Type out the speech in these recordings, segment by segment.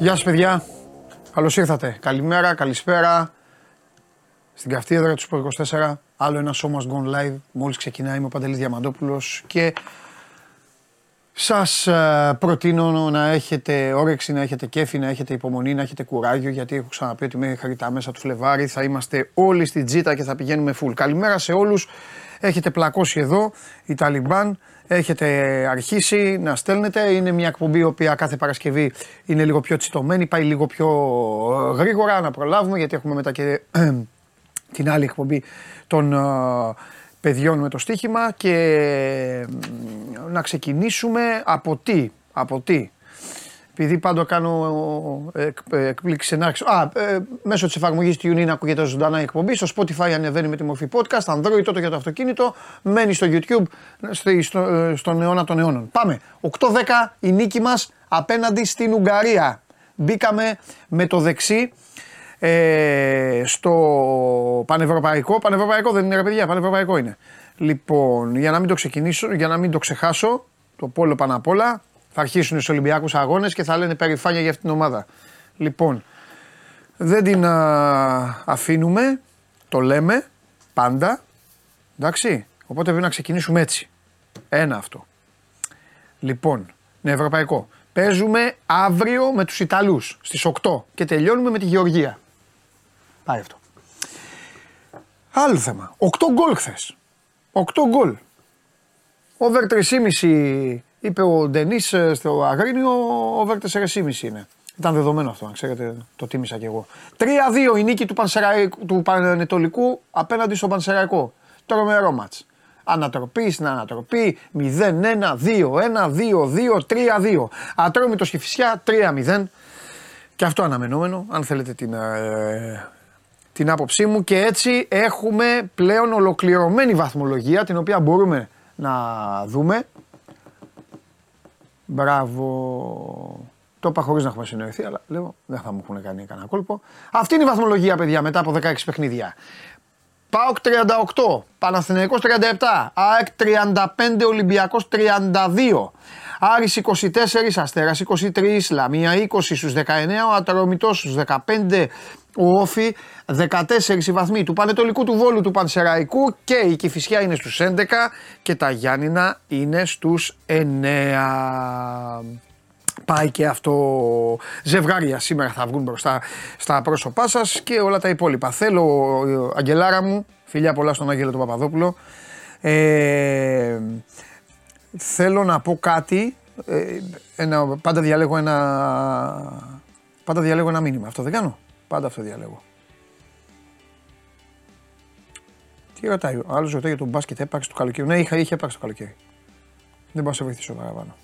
Γεια σας παιδιά, καλώς ήρθατε. Καλημέρα, καλησπέρα. Στην καυτή έδρα του Σπορ 24, άλλο ένα show must go live. Μόλις ξεκινάει, είμαι ο Παντελής Διαμαντόπουλος και σας ε, προτείνω να έχετε όρεξη, να έχετε κέφι, να έχετε υπομονή, να έχετε κουράγιο γιατί έχω ξαναπεί ότι μέχρι τα μέσα του Φλεβάρι θα είμαστε όλοι στην τζίτα και θα πηγαίνουμε full. Καλημέρα σε όλους. Έχετε πλακώσει εδώ, η Ταλιμπάν, έχετε αρχίσει να στέλνετε. Είναι μια εκπομπή η οποία κάθε Παρασκευή είναι λίγο πιο τσιτωμένη, πάει λίγο πιο ε, γρήγορα να προλάβουμε γιατί έχουμε μετά και την άλλη εκπομπή των ε, παιδιών με το στοίχημα και να ξεκινήσουμε από τι, από τι. Επειδή πάντοτε κάνω εκπλήξη να Α, ε, μέσω της εφαρμογής του TuneIn ακούγεται ζωντανά η εκπομπή. Στο Spotify ανεβαίνει με τη μορφή podcast. Android τότε για το αυτοκίνητο. Μένει στο YouTube στο, ε, στον αιώνα των αιώνων. Πάμε. 8-10 η νίκη μας απέναντι στην Ουγγαρία. Μπήκαμε με το δεξί ε, στο πανευρωπαϊκό. Πανευρωπαϊκό δεν είναι ρε παιδιά, πανευρωπαϊκό είναι. Λοιπόν, για να μην το ξεκινήσω, για να μην το ξεχάσω, το πόλο πάνω απ' όλα, θα αρχίσουν στου Ολυμπιακούς Αγώνες και θα λένε περηφάνεια για αυτήν την ομάδα. Λοιπόν, δεν την α, αφήνουμε, το λέμε πάντα. Εντάξει, οπότε πρέπει να ξεκινήσουμε έτσι. Ένα αυτό. Λοιπόν, ναι, ευρωπαϊκό. Παίζουμε αύριο με τους Ιταλούς στις 8 και τελειώνουμε με τη Γεωργία. Πάει αυτό. Άλλο θέμα. 8 γκολ χθες. 8 γκολ. Over 3,5 είπε ο Ντενής ε, στο Αγρίνιο, over 4,5 είναι. Ήταν δεδομένο αυτό, αν ξέρετε, το τίμησα κι εγώ. 3-2 η νίκη του, του Πανετολικού απέναντι στον Πανσεραϊκό. Τρομερό μάτς. Ανατροπή στην ανατροπή 0-1, 2-1, 2-2, 3-2. Ατρόμητος και φυσιά 3-0. Και αυτό αναμενόμενο, αν θέλετε την, ε, την άποψή μου. Και έτσι έχουμε πλέον ολοκληρωμένη βαθμολογία την οποία μπορούμε να δούμε. Μπράβο. Το είπα χωρίς να έχουμε συνοηθεί, αλλά λέω δεν θα μου έχουν κάνει κανένα κόλπο. Αυτή είναι η βαθμολογία, παιδιά, μετά από 16 παιχνίδια. ΠΑΟΚ 38, Παναθηναϊκός 37, ΑΕΚ 35, Ολυμπιακός 32. Άρης 24, Αστέρας 23, Λαμία 20 στους 19, ο Ατρόμητος στους 15, ο Όφη 14 οι βαθμοί του Πανετολικού του Βόλου του Πανσεραϊκού και η Κηφισιά είναι στους 11 και τα Γιάννηνα είναι στους 9. Πάει και αυτό ζευγάρια σήμερα θα βγουν μπροστά στα πρόσωπά σας και όλα τα υπόλοιπα. Θέλω, Αγγελάρα μου, φιλιά πολλά στον Άγγελο του Παπαδόπουλο, ε, θέλω να πω κάτι, ε, ένα, πάντα διαλέγω ένα, πάντα διαλέγω ένα μήνυμα, αυτό δεν κάνω. Πάντα αυτό διαλέγω. Τι ρωτάει, ο άλλος ρωτάει για τον μπάσκετ, έπαξε το καλοκαίρι. Ναι, είχα, είχε έπαξει το καλοκαίρι. Δεν μπορώ να σε βοηθήσω παραπάνω.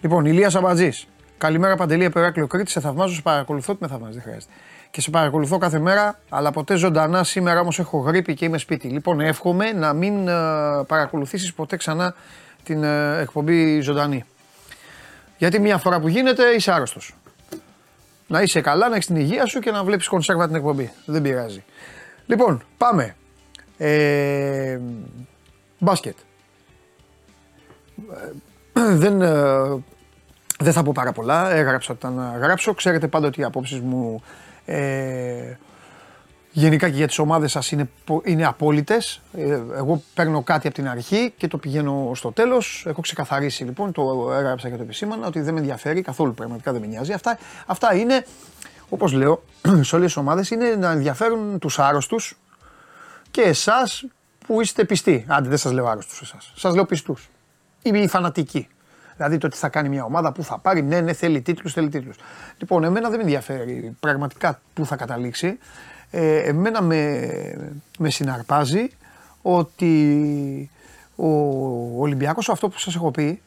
Λοιπόν, Ηλίας Αμπατζής. Καλημέρα Παντελή Επεράκλειο Κρήτη. Σε θαυμάζω, σε παρακολουθώ. Τι με θαυμάζει, δεν χρειάζεται. Και σε παρακολουθώ κάθε μέρα, αλλά ποτέ ζωντανά. Σήμερα όμως έχω γρήπη και είμαι σπίτι. Λοιπόν, εύχομαι να μην uh, ε, παρακολουθήσεις ποτέ ξανά την uh, εκπομπή ζωντανή. Γιατί μια φορά που γίνεται είσαι άρρωστος να είσαι καλά, να έχεις την υγεία σου και να βλέπεις κονσέρβα την εκπομπή. Δεν πειράζει. Λοιπόν, πάμε. Ε, μπάσκετ. Ε, δεν, ε, δεν θα πω πάρα πολλά. Έγραψα όταν γράψω. Ξέρετε πάντα ότι οι απόψεις μου ε, γενικά και για τις ομάδες σας είναι, είναι απόλυτες. Ε, εγώ παίρνω κάτι από την αρχή και το πηγαίνω στο τέλος. Έχω ξεκαθαρίσει λοιπόν, το έγραψα και το επισήμανα, ότι δεν με ενδιαφέρει καθόλου πραγματικά δεν με νοιάζει. Αυτά, αυτά είναι, όπως λέω, σε όλες τις ομάδες είναι να ενδιαφέρουν τους άρρωστους και εσάς που είστε πιστοί. Άντε δεν σας λέω άρρωστους εσάς, σας λέω πιστούς. Ή οι φανατικοί. Δηλαδή το τι θα κάνει μια ομάδα, πού θα πάρει, ναι, ναι, θέλει τίτλους, θέλει τίτλους. Λοιπόν, εμένα δεν με ενδιαφέρει πραγματικά πού θα καταλήξει ε, εμένα με, με συναρπάζει ότι ο Ολυμπιακός αυτό που σας έχω πει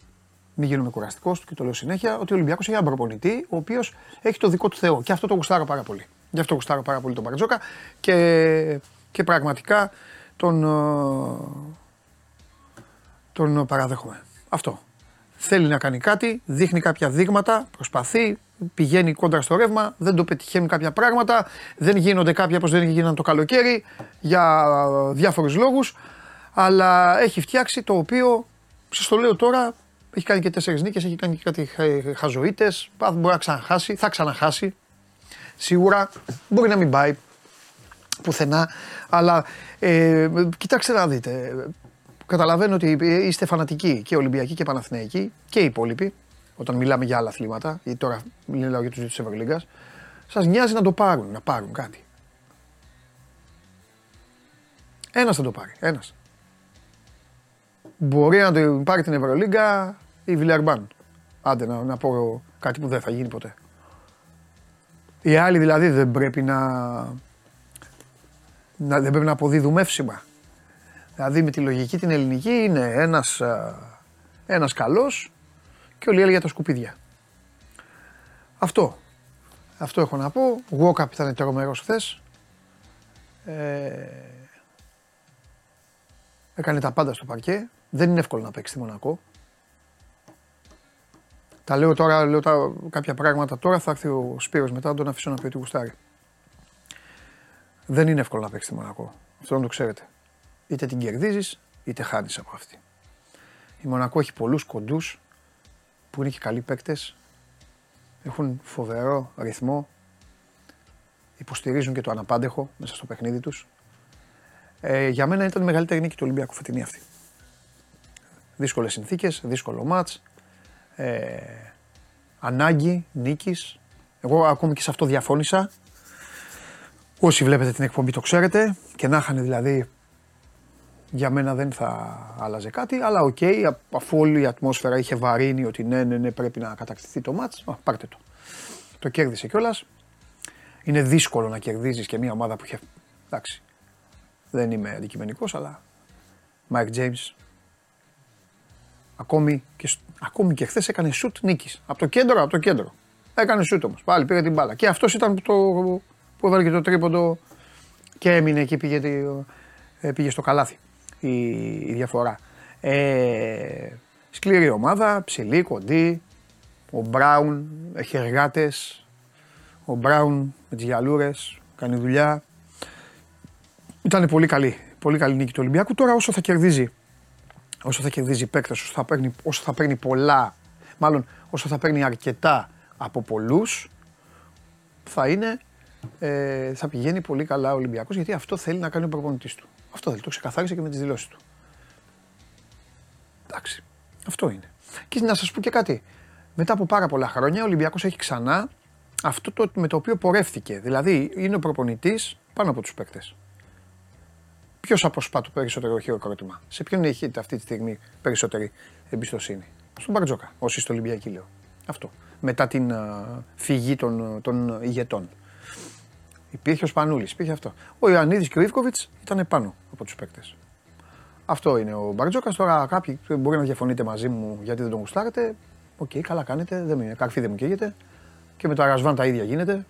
μην γίνομαι κουραστικός και το λέω συνέχεια, ότι ο Ολυμπιακός έχει έναν προπονητή ο οποίος έχει το δικό του Θεό. Και αυτό το γουστάρω πάρα πολύ. Γι' αυτό γουστάρω πάρα πολύ τον Μπαρτζόκα και, και πραγματικά τον, ε, τον παραδέχομαι. Αυτό. Θέλει να κάνει κάτι, δείχνει κάποια δείγματα, προσπαθεί, πηγαίνει κόντρα στο ρεύμα, δεν το πετυχαίνουν κάποια πράγματα, δεν γίνονται κάποια όπως δεν γίνανε το καλοκαίρι για διάφορους λόγους, αλλά έχει φτιάξει το οποίο, σας το λέω τώρα, Έχει κάνει και τέσσερις νίκες, έχει κάνει και κάτι χαζοίτες. Μπορεί να ξαναχάσει, θα ξαναχάσει. Σίγουρα μπορεί να μην πάει πουθενά. Αλλά ε, κοιτάξτε να δείτε. Καταλαβαίνω ότι είστε φανατικοί και Ολυμπιακοί και Παναθηναϊκοί και οι υπόλοιποι. Όταν μιλάμε για άλλα αθλήματα, γιατί τώρα μιλάω για τους δύο της Ευρωλίγκας, σας νοιάζει να το πάρουν, να πάρουν κάτι. Ένας θα το πάρει. Ένας. Μπορεί να το πάρει την Ευρωλίγκα η Βιλιαρμπάν. Άντε να, να πω κάτι που δεν θα γίνει ποτέ. Οι άλλοι δηλαδή δεν πρέπει να, να δεν πρέπει να αποδίδουμε εύσημα. Δηλαδή με τη λογική την ελληνική είναι ένας, ένας καλός και όλοι άλλοι για τα σκουπίδια. Αυτό. Αυτό έχω να πω. Walkup ήταν τρομερός χθες. Ε, έκανε τα πάντα στο παρκέ. Δεν είναι εύκολο να παίξει στη Μονακό. Τα λέω τώρα, λέω τα, κάποια πράγματα τώρα, θα έρθει ο Σπύρος μετά, να τον αφήσω να πει ότι γουστάρει. Δεν είναι εύκολο να παίξει στη Μονακό. Αυτό να το ξέρετε. Είτε την κερδίζεις, είτε χάνεις από αυτή. Η Μονακό έχει πολλούς κοντούς που είναι και καλοί παίκτες. Έχουν φοβερό ρυθμό. Υποστηρίζουν και το αναπάντεχο μέσα στο παιχνίδι τους. Ε, για μένα ήταν η μεγαλύτερη νίκη του Ολυμπιακού φετινή αυτή. Δύσκολες συνθήκες, δύσκολο μάτς. Ε, ανάγκη νίκης. Εγώ ακόμη και σε αυτό διαφώνησα. Όσοι βλέπετε την εκπομπή το ξέρετε και να είχαν δηλαδή για μένα δεν θα άλλαζε κάτι, αλλά OK, okay, αφού όλη η ατμόσφαιρα είχε βαρύνει ότι ναι, ναι, ναι, πρέπει να κατακτηθεί το ματς, α, πάρτε το. Το κέρδισε κιόλας. Είναι δύσκολο να κερδίζεις και μια ομάδα που είχε, εντάξει, δεν είμαι αντικειμενικός, αλλά Mike James ακόμη και, ακόμη και χθες έκανε σουτ νίκης. Από το κέντρο, από το κέντρο. Έκανε σουτ όμως, πάλι πήρε την μπάλα. Και αυτός ήταν το, που έβαλε και το τρίποντο και έμεινε εκεί, πήγε, ε, πήγε στο καλάθι η, η διαφορά. Ε, σκληρή ομάδα, ψηλή, κοντή. Ο Μπράουν έχει εργάτες. Ο Μπράουν με τις γυαλούρες κάνει δουλειά. Ήταν πολύ καλή. Πολύ καλή νίκη του Ολυμπιακού. Τώρα όσο θα κερδίζει, όσο θα κερδίζει παίκτες, όσο θα παίρνει, όσο θα παίρνει πολλά, μάλλον όσο θα παίρνει αρκετά από πολλούς, θα είναι ε, θα πηγαίνει πολύ καλά ο Ολυμπιακός γιατί αυτό θέλει να κάνει ο προπονητής του. Αυτό θέλει, το ξεκαθάρισε και με τις δηλώσεις του. Εντάξει, αυτό είναι. Και να σας πω και κάτι. Μετά από πάρα πολλά χρόνια ο Ολυμπιακός έχει ξανά αυτό το, με το οποίο πορεύτηκε. Δηλαδή είναι ο προπονητής πάνω από τους παίκτες. Ποιος αποσπά το περισσότερο χειροκρότημα; Σε ποιον έχετε αυτή τη στιγμή περισσότερη εμπιστοσύνη; Στον Μπαρτζώκα, όσοι στο Ολυμπιακή λέω. Αυτό. Μετά την ε, φυγή των, των ηγετών. Υπήρχε ο Σπανούλης, υπήρχε αυτό. Ο Ιωαννίδης και ο Ίβκοβιτς ήταν πάνω από τους παίκτες. Αυτό είναι ο Μπαρτζώκας. Τώρα κάποιοι μπορεί να διαφωνείτε μαζί μου γιατί δεν τον γουστάρετε. OK, okay, καλά κάνετε. Δεν με, καρφί δεν μου καίγεται. Και με το Αρασβάν τα ίδια γίνεται.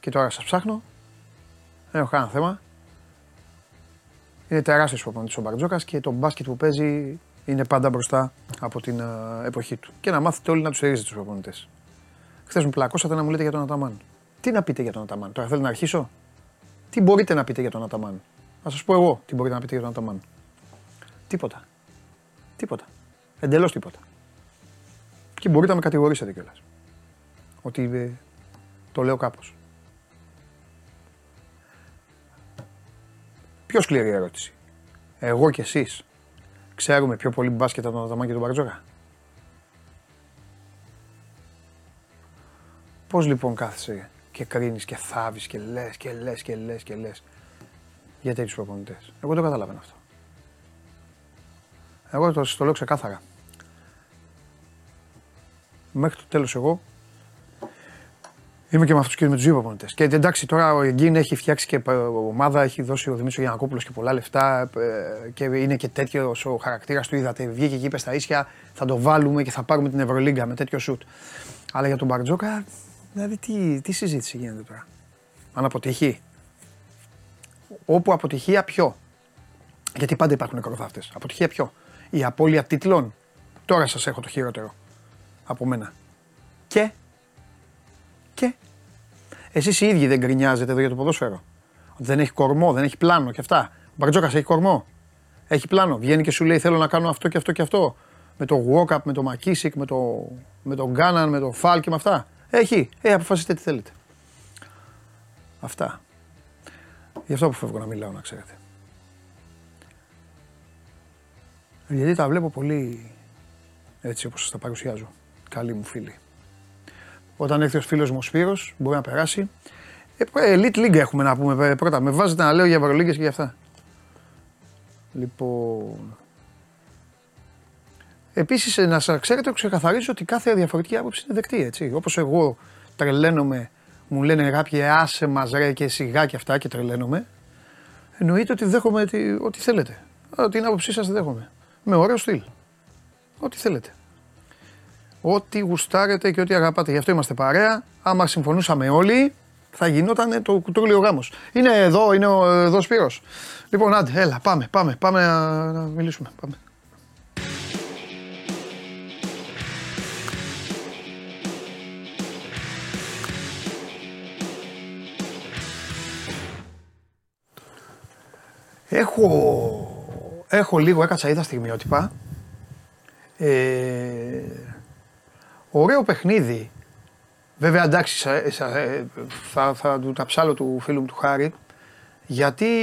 Και τώρα σας ψάχνω. Δεν έχω κανένα θέμα. Είναι τεράστιος προπονητής ο Μπαρτζόκας και το μπάσκετ που παίζει είναι πάντα μπροστά από την εποχή του. Και να μάθετε όλοι να τους στηρίζετε τους προπονητές. Χθες μου πλακώσατε να μου λέτε για τον Αταμάν. Τι να πείτε για τον Αταμάν. Τώρα θέλω να αρχίσω; Τι μπορείτε να πείτε για τον Αταμάν; Να σας πω εγώ τι μπορείτε να πείτε για τον Αταμάν. Τίποτα. Τίποτα. Εντελώς τίποτα. Και μπορείτε να με κατηγορήσετε κιόλας. Ότι ε, το λέω κάπως. Πιο σκληρή ερώτηση. Εγώ και εσείς ξέρουμε πιο πολύ μπάσκετ από τον Αταμάν και τον Μπαρτζόκα. Πώς λοιπόν κάθεσαι και κρίνεις και θάβεις και λες και λες και λες και λες για τέτοιου προπονητές. Εγώ το καταλαβαίνω αυτό. Εγώ το, το λέω ξεκάθαρα. Μέχρι το τέλος εγώ είμαι και με αυτούς και με τους δύο προπονητές. Και εντάξει, τώρα ο Εγκίν έχει φτιάξει και ομάδα, έχει δώσει ο Δημήτρης Γιανακόπουλος και πολλά λεφτά ε, και είναι και τέτοιο ο χαρακτήρας του. Είδατε, βγήκε εκεί, είπε στα ίσια, θα το βάλουμε και θα πάρουμε την Ευρωλίγκα με τέτοιο σουτ. Αλλά για τον Μπαρτζόκα Δηλαδή τι, τι συζήτηση γίνεται τώρα; Αν αποτυχεί. Όπου αποτυχία ποιο; Γιατί πάντα υπάρχουν ακροδάφτε. Αποτυχία ποιο; Η απώλεια τίτλων. Τώρα σας έχω το χειρότερο. Από μένα. Και. Και. Εσείς οι ίδιοι δεν γκρινιάζετε εδώ για το ποδόσφαιρο. Ότι δεν έχει κορμό, δεν έχει πλάνο και αυτά. Ο Μπαρτζόκας έχει κορμό. Έχει πλάνο. Βγαίνει και σου λέει: Θέλω να κάνω αυτό και αυτό και αυτό. με το Walkup, με το Μακίσικ, με το, με τον Γκάναν, με το Φάλ και με αυτά. Έχει. Ε, αποφασίστε τι θέλετε. Αυτά. Γι' αυτό αποφεύγω να μιλάω, να ξέρετε. Γιατί τα βλέπω πολύ έτσι όπως σας τα παρουσιάζω. Καλή μου φίλη. Όταν έρθει ο φίλος μου ο Σπύρος, μπορεί να περάσει. Ε, elite League έχουμε να πούμε πρώτα. Με βάζετε να λέω για Ευρωλίγκες και για αυτά. Λοιπόν... Επίσης να σας ξέρετε, ξεκαθαρίζω ότι κάθε διαφορετική άποψη είναι δεκτή, έτσι. Όπως εγώ τρελαίνομαι, μου λένε κάποιοι άσε μας ρε και σιγά και αυτά και τρελαίνομαι. Εννοείται ότι δέχομαι ό,τι θέλετε. Την άποψή σας δέχομαι. Με ωραίο στυλ. Ό,τι θέλετε. Ό,τι γουστάρετε και ό,τι αγαπάτε. Γι' αυτό είμαστε παρέα. Άμα συμφωνούσαμε όλοι, θα γινόταν το κουτρούλιο γάμος. Είναι εδώ, είναι ο, εδώ Σπύρος. Λοιπόν, άντε, έλα, πάμε, πάμε, πάμε να, να μιλήσουμε. Πάμε. Έχω, έχω λίγο, έκατσα, είδα στιγμιότυπα. Ε, ωραίο παιχνίδι. Βέβαια εντάξει, θα, θα του τα ψάλω του φίλου μου του Χάρη. Γιατί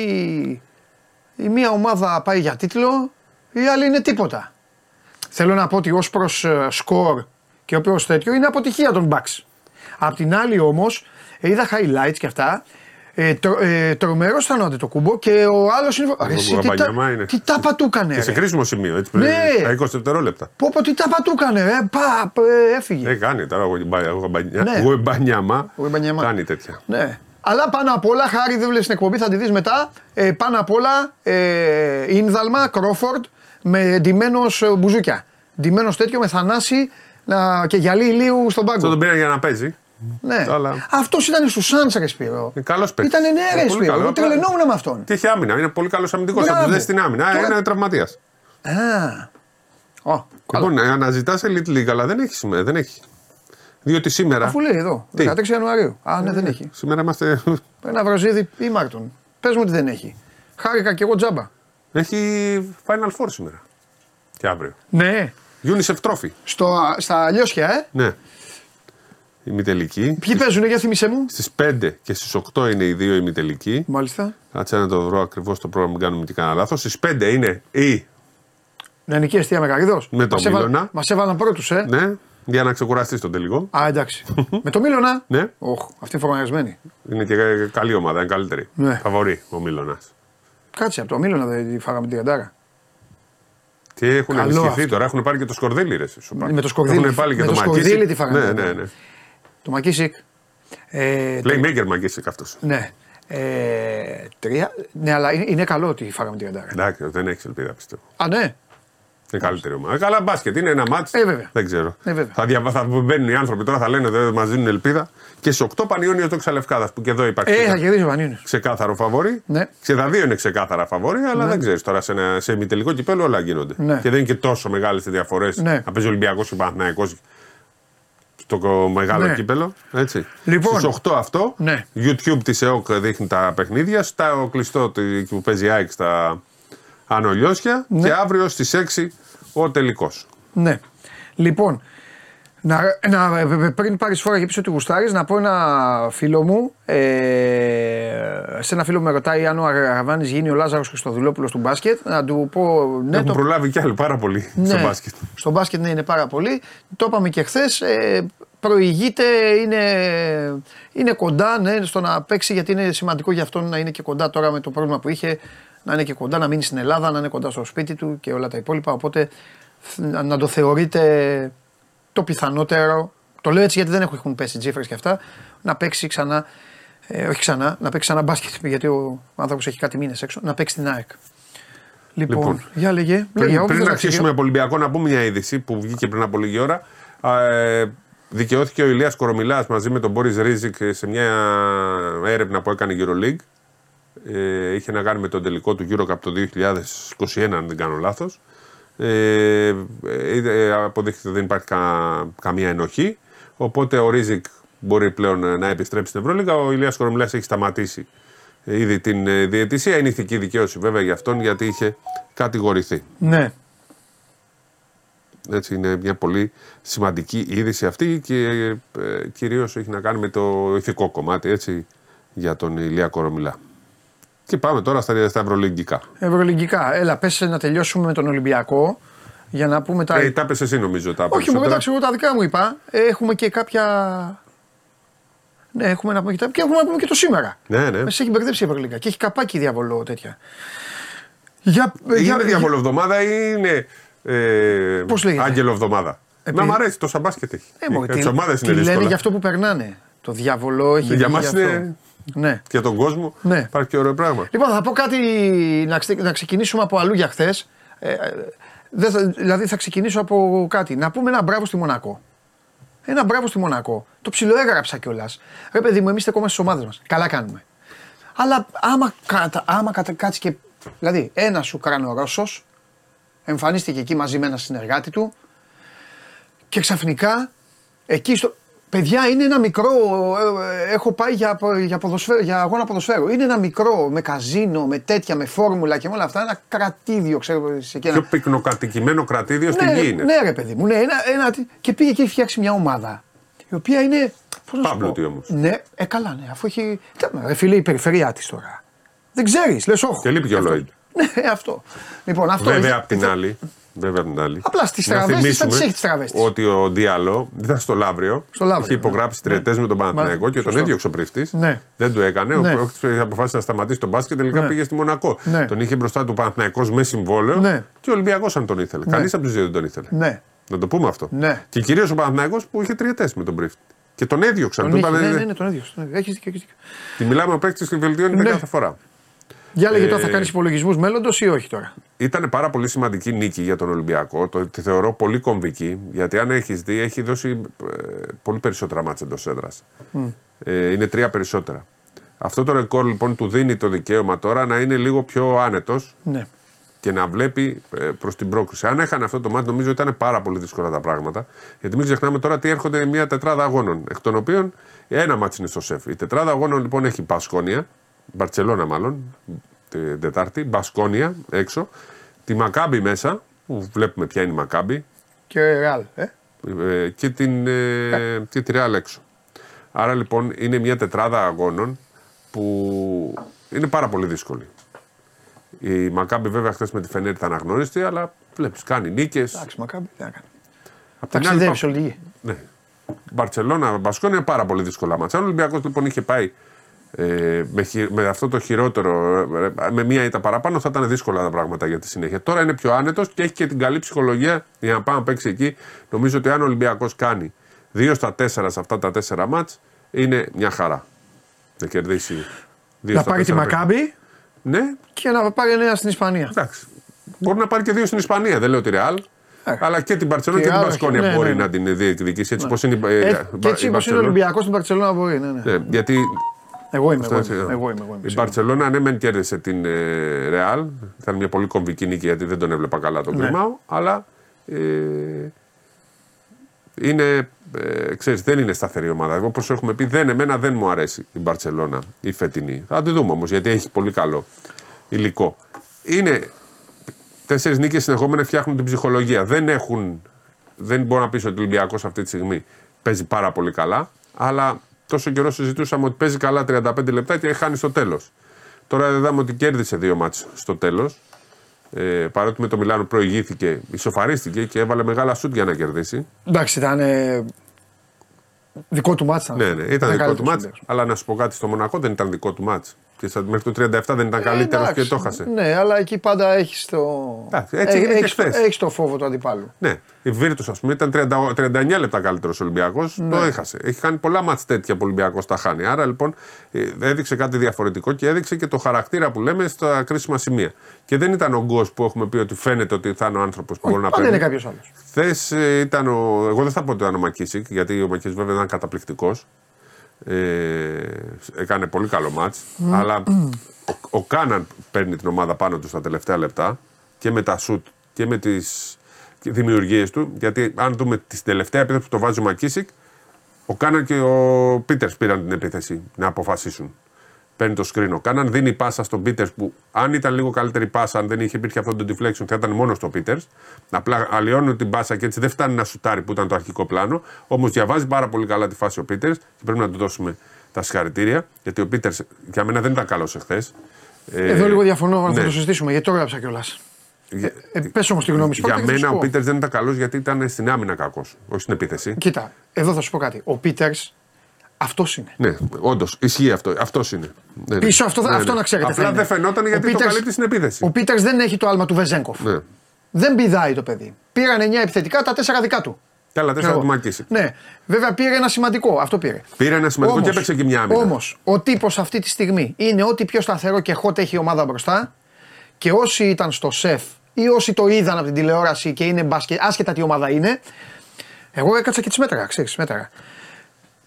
η μία ομάδα πάει για τίτλο, η άλλη είναι τίποτα. Θέλω να πω ότι ως προς ε, σκορ και ως τέτοιο είναι αποτυχία των Bucks. Απ' την άλλη όμως είδα highlights και αυτά ε, τρο, ε, Τρομερός ήταν το κουμπό και ο άλλος είναι. Εσύ, τι, τα, είναι. τι τάπα του έκανε. Και σε κρίσιμο σημείο, έτσι πριν. Ναι. 20 δευτερόλεπτα. Πω, πω, τι τάπα του έκανε, ε, πα, ε, έφυγε. Ε, κάνει τώρα ο Μπανιάμα. Ναι. Κάνει τέτοια. Ναι. Αλλά πάνω απ' όλα, χάρη δεν βλέπεις την εκπομπή, θα τη δεις μετά. Ε, πάνω απ' όλα, ε, Ίνδαλμα, Κρόφορντ με ντυμένος ε, μπουζούκια. Ντυμένος τέτοιο με θανάση να, και γυαλί ηλίου στον πάγκο. Αυτό τον πήραν για να παίζει. Ναι. Αλλά... Αυτός ήταν στους Σάντσα, ρε Σπύρο. Καλός παίκτης. Ήταν ναι, ρε Σπύρο. Εγώ τρελαινόμουν με αυτόν. Τι έχει άμυνα. Είναι πολύ καλός αμυντικός. Θα του δει στην άμυνα. Τώρα... Είναι τραυματίας. Α. Oh, λοιπόν, αναζητάς Elite League, αλλά δεν έχει σήμερα. Δεν έχει. Διότι σήμερα. Αφού λέει εδώ, 16 Ιανουαρίου. Α, ναι, δεν έχει. Σήμερα είμαστε. Ένα βραζίδι ή Μάρτον. Πες μου ότι δεν έχει. Χάρηκα και εγώ τζάμπα. Έχει Final Four σήμερα. Και αύριο. Ναι. UNICEF Trophy. Στο, στα Λιώσια, ε. Ναι ημιτελική. Ποιοι παίζουν, για θυμίσέ μου. Στις 5 και στις 8 είναι οι δύο ημιτελικοί. Μάλιστα. Κάτσε να το βρω ακριβώς το πρόγραμμα, μην κάνουμε και κανένα λάθος. Στις 5 είναι η. Νεανική αιστεία Μεγαρίδο. Με το Μίλωνα. Μας έβαλαν πρώτους, ε. Ναι, για να ξεκουραστείς τον τελικό. Α, εντάξει. με το Μίλωνα. Ναι. Οχ, αυτή φορμαρισμένη. Είναι και καλή ομάδα, είναι καλύτερη. Ναι. Φαβορή ο Μίλωνας. Κάτσε από το Μίλωνα δεν φάγαμε την καντάρα. Και έχουν ενισχυθεί τώρα, έχουν πάρει και το σκορδίλι. Ρε, με το σκορδίλι. Έχουν πάλι και το, το σκορδίλι τη φάγαμε. Ναι, ναι, ναι. Το Μακίσικ. Ε, Playmaker Μακίσικ αυτός. Ναι. Ε, τρία. Ναι, αλλά είναι, είναι καλό ότι φάγαμε την καντάρα. Εντάξει, δεν έχεις ελπίδα πιστεύω. Α, ναι. Είναι καλύτερη ομάδα. Καλά μπάσκετ, είναι ένα μάτσο. Ε, βέβαια. Δεν ξέρω. Ε, βέβαια. Θα, δια... θα μπαίνουν οι άνθρωποι τώρα, θα λένε ότι μας δίνουν ελπίδα. Και σε 8 Πανιόνιο το Ξαλευκάδα που και εδώ υπάρχει. Ε, θα κερδίσει ο Πανιόνιο. Ξεκάθαρο φαβόρι. Ναι. Σε τα δύο είναι ξεκάθαρα φαβόρι, αλλά ναι. δεν ξέρεις τώρα σε, ένα, σε ημιτελικό κυπέλο όλα γίνονται. Ναι. Και δεν είναι και τόσο μεγάλες οι διαφορές. Ναι. Να παίζει Ολυμπιακός και Παναθναϊκό το μεγάλο ναι. κύπελο. Έτσι. Λοιπόν, Στις 8 αυτό. Ναι. YouTube της ΕΟΚ δείχνει τα παιχνίδια. Στα κλειστό που παίζει ΑΕΚ στα Ανολιώσια. Ναι. Και αύριο στις 6 ο τελικός. Ναι. Λοιπόν, να, να, πριν πάρεις φορά και πίσω ότι γουστάρεις, να πω ένα φίλο μου. Ε, σε ένα φίλο μου με ρωτάει αν ο Αραβάνης γίνει ο Λάζαρος Χριστοδουλόπουλος του μπάσκετ. Να του πω. Ναι, Έχουν το... προλάβει κι άλλο πάρα πολύ ναι, στο μπάσκετ. Στο μπάσκετ ναι, είναι πάρα πολύ. Το είπαμε και χθες. Ε, προηγείται, είναι, είναι κοντά ναι, στο να παίξει γιατί είναι σημαντικό για αυτόν να είναι και κοντά τώρα με το πρόβλημα που είχε. Να είναι και κοντά, να μείνει στην Ελλάδα, να είναι κοντά στο σπίτι του και όλα τα υπόλοιπα. Οπότε να το θεωρείτε το πιθανότερο, το λέω έτσι γιατί δεν έχουν πέσει τζίφρες και αυτά, να παίξει ξανά, ε, όχι ξανά, να παίξει ξανά μπάσκετ γιατί ο άνθρωπος έχει κάτι μήνες έξω, να παίξει την ΑΕΚ. Λοιπόν, λοιπόν για λέγε. Πριν, λέγε, πριν αρχίσουμε από Ολυμπιακό να πούμε μια είδηση που βγήκε πριν από λίγη ώρα. Ε, δικαιώθηκε ο Ηλίας Κορομιλάς μαζί με τον Μπόρις Ρίζικ σε μια έρευνα που έκανε η EuroLeague. Ε, είχε να κάνει με τον τελικό του Eurocup το 2021 αν δεν κάνω λάθος. Ε, ε, ε, αποδείχθηκε ότι δεν υπάρχει καμία ενοχή. Οπότε ο Ρίζικ μπορεί πλέον να επιστρέψει στην Ευρωλίγα. Ο Ηλίας Κορομιλάς έχει σταματήσει ήδη την ε, διαιτησία. Είναι ηθική δικαίωση βέβαια για αυτόν γιατί είχε κατηγορηθεί. Ναι. Έτσι είναι μια πολύ σημαντική είδηση αυτή και ε, κυρίως έχει να κάνει με το ηθικό κομμάτι έτσι, για τον Ηλία Κορομιλά. Και πάμε τώρα στα, στα ευρωλυγκικά. Ευρωλυγκικά. Έλα, πες να τελειώσουμε με τον Ολυμπιακό για να πούμε τα. Ε, τα πες εσύ νομίζω τα Όχι, μου περισσότερα. εντάξει, εγώ τα δικά μου είπα. Έχουμε και κάποια. Ναι, έχουμε να πούμε και, τα... και έχουμε να πούμε και το σήμερα. Ναι, ναι. Με σε έχει μπερδέψει η Ευρωλίγκα και έχει καπάκι διαβολό τέτοια. Για, για, Είναι διαβολοβδομάδα ή είναι ε, Πώς λέγεται; άγγελο εβδομάδα. Επειδή- Να μ' αρέσει, τόσα μπάσκετ έχει. Ε, μωρέ, για τι- τις ομάδες τι είναι λένε δύσκολα. για αυτό που περνάνε. Το διαβολό έχει Για βγει μας γι' αυτό. είναι- Ναι. Για τον κόσμο Ναι. υπάρχει και ωραίο πράγμα. Λοιπόν, θα πω κάτι να, ξε- να ξεκινήσουμε από αλλού για χθες. Ε, ε, δεν θα- δηλαδή θα ξεκινήσω από κάτι. Να πούμε ένα μπράβο στη Μονακό. Ένα μπράβο στη Μονακό. Το ψιλοέγραψα κιόλας. Ρε παιδί μου, εμείς στεκόμαστε στις ομάδες μας. Καλά κάνουμε. Αλλά άμα, κατα, άμα κατα, κάτσει και. Δηλαδή, ένας Ουκρανορώσο εμφανίστηκε εκεί μαζί με ένα συνεργάτη του και ξαφνικά εκεί στο. Παιδιά είναι ένα μικρό. ε, ε, έχω πάει για, για, ποδοσφαίρο, για αγώνα ποδοσφαίρου. Είναι ένα μικρό με καζίνο, με τέτοια, με φόρμουλα και με όλα αυτά. Ένα κρατήδιο, ξέρω σε εκεί. Πιο Ένα... πυκνοκατοικημένο κρατήδιο στην Ναι, γη είναι. ναι, ρε παιδί μου. Ναι, ένα, ένα, και πήγε και έχει φτιάξει μια ομάδα. Η οποία είναι. Πώς να σου πω. Πάμπλωτη όμως. Ναι, ε, καλά, ναι. Αφού έχει. Τι, Ρε φίλε, η περιφερειά της τώρα. Δεν ξέρεις, λες, όχι. Και λείπει και ο Λόιντ. Ναι, αυτό. Λοιπόν, αυτό. Βέβαια έχει- απ' την άλλη. Βέβαια απ' την άλλη. Απλά στις να τραβές της θα τις θυμίσουμε έχει τις τραβές της. Ότι ο Διάλο ήταν στο Λαύριο. Στο Λαύριο, Είχε ναι. υπογράψει τριετέ με τον Παναθηναϊκό και τον σωστό. έδιωξε ο πρίφτη. Ναι. Δεν του έκανε. Ναι. Ο Πρόκτης αποφάσισε να σταματήσει τον μπάσκετ και τελικά Ναι. πήγε στη Μονακό. Ναι. Τον είχε μπροστά του Παναθηναϊκός με συμβόλαιο Ναι. και ο Ολυμπιακός αν τον ήθελε. Κανείς από τους δύο δεν τον ήθελε. Ναι. Να το πούμε αυτό. Ναι. Και κυρίως ο Παναθηναϊκός που είχε τριετές με τον πρίφτη. Και τον έδιωξαν. Τον Του είχε, είπανε, ναι, ναι, ναι, τον έδειξε. Έχεις δίκιο. έχεις δίκιο. Τη μιλάμε ο παίκτης και βελτιώνεται Ναι. κάθε φορά. Για λέγε Ε, τώρα, θα κάνεις υπολογισμούς μέλλοντος ή όχι τώρα; Ήταν πάρα πολύ σημαντική νίκη για τον Ολυμπιακό. Το τη θεωρώ πολύ κομβική. Γιατί αν έχεις δει, έχει δώσει ε, πολύ περισσότερα μάτια εντός έδρας. Ε, είναι τρία περισσότερα. Αυτό το ρεκόρ λοιπόν του δίνει το δικαίωμα τώρα να είναι λίγο πιο άνετος Ναι. και να βλέπει προς την πρόκριση. Αν έχανε αυτό το μάτι, νομίζω ήταν πάρα πολύ δύσκολα τα πράγματα. Γιατί μην ξεχνάμε τώρα ότι έρχονται μια τετράδα αγώνων. Εκ των οποίων ένα μάτι είναι στο σεφ. Η τετράδα αγώνων λοιπόν έχει Πασκόνια, Μπαρσελόνα μάλλον, την Τετάρτη, Μπασκόνια έξω, τη Μακάμπη μέσα, που βλέπουμε ποια είναι η Μακάμπη, Και ρεάλ. Ε; ε, και, την, ε, και τη Ρεάλ έξω. Άρα λοιπόν είναι μια τετράδα αγώνων που είναι πάρα πολύ δύσκολη. Η Μακάμπη βέβαια χθες με τη Φενέρ ήταν αγνώριστη, αλλά βλέπεις κάνει νίκες. Εντάξει, μακάμπι, τι να κάνει. Απ' την άλλη, Ταξιδεύει όλη τη γη. ναι. Μπαρσελόνα, Μπασκόνια είναι πάρα πολύ δύσκολα μάτσα. Αν ο Ολυμπιακός λοιπόν είχε πάει ε, με, χει- με αυτό το χειρότερο, ε, με μία ήττα παραπάνω, θα ήταν δύσκολα τα πράγματα για τη συνέχεια. Τώρα είναι πιο άνετος και έχει και την καλή ψυχολογία για να πάει να παίξει εκεί. Νομίζω ότι αν ο Ολυμπιακός κάνει 2 στα 4 σε αυτά τα 4 μάτς, είναι μια χαρά. Να κερδίσει. δύο Να στα πάρει τη τέσσερα Μακάμπι Ναι, και να πάρει νέα στην Ισπανία. εντάξει. Μπορεί να πάρει και δύο στην Ισπανία, δεν λέω τη Ρεάλ. Ε. Αλλά και την Παρσελόνα και, Και την άλλα, Μπασκόνια ναι, μπορεί ναι, ναι. να την διεκδικήσει έτσι πώ είναι η, Ε, ε, και η έτσι όπω είναι ο Μπαρτσελόνα. Ολυμπιακός στην Παρσελόνα μπορεί. Ναι, ναι. Ναι, γιατί Εγώ είμαι. Εγώ αυτό είμαι. έτσι, Εγώ είμαι. Εγώ είμαι. η σίγουρα. Μπαρσελόνα ναι, μεν κέρδισε την ε, Ρεάλ. Ήταν μια πολύ κομβική νίκη γιατί δεν τον έβλεπα καλά τον Ναι. Κρυμάο. Αλλά ε, είναι, ε, ξέρεις, δεν είναι σταθερή ομάδα. Όπω έχουμε πει, δεν, εμένα δεν μου αρέσει η Μπαρσελόνα η φετινή. Θα τη δούμε όμως γιατί έχει πολύ καλό υλικό. Είναι τέσσερις νίκες συνεχόμενες φτιάχνουν την ψυχολογία. Δεν έχουν. Δεν μπορώ να πει ότι ο Ολυμπιακός αυτή τη στιγμή παίζει πάρα πολύ καλά, αλλά τόσο καιρό συζητούσαμε ότι παίζει καλά 35 λεπτά και χάνει στο τέλος. Τώρα είδαμε ότι κέρδισε δύο μάτς στο τέλος. Ε, παρότι με το Μιλάνο προηγήθηκε, ισοφαρίστηκε και έβαλε μεγάλα σουτ για να κερδίσει. Εντάξει, ήταν. ε, Δικό του μάτσα. Ναι, ναι, ήταν δικό του μάτς. Αλλά να σου πω κάτι, στο Μονακό δεν ήταν δικό του μάτς. Και στα- μέχρι το 37 δεν ήταν καλύτερος και το χάσε. Ναι, αλλά εκεί πάντα έχεις το. Εντάξει, έτσι έγινε και χθες. Έχεις το φόβο του αντιπάλου. Ναι, η Βίρτους, ας πούμε, ήταν 30, 39 λεπτά καλύτερος Ολυμπιακός. Το έχασε. Έχει κάνει πολλά μάτς τέτοια που ο Ολυμπιακός τα χάνει. Άρα λοιπόν ε, έδειξε κάτι διαφορετικό και έδειξε και το χαρακτήρα που λέμε στα κρίσιμα σημεία. Και δεν ήταν ο Γκος που έχουμε πει ότι φαίνεται ότι θα είναι ο άνθρωπος που μπορεί να Πάντα είναι παίρνει. κάποιος άλλος. Χθε ε, ήταν ο. Εγώ δεν θα πω ότι ήταν ο Μακίσικ, γιατί ο Μακίσικ βέβαια ήταν καταπληκτικός. Ε, έκανε πολύ καλό μάτς αλλά ο, ο Κάναν παίρνει την ομάδα πάνω του στα τελευταία λεπτά και με τα σουτ και με τις δημιουργίες του γιατί αν δούμε την τελευταία επίθεση που το βάζει ο Μακίσικ ο Κάναν και ο Πίτερς πήραν την επίθεση να αποφασίσουν παίρνει το screen ο Κάναν, δίνει πάσα στον Πίτερς που αν ήταν λίγο καλύτερη πάσα, αν δεν είχε υπήρχε αυτό το deflection, θα ήταν μόνος στο Πίτερς. Απλά αλλοιώνουν την πάσα και έτσι δεν φτάνει να σουτάρει που ήταν το αρχικό πλάνο. Όμως διαβάζει πάρα πολύ καλά τη φάση ο Πίτερς και πρέπει να του δώσουμε τα συγχαρητήρια γιατί ο Πίτερς για μένα δεν ήταν καλός εχθές. Εδώ λίγο διαφωνώ, να ναι. το συζητήσουμε γιατί το έγραψα κιόλας. Ε, ε, Πες όμως τη γνώμη σου. Για μένα ο Πίτερς δεν ήταν καλός γιατί ήταν στην άμυνα κακός, όχι στην επίθεση. Κοίτα, εδώ θα σου πω κάτι. Ο Πίτερς αυτός είναι. Ναι, όντως ισχύει αυτό. Αυτός είναι. Ναι, ναι. Πίσω αυτό, ναι, αυτό ναι. να ξέρετε. Απλά δεν φαινόταν γιατί Peters, το καλύπτει στην επίθεση. Ο Πίτερς δεν έχει το άλμα του Βεζέγκοφ. Ναι. Δεν πηδάει το παιδί. Πήραν 9 επιθετικά, τα 4 δικά του. Καλά, τέσσερα του Μακίση. Ναι, βέβαια πήρε ένα σημαντικό. Αυτό πήρε. Πήρε ένα σημαντικό όμως, και έπαιξε και μια άμυνα. Όμως, ο τύπος αυτή τη στιγμή είναι ό,τι πιο σταθερό και hot έχει η ομάδα μπροστά και όσοι ήταν στο σεφ ή όσοι το είδαν από την τηλεόραση και είναι μπάσκετ, άσχετα τι ομάδα είναι. Εγώ έκατσα και τις μέτρα, ξέρεις, μέτρα.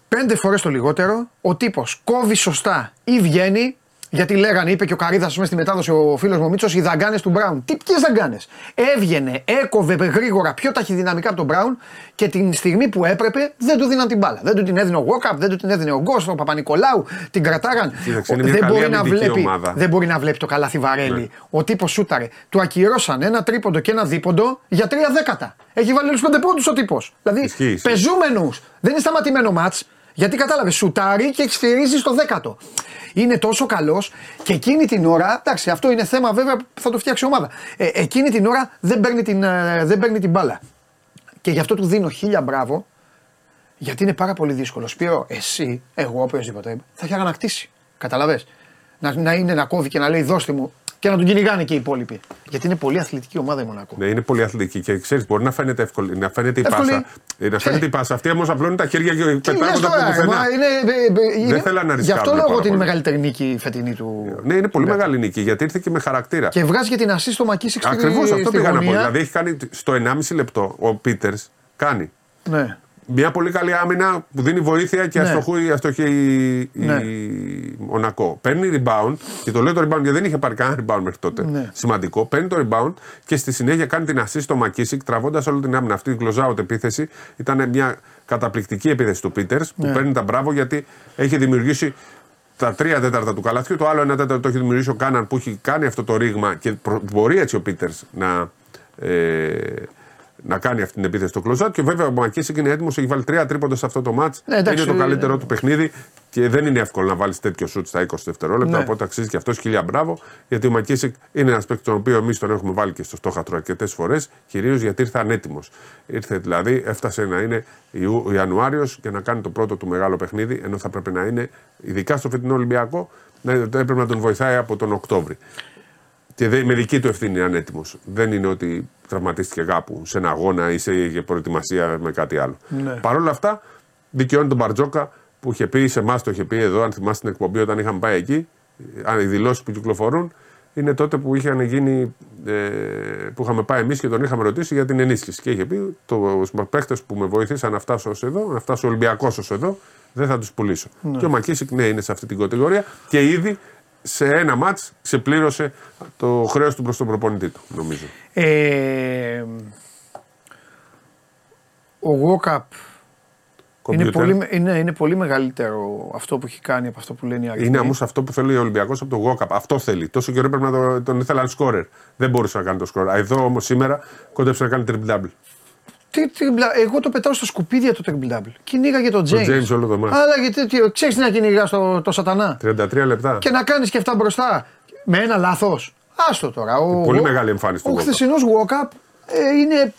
Πέντε φορές το λιγότερο, ο τύπος κόβει σωστά ή βγαίνει γιατί λέγανε, είπε και ο Καρίδας μέσα στη μετάδοση ο φίλος μου Μίτσος, οι δαγκάνες του Μπράουν. Τι ποιες δαγκάνες; Έβγαινε, έκοβε γρήγορα πιο ταχυδυναμικά από τον Μπράουν και την στιγμή που έπρεπε δεν του δίναν την μπάλα. Δεν του την έδινε ο Γόκαπ, δεν του την έδινε ο Γκόστο, ο Παπα-Νικολάου, την κρατάγαν. δεν, μπορεί να βλέπει, δεν μπορεί να βλέπει το καλάθι βαρέλι. Ναι. Ο τύπος σούταρε. Του ακυρώσαν ένα τρίποντο και ένα δίποντο για τρία δέκατα. Έχει βάλει όλους πέντε πόντους ο τύπος. Δηλαδή πεζούμενους. Δεν είναι σταματημένο μάτς. Γιατί κατάλαβες, σουτάρει και εξφυρίζει στο δέκατο είναι τόσο καλός και εκείνη την ώρα. Εντάξει, αυτό είναι θέμα βέβαια που θα το φτιάξει η ομάδα. Ε, εκείνη την ώρα δεν παίρνει την, ε, δεν παίρνει την μπάλα. Και γι' αυτό του δίνω χίλια μπράβο, γιατί είναι πάρα πολύ δύσκολο. Σπύρο, εσύ, εγώ, οποιοδήποτε, θα έχει ανακτήσει. Καταλαβέ. Να, να είναι να κόβει και να λέει δώστε μου και να τον κυνηγάνε και οι υπόλοιποι. Γιατί είναι πολύ αθλητική ομάδα η Μονακό. Ναι, είναι πολύ αθλητική και ξέρεις, μπορεί να φαίνεται εύκολη, να φαίνεται η πάσα. Ε, να φαίνεται η πάσα. Αυτή όμως απλώνει τα χέρια και πετάγονται από πουθενά. Δεν θέλω να ρισκάρω. Γι' αυτό λέω ότι είναι η μεγαλύτερη νίκη φετινή του. Ναι, είναι πολύ μεγάλη νίκη γιατί ήρθε και με χαρακτήρα. Και βγάζει και την ασή στο Μακίσικ Ακριβώς αυτό πήγα να πω. Δηλαδή έχει κάνει στο 1,5 λεπτό ο Πίτερς κάνει. Ναι μια πολύ καλή άμυνα που δίνει βοήθεια και ναι. αστοχούει, αστοχεί η, ναι. η Μονακό. Παίρνει rebound και το λέω το rebound γιατί δεν είχε πάρει κανένα rebound μέχρι τότε. Ναι. Σημαντικό. Παίρνει το rebound και στη συνέχεια κάνει την assist στο Μακίσικ τραβώντας όλη την άμυνα. Αυτή η close out επίθεση ήταν μια καταπληκτική επίθεση του Πίτερς που ναι. παίρνει τα μπράβο γιατί έχει δημιουργήσει τα τρία τέταρτα του καλαθιού. Το άλλο ένα τέταρτο το έχει δημιουργήσει ο Κάναν που έχει κάνει αυτό το ρήγμα και μπορεί έτσι ο Πίτερς να. Ε, να κάνει αυτή την επίθεση στο κλοζάτ. Και βέβαια ο Μακίσικ είναι έτοιμος, έχει βάλει τρία τρίποντα σε αυτό το μάτ. Ναι, είναι το καλύτερό ναι. του παιχνίδι και δεν είναι εύκολο να βάλεις τέτοιο σουτ στα 20 δευτερόλεπτα. Ναι. Οπότε αξίζει και αυτό χιλιά μπράβο. Γιατί ο Μακίσικ είναι ένας παίκτης τον οποίο εμείς τον έχουμε βάλει και στο στόχατρο αρκετές φορές. Κυρίως γιατί ήρθε ανέτοιμος. Ήρθε δηλαδή, έφτασε να είναι Ιανουάριος και να κάνει το πρώτο του μεγάλο παιχνίδι, ενώ θα πρέπει να είναι, ειδικά στο φετινό Ολυμπιακό, να έπρεπε να τον βοηθάει από τον Οκτώβρη. Και με δική του ευθύνη είναι έτοιμος. Δεν είναι ότι τραυματίστηκε κάπου σε ένα αγώνα ή σε προετοιμασία με κάτι άλλο. Ναι. Παρ' όλα αυτά, δικαιώνει τον Μπαρτζόκα που είχε πει, σε εμάς το είχε πει εδώ, αν θυμάστε την εκπομπή όταν είχαμε πάει εκεί, αν οι δηλώσεις που κυκλοφορούν, είναι τότε που είχαν γίνει, ε, που είχαμε πάει εμείς και τον είχαμε ρωτήσει για την ενίσχυση. Και είχε πει: Το παίχτες που με βοήθησαν να φτάσω ως εδώ, να φτάσω Ολυμπιακός ως εδώ, δεν θα τους πουλήσω. Ναι. Και ο Μακίσικ, ναι, είναι σε αυτή την κατηγορία και ήδη σε ένα μάτς ξεπλήρωσε το χρέος του προς τον προπονητή του, νομίζω. Ε, ο Γόκαπ είναι πολύ, είναι, είναι πολύ μεγαλύτερο αυτό που έχει κάνει από αυτό που λένε οι αριθμοί. Είναι όμως αυτό που θέλει ο Ολυμπιακός από τον Γόκαπ. Αυτό θέλει. Τόσο καιρό πρέπει να το, τον ήθελαν σκόρερ. Δεν μπορούσε να κάνει το σκόρερ. Εδώ όμως σήμερα κόντεψε να κάνει triple double. Τι, τι, εγώ το πετάω στα σκουπίδια το triple double. Κυνήγαγε τον James. Το James όλο το μάτι. Αλλά γιατί ξέρεις τι να κυνηγάς το, το σατανά; 33 λεπτά. Και να κάνεις και αυτά μπροστά. Με ένα λάθος. Άστο τώρα. Ο, Πολύ μεγάλη εμφάνιση του Ο χθεσινός walk-up ε, είναι.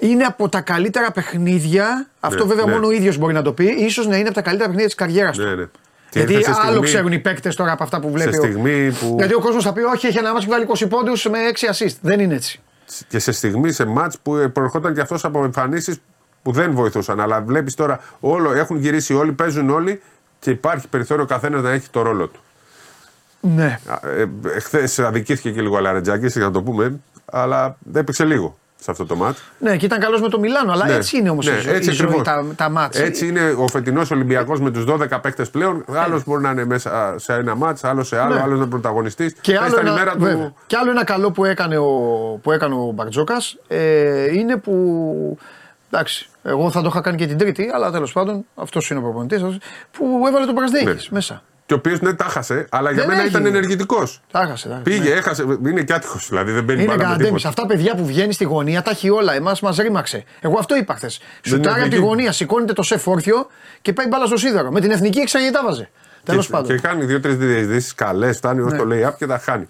Είναι από τα καλύτερα παιχνίδια. Αυτό ναι, βέβαια ναι. μόνο ο ίδιος μπορεί να το πει. σω να είναι από τα καλύτερα παιχνίδια της καριέρας του. Ναι, ναι. Γιατί άλλο στιγμή, ξέρουν οι παίκτες τώρα από αυτά που βλέπει. Σε στιγμή που... Γιατί ο κόσμος θα πει: Όχι, έχει ένα μάτσο βάλει 20 πόντους με 6 assist. Δεν είναι έτσι και σε στιγμή, σε μάτς που προερχόταν και αυτός από εμφανίσεις που δεν βοηθούσαν. Αλλά βλέπεις τώρα, όλο, έχουν γυρίσει όλοι, παίζουν όλοι και υπάρχει περιθώριο ο καθένας να έχει το ρόλο του. Ναι. Ε, Χθες αδικήθηκε και λίγο ο Λαρετζάκης, να το πούμε, αλλά δεν έπαιξε λίγο σε αυτό το μάτς. Ναι, και ήταν καλός με το Μιλάνο, αλλά ναι. έτσι είναι όμως ναι, η, ζωή, τα, τα μάτς. Έτσι είναι ο φετινός Ολυμπιακός με τους 12 παίκτες πλέον. Ναι. Άλλος μπορεί να είναι μέσα σε ένα μάτς, άλλος σε άλλο, ναι. άλλος να είναι πρωταγωνιστής. Και, άλλο ένα, του... και άλλο ένα καλό που έκανε ο, που έκανε ο Μπαρτζόκας ε, είναι που Εντάξει. Εγώ θα το είχα κάνει και την Τρίτη, αλλά τέλος πάντων αυτός είναι ο προπονητής που έβαλε τον Πρασδέκη Ναι. μέσα. Και ο οποίος ναι, τα χάσε, αλλά για Δεν μένα έχει. ήταν ενεργητικός. Τα έχασε. τα έχασε. Πήγε, έχασε. Είναι και άτυχος δηλαδή. Δεν μπαίνει Είναι μπάλα με γκαντέμι. τίποτα. Αυτά παιδιά που βγαίνει στη γωνία τα έχει όλα. Εμάς μας ρήμαξε. Εγώ αυτό είπα χθες. Σουτάρει είναι από τη εκεί. γωνία, σηκώνεται το σεφ όρθιο και πάει μπάλα στο σίδερο. Με την εθνική έξαγε τα βάζε. Τέλος Και, πάντων. και κάνει δύο-τρεις διαιτήσει καλέ, φτάνει ω Ναι. το lay-up και τα χάνει.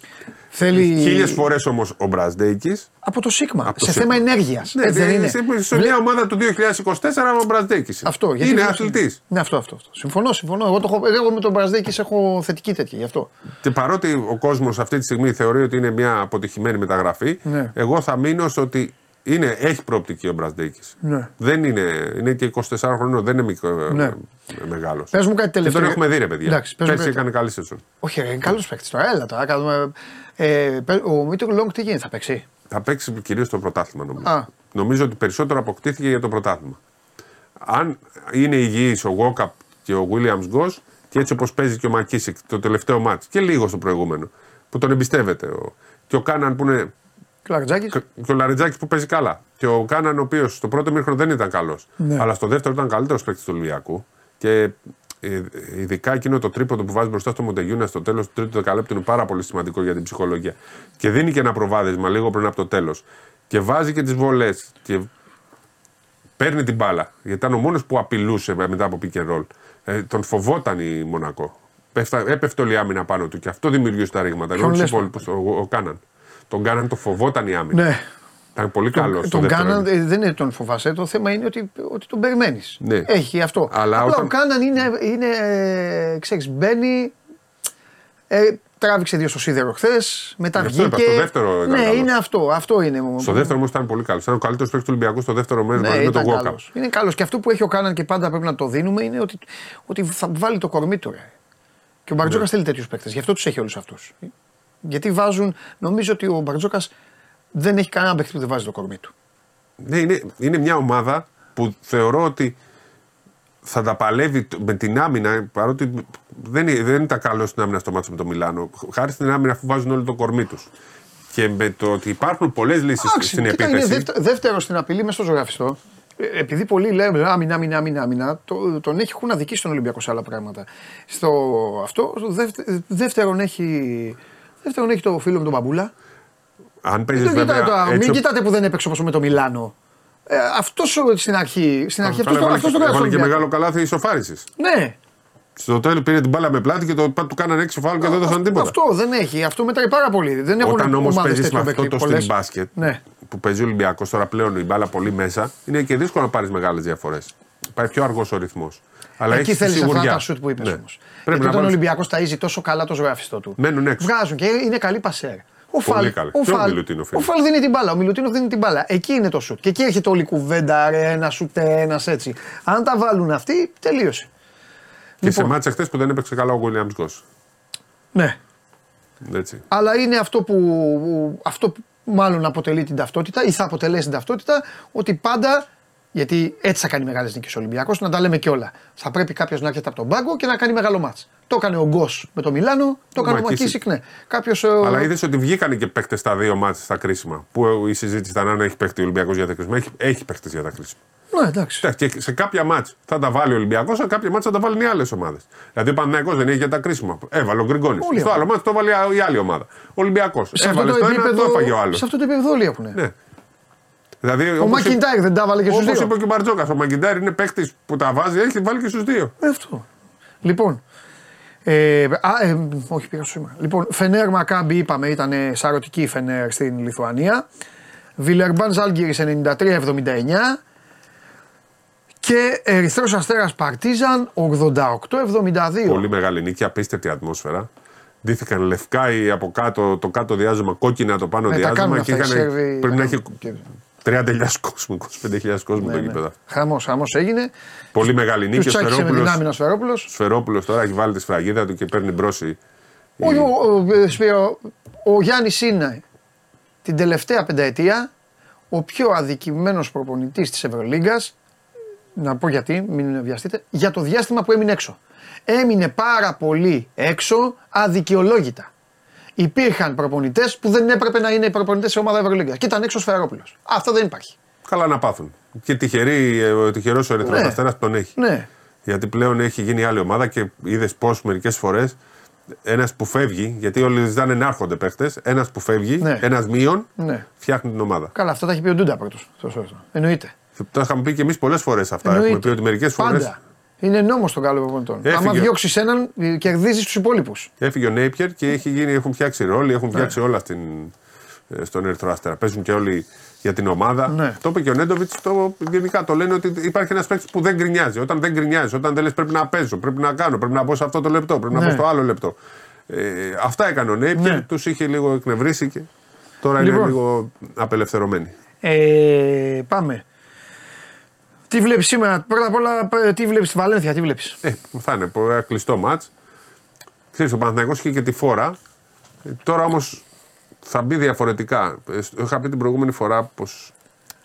Θέλει. Χίλιες φορές όμως ο Μπραζδέκη. Από το Σίγμα. Από το σε Σίγμα. θέμα ενέργειας. Ναι, δεν είναι. σε, σε μια ομάδα του 2024 ο Μπραζδέκη. Αυτό. γιατί Είναι δεν- αθλητής. Ναι, αυτό, αυτό, αυτό. Συμφωνώ, συμφωνώ. Εγώ, το έχω, εγώ με τον Μπραζδέκη έχω θετική τέτοια γι' αυτό. Και παρότι ο κόσμος αυτή τη στιγμή θεωρεί ότι είναι μια αποτυχημένη μεταγραφή, Ναι. εγώ θα μείνω στο ότι είναι, έχει προοπτική ο Μπραζδέκη. Ναι. Δεν είναι, είναι και 24 χρονών, δεν είναι μικρό, Ναι. μεγάλος. Πες μου κάτι Και τελευταίο. τον έχουμε δει, ρε παιδιά. Εντάξει, πες μου Πέρσι κάτι. έκανε καλή σεζόν. Όχι, ρε, είναι καλός παίκτης τώρα. Έλα τώρα. Κάνουμε... Ε, πε- ο Μίτρο Λόγκ τι γίνεται, θα παίξει; Θα παίξει κυρίως το πρωτάθλημα νομίζω. Α. Νομίζω ότι περισσότερο αποκτήθηκε για το πρωτάθλημα. Αν είναι υγιής ο Γόκαπ και ο Williams Γκος και έτσι όπως παίζει και ο Μακίσικ το τελευταίο μάτς και λίγο στο προηγούμενο που τον εμπιστεύεται. Ο, και ο Κάναν που είναι. Κλαρτζάκη. και ο Λαριτζάκης που παίζει καλά. Και ο Κάναν ο οποίος στο πρώτο μήχρονο δεν ήταν καλός. Ναι. Αλλά στο δεύτερο ήταν καλύτερος παίκτης του Ολυμπιακού. Και ε, ειδικά εκείνο το τρίποντο που βάζει μπροστά στο Μοντεγιούνα στο τέλος του τρίτου δεκαλέπτου είναι πάρα πολύ σημαντικό για την ψυχολογία. Και δίνει και ένα προβάδισμα λίγο πριν από το τέλος. Και βάζει και τις βολές. Και παίρνει την μπάλα. Γιατί ήταν ο μόνος που απειλούσε μετά από pick and roll. Ε, τον φοβόταν η Μονακό. Πέφτα, έπεφτε όλη η άμυνα πάνω του και αυτό δημιουργούσε τα ρήγματα. Ενώ Ποιον τους λες υπόλοιπου, ο, ο Κάναν. Τον Κάναν το φοβόταν η άμυνα. Ναι. Ήταν πολύ καλός. Τον, τον Κάναν ε, δεν είναι τον φοβάσαι. Το θέμα είναι ότι, ότι τον περιμένεις. Ναι. Έχει αυτό. Αλλά Απλά όταν- ο Κάναν είναι, είναι ε, ξέρεις, μπαίνει. Ε, τράβηξε δύο στο σίδερο χθες. Μετά Γι' αυτό είπα, βγήκε. στο δεύτερο ήταν ναι, καλός. είναι αυτό. Αυτό είναι. Στο δεύτερο όμως ήταν πολύ καλός. Ήταν ο καλύτερος παίκτης του Ολυμπιακού στο δεύτερο μέρος Ναι, μαζί με τον ήταν Γόκα. καλός. Είναι καλός. Και αυτό που έχει ο Κάναν και πάντα πρέπει να το δίνουμε είναι ότι, ότι θα βάλει το κορμί του. Ρε. Και ο Μπαρτζόκας Ναι. θέλει τέτοιους παίκτες. Γι' αυτό τους έχει όλους αυτούς. Γιατί βάζουν. Νομίζω ότι ο Μπαρτζόκας δεν έχει κανένα παίκτη που δεν βάζει το κορμί του. Ναι, είναι, είναι μια ομάδα που θεωρώ ότι θα τα παλεύει το- με την άμυνα, παρότι δεν, είναι- δεν ήταν καλό στην άμυνα στο μάτσο με το Μιλάνο. Χάρη στην άμυνα αφού βάζουν όλο το κορμί τους. Και με το ότι υπάρχουν πολλές λύσεις Εντάξει, στην κοίτα, επίθεση. είναι δεύτερο, δεύτερο στην απειλή μες στο ζωγραφιστό. Ε, Επειδή πολλοί λέμε άμυνα, άμυνα, άμυνα, άμυνα, το, τον έχει, έχουν αδικήσει τον Ολυμπιακό σε άλλα πράγματα. Στο αυτό, στο δεύτε- δεύτερον, έχει, δεύτερον έχει το φίλο με τον Μπαμπούλα. Αν παίζεις Μην, το βέβαια. κοιτάτε, τώρα, έτσι μην ο- κοιτάτε που δεν έπαιξε όπως με το Μιλάνο. Ε, αυτός στην αρχή, στην αρχή Καλά, αυτός το έβαλε αυτός και- το κάνει. έβαλε στον και Ολυμπιακό. μεγάλο καλάθι ισοφάρισης. Ναι, Στο τέλος πήρε την μπάλα με πλάτη και το, του κάνανε έξι φάουλ και δεν έδωσαν τίποτα. αυτό δεν έχει. Αυτό μετράει πάρα πολύ. Δεν έχουν Όταν όμως ομάδες παίζεις με τέτοιο αυτό παίκτη, το πολλές. στην μπάσκετ Ναι. που παίζει ο Ολυμπιακός τώρα πλέον η μπάλα πολύ μέσα, είναι και δύσκολο να πάρεις μεγάλες διαφορές. Πάει πιο αργός ο ρυθμός. Αλλά Εκεί έχεις τη θέλεις αυτά σιγουριά. τα σουτ που είπες Ναι. όμως. Πρέπει Γιατί να όταν ο βάλεις- Ολυμπιακό ταζει τόσο καλά το ζωγραφιστό του. Μένουν έξω. Βγάζουν και είναι καλή πασέρ. Ο Πολύ Φαλ, καλή. ο Και ο Φαλ, Μιλουτίνοφ ο είναι. Φαλ δίνει την μπάλα. Ο Μιλουτίνοφ δίνει την μπάλα. Εκεί είναι το σουτ. Και εκεί έρχεται όλη η κουβέντα, ρε, ένα σουτ, ένα έτσι. Αν τα βάλουν αυτοί, τελείωσε. Και σε Λοιπόν. μάτσα χθες που δεν έπαιξε καλά ο Williams Γκος. Ναι. Έτσι. Αλλά είναι αυτό που, αυτό που μάλλον αποτελεί την ταυτότητα ή θα αποτελέσει την ταυτότητα ότι πάντα. Γιατί έτσι θα κάνει μεγάλες νίκες ο Ολυμπιακός, να τα λέμε και όλα. Θα πρέπει κάποιος να έρχεται από τον πάγκο και να κάνει μεγάλο μάτς. Το έκανε ο Γκος με το Μιλάνο, το έκανε ο Μακίσικ. Μακίσικ, ναι. Κάποιος. Αλλά είδες ότι βγήκαν και παίχτε στα δύο μάτια στα κρίσιμα. Που η συζήτηση ήταν αν έχει παίχτη ο Ολυμπιακός για τα κρίσιμα. Έχει, έχει παίχτες για τα κρίσιμα. Ναι, εντάξει. Εντάξει, Και σε κάποια μάτια θα τα βάλει ο Ολυμπιακός, σε κάποια μάτια θα τα βάλουν οι άλλες ομάδες. Δηλαδή ο Παναγιακός δεν έχει για τα κρίσιμα. Έβαλε ο Γκριγκόνης. Όλοι Στο έχουν. άλλο μάτι το έβαλε η άλλη ομάδα. Ο Ολυμπιακός. Σε αυτό, Έβαλε το στο ένα, το επίπεδο, έφαγε ο άλλος. σε αυτό το επίπεδο όλοι έχουν. Ναι. Δηλαδή, Ο Μακιντάιρ δεν τα βάλε και στους Όπως δύο. είπε και ο Μπαρτζόκας, ο Μακιντάιρ είναι παίχτη που τα βάζει, έχει βάλει και στους δύο. Ε, αυτό. Λοιπόν. Ε, α, ε, όχι, πήγα στο σήμερα. Λοιπόν, Φενέρ Μακάμπι είπαμε, ήταν σαρωτική η Φενέρ στην Λιθουανία. Βιλερμπάν Ζάλγκυρη 93-79. Και Ερυθρός Αστέρας Παρτίζαν 88-72. Πολύ μεγάλη νίκη, απίστευτη ατμόσφαιρα. Ντύθηκαν λευκά ή από κάτω, το κάτω διάζωμα, κόκκινα το πάνω Ναι, τα κάνουν διάζωμα και αυτά οι είχαν, Σέρβοι, πρέπει τα να έχει κάνουν. 30.000 κόσμο, 25.000 κόσμο το Ναι, γήπεδο. Χαμός, χαμός έγινε. Πολύ μεγάλη νίκη. Τους Ο τσάκισε με την Σφερόπουλος, άμυνα ο Σφερόπουλος. Σφερόπουλος τώρα έχει βάλει τη σφραγίδα του και παίρνει μπρόση. Ο, ο, ο, Σπύρο, ο Γιάννης είναι την τελευταία πενταετία ο πιο αδικημένος προπονητής της Ευρωλίγκας να πω γιατί, μην βιαστείτε, για το διάστημα που έμεινε έξω. Έμεινε πάρα πολύ έξω αδικαιολόγητα. Υπήρχαν προπονητές που δεν έπρεπε να είναι προπονητές σε ομάδα Ευρωλίγκα. Και ήταν έξω ο Σφερόπουλο. Αυτό δεν υπάρχει. Καλά να πάθουν. Και τυχερή, ε, ο τυχερός ο Ερυθρό Ναι. Αστέρα τον έχει. Ναι. Γιατί πλέον έχει γίνει άλλη ομάδα και είδες πώς μερικές φορές ένας που φεύγει, γιατί όλοι ζητάνε να έρχονται παίχτες, ένας που φεύγει, Ναι. ένας μείον, Ναι. φτιάχνει την ομάδα. Καλά, αυτά τα έχει πει ο Ντούντα πρώτος. Εννοείται. Το είχαμε πει και εμείς πολλές φορές αυτά. Εννοείται. Έχουμε πει ότι μερικές φορές Πάντα. Είναι νόμος τον καλό προπονητών. Έφυγε. Άμα διώξεις έναν, κερδίζεις τους υπόλοιπους. έφυγε ο Νέιπιερ και έχει γίνει, έχουν φτιάξει ρόλοι, Ναι. έχουν φτιάξει όλα στην, ε, στον Ερυθρό Αστέρα. Παίζουν και όλοι για την ομάδα. Ναι. Το είπε και ο Νέντοβιτς, το, γενικά το λένε ότι υπάρχει ένας παίκτης που δεν γκρινιάζει. Όταν δεν γκρινιάζει, όταν δεν λες πρέπει να παίζω, πρέπει να κάνω, πρέπει να μπω σε αυτό το λεπτό, πρέπει να Ναι. μπω στο άλλο λεπτό. Ε, αυτά έκανε ο Νέιπιερ, Ναι. τους είχε λίγο εκνευρίσει και τώρα είναι Λοιπόν. λίγο απελευθερωμένοι. Ε, πάμε. Τι βλέπεις σήμερα, πρώτα απ' όλα, ε, τι βλέπεις στη Βαλένθια, τι βλέπεις; Ε, θα είναι πο- ένα κλειστό μάτς. Ξέρεις, ο Παναθηναϊκός είχε και τη φόρα. Ε, τώρα όμως θα μπει διαφορετικά. Ε, σ- είχα πει την προηγούμενη φορά πως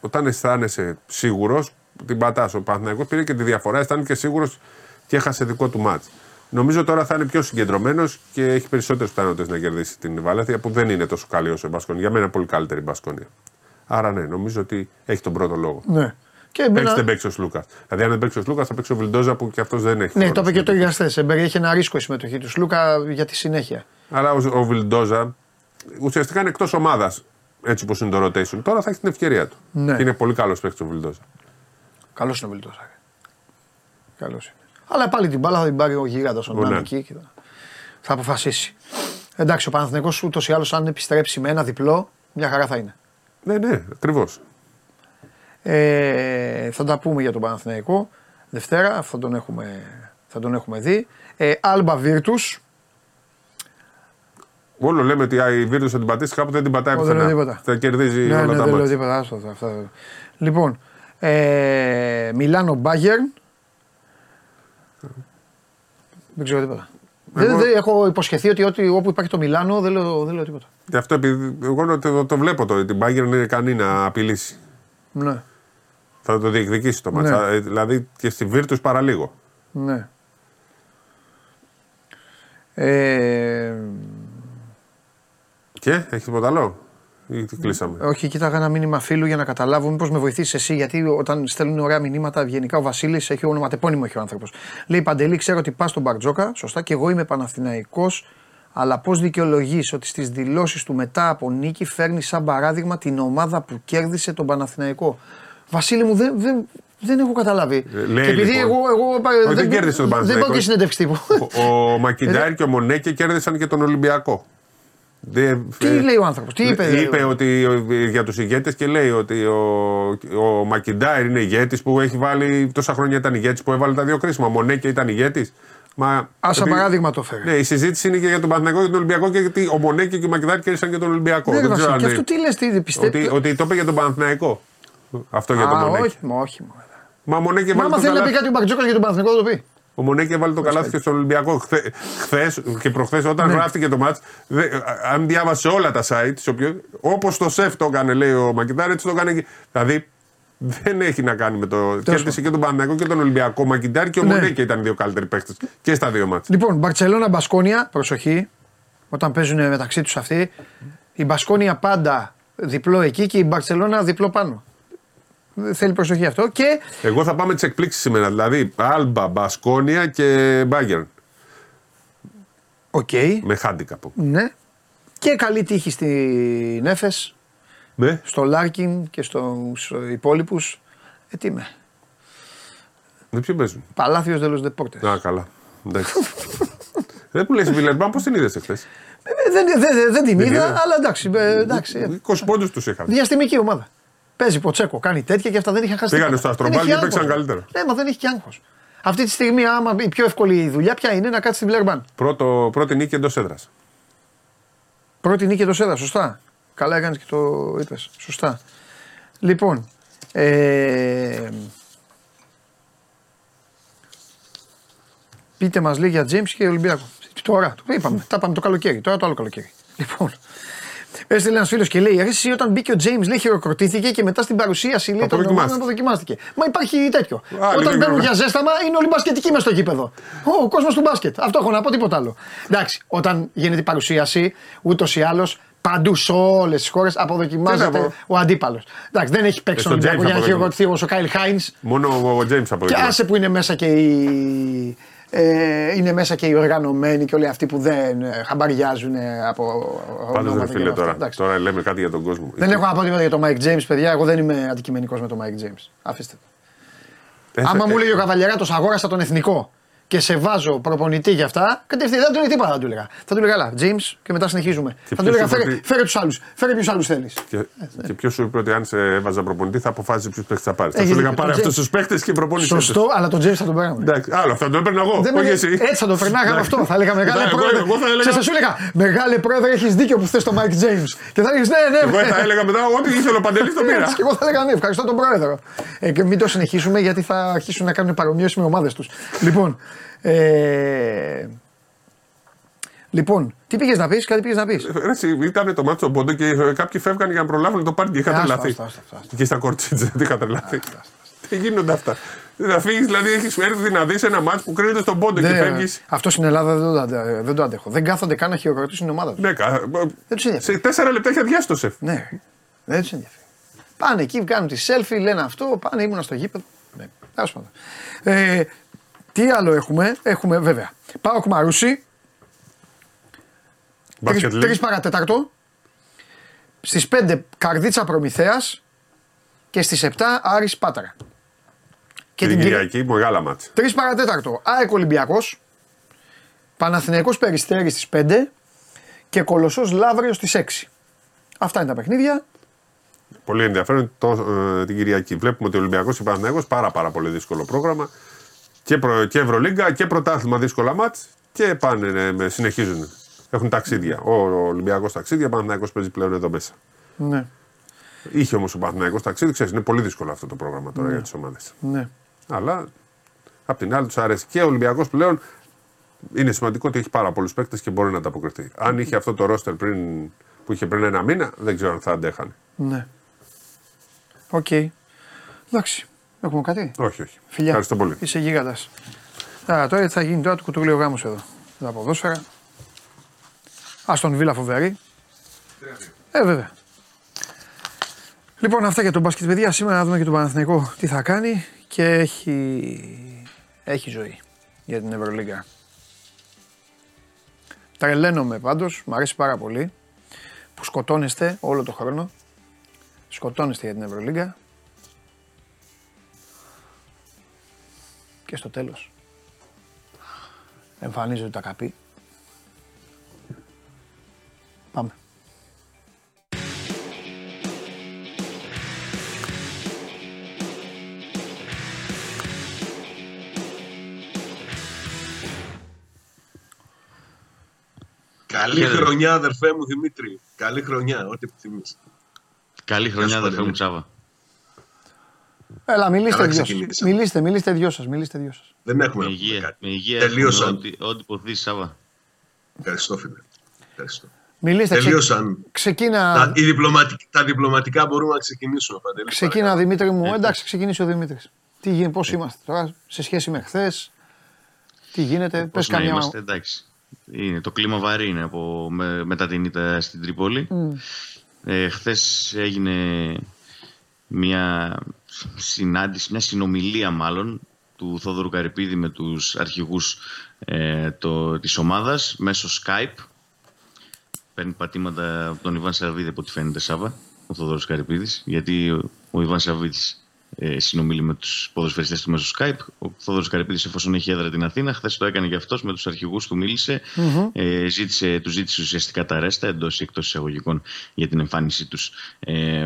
όταν αισθάνεσαι σίγουρος, την πατάς. Ο Παναθηναϊκός πήρε και τη διαφορά, αισθάνεται σίγουρος και έχασε δικό του μάτς. Νομίζω τώρα θα είναι πιο συγκεντρωμένος και έχει περισσότερες πιθανότητες να κερδίσει την Βαλένθια που δεν είναι τόσο καλή όσο η Μπασκόνια. Για μένα είναι πολύ καλύτερη η Μπασκόνια. Άρα ναι, νομίζω ότι έχει τον πρώτο λόγο. Ναι. Και Παίξει ένα- δεν παίξει ο Σλούκας. Δηλαδή, αν δεν παίξει ο Σλούκας, θα παίξει ο Βιλντόζα που και αυτός δεν έχει. Ναι, χρόνο το είπε και το στην Ιγαστέ. Περιέχει ένα ρίσκο η συμμετοχή του Σλούκα για τη συνέχεια. Αλλά ο, ο Βιλντόζα ουσιαστικά είναι εκτός ομάδας έτσι όπως είναι το rotation. Τώρα θα έχει την ευκαιρία του. Ναι. Και είναι πολύ καλός παίκτης ο Βιλντόζα. Καλός είναι ο Βιλτό. Καλός είναι. Αλλά πάλι την μπάλα θα την πάρει ο γίγαντας ο Ο Ναν. Ναν εκεί και θα, θα αποφασίσει. Εντάξει, ο Παναθηναϊκός ούτως ή άλλως αν επιστρέψει με ένα διπλό, μια χαρά θα είναι. Ναι, ναι, ακριβώς. Ε, θα τα πούμε για τον Παναθηναϊκό Δευτέρα, θα τον έχουμε, θα τον έχουμε δει. Ε, Άλμπα Βίρτους, Όλο λέμε ότι α, η Βίρτους θα την πατήσει κάπου δεν την πατάει Ω, δεν λέω πουθενά. τίποτα. Θα κερδίζει ναι, όλα ναι, τα δεν λέω μάτια. τίποτα. άστο αυτά, αυτά. Λοιπόν, ε, Μιλάνο Μπάγερν. Δεν ξέρω τίποτα. Δεν, δεν, έχω υποσχεθεί ότι, ότι όπου υπάρχει το Μιλάνο δεν λέω, δεν λέω τίποτα. Γι' αυτό επειδή εγώ το, το βλέπω το, την Bayern είναι ικανή να απειλήσει. Ναι, Θα το διεκδικήσει το μάτσα. Ναι. Ε, Δηλαδή και στη Βίρτου παραλίγο. ναι. Ε, Και έχει τίποτα άλλο; Ή τι κλείσαμε; όχι, κοίταγα ένα μήνυμα φίλου για να καταλάβω. Μήπως με βοηθήσει εσύ, γιατί όταν στέλνουν ωραία μηνύματα, γενικά ο Βασίλης έχει ονοματεπώνυμο έχει ο άνθρωπος. Λέει Παντελή, ξέρω ότι πας στον Μπαρτζόκα, σωστά, και εγώ είμαι Παναθηναϊκός αλλά πώς δικαιολογείς ότι στις δηλώσεις του μετά από νίκη φέρνει σαν παράδειγμα την ομάδα που κέρδισε τον Παναθηναϊκό. Βασίλη μου, δεν, δεν, δεν έχω καταλάβει. Ε, λέει, και επειδή λοιπόν. εγώ, εγώ Όχι, δεν κέρδισε τον Δεν πάω Παναθηναϊκό. και συνέντευξη τύπου. Ο, ο Μακιντάρ και ο Μονέκε κέρδισαν και τον Ολυμπιακό. Δεν- Τι ε, λέει ο άνθρωπος, τι είπε. Είπε ότι ο- για τους ηγέτες και λέει ότι ο, ο Μακιντάιρ είναι ηγέτης που έχει βάλει τόσα χρόνια ήταν ηγέτης που έβαλε τα δύο κρίσιμα. Ο Μονέκε ήταν ηγέτης. Μα, Α, σαν επειδή- παράδειγμα το φέρει. Ναι, η συζήτηση είναι και για τον Παναθηναϊκό και τον Ολυμπιακό και γιατί ο Μονέκε και ο Μακιντάιρ κέρδισαν και τον Ολυμπιακό. Ναι, ρε Δεν ξέρω Βασίλη, αν και αυτό είναι- τι λες, τι πιστεύει. ότι, ότι το είπε για τον Παναθηναϊκό. Αυτό για τον Α, Μονέκε. όχι, μα όχι. μα. Μα ο Μονέκε Μα βάλει άμα το θέλει να πει καλάθι. κάτι ο Μπαρτζόκα για τον Παναθηνικό, θα το πει. Ο Μονέκε βάλει το καλάθι και στον Ολυμπιακό. Χθε και προχθές, όταν Ναι. γράφτηκε το μάτς, αν διάβασε όλα τα site, όπως το σεφ το έκανε, λέει ο Μακητάρ, έτσι το έκανε και. Δηλαδή δεν έχει να κάνει με το. Κέρδισε και τον Παναγιακό και τον Ολυμπιακό. Ο Μακητάρ και ο Ναι. Μονέκε ήταν οι δύο καλύτεροι παίχτε και στα δύο ματς. Λοιπόν, Μπαρσελόνα Μπασκόνια, προσοχή. Όταν παίζουν μεταξύ τους αυτοί, η Μπασκόνια πάντα διπλό εκεί και η Μπαρσελόνα διπλό πάνω. Θέλει προσοχή αυτό. Και Εγώ θα πάμε τις εκπλήξεις σήμερα. Δηλαδή Άλμπα, Μπασκόνια και Μπάγερν. οκ, Με χάντικαπ. ναι. Και καλή τύχη στην Έφες, Ναι. στο Λάρκιν και στους υπόλοιπους. Ε, τι είμαι. Με ποιον παίζουν; Παλάθιος Δελος Δεπόρτες. Α, καλά. Εντάξει. Δεν μου λες, Βιλερμπάν, πώς την είδες εχθές; Ε, δεν, δεν, δεν, δεν την Δεν είδα, είδα. αλλά εντάξει. ε, εντάξει ε. 20 πόντους τους είχαν. Διαστημική ομάδα. Παίζει ποτσέκο, κάνει τέτοια και αυτά δεν είχαν χάσει. Πήγανε τίποτα. στο Δεν Αστρομπάλ έχει και παίξαν άγχος. καλύτερα. Ναι, μα δεν έχει και άγχος. Αυτή τη στιγμή, άμα η πιο εύκολη δουλειά πια είναι να κάτσει στην Βλερμπάν. Πρώτο, πρώτη νίκη εντός έδρας. Πρώτη νίκη το έδρας, σωστά. Καλά έκανες και το είπες. Σωστά. Λοιπόν. Ε, πείτε μας λίγα για James και Ολυμπιακό. Τώρα, το είπαμε. Τα είπαμε το καλοκαίρι. Τώρα το άλλο καλοκαίρι. Λοιπόν. Έστειλε ένας φίλος και λέει: «Ρε, Εσύ όταν μπήκε ο James λέει χειροκροτήθηκε και μετά στην παρουσίαση λέει, των Αποδοκιμάστηκε. ομάδων αποδοκιμάστηκε. Μα υπάρχει τέτοιο. Άλλη όταν λίγο. μπαίνουν για ζέσταμα είναι όλοι μπασκετικοί μες στο γήπεδο. Ο, ο κόσμος του μπάσκετ. Αυτό έχω να πω, τίποτα άλλο. Εντάξει, όταν γίνεται η παρουσίαση, ούτως ή άλλως Παντού σε όλες τις χώρες Τι να αποδοκιμάζεται πω. ο αντίπαλος. Εντάξει, δεν έχει παίξει Ε, στον στον Ολυμπιακό για να James χειροκροτηθεί όπω ο Κάιλ Χάινς. Μόνο ο James από Και εκεί. άσε που είναι μέσα και οι. Ε, είναι μέσα και οι οργανωμένοι και όλοι αυτοί που δεν ε, χαμπαριάζουν ε, από Πάντω ονόματα δεν και φίλε όλα αυτά. τώρα. Εντάξει. Τώρα λέμε κάτι για τον κόσμο. Δεν έχω να πω τίποτα για τον Mike James, παιδιά. Εγώ δεν είμαι αντικειμενικός με τον Mike James. Αφήστε. το. Ε, Άμα ε, μου λέει ο Καβαλιαράτο αγόρασα τον εθνικό και σε βάζω προπονητή για αυτά, κατευθείαν δεν του έλεγα τίποτα. Θα του έλεγα. Θα του έλεγα, έλα, James και μετά συνεχίζουμε. θα του ποιος έλεγα, είπε φέρε, ότι- φέρε τους άλλους. Φέρε ποιους άλλους θέλεις. Και, και ποιος σου είπε ότι αν σε έβαζα προπονητή θα αποφάσισε ποιους παίχτε θα πάρεις. Θα σου Έγινε έλεγα και πάρε τον αυτούς τους παίχτε και προπονητή. Σωστό, αλλά τον James θα τον πέραμε. Εντάξει, άλλο αυτό το έπαιρνα εγώ. Δεν όχι με- εσύ. Έτσι θα το περνάγαμε αυτό. Θα έλεγα μεγάλε Ναι, εγώ- πρόεδρε. εγώ θα έλεγα- Ξέρεις, θα σου έλεγα Μεγάλε πρόεδρε, έχεις δίκιο που θες τον Mike James. Και θα έλεγες ναι, ναι. Εγώ ναι. θα έλεγα μετά ό,τι ήθελε ο Παντελής τον πήρα. Έτσι, Και εγώ θα έλεγα ναι, ευχαριστώ τον πρόεδρο. Ε, και μην το συνεχίσουμε γιατί θα αρχίσουν να κάνουν παρομοίωση με ομάδες τους. Λοιπόν, ε, λοιπόν, τι πήγες να πεις, κάτι πήγες να πεις. Ρε, εσύ, Ήταν το μάτσο στον πόντο και ε, κάποιοι φεύγαν για να προλάβουν να το πάρουν και είχα Άστα, τρελαθεί. άστα, άστα, άστα. Και στα κορτσίτσα, τι είχα τρελαθεί. Τι γίνονται αυτά. Θα φύγεις, δηλαδή έχεις έρθει να δεις ένα μάτσο που κρίνεται στον πόντο και φεύγεις. αυτό στην Ελλάδα δεν το, αντε- δεν το αντέχω. Δεν κάθονται καν να χειροκροτήσουν την ομάδα τους. Ναι, κα- Δεν τους ενδιαφέρει. σε τέσσερα λεπτά έχει αδειάσει το σεφ. Ναι, δεν τους ενδιαφέρει. Πάνε εκεί, κάνουν τη selfie, λένε αυτό, πάνε, ήμουνα στο γήπεδο. Ναι, τέλος πάντων. Ε, τι άλλο έχουμε, έχουμε βέβαια. Πάω Μαρούσι, Μπάσκετ Τρεις League. παρατέταρτο. Στις 5 Καρδίτσα Προμηθέας και στις 7 Άρης Πάταρα. Και Την την Κυριακή. Κυριακή, μεγάλα μάτσα. 3 παρατέταρτο ΑΕΚ Ολυμπιακός. Παναθηναϊκός Περιστέρης στις 5 και Κολοσσός Λαύριος στις 6. Αυτά είναι τα παιχνίδια. Πολύ ενδιαφέρον το, ε, την Κυριακή. Βλέπουμε ότι ο Ολυμπιακός και ο Παναθηναϊκός πάρα, πάρα πολύ δύσκολο πρόγραμμα. Και, προ, και Ευρωλίγκα και πρωτάθλημα δύσκολα μάτς. Και πάνε, ε, με- συνεχίζουν. Έχουν ταξίδια. Ο, ο Ολυμπιακός ταξίδια, ο Παναθηναϊκός παίζει πλέον εδώ μέσα. Ναι, Είχε όμως ο Παναθηναϊκός ταξίδι, ξέρεις, είναι πολύ δύσκολο αυτό το πρόγραμμα τώρα για τις ομάδες. ναι. Αλλά απ' την άλλη τους αρέσει. Και ο Ολυμπιακός πλέον είναι σημαντικό ότι έχει πάρα πολλούς παίκτες και μπορεί να ανταποκριθεί. Αν είχε αυτό το ρόστερ πριν, που είχε πριν ένα μήνα, δεν ξέρω αν θα αντέχανε. ναι. Οκ. Εντάξει. Έχουμε κάτι; Όχι, όχι. Φιλιά. Ευχαριστώ πολύ. Είσαι γίγαντας. Α, τώρα τι θα γίνει τώρα του κουτουλίου γάμους εδώ. Τα ποδόσφαιρα. Άστον Βίλα φοβερή. Ε, βέβαια. Λοιπόν, αυτά για τον μπάσκετ, παιδιά. Σήμερα να δούμε και τον Παναθηναϊκό τι θα κάνει και έχει, έχει ζωή για την Ευρωλίγκα. Τρελαίνομαι πάντως, μου αρέσει πάρα πολύ που σκοτώνεστε όλο το χρόνο. Σκοτώνεστε για την Ευρωλίγκα και στο τέλος εμφανίζονται τα καπί. Πάμε. Καλή Χαίρετε. χρονιά, αδερφέ μου Δημήτρη. Καλή χρονιά, ό,τι επιθυμείς. Καλή χρονιά, σου, αδερφέ μου Παντελή. Τσάβα. Έλα, μιλήστε Καλά δυο σας. ξεκινήσαμε. Μιλήστε, μιλήστε δυο σας, μιλήστε δυο σας. Δεν έχουμε Με να πούμε υγεία. κάτι. Με υγεία. Τελείωσαν. έχουμε Ό,τι, ό,τι ποθεί, Τσάβα. Ευχαριστώ, φίλε. Ευχαριστώ. Μιλήστε, ξε... Τελείωσαν. ξεκίνα, Τα, οι διπλωματικ- τα διπλωματικά μπορούμε να ξεκινήσουμε, Παντελή. ξεκίνα Δημήτρη μου. Εντάξει, ξεκινήσει ο Δημήτρης. Τι γίνεται, πώς είμαστε τώρα, σε σχέση με χθες, τι γίνεται, πες Πώς να καμιά... είμαστε, εντάξει. Είναι, το κλίμα βαρύ είναι από, με, μετά την ήττα στην Τρίπολη. Μμ. Ε, χθες έγινε μια συνάντηση, μια συνομιλία μάλλον του Θόδωρου Καρυπίδη με τους αρχηγούς ε, το, της ομάδας μέσω Skype. Παίρνει πατήματα από τον Ιβάν Σαββίδη από ό,τι φαίνεται Σάβα, ο Θόδωρος Καρυπίδης, γιατί ο, ο Ιβάν Σαββίδης ε, συνομιλεί με τους ποδοσφαιριστές του μέσω Skype. Ο Θόδωρος Καρυπίδης εφόσον έχει έδρα την Αθήνα, χθες το έκανε και αυτός με τους αρχηγούς του, μίλησε, ε, ζήτησε, τους ζήτησε ουσιαστικά τα ρέστα εντός ή εκτός εισαγωγικών για την εμφάνισή τους ε, ε,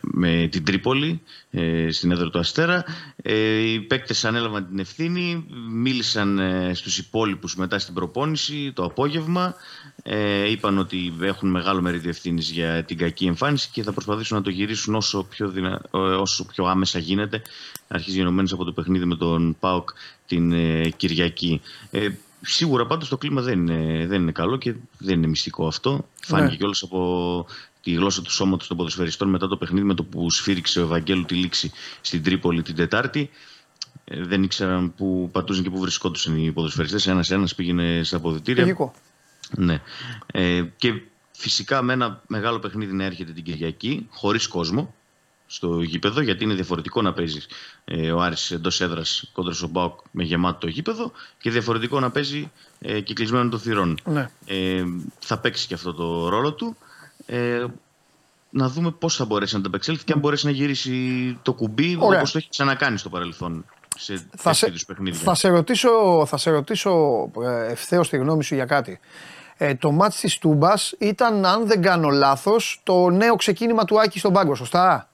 με την Τρίπολη ε, στην έδρα του Αστέρα. Ε, οι παίκτες ανέλαβαν την ευθύνη, μίλησαν ε, στους υπόλοιπους μετά στην προπόνηση το απόγευμα. Ε, είπαν ότι έχουν μεγάλο μερίδιο ευθύνης για την κακή εμφάνιση και θα προσπαθήσουν να το γυρίσουν όσο πιο, δυνα... ε, όσο πιο άμεσα γίνεται. Αρχίζει γενομένως από το παιχνίδι με τον ΠΑΟΚ την ε, Κυριακή. Ε, σίγουρα πάντως το κλίμα δεν είναι, δεν είναι καλό και δεν είναι μυστικό αυτό. Φάνηκε Ναι. κιόλας από τη γλώσσα του σώματος των ποδοσφαιριστών μετά το παιχνίδι με το που σφύριξε ο Ευαγγέλου τη λήξη στην Τρίπολη την Τετάρτη. Ε, δεν ήξεραν που πατούσαν και που βρισκόντουσαν οι ποδοσφαιριστές. Ένας ένας πήγαινε στα αποδητήρια. Λογικό. Ναι. Ε, και Φυσικά με ένα μεγάλο παιχνίδι να έρχεται την Κυριακή, χωρίς κόσμο στο γήπεδο, γιατί είναι διαφορετικό να παίζεις ε, ο Άρης εντός έδρας κόντρας στον Μπάουκ με γεμάτο το γήπεδο και διαφορετικό να παίζει ε, κυκλισμένο των θυρών. Ναι. Ε, θα παίξει και αυτό το ρόλο του. Ε, να δούμε πώς θα μπορέσει να ανταπεξέλθει και αν μπορέσει να γυρίσει το κουμπί Ωραία. όπω το έχει ξανακάνει στο παρελθόν σε Θα σε, τέτοιου είδους παιχνίδια. θα σε ρωτήσω, θα σε ρωτήσω ε, ευθέως τη γνώμη σου για κάτι. Ε, το μάτς της Τούμπας ήταν, αν δεν κάνω λάθος, το νέο ξεκίνημα του Άκη στον πάγκο, σωστά;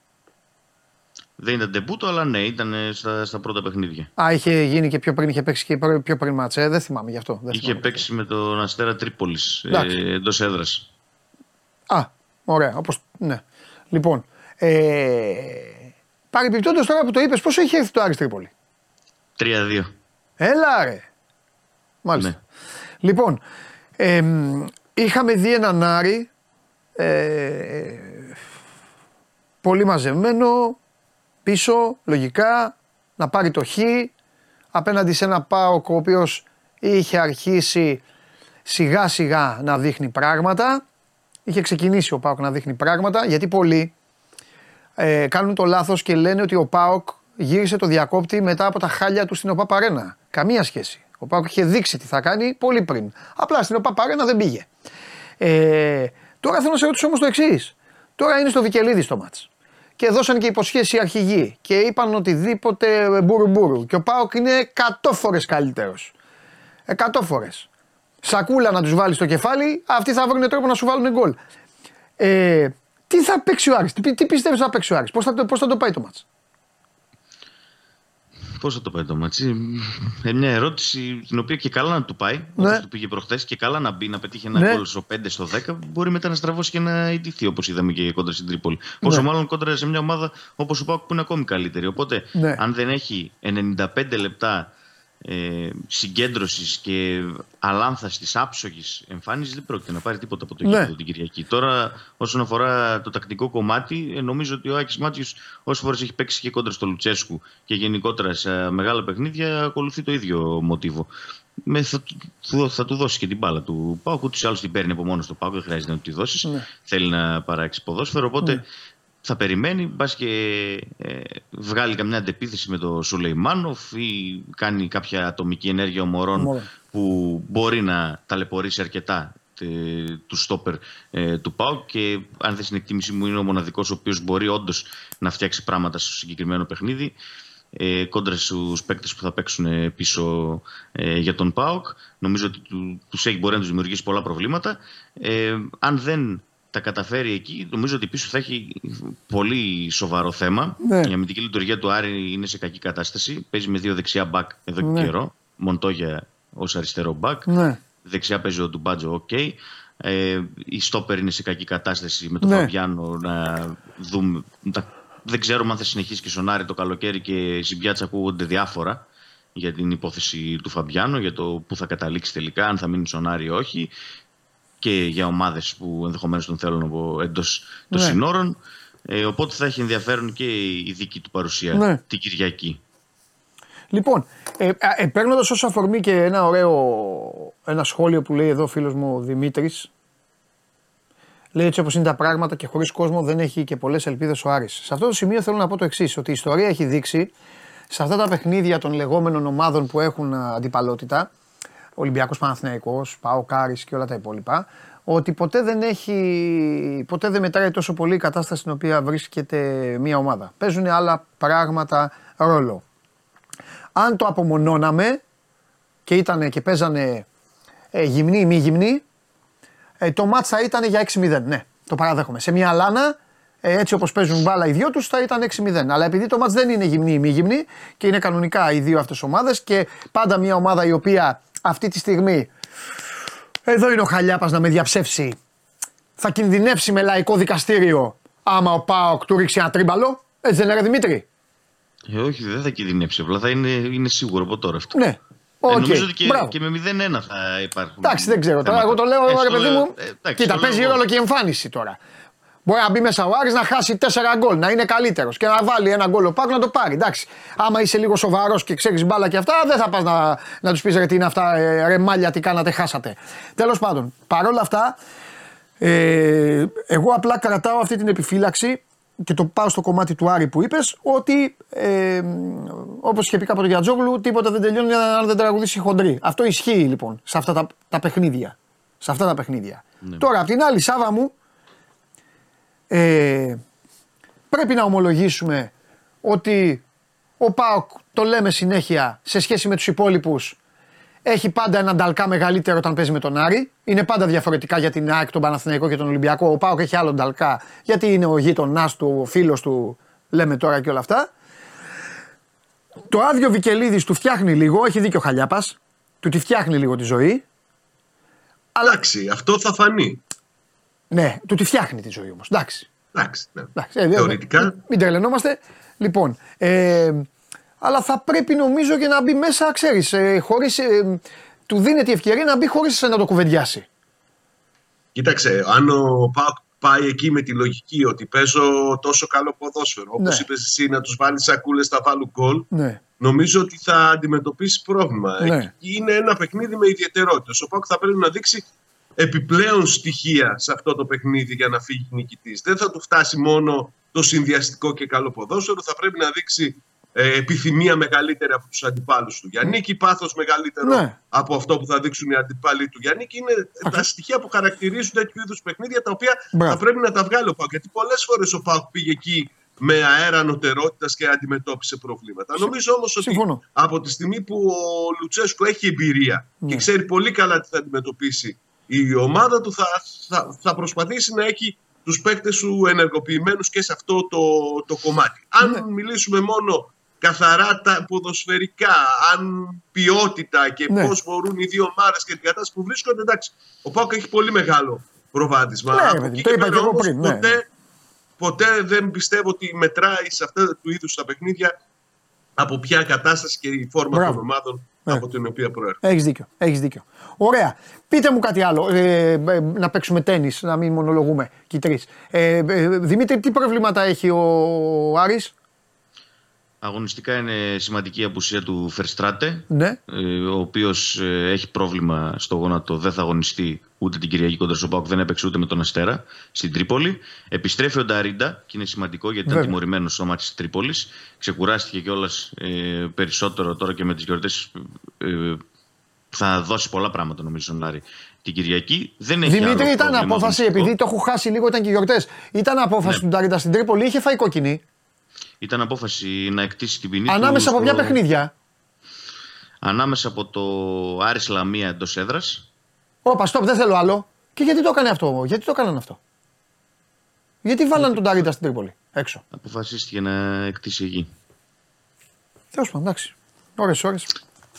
Δεν ήταν τεμπούτο, αλλά ναι, ήταν ε, στα, στα πρώτα παιχνίδια. Α, είχε γίνει και πιο πριν, είχε παίξει και προ- πιο πριν μάτς, ε, δεν θυμάμαι γι' αυτό. Δεν Είχε θυμάμαι. παίξει με τον Αστέρα Τρίπολης Εντάξει. ε, εντός έδρας. Α, ωραία, όπως, ναι. Λοιπόν, ε, παρεμπιπτόντως τώρα που το είπες, πόσο είχε έρθει το Άρης Τρίπολη; 3-2. Έλα ρε. Μάλιστα. Ναι. Λοιπόν, εμ, είχαμε δει έναν Άρη ε, πολύ μαζεμένο, πίσω, λογικά, να πάρει το χ, απέναντι σε ένα ΠΑΟΚ ο οποίος είχε αρχίσει σιγά σιγά να δείχνει πράγματα. Είχε ξεκινήσει ο ΠΑΟΚ να δείχνει πράγματα, γιατί πολλοί ε, κάνουν το λάθος και λένε ότι ο ΠΑΟΚ γύρισε το διακόπτη μετά από τα χάλια του στην ΟΠΑ Παρένα. Καμία σχέση. Ο ΠΑΟΚ είχε δείξει τι θα κάνει πολύ πριν. Απλά στην ΟΠΑ Παρένα δεν πήγε. Ε, τώρα θέλω να σε ρωτήσω όμως το εξής. Τώρα είναι στο Βικελίδη το ματς. Και δώσαν και υποσχέσεις οι αρχηγοί και είπαν οτιδήποτε μπούρου μπούρου. Και ο ΠΑΟΚ είναι 100 φορές καλύτερος. 100 φορές. Σακούλα να τους βάλει στο κεφάλι, αυτοί θα βρουν τρόπο να σου βάλουν γκολ. Ε, τι θα παίξει ο Άρης, τι, τι πιστεύεις θα παίξει ο Άρης, πώς θα, το- πώς θα το πάει το ματς; Πώς θα το πάει το ματς. Ε, μια ερώτηση την οποία και καλά να του πάει. Ναι. Όπως του πήγε προχθές και καλά να μπει να πετύχει ένα Ναι. γκολ στο 5 στο 10. Μπορεί μετά να στραβώσει και να ηττηθεί όπως είδαμε και κόντρα στην Τρίπολη. Πόσο μάλλον κόντρα σε μια ομάδα όπως ο ΠΑΟΚ που είναι ακόμη καλύτερη. Οπότε Ναι. αν δεν έχει 95 λεπτά ε, συγκέντρωσης και αλάνθαστη άψογης εμφάνισης, δεν πρόκειται να πάρει τίποτα από το Ναι. γήπεδο την Κυριακή. Τώρα, όσον αφορά το τακτικό κομμάτι, ε, νομίζω ότι ο Άκης Μάτζιο, όσες φορές έχει παίξει και κόντρα στο Λουτσέσκου και γενικότερα σε μεγάλα παιχνίδια, ακολουθεί το ίδιο μοτίβο. Με, θα, του- θα του δώσει και την μπάλα του Πάουκ. Ούτως ή άλλως την παίρνει από μόνος του Πάουκ, δεν χρειάζεται να του τη δώσεις. Ναι. Θέλει να παράξει ποδόσφαιρο. Οπότε θα περιμένει, μπας και ε, βγάλει καμιά αντεπίθεση με τον Σουλεϊμάνοφ ή κάνει κάποια ατομική ενέργεια ομορών Ομορών. που μπορεί να ταλαιπωρήσει αρκετά ε, του στόπερ ε, του ΠΑΟΚ και αν δεν στην εκτίμησή μου είναι ο μοναδικός ο οποίος μπορεί όντως να φτιάξει πράγματα στο συγκεκριμένο παιχνίδι ε, κόντρα στους παίκτες που θα παίξουν ε, πίσω ε, για τον ΠΑΟΚ. Νομίζω ότι του, τους έχει μπορεί να τους δημιουργήσει πολλά προβλήματα. Ε, αν δεν τα καταφέρει εκεί, νομίζω ότι πίσω θα έχει πολύ σοβαρό θέμα. Ναι. Η αμυντική λειτουργία του Άρη είναι σε κακή κατάσταση. Παίζει με δύο δεξιά μπακ εδώ και Ναι. καιρό. Μοντόγια ως αριστερό μπακ. Ναι. Δεξιά παίζει ο Ντουμπάτζο, οκ. Ε, οι στόπερ είναι σε κακή κατάσταση με τον Ναι. Φαμπιάνο να δούμε. τα- Δεν ξέρουμε αν θα συνεχίσει και στον Άρη το καλοκαίρι και στην πιάτσα ακούγονται διάφορα για την υπόθεση του Φαμπιάνο, για το που θα καταλήξει τελικά, αν θα μείνει στον Άρη ή όχι και για ομάδες που ενδεχομένως τον θέλουν από εντός των Ναι. συνόρων. Ε, οπότε θα έχει ενδιαφέρον και η δική του παρουσία Ναι. την Κυριακή. Λοιπόν, ε, ε, παίρνοντας ως αφορμή και ένα ωραίο ένα σχόλιο που λέει εδώ ο φίλος μου ο Δημήτρης. Λέει έτσι όπως είναι τα πράγματα και χωρίς κόσμο δεν έχει και πολλές ελπίδες ο Άρης. Σε αυτό το σημείο θέλω να πω το εξής: Ότι η ιστορία έχει δείξει σε αυτά τα παιχνίδια των λεγόμενων ομάδων που έχουν α, αντιπαλότητα, Ολυμπιακός Παναθυναϊκό, Πάο Κάρις και όλα τα υπόλοιπα, ότι ποτέ δεν έχει. ποτέ δεν μετράει τόσο πολύ η κατάσταση στην οποία βρίσκεται μια ομάδα. Παίζουν άλλα πράγματα ρόλο. Αν το απομονώναμε και, ήτανε, και παίζανε ε, γυμνοί ή μη γυμνοί, ε, το μάτς θα ήταν για 6-0. Ναι, το παραδέχομαι. Σε μια λάνα, ε, έτσι όπως παίζουν μπάλα οι δυο τους, θα ήταν 6-0. Αλλά επειδή το μάτς δεν είναι γυμνή ή μη γυμνή και είναι κανονικά οι δύο αυτές ομάδες και πάντα μια ομάδα η οποία αυτή τη στιγμή, εδώ είναι ο Χαλιάπας να με διαψεύσει, θα κινδυνεύσει με λαϊκό δικαστήριο άμα ο ΠΑΟΚ του ρίξει ένα τρίμπαλο. Έτσι δεν είναι ρε Δημήτρη; Ε, όχι, δεν θα κινδυνεύσει. Απλά θα είναι, είναι σίγουρο από τώρα αυτό. Ναι. Ε, Οκ. νομίζω ότι και, Μπράβο. και με 0-1 θα υπάρχουν. Εντάξει, δεν ξέρω τώρα. θέματα. Εγώ το λέω, Ε, ρε στο παιδί λέω- μου. ε, εντάξει, Κοίτα, το παίζει λέω εγώ. ρόλο και η εμφάνιση τώρα. Μπορεί να μπει μέσα ο Άρης να χάσει 4 γκολ, να είναι καλύτερος και να βάλει ένα γκολ ο Πάκου να το πάρει. Εντάξει. Άμα είσαι λίγο σοβαρός και ξέρεις μπάλα και αυτά, δεν θα πας να, να τους πεις ρε τι είναι αυτά, ε, ρε μάλια, τι κάνατε, χάσατε. Τέλος πάντων, παρόλα αυτά, Ε, εγώ απλά κρατάω αυτή την επιφύλαξη και το πάω στο κομμάτι του Άρη που είπες ότι ε, όπως είχε πει κάποτε για Τζόγλου τίποτα δεν τελειώνει αν δεν τραγουδήσει χοντρή. Αυτό ισχύει λοιπόν σε αυτά τα, τα παιχνίδια. Σε αυτά τα παιχνίδια. Τώρα απ' την άλλη Σάβα μου ε, πρέπει να ομολογήσουμε ότι ο ΠΑΟΚ το λέμε συνέχεια σε σχέση με τους υπόλοιπους έχει πάντα έναν νταλκά μεγαλύτερο όταν παίζει με τον Άρη. Είναι πάντα διαφορετικά για την ΑΕΚ, τον Παναθηναϊκό και τον Ολυμπιακό. Ο Πάοκ έχει άλλο νταλκά γιατί είναι ο γείτονάς του, ο φίλος του, λέμε τώρα και όλα αυτά. Το άδειο Βικελίδης του φτιάχνει λίγο, έχει δίκιο ο Χαλιάπας. Του τη φτιάχνει λίγο τη ζωή. Εντάξει, αυτό θα φανεί. Ναι, του τη φτιάχνει τη ζωή όμως. Εντάξει. Εντάξει, ναι. Εντάξει, ε, Θεωρητικά. Μην τρελαινόμαστε. Λοιπόν, ε, αλλά θα πρέπει νομίζω και να μπει μέσα, ξέρεις, ε, χωρίς, ε, του δίνεται η ευκαιρία να μπει χωρίς να το κουβεντιάσει. Κοίταξε, αν ο Πάοκ πάει εκεί με τη λογική ότι παίζω τόσο καλό ποδόσφαιρο, όπως Ναι. είπες εσύ, να τους βάλεις σακούλες, θα βάλουν γκολ, Ναι. νομίζω ότι θα αντιμετωπίσει πρόβλημα. Ναι. Εκεί Είναι ένα παιχνίδι με ιδιαιτερότητες. Ο Πάοκ θα πρέπει να δείξει επιπλέον στοιχεία σε αυτό το παιχνίδι για να φύγει νικητής. Δεν θα του φτάσει μόνο το συνδυαστικό και καλό ποδόσφαιρο, θα πρέπει να δείξει ε, επιθυμία μεγαλύτερη από τους αντιπάλους του για νίκη, πάθος μεγαλύτερο Ναι. από αυτό που θα δείξουν οι αντιπάλοι του για νίκη. Είναι τα στοιχεία που χαρακτηρίζουν τέτοιου είδους παιχνίδια τα οποία Μπράβο. θα πρέπει να τα βγάλει ο Πάοκ. Γιατί πολλές φορές ο Πάοκ πήγε εκεί με αέρα ανωτερότητα και αντιμετώπισε προβλήματα. Νομίζω όμως ότι Συμφωνώ. από τη στιγμή που ο Λουτσέσκου έχει εμπειρία Ναι. και ξέρει πολύ καλά τι θα αντιμετωπίσει η ομάδα του, θα, θα, θα προσπαθήσει να έχει τους παίκτες σου ενεργοποιημένους και σε αυτό το, το κομμάτι. Αν Ναι. μιλήσουμε μόνο καθαρά τα ποδοσφαιρικά, αν ποιότητα και Ναι. πώς μπορούν οι δύο ομάδες και την κατάσταση που βρίσκονται, εντάξει, ο Πάοκ έχει πολύ μεγάλο προβάδισμα. Ναι, ρε Από παιδί, εκεί το και είπα πέρα και εγώ όμως, πριν, ναι. Ποτέ, ποτέ δεν πιστεύω ότι μετράει σε αυτά του είδους τα παιχνίδια από ποια κατάσταση και η φόρμα Μπράβο. των ομάδων Ναι. Από την οποία προέρχονται. Έχεις δίκιο. Έχεις δίκιο. Ωραία. Πείτε μου κάτι άλλο. Ε, ε, να παίξουμε τέννη, να μην μονολογούμε και οι τρεις. Ε, ε, Δημήτρη, τι προβλήματα έχει ο Άρης; Αγωνιστικά είναι σημαντική η απουσία του Φερστράτε, Ναι. ε, ο οποίος έχει πρόβλημα στο γόνατο, δεν θα αγωνιστεί ούτε την Κυριακή κοντρα στον Πάοκ, δεν έπαιξε ούτε με τον Αστέρα στην Τρίπολη. Επιστρέφει ο Νταρίντα και είναι σημαντικό γιατί Βέβαια. ήταν τιμωρημένος στο μάτι της Τρίπολης. Ξεκουράστηκε κιόλας ε, περισσότερο τώρα και με τις γιορτές. Ε, θα δώσει πολλά πράγματα νομίζω στον Άρη την Κυριακή. Δεν έχει Δημήτρη, άλλο ήταν πρόβλημα απόφαση, αγωνιστικό. επειδή το έχω χάσει λίγο, ήταν και γιορτές. Ήταν απόφαση Ναι. του Νταρίντα στην Τρίπολη, είχε φάει κόκκινη. Ήταν απόφαση να εκτίσει την ποινή του Ανάμεσα από ποια στο- παιχνίδια. Ανάμεσα από το Άρης Λαμία εντός έδρας Όπα, stop, δεν θέλω άλλο. Και γιατί το έκανε αυτό, γιατί το έκαναν αυτό; Γιατί βάλανε τον Νταρίντα στην Τρίπολη, έξω; αποφασίστηκε να εκτίσει εκεί. Τέλος πάντων, εντάξει. Ωρε, ώρες.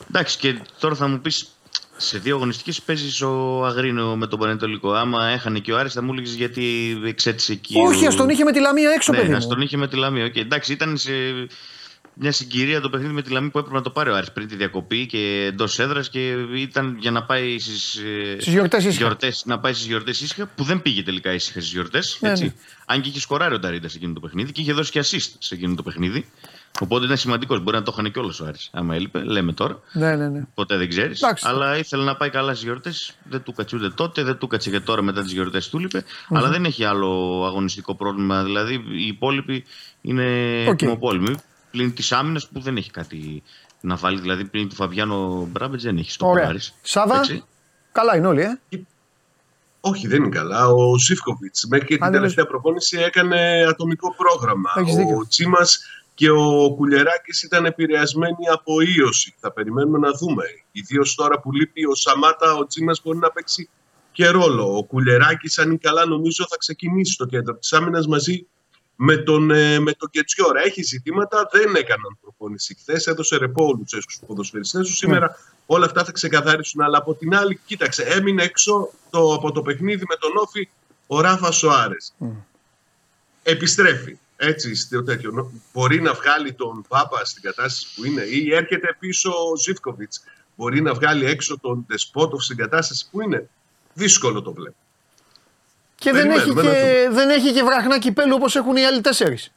Εντάξει, και τώρα θα μου πεις σε δύο αγωνιστικές παίζεις στο Αγρίνιο με τον Παναιτωλικό. Άμα έχανε και ο Άρης θα μου έλεγες γιατί εξέτισε εκεί. Όχι, ο- ας τον είχε με τη Λαμία έξω, ναι, παιδί ας μου. τον είχε με τη Λαμία. Οκ, εντάξει, ήταν σε μια συγκυρία το παιχνίδι με τη Λαμία που έπρεπε να το πάρει ο Άρης πριν τη διακοπή και εντός έδρας και ήταν για να πάει στις Στις γιορτές ήσυχα. γιορτές, να πάει στις γιορτές ήσυχα που δεν πήγε τελικά ήσυχα στις γιορτές. Ναι, ναι. Αν και είχε σκοράρει ο Νταρίντα σε εκείνο το παιχνίδι και είχε δώσει και assist σε εκείνο το παιχνίδι. Οπότε ήταν σημαντικός. Μπορεί να το είχαν κιόλας ο Άρης. Άμα έλειπε, λέμε τώρα. Ναι, ναι, ναι. Ποτέ δεν ξέρεις. Εντάξει. Αλλά ήθελε να πάει καλά στις γιορτές. Δεν του κάτσε ούτε τότε, δεν του κάτσε και τώρα μετά τις γιορτές του λείπει Αλλά δεν έχει άλλο αγωνιστικό πρόβλημα. Δηλαδή οι υπόλοιποι είναι Οκ. Ετοιμοπόλεμοι. Πλην της άμυνας που δεν έχει κάτι να βάλει. Δηλαδή πλην του Φαβιάνο Μπράμπετ δεν έχει στο Ωραία. Άρης. Σάβα, Έτσι. καλά είναι όλοι, ε. Όχι, δεν είναι καλά. Ο Σίφκοβιτς μέχρι και την Αν δεν τελευταία προπόνηση έκανε ατομικό πρόγραμμα. Έχεις δίκιο. Ο Τσίμας και ο Κουλεράκη ήταν επηρεασμένοι από ίωση. Θα περιμένουμε να δούμε. Ιδίως τώρα που λείπει ο Σαμάτα, ο Τσίμας μπορεί να παίξει και ρόλο. Ο Κουλεράκη, αν είναι καλά, νομίζω θα ξεκινήσει στο κέντρο της άμυνας μαζί με τον, ε, με τον Κετσιόρα. Έχει ζητήματα, δεν έκαναν προπόνηση χθες. Έδωσε ρεπό ο Λουτσέσκου στους ποδοσφαιριστές του. Σήμερα όλα αυτά θα ξεκαθαρίσουν. Αλλά από την άλλη, κοίταξε, έμεινε έξω το, από το παιχνίδι με τον Όφη ο Ράφα Σοάρες. Επιστρέφει. Έτσι, στο τέτοιο. Νο- Μπορεί να βγάλει τον Πάπα στην κατάσταση που είναι, ή έρχεται πίσω ο Ζήφκοβιτς. Μπορεί να βγάλει έξω τον Τεσπότοφ στην κατάσταση που είναι. Δύσκολο το βλέπω. Και δεν έχει, Περιμένουμε να και, δεν έχει και βραχνά κυπέλου όπως έχουν οι άλλοι τέσσερις.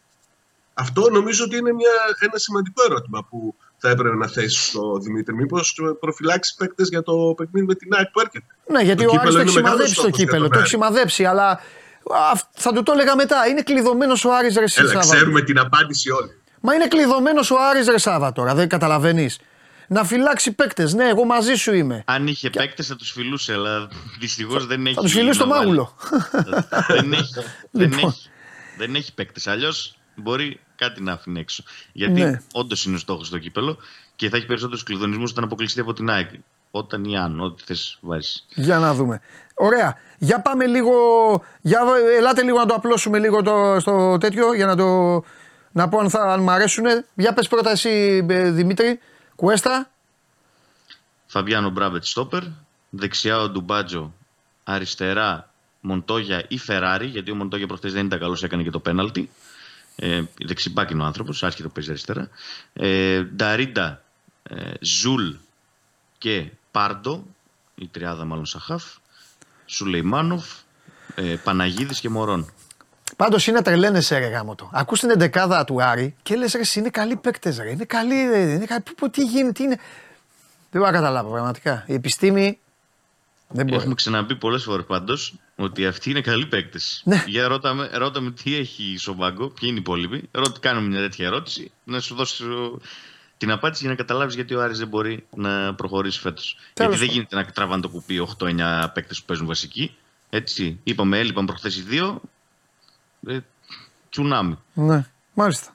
Αυτό νομίζω ότι είναι μια, ένα σημαντικό ερώτημα που θα έπρεπε να θέσει στο Δημήτρη. Μήπως προφυλάξει παίκτες για το παιχνίδι με την ΑΕΚ που έρχεται; Ναι, γιατί Το ο Άρης το κύπελο έχει είναι μεγάλος σημαδέψει το στόχος για κύπελο. τον Το έχει Άρη. σημαδέψει, αλλά α, θα του το έλεγα μετά. Είναι κλειδωμένος ο Άρης ρε Έλα, Σάβα. ξέρουμε την απάντηση όλοι. Μα είναι κλειδωμένος ο Άρης ρε Σάβα τώρα, δεν καταλαβαίνεις. Να φυλάξει παίκτες. Ναι, εγώ μαζί σου είμαι. Αν είχε παίκτες θα τους φιλούσε, αλλά δυστυχώς δεν έχει. Θα τους φιλήσει στο να βάλει. μάγουλο. δεν έχει. δεν Λοιπόν. έχει, δεν έχει παίκτες. Αλλιώς μπορεί κάτι να αφήνει έξω. Γιατί Ναι. όντως είναι ο στόχος στο κύπελο και θα έχει περισσότερους κλειδονισμούς όταν αποκλειστεί από την ΑΕΚ. Όταν ή αν, ό,τι θες βάζεις. Για να δούμε. Ωραία. Για πάμε λίγο. Για, ελάτε λίγο να το απλώσουμε λίγο το, στο τέτοιο για να το. Να πω αν, θα, αν μ' αρέσουν. Για πες πρώτα εσύ ε, Δημήτρη. Κουέστα. Φαμπιάνο Μπράβετ Στόπερ. Δεξιά ο Ντουμπάτζο. Αριστερά Μοντόγια ή Φεράρι. Γιατί ο Μοντόγια προχθές δεν ήταν καλός, έκανε και το πέναλτι. Ε, δεξί μπακ είναι ο άνθρωπος, άσχετο παίζει αριστερά. Ε, Νταρίντα, ε, Ζουλ και Πάρντο. Η τριάδα μάλλον Σαχάφ. Σουλεϊμάνοφ. Ε, Παναγίδης και Μορόν. Πάντως είναι τρελαίνεσαι ρε γάμο το. Ακούς την εντεκάδα του Άρη και λες ρε εσύ είναι καλοί παίκτες ρε. Είναι καλοί ρε. Είναι καλοί. Πού- Τι γίνεται, τι είναι. Δεν μπορώ να καταλάβω πραγματικά. Η επιστήμη δεν μπορεί. Έχουμε ξαναπεί πολλές φορές πάντως ότι αυτοί είναι καλοί παίκτες. Ναι. Για ρώτα με, ρώτα με τι έχει στον πάγκο, ποιοι είναι οι υπόλοιποι. Ρώτα, κάνουμε μια τέτοια ερώτηση, να σου δώσω την απάντηση για να καταλάβεις γιατί ο Άρης δεν μπορεί να προχωρήσει φέτος. Γιατί δεν πάντων. γίνεται να τραβάνε το κουπί 8-9 παίκτες που παίζουν βασική. Έτσι. Είπαμε, έλειπαν προχθές οι δύο. Ε, τσουνάμι. Ναι, μάλιστα.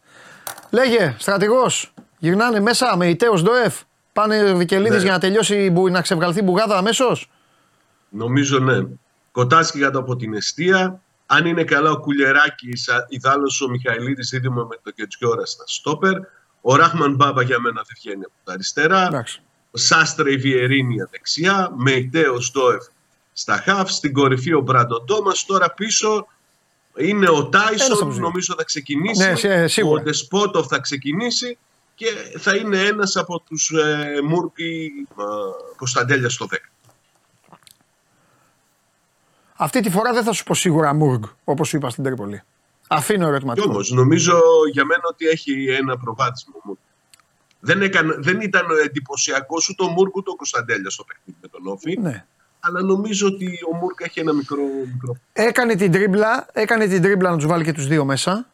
Λέγε, στρατηγός, γυρνάνε μέσα με ητέο Ντοεφ. Πάνε Βικελίδης Ναι. για να τελειώσει, η μπου- να ξεβγαλθεί η μπουγάδα αμέσως; Νομίζω ναι. Κοτάσκι κάτω από την αιστεία. Αν είναι καλά ο Κουλεράκη, ιδάλω ο Μιχαηλίδης δίδυμο με το Κετζιόρα στα στόπερ. Ο Ράχμαν Μπάμπα για μένα δεν βγαίνει από τα αριστερά. Εντάξει. Ο Σάστρε Βιερίνια δεξιά. Με Ιτέος Στόεφ στα χαφ. Στην κορυφή ο Μπράντο Τόμας. Τώρα πίσω είναι ο Ένας από τους Τάισον. δύο. Νομίζω θα ξεκινήσει. Ναι, σε- σίγουρα. Ο Ντεσπότοφ θα ξεκινήσει. Και θα είναι ένας από τους ε, Μούρκι ε, Κωνσταντέλιας στο 10. Αυτή τη φορά δεν θα σου πω σίγουρα Μουργκ, όπως σου είπα στην Τρίπολη. Αφήνω Κι ερωτηματικό. όμως, νομίζω για μένα ότι έχει ένα προβάδισμα ο Μούρκ. Δεν, έκανε, δεν ήταν εντυπωσιακός ούτε ο Μούρκ ούτε ο Κωνσταντέλιας στο παιχνίδι με τον Όφη. Ναι. Αλλά νομίζω ότι ο Μούρκ έχει ένα μικρό. μικρό. Έκανε την τρίμπλα, έκανε την τρίμπλα να τους βάλει και τους δύο μέσα.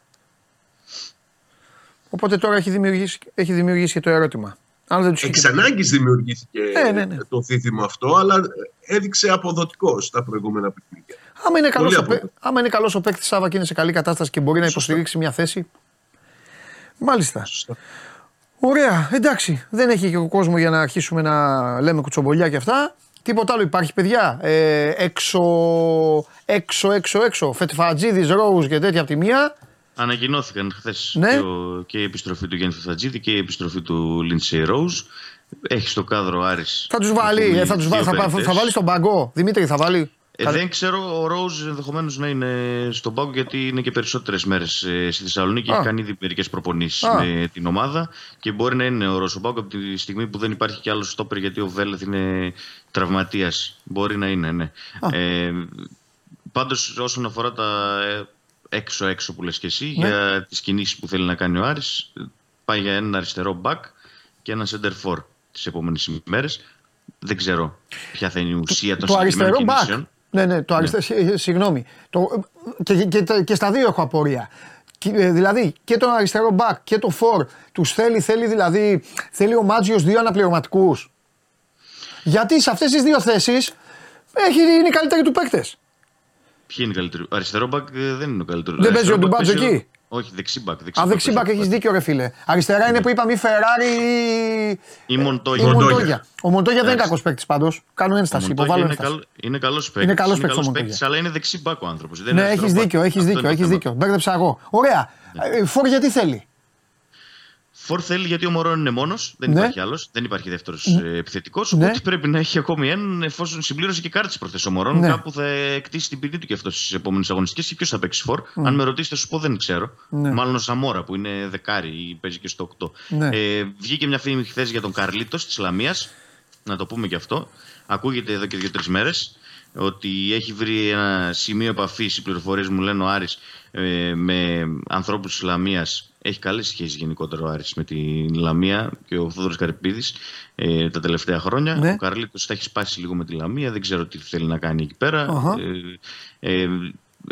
Οπότε τώρα έχει δημιουργήσει, έχει δημιουργήσει και το ερώτημα. Αν δεν τους Εξ ανάγκης δημιουργήθηκε Ε, ναι, ναι. το δίδυμο αυτό, αλλά έδειξε αποδοτικός στα προηγούμενα παιχνίδια. Άμα είναι καλός Πολύ ο, παί- αποδοτικός. άμα είναι καλός ο παίκτης Σάβα και είναι σε καλή κατάσταση και μπορεί να υποστηρίξει μια θέση. Μάλιστα. Σωστά. Ωραία, εντάξει. Δεν έχει και ο κόσμος για να αρχίσουμε να λέμε κουτσομπολιά και αυτά. Τίποτα άλλο υπάρχει, παιδιά. Ε, έξω, έξω, έξω, έξω. Φετφατζίδη, Ρόουζ και τέτοια από τη μία. Ανακοινώθηκαν χθες Ναι. και, ο- και η επιστροφή του Γιάννη Φετατζίδη και η επιστροφή του Λίντσεϊ Ρόουζ. Έχει στο κάδρο Άρης. Θα τους βάλει, έχουμε ε, θα, τους βάλει, δύο θα, θα, παίκτες. θα βάλει στον παγκό. Δημήτρη, θα βάλει. Ε, Θα- δεν ξέρω, ο Ρόουζ ενδεχομένως να είναι στον πάγκο γιατί είναι και περισσότερες μέρες στη Θεσσαλονίκη. Α. Έχει κάνει ήδη μερικές προπονήσεις Α. με την ομάδα και μπορεί να είναι ο Ρόουζ στον πάγκο από τη στιγμή που δεν υπάρχει κι άλλο στόπερ γιατί ο Βέλεθ είναι τραυματίας. Μπορεί να είναι, ναι. Α. Ε, Πάντως, όσον αφορά τα ε, έξω-έξω που λες και εσύ, Ναι. για τις κινήσεις που θέλει να κάνει ο Άρης, πάει για ένα αριστερό back και ένα center for τις επόμενες ημέρες. Δεν ξέρω ποια θα είναι η ουσία των το αριστερό συγκεκριμένων back. Κινήσεων. Ναι, ναι, το αριστερό. συγ- Συγγνώμη. Το, και, και, και, και στα δύο έχω απορία. Και, ε, δηλαδή και τον αριστερό back και το for τους θέλει, θέλει δηλαδή. Θέλει ο Μάτζιος δύο αναπληρωματικούς. Γιατί σε αυτές τις δύο θέσεις είναι οι καλύτεροι του παίκτες. Ποιοι είναι οι καλύτεροι; Αριστερό μπακ ε, δεν είναι ο καλύτερος. Δεν παίζει ο Ντουμπάτζο εκεί; Όχι, δεξιμπακ. Α, δεξιμπάκ έχει δίκιο, ρε φίλε. Αριστερά είναι που είπαμε ή Φεράρι Ή ή Μοντόγια. Μοντόγια. Μοντόγια. Ο Μοντόγια δεν είναι Εντάξει. κακός παίκτης πάντως. Κάνω Ο ένσταση. Μοντόγια Υποβάλλω είναι, ένσταση. καλό, είναι καλός παίκτης. Είναι καλός παίκτης ο καλός Μοντόγια. αλλά είναι δεξιμπακ ο άνθρωπος. Ναι, έχεις δίκιο, έχεις δίκιο, έχεις δίκιο. Μπέρδεψα εγώ. Ωραία. Ε, Φορ γιατί θέλει; Φορ θέλει γιατί ο Μωρόν είναι μόνος, δεν Ναι. υπάρχει άλλος, δεν υπάρχει δεύτερος επιθετικός. Ναι. Οπότε πρέπει να έχει ακόμη έναν εφόσον συμπλήρωσε και κάρτε προχθές ο Μωρόν. Ναι. Κάπου θα εκτίσει την ποινή του και αυτός στις επόμενες αγωνιστικές. Και ποιος θα παίξει φορ. Αν με ρωτήσετε, σου πω δεν ξέρω. Ναι. Μάλλον ο Σαμόρα που είναι δεκάρι ή παίζει και στο 8. Ναι. Ε, βγήκε μια φήμη χθες για τον Καρλίτος της Λαμίας. Να το πούμε και αυτό. Ακούγεται εδώ και δύο-τρεις μέρες. ότι έχει βρει ένα σημείο επαφής, οι πληροφορίες μου λένε ο Άρης, ε, με ανθρώπους της Λαμίας. Έχει καλές σχέσεις γενικότερα ο Άρης με τη Λαμία και ο Θόδωρος Καρυπίδης ε, τα τελευταία χρόνια. Ναι. Ο Καρλίτος θα έχει σπάσει λίγο με τη Λαμία, δεν ξέρω τι θέλει να κάνει εκεί πέρα. Αχα. Ε, ε,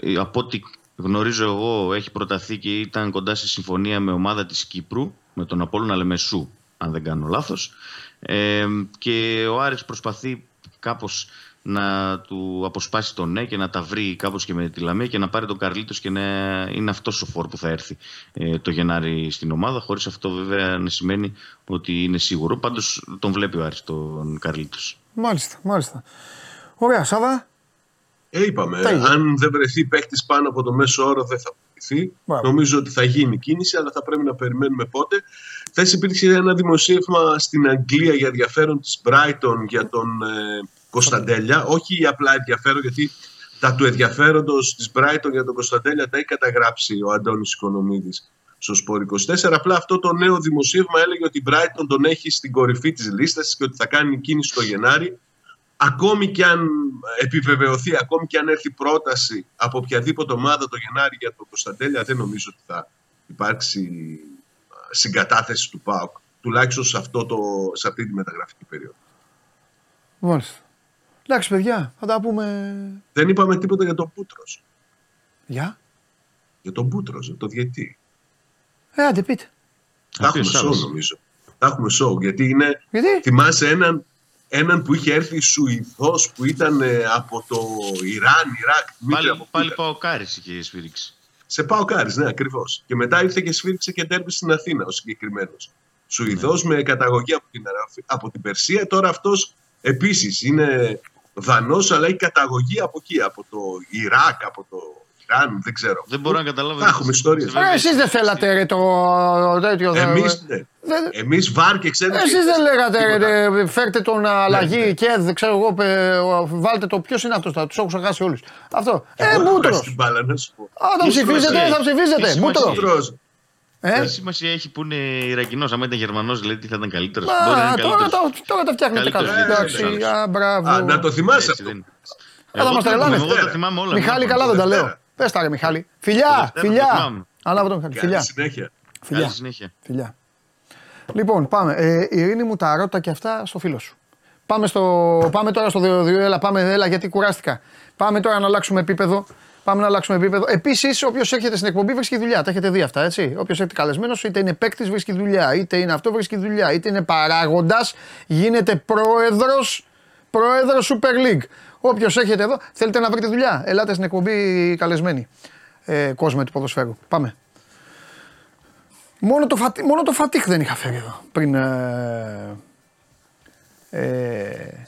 ε, από ό,τι γνωρίζω εγώ, έχει προταθεί και ήταν κοντά σε συμφωνία με ομάδα της Κύπρου, με τον Απόλλωνα Λεμεσού, αν δεν κάνω λάθος. Ε, και ο Άρης προσπαθεί κάπως να του αποσπάσει τον ναι και να τα βρει κάπως και με τη Λαμία και να πάρει τον Καρλίτος και να είναι αυτός ο φόρ που θα έρθει ε, το Γενάρη στην ομάδα χωρίς αυτό βέβαια να σημαίνει ότι είναι σίγουρο. Πάντως τον βλέπει ο Άρης τον Καρλίτος. Μάλιστα, μάλιστα. Ωραία, Σάβα. Ε, είπαμε, Τέλεια. αν δεν βρεθεί παίκτης πάνω από το μέσο όρο δεν θα βρεθεί. Μπράβο. Νομίζω ότι θα γίνει κίνηση, αλλά θα πρέπει να περιμένουμε πότε. Χθες υπήρξε ένα δημοσίευμα στην Αγγλία για ενδιαφέρον της Brighton για τον ε, Κωνσταντέλια. Όχι απλά ενδιαφέρον, γιατί τα του ενδιαφέροντος της Brighton για τον Κωνσταντέλια τα έχει καταγράψει ο Αντώνης Οικονομίδης στο Σπορ 24. Απλά αυτό το νέο δημοσίευμα έλεγε ότι η Brighton τον έχει στην κορυφή της λίστας και ότι θα κάνει κίνηση το Γενάρη ακόμη και αν επιβεβαιωθεί, ακόμη και αν έρθει πρόταση από οποιαδήποτε ομάδα το Γενάρη για τον Κωνσταντέλια, δεν νομίζω ότι θα υπάρξει α, συγκατάθεση του ΠΑΟΚ. Τουλάχιστον σε, αυτό το, σε αυτή τη μεταγραφική περίοδο. Μάλιστα. Εντάξει, παιδιά, θα τα πούμε. Δεν είπαμε τίποτα για τον Πούτρος. Γεια. Για τον Πούτρος, για τον διετή. Ε, άντε πείτε. Τα έχουμε Αυτός σοου άλλος. νομίζω. Τα έχουμε σοου. Γιατί είναι, Γιατί; θυμάσαι έναν, έναν που είχε έρθει Σουηδός που ήταν ε, από το Ιράν, Ιράκ. Δημήτρη, Πάλι, από πού πάλι ήταν; πάω Κάρης είχε σφυρίξει. Σε πάω Κάρις, ναι, ακριβώς. Και μετά ήρθε και σφίριξε και τέρμι στην Αθήνα ο συγκεκριμένος. Σουηδός με καταγωγή από την, Αρα- από την Περσία. Τώρα αυτός επίσης είναι Δανός, αλλά έχει καταγωγή από εκεί, από το Ιράκ, από το Ιράν, δεν ξέρω. Δεν μπορώ να καταλάβω. Θα έχουμε ιστορίες. Ε, εσείς δεν θέλατε ρε, το τέτοιο. Εμείς ε, ναι. δεν- Εμείς βάρ και ξέρετε. Εσείς δεν λέγατε ρε, Τίποτα. ρε, φέρτε τον αλλαγή Ναι, ναι. και δεν ξέρω εγώ, πε, βάλτε το. Ποιος είναι αυτός, τους έχω ξεχάσει όλους. Αυτό. Ε, Εγώ έχω Μπούτρος. χάσει την μπάλα, να σου πω. Όταν Τι ψηφίζετε, σημασία θα έχει. ψηφίζετε. Τι Μπούτρος. Σημασία Μπούτρος. Ε, Τι σημασία έχει που είναι Ιρακινός. Αν ήταν Γερμανός, δηλαδή τι θα ήταν καλύτερος; μα, Μπορεί να είναι τώρα, καλύτερος. τα- τώρα τα φτιάχνετε Καλύτερος καλά. διαιτητής, Εντάξει, άλλος. α, μπράβο. Α, να το θυμάσαι Έτσι αυτό. δεν είναι. θα μας Εγώ τρελάνε. Εγώ τα Δευτέρα. θυμάμαι όλα. Μιχάλη, μόνο. καλά δεν τα λέω. Δευτέρα. Πες τα ρε Μιχάλη. Το Φιλιά, Δευτέρα το φιλιά. θυμάμαι. Ανάβω τον Μιχάλη. Καλή Φιλιά. συνέχεια. Καλή Φιλιά. συνέχεια. Φιλιά. Λοιπόν, πάμε. Ε, Ειρήνη μου τα ρώτα και αυτά στο φίλο σου. Πάμε, στο, πάμε τώρα στο 2-2. Έλα, πάμε, έλα, γιατί κουράστηκα. Πάμε τώρα να αλλάξουμε επίπεδο. Πάμε να αλλάξουμε επίπεδο. Επίσης, όποιος έρχεται στην εκπομπή βρίσκει δουλειά. Τα έχετε δει αυτά, έτσι. Όποιος έρχεται καλεσμένος, είτε είναι παίκτης, βρίσκει δουλειά. Είτε είναι αυτό, βρίσκει δουλειά. Είτε είναι παράγοντας, γίνεται πρόεδρος πρόεδρος Super League. Όποιος έρχεται εδώ, θέλετε να βρείτε δουλειά. Ελάτε στην εκπομπή καλεσμένοι. Ε, κόσμο του ποδοσφαίρου. Πάμε. Μόνο το, φατι, μόνο το Φατίχ δεν είχα φέρει εδώ πριν. Ε, ε,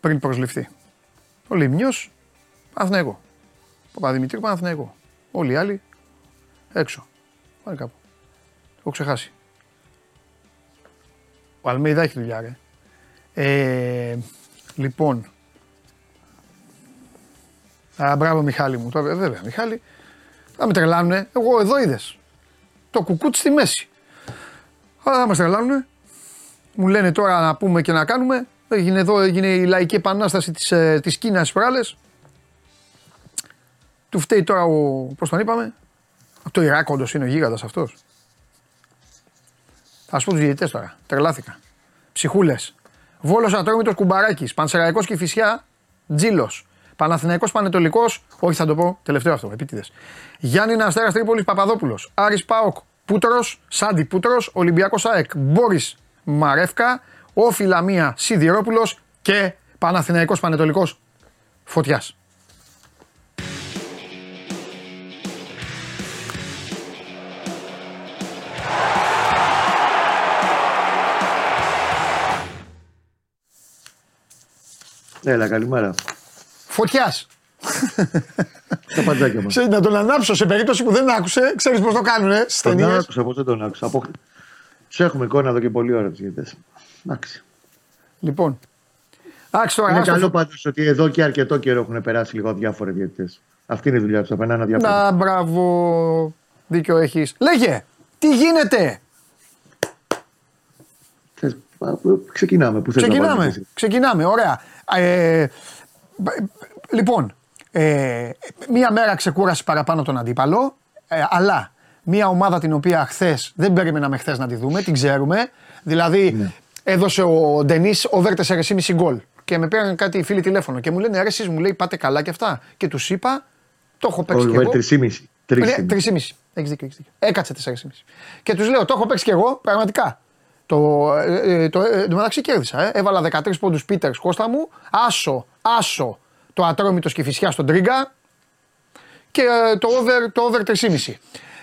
πριν προσληφθεί. Ο Λιμνιός, Παναθηναϊκό. Παπαδημητρίου, Παναθηναϊκό. Όλοι οι άλλοι έξω. Πάνε κάπου. Το έχω ξεχάσει. Ο Αλμέιδα έχει δουλειά, ρε. Ε, λοιπόν. Α, μπράβο Μιχάλη μου. Τώρα, βέβαια, Μιχάλη. Θα με τρελάνουνε. Εγώ εδώ είδες. Το κουκούτσι στη μέση. Αλλά θα μας τρελάνουνε. Μου λένε τώρα να πούμε και να κάνουμε. Έγινε εδώ έγινε η λαϊκή επανάσταση της, ε, της Κίνας στις προάλλες. Του φταίει τώρα ο, πώς τον είπαμε, από το Ιράκ όντως είναι ο γίγαντας αυτός. Θα σου πω τους διαιτητές τώρα, τρελάθηκα. Ψυχούλες. Βόλος Ατρόμητος Κουμπαράκης, Πανσεραϊκός Κηφισιά, Τζίλος. Παναθηναϊκός Πανετολικός, όχι θα το πω, τελευταίο αυτό, επίτηδες. Γιάννη Αστέρας Τρίπολης Παπαδόπουλος, Άρης Πάοκ, Πούτρος, Σάντι Πούτρος, Ολυμπιακός ΑΕΚ, Μπόρις Μαρεύκα, Όφη Λαμία Σιδηρόπουλος και Παναθηναϊκός Πανετολικός Φωτιάς. Έλα, καλημέρα. Φωτιάς. Τα παντζάκια μας. Ξέρεις, να τον ανάψω σε περίπτωση που δεν άκουσε, ξέρεις πώς το κάνουνε στις Τον ταινίες. άκουσα, πώς δεν τον άκουσα. Από... Του έχουμε εικόνα εδώ και πολλή ώρα του γιατί. Εντάξει. Λοιπόν. Άξι τώρα. Είναι άστο- καλό πάντως ότι εδώ και αρκετό καιρό έχουν περάσει λίγο διάφοροι διαιτητές. Αυτή είναι η δουλειά τους. Θα περνάνε αδιάφοροι. Να, μπράβο. Δίκιο έχεις. Λέγε, τι γίνεται; Θες- Ξεκινάμε. Πού θες να Ξεκινάμε. βάλεις εσύ. Ξεκινάμε. Ωραία. Ε, λοιπόν, ε, μία μέρα ξεκούραση παραπάνω τον αντίπαλο, ε, αλλά μία ομάδα την οποία χθες δεν περιμέναμε χθες να τη δούμε, την ξέρουμε. Δηλαδή, Ναι. Έδωσε ο Ντενής over 4,5 γκολ. Και με πήραν κάτι φίλοι τηλέφωνο και μου λένε ρε, εσείς μου λέει πάτε καλά και αυτά. Και τους είπα, το έχω παίξει Ο κι εγώ. Βέρ 3,5. Ναι, 3,5. 3,5. Έχεις δίκιο, έχεις δίκιο. Έκατσε 4,5. Και τους λέω, το έχω παίξει κι εγώ, πραγματικά. Το, ε, ε, το, ε, εν τω μεταξύ κέρδισα. Ε. Έβαλα 13 πόντους Πίτερς Κώστα μου. Άσο, άσο το ατρόμητος και φυσιά στον Τρίγκα. Και ε, το over, το over 3,5.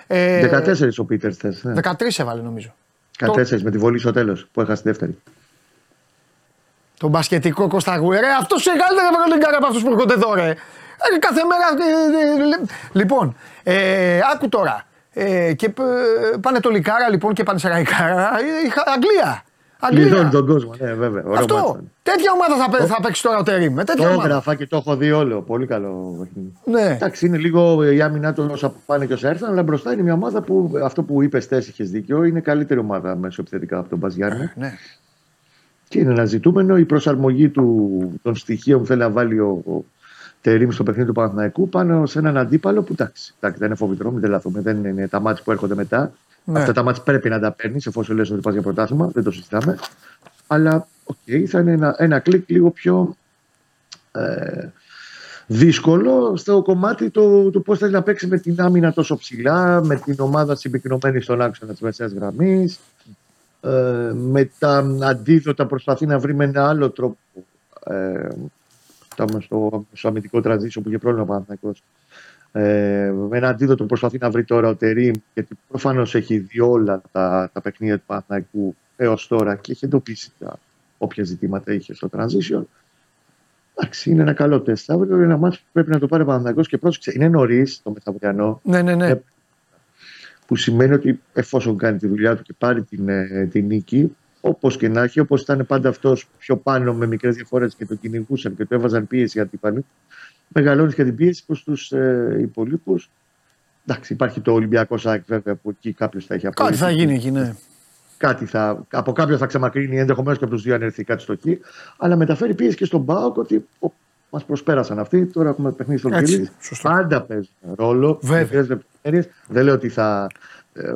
Ε, 14 ο Πίτερς θες. Ναι. 13 έβαλε νομίζω. 14 με τη βολή στο τέλος που έχασε τη δεύτερη. Το μπασκετικό Κώστα Γουερέ. Αυτός σε καλύτερα ευρωλίγκαρα από αυτούς που έρχονται εδώ, ρε. Ε, κάθε μέρα. ε, ε, ε, Λοιπόν, ε, άκου τώρα. Ε, και ε, πάνε το Λικάρα λοιπόν και πάνε σε Ραϊκάρα. Ε, είχα- Αγγλία. Πληρώνει Αγγλία. τον κόσμο. Ναι, βέβαια. Ωραίο μάτς Αυτό. ήταν. Τέτοια ομάδα θα, παί- θα παίξει τώρα ο Τερήμ. Με τέτοια Το ομάδα. έγραφα και το έχω δει όλο. Πολύ καλό παιχνίδι. Ναι. Εντάξει, είναι λίγο η άμυνά του όσα πάνε και όσα έρθαν, αλλά μπροστά είναι μια ομάδα που αυτό που είπες, Τέσσερι, είχες δίκιο, είναι καλύτερη ομάδα μέσω επιθετικά από τον Μπαζιάννη. Ναι. Και είναι ένα ζητούμενο η προσαρμογή του, των στοιχείων που θέλει να βάλει ο, ο Τερίμ στο παιχνίδι του Παναθηναϊκού πάνω σε έναν αντίπαλο που εντάξει, εντάξει δεν είναι φόβητρο, μην τρελαθούμε. Δεν είναι τα ματς που έρχονται μετά. Ναι. Αυτά τα ματς πρέπει να τα παίρνεις εφόσον λες ότι πας για πρωτάθλημα, δεν το συζητάμε. Αλλά οκ, θα είναι ένα, ένα κλικ λίγο πιο ε, δύσκολο στο κομμάτι του, του πώς θέλει να παίξει με την άμυνα τόσο ψηλά, με την ομάδα συμπυκνωμένη στον άξονα της μεσαίας γραμμής. Ε, με τα αντίδοτα προσπαθεί να βρει με ένα άλλο τρόπο ε, το, στο, στο αμυντικό τραζίσιο που είχε πρόβλημα ο Παναθηναϊκός. Ε, με ένα αντίδοτο προσπαθεί να βρει τώρα ο Τερήμ γιατί προφανώς έχει δει όλα τα, τα παιχνίδια του Παναθηναϊκού έως τώρα και έχει εντοπίσει τα όποια ζητήματα είχε στο transition. Εντάξει, είναι ένα καλό τεστ. Αύριο είναι ένα μάτι που πρέπει να το πάρει ο Παναθηναϊκός και πρόσεξε, είναι νωρίς το μεθαυριανό Ναι, ναι, ναι. Ε, που σημαίνει ότι εφόσον κάνει τη δουλειά του και πάρει την, ε, την νίκη, όπως και να έχει, όπως ήταν πάντα αυτός πιο πάνω με μικρές διαφορές και το κυνηγούσαν και το έβαζαν πίεση για αντίπαλοι, μεγαλώνεις και την πίεση προς τους ε, υπολείπους. Εντάξει, υπάρχει το Ολυμπιακό ΣΑΚ βέβαια που εκεί κάποιος θα έχει Κάτι απόλυτη. θα γίνει εκεί, ναι. Κάτι θα, από κάποιον θα ξεμακρύνει ενδεχομένως και από τους δύο αν έρθει κάτι στο εκεί. Αλλά μεταφέρει πίεση και στον Μπάουκ ότι μας προσπέρασαν αυτοί. Τώρα έχουμε παιχνίδι στον Έτσι, Κυρίδη. σωστό. Πάντα παίζουν ρόλο. Βέβαια. μικρές λεπτομέρειες. Δεν λέω ότι θα, ε,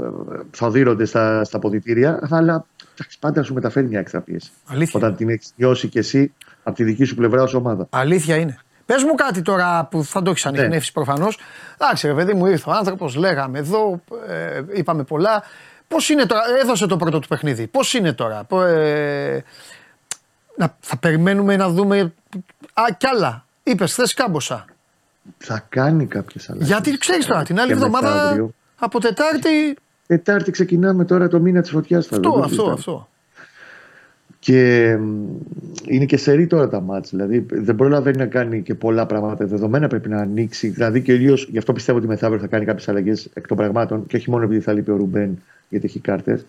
θα οδύρονται στα, στα ποδητήρια, αλλά εντάξει, πάντα σου μεταφέρει μια έξτρα πίεση. Αλήθεια. Όταν την έχεις νιώσει κι εσύ από τη δική σου πλευρά ως ομάδα. Αλήθεια είναι. Πες μου κάτι τώρα που θα το έχεις ανοιχνεύσει προφανώς. Εντάξει, ρε παιδί μου, ήρθε ο άνθρωπος, λέγαμε εδώ, ε, είπαμε πολλά. Πώς είναι τώρα, έδωσε το πρώτο του παιχνίδι. Πώς είναι τώρα, πο- ε, να, θα περιμένουμε να δούμε. Α, κι άλλα. Είπες χθε κάμποσα. Θα κάνει κάποιες αλλαγές. Γιατί ξέρεις τώρα, την άλλη Και εβδομάδα μεθαύριο. από Τετάρτη. Τετάρτη ξεκινάμε τώρα το μήνα της φωτιάς. Αυτό, αυτό, αυτό. Και μ, είναι και σερή τώρα τα μάτς. Δηλαδή δεν προλαβαίνει να κάνει και πολλά πράγματα. Δεδομένα πρέπει να ανοίξει. Δηλαδή κυρίω γι' αυτό πιστεύω ότι μεθαύριο θα κάνει κάποιες αλλαγές εκ των πραγμάτων. Και όχι μόνο επειδή θα λείπει ο Ρουμπέν γιατί έχει κάρτες.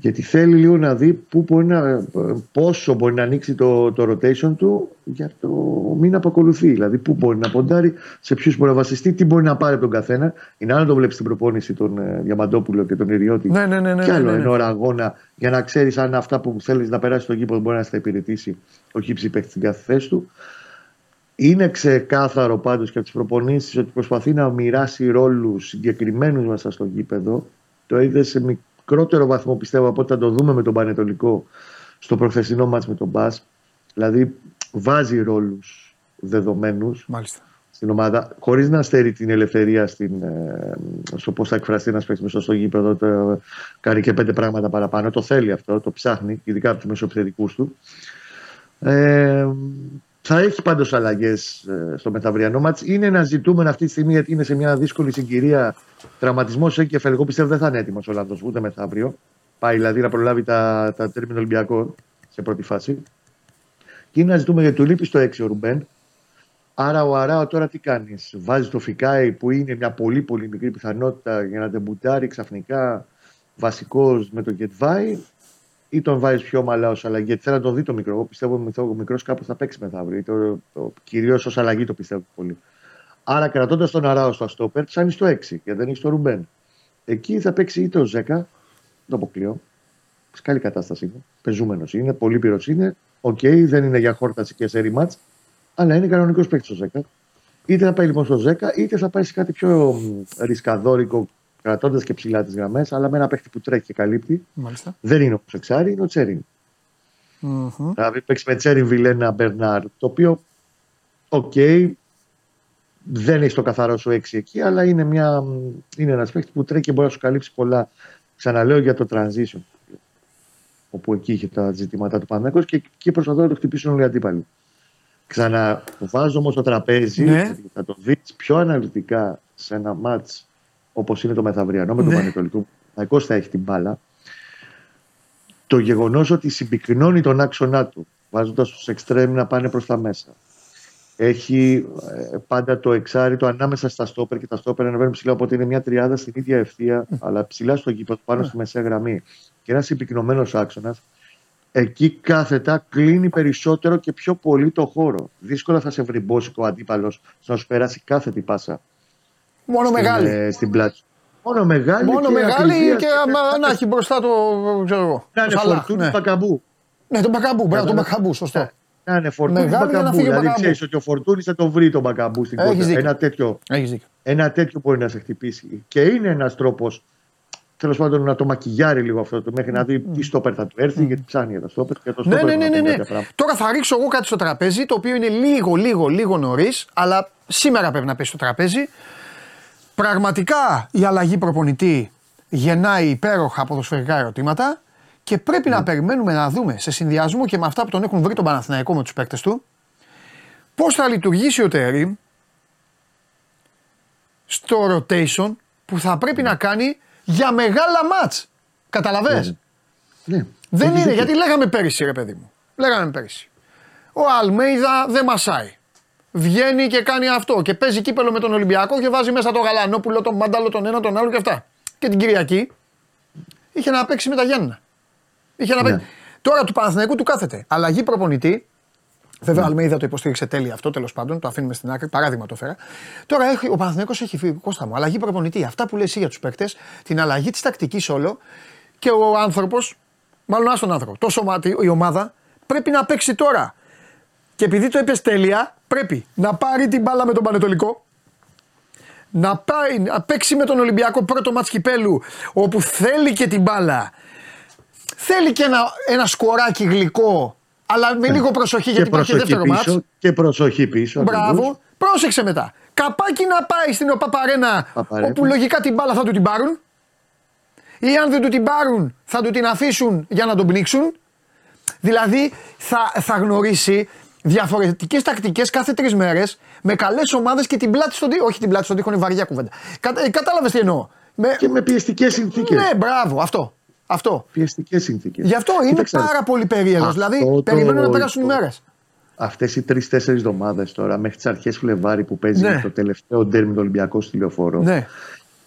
Γιατί θέλει λίγο να δει πού μπορεί να, πόσο μπορεί να ανοίξει το, το rotation του για το μήνα που ακολουθεί. Δηλαδή πού μπορεί να ποντάρει, σε ποιους μπορεί να βασιστεί, τι μπορεί να πάρει από τον καθένα. Είναι άλλο να το βλέπεις στην προπόνηση τον ε, Διαμαντόπουλο και τον Ιριώτη. Ναι, ναι, ναι, ναι, και άλλο ναι, ναι. εν ώρα αγώνα για να ξέρεις αν αυτά που θέλεις να περάσεις στο γήπεδο μπορεί να στα υπηρετήσει ο χύψης παίκτης στην κάθε θέση του. Είναι ξεκάθαρο πάντως και από τις προπονήσεις ότι προσπαθεί να μοιράσει ρόλους συγκεκριμένους μέσα στο γήπεδο. Το είδε σε μικρότερο βαθμό πιστεύω από ό,τι θα το δούμε με τον Πανετολικό στο προχθεσινό μάτς με τον Μπα. Δηλαδή βάζει ρόλους δεδομένους Μάλιστα. στην ομάδα, χωρίς να στερεί την ελευθερία στην, ε, στο πώς θα εκφραστεί ένας παίκτης μέσα στο γήπεδο. Το, κάνει και πέντε πράγματα παραπάνω. Το θέλει αυτό, το ψάχνει, ειδικά από τους μεσοεπιθετικού του. Ε, θα έχει πάντως αλλαγές στο μεθαυριανό μάτς. Είναι ένα ζητούμενο αυτή τη στιγμή γιατί είναι σε μια δύσκολη συγκυρία. Τραυματισμός έχει και Εγώ πιστεύω δεν θα είναι έτοιμος ο Ολλανδό ούτε μεθαύριο. Πάει δηλαδή να προλάβει τα, τα τέρμινα Ολυμπιακών σε πρώτη φάση. Και είναι να ζητούμε γιατί του λείπει στο 6 ο Ρουμπέν. Άρα ο Αράο τώρα τι κάνεις; Βάζει το Φικάι που είναι μια πολύ πολύ μικρή πιθανότητα για να τεμπουτάρει ξαφνικά βασικός με τον Γετβάη ή τον βάζεις πιο ομαλά ως αλλαγή. Γιατί θέλω να τον δει το μικρό. Εγώ πιστεύω ότι ο μικρό κάπου θα παίξει μεθαύριο. Το, το, Κυρίως ως αλλαγή το πιστεύω πολύ. Άρα κρατώντας τον Αράο στο Αστόπερ, ψάχνει στο 6 και δεν έχεις το Ρουμπέν. Εκεί θα παίξει είτε ο Ζέκα, το αποκλείω. σε καλή κατάσταση είναι. Πεζούμενος είναι, πολύ πυρός είναι. Οκ, okay, δεν είναι για χόρταση και σε ρημάτ, αλλά είναι κανονικός παίκτης ο Ζέκα. Είτε θα πάει λοιπόν στο Ζέκα, είτε θα πάει σε κάτι πιο ρισκαδόρικο, κρατώντας και ψηλά τις γραμμές, αλλά με ένα παίκτη που τρέχει και καλύπτει. Μάλιστα. Δεν είναι ο Ξεξάρη, είναι ο Τσέριν. Mm-hmm. Δηλαδή παίξεις με Τσέριν Βιλένα Μπερνάρ, το οποίο, OK, okay, δεν έχει το καθαρό σου έξι εκεί, αλλά είναι, μια, είναι ένας παίκτη που τρέχει και μπορεί να σου καλύψει πολλά. Ξαναλέω για το transition, όπου εκεί είχε τα ζητήματα ο Παναθηναϊκός και εκεί προσπαθούν να το χτυπήσουν όλοι οι αντίπαλοι. Ξαναβάζω όμως το τραπέζι, ναι. θα το δεις πιο αναλυτικά σε ένα ματς όπως είναι το μεθαυριανό με τον ναι. Παναιτωλικό. Ο θα έχει την μπάλα. Το γεγονός ότι συμπυκνώνει τον άξονά του, βάζοντας τους εξτρέμ να πάνε προς τα μέσα. Έχει ε, πάντα το εξάριτο ανάμεσα στα στόπερ και τα στόπερ ανεβαίνουν ψηλά. Οπότε είναι μια τριάδα στην ίδια ευθεία, αλλά ψηλά στο γήπεδο πάνω στη μεσαία γραμμή. Και ένας συμπυκνωμένος άξονας εκεί κάθετα κλείνει περισσότερο και πιο πολύ το χώρο. Δύσκολα θα σε βρει μπόσικο ο αντίπαλο να σου περάσει κάθε τι πάσα. Μόνο στην, μεγάλη. Ε, στην πλάτη. Μόνο μεγάλη. Μόνο και μεγάλη και, και να έχει μπροστά το. ξέρω εγώ. Να είναι φορτούνι ναι. μπακαμπού. Ναι, τον μπακαμπού. Μπράβο, τον μπακαμπού, σωστό. Να είναι φορτούνι μπακαμπού. Δηλαδή ξέρεις ότι ο φορτούνι θα το βρει τον μπακαμπού στην κόρτα. Ένα τέτοιο, ένα τέτοιο μπορεί να σε χτυπήσει. Και είναι ένας τρόπος τέλος πάντων να το μακιγιάρει λίγο αυτό το μέχρι να δει τι στόπερ θα του έρθει, γιατί ψάχνει για το στόπερ και το στόπερ. Ναι, ναι, ναι, ναι. Τώρα θα ρίξω εγώ κάτι στο τραπέζι, το οποίο είναι λίγο, λίγο, λίγο νωρίς, αλλά σήμερα πρέπει να πέσει στο τραπέζι. Πραγματικά η αλλαγή προπονητή γεννάει υπέροχα ποδοσφαιρικά ερωτήματα και πρέπει να περιμένουμε να δούμε σε συνδυασμό και με αυτά που τον έχουν βρει τον Παναθηναϊκό με τους παίκτες του πώς θα λειτουργήσει ο Τέρι στο rotation που θα πρέπει να κάνει για μεγάλα μάτς. Καταλαβέ. Ναι. ναι. Δεν είναι, γιατί λέγαμε πέρυσι, ρε παιδί μου. Λέγαμε πέρυσι. Ο Αλμέιδα δεν μασάει. Βγαίνει και κάνει αυτό και παίζει κύπελο με τον Ολυμπιακό και βάζει μέσα το Γαλανόπουλο, τον Μάνταλο, τον ένα, τον άλλο και αυτά. Και την Κυριακή είχε να παίξει με τα Γιάννα. Είχε να ναι. Τώρα του Παναθηναϊκού του κάθεται. Αλλαγή προπονητή Βέβαια, ο Αλμέιδα το υποστήριξε τέλεια αυτό, τέλος πάντων. Το αφήνουμε στην άκρη. Παράδειγμα το φέρα. Τώρα έχει, ο Παναθυνέκο έχει φύγει. Κώστα μου, αλλαγή προπονητή. Αυτά που λες για τους παίκτες, την αλλαγή της τακτικής όλο και ο άνθρωπος, μάλλον άστον άνθρωπο, το σωμάτι, η ομάδα πρέπει να παίξει τώρα. Και επειδή το είπε τέλεια, πρέπει να πάρει την μπάλα με τον Πανετολικό, να, πάει, να παίξει με τον Ολυμπιακό πρώτο μάτς κυπέλου, όπου θέλει και την μπάλα. Θέλει και ένα, ένα σκοράκι γλυκό αλλά με λίγο προσοχή γιατί υπάρχει δεύτερο μάτς. Και προσοχή πίσω. Μπράβο. Πρόσεξε μετά. Καπάκι να πάει στην ΟΠΑΠΑΡΕΝΑ όπου λογικά την μπάλα θα του την πάρουν. Ή αν δεν του την πάρουν θα του την αφήσουν για να τον πνίξουν. Δηλαδή θα, θα γνωρίσει διαφορετικές τακτικές κάθε τρεις μέρες με καλές ομάδες και την πλάτη στον τοίχο. Όχι την πλάτη στον τοίχο, είναι βαριά κουβέντα. Κατα, ε, Κατάλαβες τι εννοώ. Με... Και με πιεστικές συνθήκες. Ναι, μπράβο, αυτό. Αυτό. Πιεστικές συνθήκες. Γι' αυτό είναι πάρα πολύ περίεργος. Δηλαδή, το... περιμένουν να περάσουν οι μέρες. Αυτές οι τρει-τέσσερι εβδομάδες τώρα, μέχρι τις αρχές Φλεβάρι που παίζει ναι. το τελευταίο ντέρμι του Ολυμπιακού στη λεωφόρο. Ναι.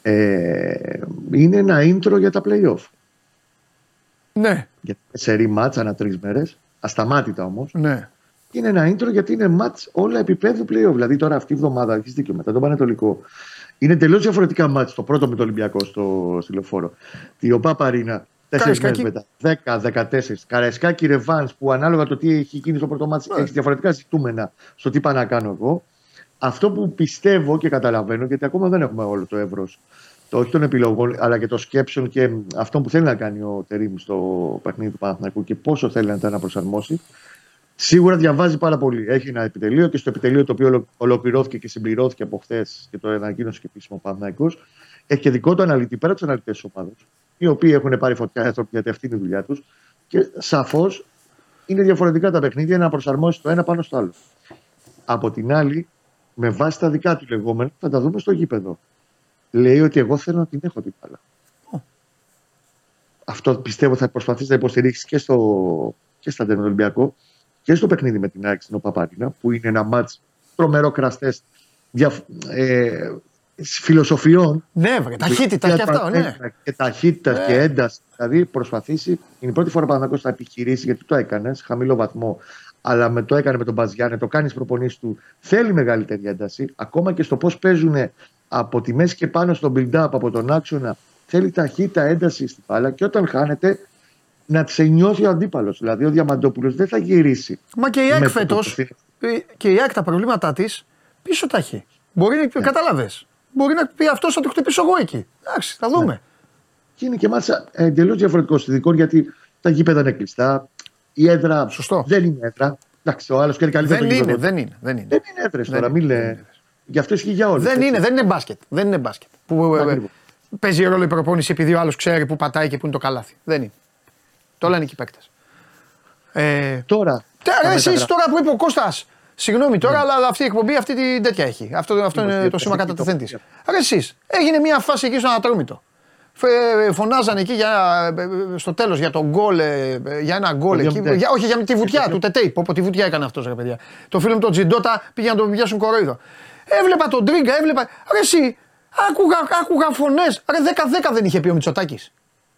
Ε, είναι ένα intro για τα playoff. Ναι. Για τέσσερι μάτσα ανά τρεις μέρες. Ασταμάτητα όμως. Ναι. Είναι ένα intro γιατί είναι μάτς όλα επίπεδου playoff. Δηλαδή τώρα αυτή η εβδομάδα, έχει δίκιο μετά τον Πανετολικό. Είναι τελείω διαφορετικά μάτς. Το πρώτο με το Ολυμπιακό στο, στη λεωφόρο. Η ΟΠΑ Παρίνα Τέσσερις μέρες μετά. 10-14. Καραϊσκάκι Ρεβάν που ανάλογα το τι έχει γίνει στο πρώτο μάτι ναι. έχεις διαφορετικά ζητούμενα στο τι πάω να κάνω εγώ. Αυτό που πιστεύω και καταλαβαίνω, γιατί ακόμα δεν έχουμε όλο το εύρος το όχι των επιλογών, αλλά και των σκέψεων και αυτό που θέλει να κάνει ο Τερήμ στο παιχνίδι του Παναθηναϊκού και πόσο θέλει να τα αναπροσαρμόσει. Σίγουρα διαβάζει πάρα πολύ. Έχει ένα επιτελείο και στο επιτελείο το οποίο ολοκληρώθηκε και συμπληρώθηκε από χθες και το ανακοίνωσε και επίσημο Παναθηναϊκός. Έχει και δικό του αναλυτή πέρα από του αναλυτές της ομάδας οι οποίοι έχουν πάρει φωτιά άνθρωποι γιατί αυτή είναι η δουλειά τους. Και σαφώς είναι διαφορετικά τα παιχνίδια να προσαρμόσει το ένα πάνω στο άλλο. Από την άλλη, με βάση τα δικά του λεγόμενα, θα τα δούμε στο γήπεδο. Λέει ότι εγώ θέλω να την έχω την μπάλα. Αυτό πιστεύω θα προσπαθήσει να υποστηρίξεις και, στο, και στα Ολυμπιακό και στο παιχνίδι με την ΑΕΚ στην Οπαπάρινα, που είναι ένα μάτς τρομερό κραστές ε, φιλοσοφιών. Ναι, βρε, ταχύτητα και αυτό, ναι. Και ταχύτητα ναι. και ένταση. Δηλαδή προσπαθήσει. Είναι η πρώτη φορά που να επιχειρήσει, γιατί το έκανες, χαμηλό βαθμό. Αλλά με το έκανε με τον Μπαζιάνε, το κάνεις προπονήσεις του. Θέλει μεγαλύτερη ένταση. Ακόμα και στο πώς παίζουν από τη μέση και πάνω στον build-up από τον άξονα. Θέλει ταχύτητα, ένταση στην μπάλα. Και όταν χάνεται, να σε νιώσει ο αντίπαλος. Δηλαδή ο Διαμαντόπουλος δεν θα γυρίσει. Μα και η ΑΕΚ με φέτος. το που Και η ΑΕΚ τα προβλήματά της πίσω τα έχει. Μπορεί να. Ναι. Κατάλαβε. Μπορεί να πει αυτός θα το χτυπήσω εγώ εκεί. Εντάξει, θα δούμε. Ναι. Και είναι και μάλιστα εντελώς διαφορετικό συνδικών γιατί τα γήπεδα είναι κλειστά. Η έδρα Σωστό. δεν είναι έδρα. Εντάξει, ο άλλος και καλύτερα Δεν το είναι, γήπεδο. δεν είναι. Δεν είναι. Δεν είναι έδρες Δεν τώρα, είναι, μην δεν λέ. είναι. Γι' αυτό ισχύει για όλους. Δεν είναι, δεν είναι μπάσκετ. Δεν είναι μπάσκετ. Που, ε, Ακριβώς. παίζει ρόλο η προπόνηση επειδή ο άλλος ξέρει που πατάει και που είναι το καλάθι. Δεν είναι. Το λένε και οι παίκτες. Ε, Τώρα. Τώρα, τα εσείς μεταγραφικά- τώρα που είπε ο Κώστας. Συγγνώμη τώρα, αλλά αυτή η εκπομπή αυτή την τέτοια έχει. Αυτό, αυτό είναι Είμαστε το σήμα επαφή κατατεθέν τη. το- Άρα εσείς. Έγινε μια φάση εκεί στον Ατρόμητο. Φε- Φωνάζανε εκεί για, ε, στο τέλος για τον γκολ, ε, για ένα γκολ Το εκεί. 2-0. Για, όχι για τη βουτιά του Τετέι. Πω, πω, τη βουτιά έκανε αυτός, ρε παιδιά. Το φίλο μου τον Τζιντότα πήγε να τον πιάσουν κοροϊδό. Έβλεπα τον Τρίγκα, έβλεπα. Ρε εσύ, άκουγα, άκουγα φωνές. Ρε 10-10 δεν είχε πει ο Μητσοτάκης.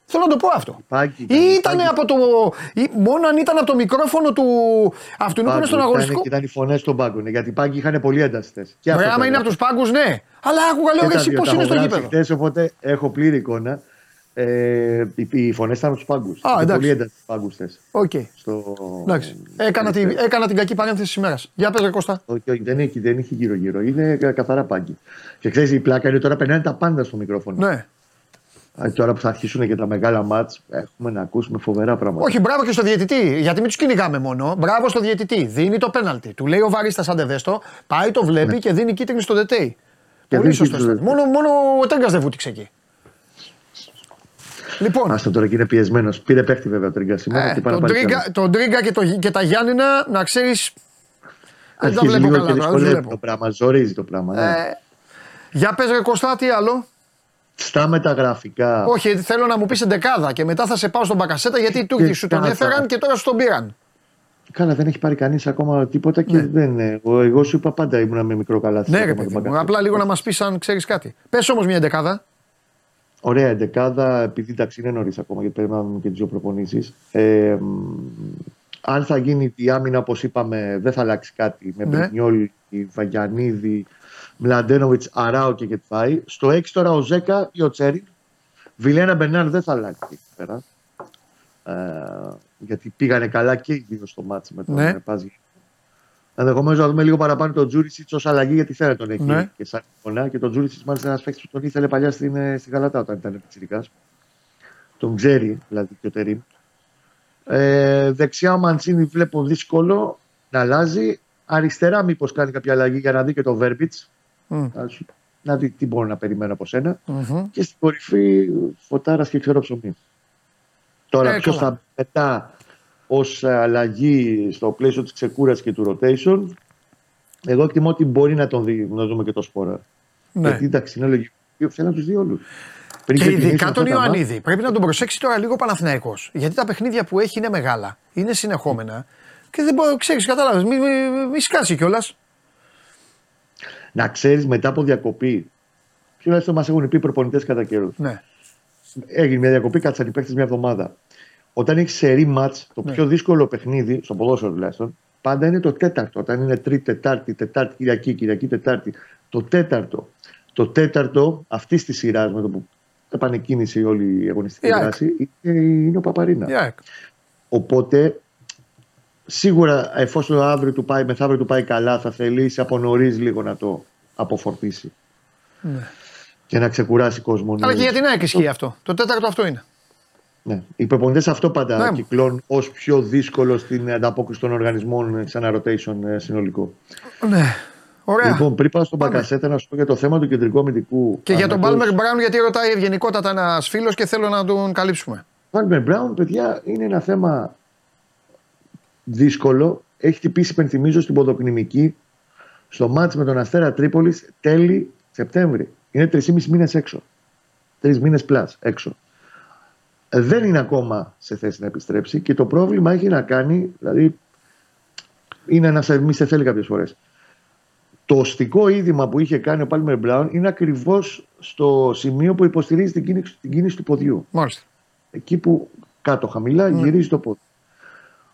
Θέλω να το πω αυτό. Πάγκη Ή ήταν, ήταν πάγκη. από το. ή μόνο αν ήταν από το μικρόφωνο του αυτού που είναι Πάγκο, στον ήταν- αγωνιστικό. Ήταν οι φωνές στον πάγκο. ναι, Γιατί οι πάγκοι είχαν πολύ ένταστε. Βρε, άμα είναι από τους πάγκους, ναι. Αλλά άκουγα, λέω, ρε, εσύ πώς είναι στο γήπεδο. Χθες, οπότε έχω πλήρη εικόνα. Ε, οι οι φωνές ήταν από τους πάγκους. εντάξει. Πολύ ένταση του πάγκους χθες. Οκ. Στο... Εντάξει. Έκανα, την, έκανα την κακή παρένθεση της ημέρας. Για πες ρε Κώστα. Όχι, όχι, δεν έχει, δεν έχει γύρω-γύρω. Είναι κα- καθαρά πάγκοι. Και ξέρεις, η πλάκα είναι τώρα περνάνε τα πάντα στο μικρόφωνο. Ναι. Α, Τώρα που θα αρχίσουν και τα μεγάλα ματς, έχουμε να ακούσουμε φοβερά πράγματα. Όχι, μπράβο και στο διαιτητή. Γιατί μην τους κυνηγάμε μόνο. Μπράβο στο διαιτητή. Δίνει το πέναλτι. Του λέει ο Βαρίστας άντε δες το, πάει, το βλέπει και δίνει κίτρινη στο Δετέι. Ναι. Και Πολύ δίνει σωστό. κίτρινη. Μόνο, μόνο ο Τέγκας δεν βούτυξε εκεί. Λοιπόν, Άστο τώρα και είναι πιεσμένος. Πήρε παίχτη βέβαια ο Τρίγκα σήμερα. ε, και πάει να τον, πάρει τρίγκα, κι τον Τρίγκα και, το, και τα Γιάννηνα να ξέρεις. Δεν τα Αρχίζει βλέπω λίγο καλά και τώρα. Δεν τους δυσκολεύει βλέπω. το πράγμα. Ζορίζει το πράγμα. ναι. Ε, για πες ρε Κωστά, τι άλλο; Στα μεταγραφικά. Όχι, θέλω να μου πεις εντεκάδα και μετά θα σε πάω στον Μπακασέτα γιατί οι Τούρκοι σου τον κάτα. έφεραν και τώρα σου τον πήραν. Καλά, δεν έχει πάρει κανείς ακόμα τίποτα και δεν. ε, Εγώ, εγώ σου είπα πάντα ήμουν με μικρό καλάθι. Ναι, στο ρε θέμα παιδί του μου. Μπακασέτα. Απλά λίγο να μας πεις αν ξέρεις κάτι. Πες όμως μια εντεκάδα. Ωραία εντεκάδα, επειδή εντάξει είναι νωρίς ακόμα γιατί περιμένουμε και τις δύο προπονήσεις. Ε, μ, αν θα γίνει η άμυνα όπως είπαμε, δεν θα αλλάξει κάτι με Ναι. Μπρινιόλ, Βαγιανίδη, Μλαντένοβιτς, Αράο και Γετφάη. Στο 6 τώρα ο Ζέκα ή ο Τσέρι. Βιλένα Μπενάρ δεν θα αλλάξει εκεί πέρα. Ε, γιατί πήγανε καλά και οι δύο στο μάτσο με τον Ναι. ναι. Πάζη. Ενδεχομένως να δούμε λίγο παραπάνω τον Τζούρισιτς ως αλλαγή γιατί θέλει τον εκεί Ναι. και σαν φωνά. Και τον Τζούρισιτς μάλιστα ένας παίκτης που τον ήθελε παλιά στην, ε, στη Γαλατά όταν ήταν πιτσιρικά. Τον ξέρει δηλαδή και ο Τερήμ. Ε, δεξιά ο Μαντσίνη βλέπω δύσκολο να αλλάζει. Αριστερά μήπως κάνει κάποια αλλαγή για να δει και το Βέρμπιτς. Μμ. Να δει τι μπορώ να περιμένω από σένα. Μμμ. Και στην κορυφή φωτάρας και ξέρω ψωμί. Τώρα Ε, ποιος καλά. θα πετά ως αλλαγή στο πλαίσιο της ξεκούρασης και του rotation. Εγώ εκτιμώ ότι μπορεί να τον δει, να δούμε και το σπόρα. Ναι. Γιατί εντάξει, είναι λογικό. Θέλει να τους δει όλους. Και ειδικά τον Ιωαννίδη. Πρέπει να τον προσέξει τώρα λίγο ο Παναθηναϊκός. Γιατί τα παιχνίδια που έχει είναι μεγάλα, είναι συνεχόμενα. Και δεν μπορεί, ξέρεις, κατάλαβες, μη, μη, μη σκάσει κιόλας. Να ξέρεις μετά από διακοπή. Τουλάχιστον μας έχουν πει προπονητές κατά καιρούς. Ναι. Έγινε μια διακοπή, κάτσαν οι παίκτες μια εβδομάδα. Όταν έχεις σερή ματ, το Ναι. πιο δύσκολο παιχνίδι, στο ποδόσφαιρο τουλάχιστον, πάντα είναι το τέταρτο. Όταν είναι τρίτη, τετάρτη, τετάρτη, Κυριακή, Κυριακή, Τετάρτη. Το τέταρτο. Το τέταρτο αυτής της σειράς με το που επανεκκίνησε η όλη η αγωνιστική Η ΑΕΚ. δράση είναι, είναι ο Παπαρίνα. Η ΑΕΚ. Οπότε σίγουρα εφόσον αύριο του πάει, μεθαύριο του πάει καλά, θα θελήσει από νωρίς λίγο να το αποφορτήσει. Ναι. Και να ξεκουράσει κόσμο. Αλλά και νωρίς. για την ΑΕΚ ισχύει αυτό. Το τέταρτο αυτό είναι. Ναι. Οι προπονητές αυτό πάντα Ναι. κυκλώνουν ως πιο δύσκολο στην ανταπόκριση των οργανισμών σε ένα rotation ε, συνολικό. Ναι. Ωραία. Λοιπόν, πριν πάω στον Πάμε. Μπακασέτα να σου πω για το θέμα του κεντρικού αμυντικού. και για τον Ανατολής. Πάλμερ Μπράουν, γιατί ρωτάει ευγενικότατα ένας φίλος και θέλω να τον καλύψουμε. Πάλμερ Μπράουν, παιδιά, είναι ένα θέμα δύσκολο. Έχει χτυπήσει, υπενθυμίζω, στην ποδοκνημική στο μάτς με τον Αστέρα Τρίπολης τέλη Σεπτέμβρη. Είναι 3,5 μήνες έξω. Τρεις μήνες πλάς έξω. Ε, Δεν είναι ακόμα σε θέση να επιστρέψει και το πρόβλημα έχει να κάνει, δηλαδή είναι ένα μη σε θέλει κάποιες φορές. Το οστικό είδημα που είχε κάνει ο Πάλμερ Μπράουν είναι ακριβώς στο σημείο που υποστηρίζει την κίνηση, την κίνηση του ποδιού Μάλιστα. εκεί που κάτω χαμηλά Ναι. γυρίζει το πόδι.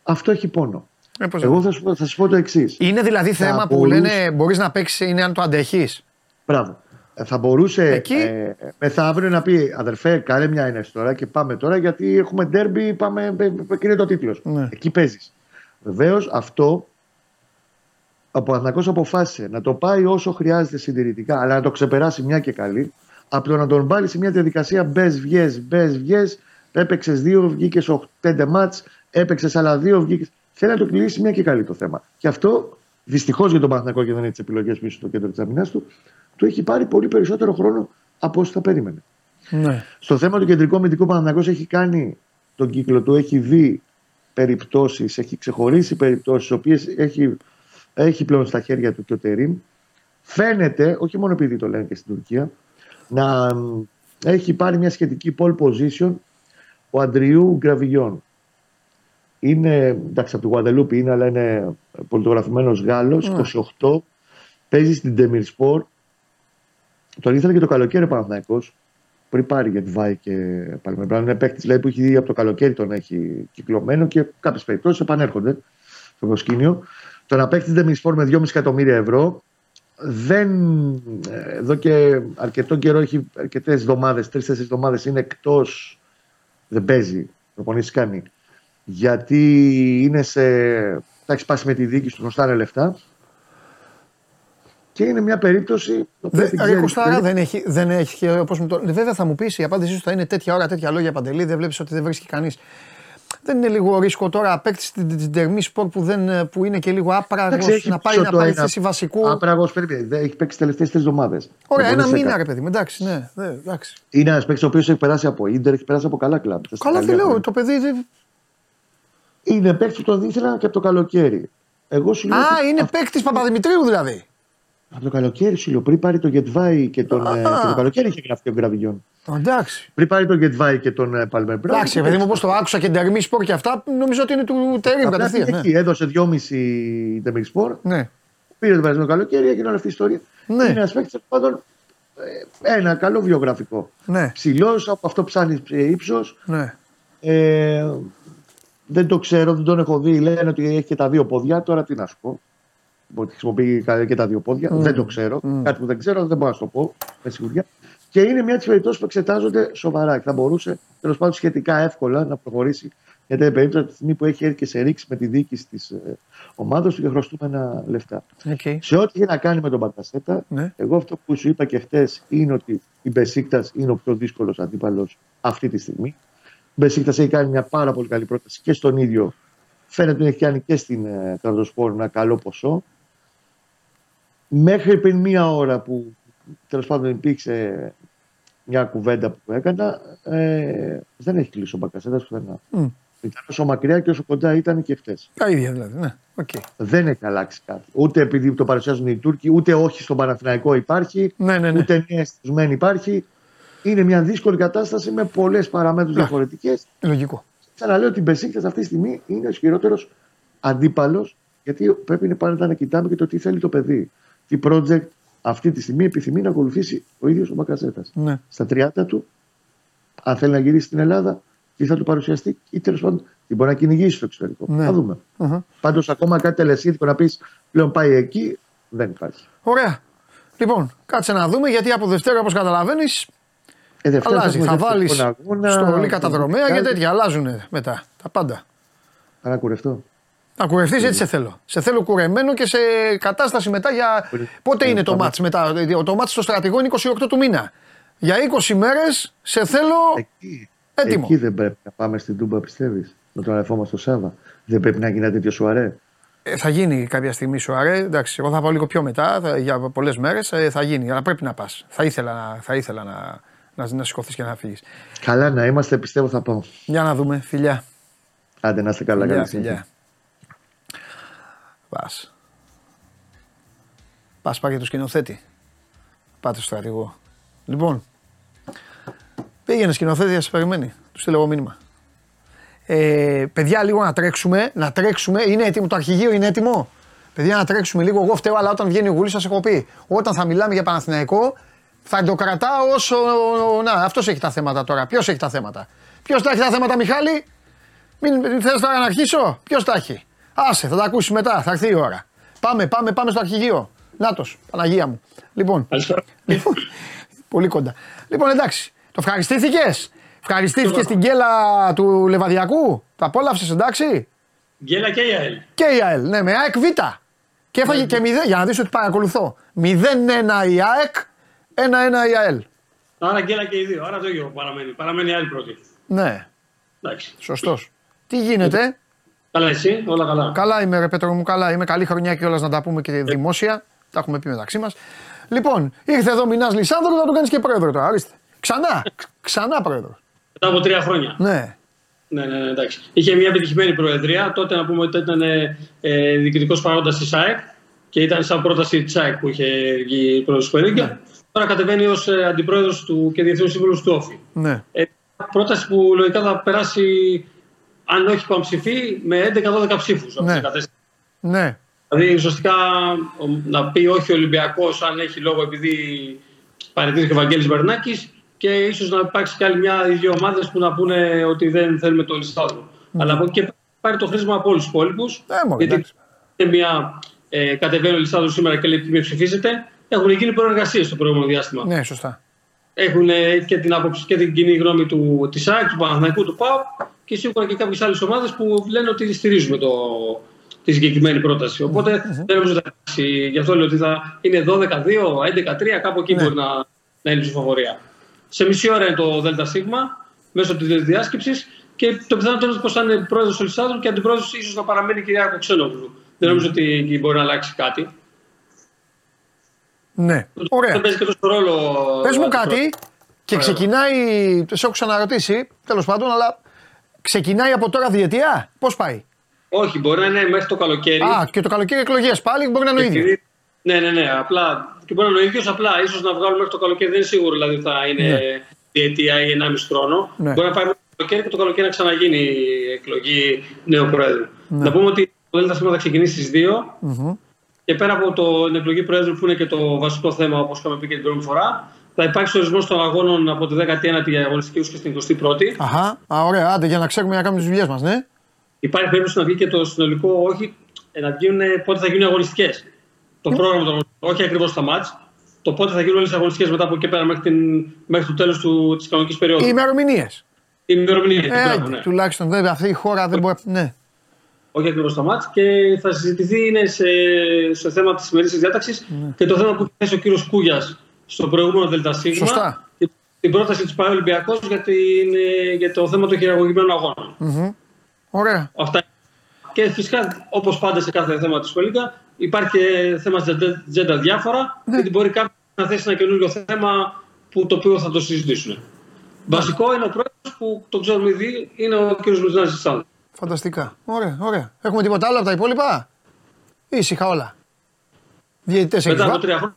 Αυτό έχει πόνο. Ε, πώς Εγώ δεν- θα σου, πω- θα σου πω το εξής. Είναι δηλαδή θέμα που μπορούσε- λένε μπορείς να παίξεις είναι αν το αντέχεις. Μπράβο. θα μπορούσε Εκεί. ε, μεθαύριο να πει αδερφέ, κάνε μια ένεση τώρα και πάμε τώρα γιατί έχουμε ντέρμπι, πάμε, ε, ε, και είναι το τίτλος. Ναι. Εκεί παίζεις. Βεβαίως αυτό ο Παναθηναϊκός αποφάσισε να το πάει όσο χρειάζεται συντηρητικά, αλλά να το ξεπεράσει μια και καλή, από το να τον βάλει σε μια διαδικασία μπες, βγες, μπες, βγες, έπαιξες δύο, βγήκες 5 μάτς, έπαιξε άλλα δύο, βγήκε. Θέλει να το κλείσει μια και καλή το θέμα. Και αυτό δυστυχώς για τον Παναθηναϊκό και δεν έχει τις επιλογές πίσω στο κέντρο της αμυνά του, του έχει πάρει πολύ περισσότερο χρόνο από όσο θα περίμενε. Ναι. Στο θέμα του κεντρικού αμυντικού Παναθηναϊκός έχει κάνει τον κύκλο του, έχει δει περιπτώσεις, έχει ξεχωρίσει περιπτώσεις, οποίες έχει, έχει πλέον στα χέρια του και ο Τερίμ. Φαίνεται, όχι μόνο επειδή το λένε και στην Τουρκία, να μ, έχει πάρει μια σχετική pole position ο Αντριού Γκραβιγιόν. Είναι, εντάξει, από τη Γουαδελούπη είναι, αλλά είναι πολιτογραφημένος Γάλλος, Ναι. 28, παίζει στην Demirspor. Τον ήθελε και το καλοκαίρι ο Παναθηναϊκός πριν πάρει για τη Βάη και Παλμεμπράν. Είναι παίκτης δηλαδή, που έχει δει από το καλοκαίρι τον έχει κυκλωμένο και κάποιες περιπτώσεις επανέρχονται στο προσκήνιο. Το να παίξει την Demirspor με 2,5 εκατομμύρια ευρώ δεν. ε, Εδώ και αρκετό καιρό έχει αρκετές εβδομάδες, τρει-τέσσερι εβδομάδες είναι εκτός. Δεν παίζει. Προπονήσεις κάνει. Γιατί είναι σε. Τα έχεις σπάσει με τη δίκη του, χρωστάνε λεφτά. Και είναι μια περίπτωση. που Δε, δεν την ρε ξέρεις Κωστάρα, πριν. δεν έχει, δεν έχει όπως μου το... Βέβαια θα μου πεις η απάντησή σου θα είναι τέτοια ώρα, τέτοια λόγια παντελή, δεν βλέπεις ότι δεν βρίσκει κανείς. Δεν είναι λίγο ρίσκο τώρα παίκτη την, την τερμή σπορ που, δεν, που είναι και λίγο άπραγος Εντάξει, έχει να πάει πίσω να το πάρει ένα- θέση βασικού. Άπραγος περίπου. Δεν έχει παίξει τις τελευταίες τρεις εβδομάδες. Ωραία, ένα μήνα ρε παιδί μου, εντάξει, ναι, ναι, εντάξει. Είναι ένας παίκτης ο οποίος έχει περάσει από ίντερ, έχει περάσει από καλά κλαμπ. Στα Καλά τι Ιταλία λέω, χρόνια. το παιδί... δεν- Είναι παίκτης που τον ήθελα και από το καλοκαίρι. Εγώ σου λέω. Α, ότι είναι αυ- παίκτης Παπαδημητρίου δηλαδή. Από το καλοκαίρι σου λέω. Πριν πάρει τον Γετβάη και τον. ε, Α. και το καλοκαίρι είχε γραφτεί ο Γκραβιγιόν. Εντάξει. Πριν πάρει τον Γετβάη και τον Παλμερ Μπράουν. Εντάξει, ρε παιδί μου, όπως το άκουσα και τερμή σπορ και αυτά, νομίζω ότι είναι του Τερήμ Απλά κατευθείαν. πήγε Ναι. εκεί, έδωσε 2,5 Ντεμιρσπορ. ναι. Πήρε τον περασμένο καλοκαίρι, έγινε όλη αυτή η ιστορία. Ναι. Είναι ένας παίκτης τέλος πάντων. ε, Ένα καλό βιογραφικό. Ναι. Ψηλός, από αυτό ψάνει ύψος. ναι. Ε, δεν το ξέρω, δεν τον έχω δει. Λένε ότι έχει και τα δύο πόδια. Τώρα τι να σου πω. Ότι χρησιμοποιεί και τα δύο πόδια. Δεν το ξέρω. Κάτι που δεν ξέρω δεν μπορώ να σου το πω με σιγουριά. Και είναι μια τη περιπτώσεις που εξετάζονται σοβαρά και θα μπορούσε τέλος πάντων σχετικά εύκολα να προχωρήσει. Γιατί είναι περίπτωση από τη στιγμή που έχει έρθει και σε ρίξει με τη διοίκηση της ε, ομάδας του και χρωστούμενα λεφτά. Okay. Σε ό,τι έχει να κάνει με τον Μπακασέτα, Ναι. εγώ αυτό που σου είπα και χτες είναι ότι η Μπεσίκτας είναι ο πιο δύσκολος αντίπαλος αυτή τη στιγμή. Η Μπεσίκτα έχει κάνει μια πάρα πολύ καλή πρόταση και στον ίδιο. Φαίνεται ότι έχει κάνει και στην ε, Τραβδοσπόρ ένα καλό ποσό. Μέχρι πριν μία ώρα που τέλος πάντων υπήρξε μια κουβέντα που έκανα, ε, δεν έχει κλείσει ο Μπακασέτας πουθενά. Μμ. Ήταν όσο μακριά και όσο κοντά ήταν και χτε. Τα ίδια δηλαδή. Ναι. Okay. Δεν έχει αλλάξει κάτι. Ούτε επειδή το παρουσιάζουν οι Τούρκοι, ούτε όχι στον Παναθηναϊκό υπάρχει, Ναι, ναι, ναι. ούτε νέα στισμένη υπάρχει. Είναι μια δύσκολη κατάσταση με πολλές παραμέτρους Ναι. διαφορετικές. Λογικό. Ξαναλέω ότι η Μπεσίκτα αυτή τη στιγμή είναι ο ισχυρότερος αντίπαλος, γιατί πρέπει να πάντα να κοιτάμε και το τι θέλει το παιδί. Τι project αυτή τη στιγμή επιθυμεί να ακολουθήσει ο ίδιος ο Μπακαζέτα. Ναι. Στα 30 του, αν θέλει να γυρίσει στην Ελλάδα, τι θα του παρουσιαστεί ή τέλος πάντων τι μπορεί να κυνηγήσει στο εξωτερικό. Ναι. Θα δούμε. Αχα. Πάντως, ακόμα κάτι τελεσίδικο να πεις πλέον πάει εκεί, δεν υπάρχει. Ωραία. Λοιπόν, κάτσε να δούμε γιατί από Δευτέρα, όπως καταλαβαίνεις, Ε, Δευτέρα αλλάζει. έχουμε Θα βάλεις δεύτερο αγώνα, στο ρολί θα καταδρομέα και κάνει- τέτοια. Αλλάζουν μετά τα πάντα. Θα να κουρευτώ. Να κουρευτείς, έτσι σε θέλω. Σε θέλω κουρεμένο και σε κατάσταση μετά για. Πότε Ε, είναι το πάμε. μάτς μετά. Το μάτς στο στρατηγό είναι 28 του μήνα. Για 20 μέρες σε θέλω Εκεί, έτοιμο. εκεί δεν πρέπει να πάμε στην Τούμπα, πιστεύεις; Με τον αδερφό μα το Σάβα. Δεν πρέπει να γίνει ένα τέτοιο σουαρέ. Ε, θα γίνει κάποια στιγμή σου αρέ. Εντάξει, εγώ θα πάω λίγο πιο μετά, θα- για πολλές μέρες θα γίνει. Αλλά πρέπει να πας. Θα ήθελα, να- θα ήθελα να, να, να σηκωθείς και να φύγεις. Καλά να είμαστε, πιστεύω θα πάω. Για να δούμε, φιλιά. Άντε να είστε καλά, Φιλιά, καλή φιλιά. συνέχεια. Πας. Πας πάει για το σκηνοθέτη. Πάτε στο στρατηγό. Λοιπόν, πήγαινε σκηνοθέτη, θα σε περιμένει. Του στείλω εγώ μήνυμα. Ε, παιδιά, λίγο να τρέξουμε. Να τρέξουμε. Είναι έτοιμο το αρχηγείο, είναι έτοιμο; Παιδιά, να τρέξουμε λίγο. Εγώ φταίω, αλλά όταν βγαίνει ο Γουλής, σας έχω πει. Όταν θα μιλάμε για Παναθηναϊκό, θα το κρατάω όσο. Να, αυτός έχει τα θέματα τώρα. Ποιος έχει τα θέματα; Ποιος τα έχει τα θέματα, Μιχάλη; Μην θες τώρα να αρχίσω; Ποιος τα έχει; Άσε, θα τα ακούσεις μετά. Θα έρθει η ώρα. Πάμε, πάμε, πάμε στο αρχηγείο. Νάτος, Παναγία μου. Λοιπόν, Καλησπέρα. λοιπόν, πολύ κοντά. Λοιπόν, εντάξει. Το ευχαριστήθηκες; Ευχαριστήθηκες στην κέλα του Λεβαδιακού; Τα απόλαυσες, εντάξει; Γκέλα και η ΑΕΛ. Και η ΑΕΛ, ναι, με ΑΕΚ Β. Και έφαγε και 0, για να δεις ότι παρακολουθώ. 0-1 η ΑΕΚ, 1-1 η ΑΕΛ. Άρα γκέλα και οι δύο. Άρα το ίδιο παραμένει. Παραμένει η ΑΕΛ πρώτη. Ναι, Εντάξει. σωστός. Τι γίνεται, Καλά εσύ, όλα καλά. καλά είμαι ρε Πέτρο μου, καλά είμαι. Καλή χρονιά και όλα να τα πούμε και δημόσια. Τα έχουμε πει μεταξύ μας. Λοιπόν, ήρθε εδώ Μινάς Λισάνδρου, θα τον κάνεις και πρόεδρο τώρα, ορίστε. Ξανά, ξανά πρόεδρο. Μετά από τρία χρόνια. Ναι, Ναι, ναι, ναι, εντάξει. Είχε μια επιτυχημένη προεδρία. Τότε να πούμε ότι ήταν ε, ε, διοικητικός παρόντας της ΣΑΕΚ και ήταν σαν πρόταση της ΣΑΕΚ που είχε βγει πρόεδρος του Ναι. ναι. Τώρα κατεβαίνει ως ε, αντιπρόεδρος του και διευθύνων σύμβουλο του ΟΦΗ. ναι. Ε, πρόταση που λογικά θα περάσει, αν όχι πανψηφί, με 11-12 ψήφους. Ναι. Ναι, Δηλαδή ουσιαστικά ο- να πει όχι ο Ολυμπιακός αν έχει λόγο επειδή παραιτήθηκε ο Βαγγέλης Μπερνάκη και ίσως να υπάρξει και άλλη μια ή δύο ομάδες που να πούνε ότι δεν θέλουμε το Λιστάδρο. Αλλά από εκεί και πέρα πάρει το χρήσμα από όλους τους υπόλοιπους. Ναι, μωρέ, γιατί εντάξει. είναι μια ε, κατεβαίνει ο Λιστάδρο σήμερα και λέει ποιοι ψηφίζετε. Έχουν γίνει προεργασίες στο προηγούμενο διάστημα. ναι, σωστά. Έχουν ε, και την άποψη και την κοινή γνώμη του, της ΑΕΚ, του Παναθηναϊκού, του ΠΑΟ και σίγουρα και κάποιες άλλες ομάδες που λένε ότι στηρίζουμε το, τη συγκεκριμένη πρόταση. Οπότε δεν νομίζω ότι θα υπάρξει. Γι' αυτό λέω ότι θα είναι 12-2, 11-3, κάπου εκεί Ναι. μπορεί να, να είναι η ψηφοφορία. Σε μισή ώρα είναι το ΔΣ μέσω της διάσκεψης και το πιθανό είναι πως θα είναι πρόεδρος του Λισάδρου και αντιπρόεδρος ίσως να παραμένει η κυρία Κοξένογλου. Δεν νομίζω ότι εκεί μπορεί να αλλάξει κάτι. Ναι, ωραία. Δεν παίζει και τόσο ρόλο. Πες μου ο κάτι και Ωραία. ξεκινάει, σε έχω ξαναρωτήσει, τέλος πάντων, αλλά ξεκινάει από τώρα διετία, πώς πάει; Όχι, μπορεί να είναι μέχρι το καλοκαίρι. Α, και το καλοκαίρι εκλογές πάλι μπορεί να είναι ο ίδιος. Επειδή- Ναι, ναι, ναι. Απλά, και μπορεί να είναι ο ίδιος, απλά ίσως να βγάλουμε μέχρι το καλοκαίρι. Δεν είναι σίγουρο δηλαδή ότι θα είναι Ναι. διετία ή 1,5 χρόνο. Ναι. Μπορεί να πάει μέχρι το καλοκαίρι και το καλοκαίρι να ξαναγίνει η εκλογή νέου Προέδρου. Ναι. Να πούμε ότι το ΔΣ θα ξεκινήσει στις 2 και πέρα από το, την εκλογή Προέδρου που είναι και το βασικό θέμα, όπως είχαμε πει και την προηγούμενη φορά, θα υπάρξει ορισμός των αγώνων από τη 19η αγωνιστική έως και στην 21η. Αχά, α, ωραία, άντε για να ξέρουμε να κάνουμε τις δουλειές μας, ναι. Υπάρχει περίπτωση να βγει και το συνολικό, όχι ε, να βγουν ε, πότε θα γίνουν οι αγωνιστικές. Το πρόγραμμα των όχι ακριβώς τα μάτς. Το πότε θα γίνουν όλες οι αγωνιστικές μετά από εκεί και πέρα μέχρι, την, μέχρι το τέλος της κανονικής περίοδου. Οι ημερομηνίες. Η ημερομηνία. την Ε, μπράβο, άντε, ναι. τουλάχιστον βέβαια αυτή η χώρα δεν μπορεί. Ναι. Όχι ακριβώς τα μάτ. Και θα συζητηθεί είναι σε, σε θέμα της σημερινής διάταξης Ναι. και το θέμα που έχει θέσει ο κύριος Κούγιας στο προηγούμενο ΔΣ. Σωστά. Και την πρόταση της ΠαΕ Ολυμπιακός για, την, ε, για το θέμα των χειραγωγημένων αγώνων. Ωραία. Αυτά. Και φυσικά, όπως πάντα σε κάθε θέμα της Σουέλικα, υπάρχει και θέμα στην ατζέντα διάφορα, Ναι. γιατί μπορεί κάποιο να θέσει ένα καινούριο θέμα που το οποίο θα το συζητήσουν. Βασικό είναι ο πρόεδρος που το ξέρουμε ήδη, είναι ο κ. Λουζνάζη Σάντ. Φανταστικά. Ωραία, ωραία. Έχουμε τίποτα άλλο από τα υπόλοιπα; Ήσυχα όλα. Διαιτητές έχεις Μετά από βάλει. τρία χρόνια.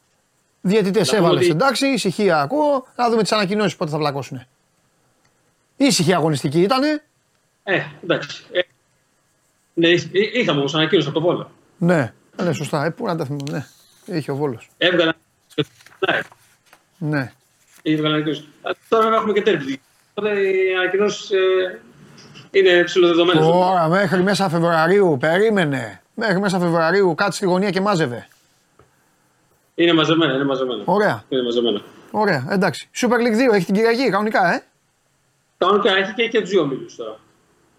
Διαιτητές Να πούμε έβαλες. ότι- Εντάξει, ησυχία ακούω. Να δούμε τις ανακοινώσεις πότε θα βλακώσουν. Ήσυχη αγωνιστική ήτανε. Ε, εντάξει. Ε, ναι, εί- είχαμε όμως ανακοίνωση από το Βόλο. Ναι, ναι, σωστά. Ε, πού να τα θυμάμαι. Ναι, είχε ο Βόλος. Έβγαλε. Ναι, Ναι. έβγαλε ανακοίνωση. Α, Τώρα έχουμε και τέρπι. Οπότε οι ανακοινώσεις ε, είναι ψηλοδεδομένε. Τώρα μέχρι μέσα Φεβρουαρίου, περίμενε. Μέχρι μέσα Φεβρουαρίου κάτσε στη γωνία και μάζευε. Είναι μαζεμένα, είναι μαζεμένα. Ωραία, Είναι μαζεμένα. ωραία, εντάξει. Super League 2 έχει την Κυριακή, κανονικά, ε. Κανονικά έχει και, και του δύο ομίλου τώρα.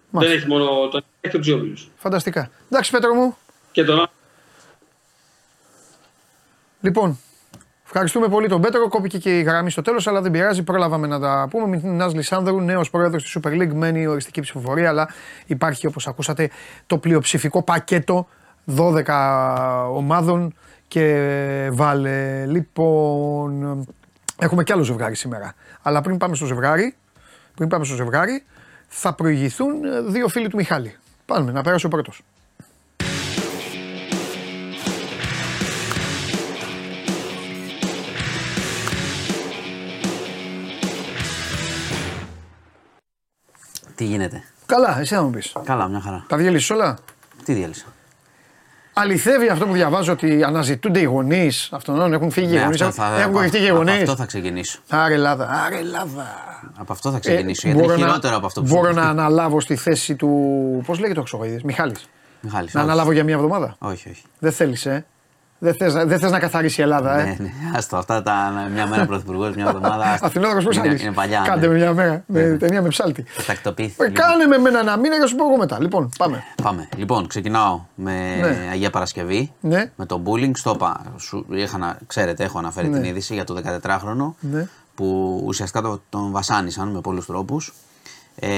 Μάλιστα. Δεν έχει μόνο τον έχει και του δύο ομίλου. Φανταστικά. Εντάξει, Πέτρο μου. Και τον Λοιπόν, ευχαριστούμε πολύ τον Πέτρο. Κόπηκε και η γραμμή στο τέλος, αλλά δεν πειράζει. Πρόλαβαμε να τα πούμε. Με την Νάζ Λισάνδρου, νέος πρόεδρος της Super League, μένει η οριστική ψηφοφορία, αλλά υπάρχει όπως ακούσατε το πλειοψηφικό πακέτο 12 ομάδων και βάλε. Λοιπόν, έχουμε κι άλλο ζευγάρι σήμερα. Αλλά πριν πάμε στο ζευγάρι, πριν πάμε στο ζευγάρι, θα προηγηθούν ε, δύο φίλοι του Μιχάλη. Πάμε να περάσει ο πρώτος. Τι γίνεται; Καλά, εσύ θα μου πεις. Καλά, μια χαρά. Τα διέλυσες όλα; Τι διέλυσα; Αληθεύει αυτό που διαβάζω ότι αναζητούνται οι γονείς αυτών, έχουν φύγει οι Ναι, γονείς. αυτό θα- Έχουν από- κορυφτεί και οι Από γονείς. αυτό θα ξεκινήσω. Άρε Ελλάδα, άρε Ελλάδα. Από αυτό θα Ε, ξεκινήσω. γιατί είναι χειρότερο από αυτό που Μπορώ σου να είπα. αναλάβω στη θέση του. Πώς λέγεται ο Χρυσογοίδη, Μιχάλης. Μιχάλης, Να όχι. αναλάβω για μια εβδομάδα; Όχι, όχι. Δεν θέλεις, ε; Δεν θες, να- δεν θες να καθαρίσει η Ελλάδα, ε; Ναι, ναι, άστο, αυτά τα μια μέρα πρωθυπουργός, μια εβδομάδα. άστο. Αθηνόδρομος πώς είναι, θα λύσει. είναι παλιά. Κάντε με ναι. μια μέρα, με ταινία με ψάλτη. Τακτοποιήθηκε. Ε, λοιπόν. Κάνε με εμένα ένα μήνα για να σου πω εγώ μετά. Λοιπόν, πάμε. Πάμε. Λοιπόν, ξεκινάω με Ναι. Αγία Παρασκευή. Ναι. Με το bullying. Στο είπα, σου, είχα, να- ξέρετε, έχω αναφέρει Ναι. την είδηση για το 14χρονο Ναι. που ουσιαστικά το- τον βασάνισαν με πολλούς τρόπους. Ε,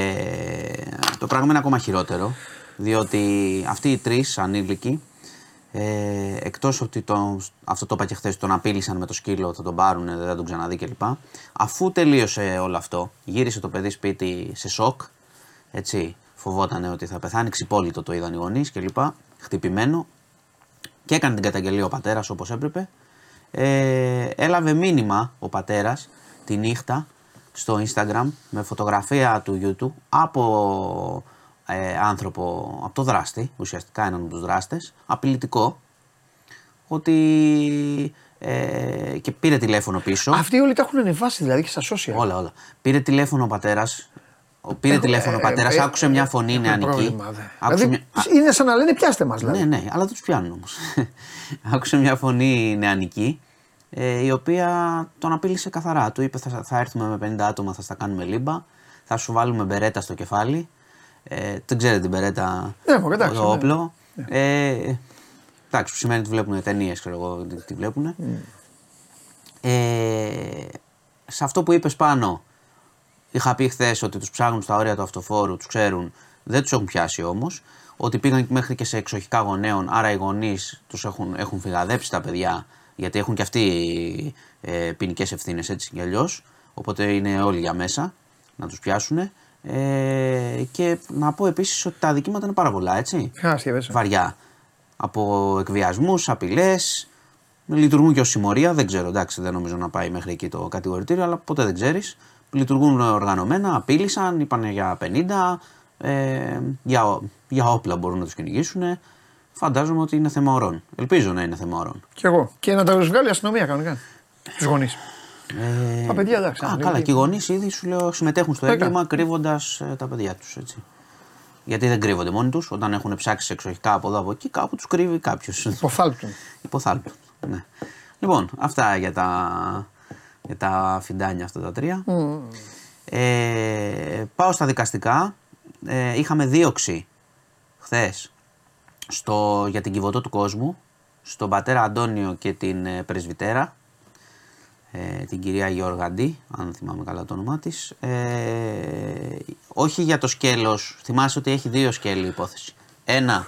το πράγμα είναι ακόμα χειρότερο, διότι αυτοί οι τρεις ανήλικοι, ε, εκτός ότι το, αυτό το είπα και χθες, τον απείλησαν με το σκύλο, θα τον πάρουν, δεν θα τον ξαναδεί κλπ. Αφού τελείωσε όλο αυτό, γύρισε το παιδί σπίτι σε σοκ, έτσι, φοβόταν ότι θα πεθάνει, ξυπόλυτο το είδαν οι γονείς κλπ. Χτυπημένο και έκανε την καταγγελία ο πατέρας όπως έπρεπε. Ε, έλαβε μήνυμα ο πατέρας τη νύχτα στο Instagram με φωτογραφία του YouTube από ε, άνθρωπο, από το δράστη, ουσιαστικά έναν από τους δράστες, απειλητικό, ότι ε, και πήρε τηλέφωνο πίσω. Αυτοί όλοι τα έχουν ανεβάσει δηλαδή και στα social. Όλα, όλα. Πήρε τηλέφωνο ο πατέρας. Πήρε Έχω- τηλέφωνο ο ε, πατέρας, ε, άκουσε μια φωνή έχουν νεανική. πρόβλημα, δε. Άκουσε Δηλαδή, μια... είναι σαν να λένε πιάστε μας δηλαδή. Ναι, ναι, αλλά δεν τους πιάνουν όμως. άκουσε μια φωνή νεανική, ε, η οποία τον απείλησε καθαρά. Του είπε: θα, θα έρθουμε με 50 άτομα, θα στα κάνουμε λίμπα, θα σου βάλουμε μπερέτα στο κεφάλι. Ε, δεν ξέρετε την μπερέτα, Ναι, μωρέ, εντάξει, το ναι. όπλο. Ε, εντάξει, που σημαίνει ότι βλέπουν ταινίες, ξέρω εγώ, τι, τι βλέπουν. Ε, σε αυτό που είπες πάνω, είχα πει χθες ότι τους ψάχνουν στα όρια του αυτοφόρου, τους ξέρουν, δεν τους έχουν πιάσει όμως. Ότι πήγαν μέχρι και σε εξοχικά γονέων, άρα οι γονείς τους έχουν, έχουν φυγαδέψει τα παιδιά, γιατί έχουν και αυτοί ε, ποινικές ευθύνες έτσι κι αλλιώς. Οπότε είναι όλοι για μέσα να τους πιάσουν. Ε, και να πω επίσης ότι τα αδικήματα είναι πάρα πολλά, έτσι. Χάστηκε μέσα. Βαριά. Από εκβιασμούς, απειλές. Λειτουργούν και ως συμμορία. Δεν ξέρω, εντάξει, δεν νομίζω να πάει μέχρι εκεί το κατηγορητήριο, αλλά ποτέ δεν ξέρεις. Λειτουργούν οργανωμένα, απείλησαν, είπαν για 50, ε, για, για όπλα μπορούν να τους κυνηγήσουν. Φαντάζομαι ότι είναι θέμα ορών. Ελπίζω να είναι θέμα ορών. Κι εγώ. Και να τα βγάλει η αστυνομία κανονικά. Τους γονείς. Ε, Τα παιδιά, εντάξει, Α, είναι καλά, εκεί. και οι γονείς ήδη σου λέω συμμετέχουν στο Βέβαια. έγκλημα κρύβοντας τα παιδιά τους. Γιατί δεν κρύβονται μόνοι τους. Όταν έχουν ψάξει εξοχικά από εδώ από εκεί, κάπου τους κρύβει κάποιος. Υποθάλπτουν. Υποθάλπτουν. Ναι. Λοιπόν, αυτά για τα, για τα φιντάνια αυτά τα τρία. Ε, πάω στα δικαστικά. Ε, είχαμε δίωξη χθες για την κυβωτό του κόσμου στον πατέρα Αντώνιο και την ε, πρεσβυτέρα ε, την κυρία Γεωργαντή, αν θυμάμαι καλά το όνομά της. Ε, όχι για το σκέλος, θυμάσαι ότι έχει δύο σκέλη η υπόθεση. Ένα,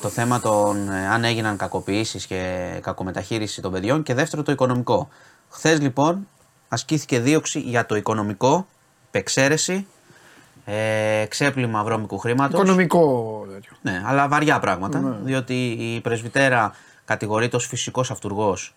το θέμα των ε, αν έγιναν κακοποιήσεις και κακομεταχείριση των παιδιών και δεύτερο το οικονομικό. Χθες λοιπόν ασκήθηκε δίωξη για το οικονομικό, επεξαίρεση, ε, ξέπλυμα βρώμικου χρήματος. Οικονομικό τέτοιο. Ναι, αλλά βαριά πράγματα. Διότι η πρεσβυτέρα κατηγορείται ως φυσικός αυτούργος.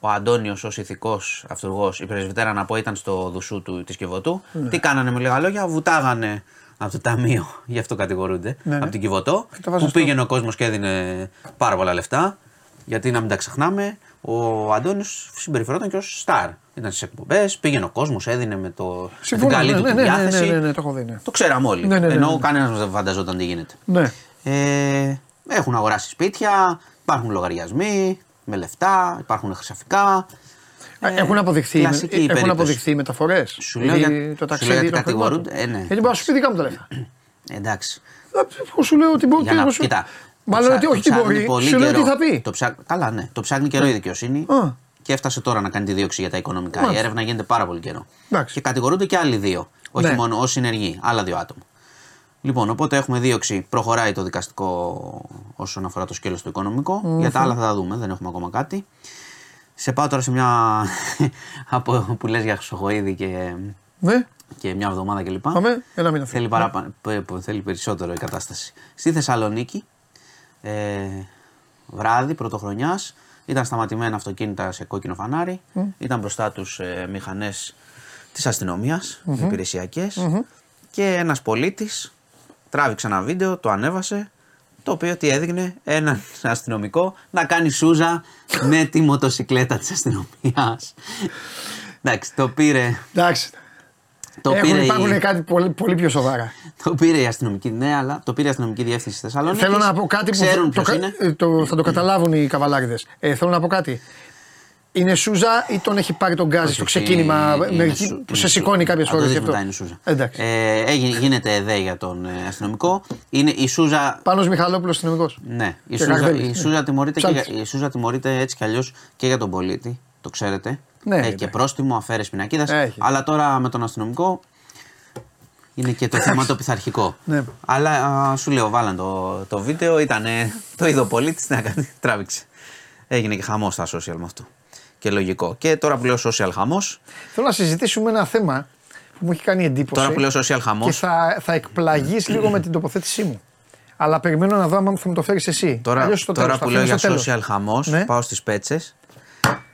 Ο Αντώνιος ως ηθικός αυτούργος. Η πρεσβυτέρα να πω ήταν στο δουσού του της Κιβωτού. Τι κάνανε με λίγα λόγια, βουτάγανε από το ταμείο, γι' αυτό κατηγορούνται, Ναι, ναι. από την Κιβωτό. τα βάζω Που στο- πήγαινε ο κόσμος και έδινε πάρα πολλά λεφτά. Γιατί να μην τα ξεχνάμε, ο Αντώνιος συμπεριφερόταν και ως στάρ. Ήταν στις εκπομπές, πήγαινε ο κόσμος, έδινε με, το, με την Συμφωνώ, καλή ναι, του ναι, τη ναι, ναι, διάθεση. ναι, ναι, ναι, το έχω δει, ναι. Το ξέραμε όλοι. Ναι, ναι, ναι, Ενώ ναι. κανένας δεν φανταζόταν τι γίνεται. Ναι. Ε, έχουν αγοράσει σπίτια, υπάρχουν λογαριασμοί με λεφτά, υπάρχουν χρυσαφικά. Ε, έχουν αποδειχθεί, κλασική έχουν περίπτωση. αποδειχθεί μεταφορές. Σου λέω για- το σου λέω ταξίδι γιατί των κατηγορούνται, χρημάτων. ε, ναι. Γιατί μπορεί να σου πει δικά μου τα λεφτά. Εντάξει. Εγώ σου λέω ότι μπορεί Για να, εγώ σου- κοίτα, Μάλλον το ότι ψά- όχι το τι ψάχνει μπορεί. πολύ Σου λέω καιρό. τι θα πει. Το ψά... Καλά, ναι. Το ψάχνει καιρό η δικαιοσύνη Α. και έφτασε τώρα να κάνει τη δίωξη για τα οικονομικά. Μάλιστα. Η έρευνα γίνεται πάρα πολύ καιρό. Εντάξει. Και κατηγορούνται και άλλοι δύο. Όχι Ναι. μόνο ω συνεργοί, άλλα δύο άτομα. Λοιπόν, οπότε έχουμε δίωξη. Προχωράει το δικαστικό όσον αφορά το σκέλος του οικονομικο Για τα άλλα θα τα δούμε, δεν έχουμε ακόμα κάτι. Σε πάω τώρα σε μια. από που λες για Χρυσοχοίδη και, Ναι, και μια εβδομάδα κλπ. πάμε. Ένα μήνα Θέλει, παράπα- π- π- θέλει περισσότερο η κατάσταση. Στη Θεσσαλονίκη, ε, βράδυ πρωτοχρονιάς, ήταν σταματημένα αυτοκίνητα σε κόκκινο φανάρι. Ήταν μπροστά τους ε, μηχανές της αστυνομίας, υπηρεσιακές, Και ένας πολίτης τράβηξε ένα βίντεο, το ανέβασε. Το οποίο τι έδειχνε έναν αστυνομικό να κάνει σούζα με τη μοτοσυκλέτα της αστυνομίας. Εντάξει, το πήρε Εντάξει. Το Έχουν, πήρε, υπάρχουν η, κάτι πολύ, πολύ πιο σοβαρά. το πήρε η αστυνομική, ναι, αλλά το πήρε η αστυνομική διεύθυνση στη Θεσσαλονίκη. Θέλω να πω κάτι που Ξέρουν το, ποιος κα- είναι. ε, το- θα το καταλάβουν οι καβαλάριδες. Ε, θέλω να πω κάτι. Είναι Σούζα ή τον έχει πάρει τον γκάζι Όχι, στο όχι, ξεκίνημα; είναι μερική- Σου- που είναι σε Σου- σηκώνει κάποιε Θα το φορέ δεις γι' αυτό. μετά, είναι Σούζα. Εντάξει. Ε, έγινε- γίνεται ΕΔΕ για τον ε, αστυνομικό. Είναι η Σούζα. Πάνω Μιχαλόπουλος αστυνομικός. Ναι, η Και Σούζα, Γαρδέλης, η ναι. Σούζα τιμωρείται, και, για- Ψάλτης. η Σούζα τιμωρείται έτσι κι αλλιώς και για τον πολίτη. Το ξέρετε. Ναι, Έχει ναι. και πρόστιμο, αφαίρεση πινακίδας. Έχει. Αλλά τώρα με τον αστυνομικό είναι και το θέμα το πειθαρχικό. Ναι. Αλλά α, σου λέω, βάλαν το, το βίντεο, ήταν το είδε ο πολίτης, να κάνει, τράβηξε. Έγινε και χαμός στα social με αυτό. Και λογικό. Και τώρα που λέω social χαμός, Θέλω να συζητήσουμε ένα θέμα που μου έχει κάνει εντύπωση. τώρα που λέω social χαμό, Και θα, θα εκπλαγείς λίγο με την τοποθέτησή μου. Αλλά περιμένω να δω αν θα μου το φέρεις εσύ. τώρα, Αλλιώς στο τώρα τέλος, που θα λέω αφήνω για στο τέλος. social χαμός, Ναι. πάω στις πέτσες.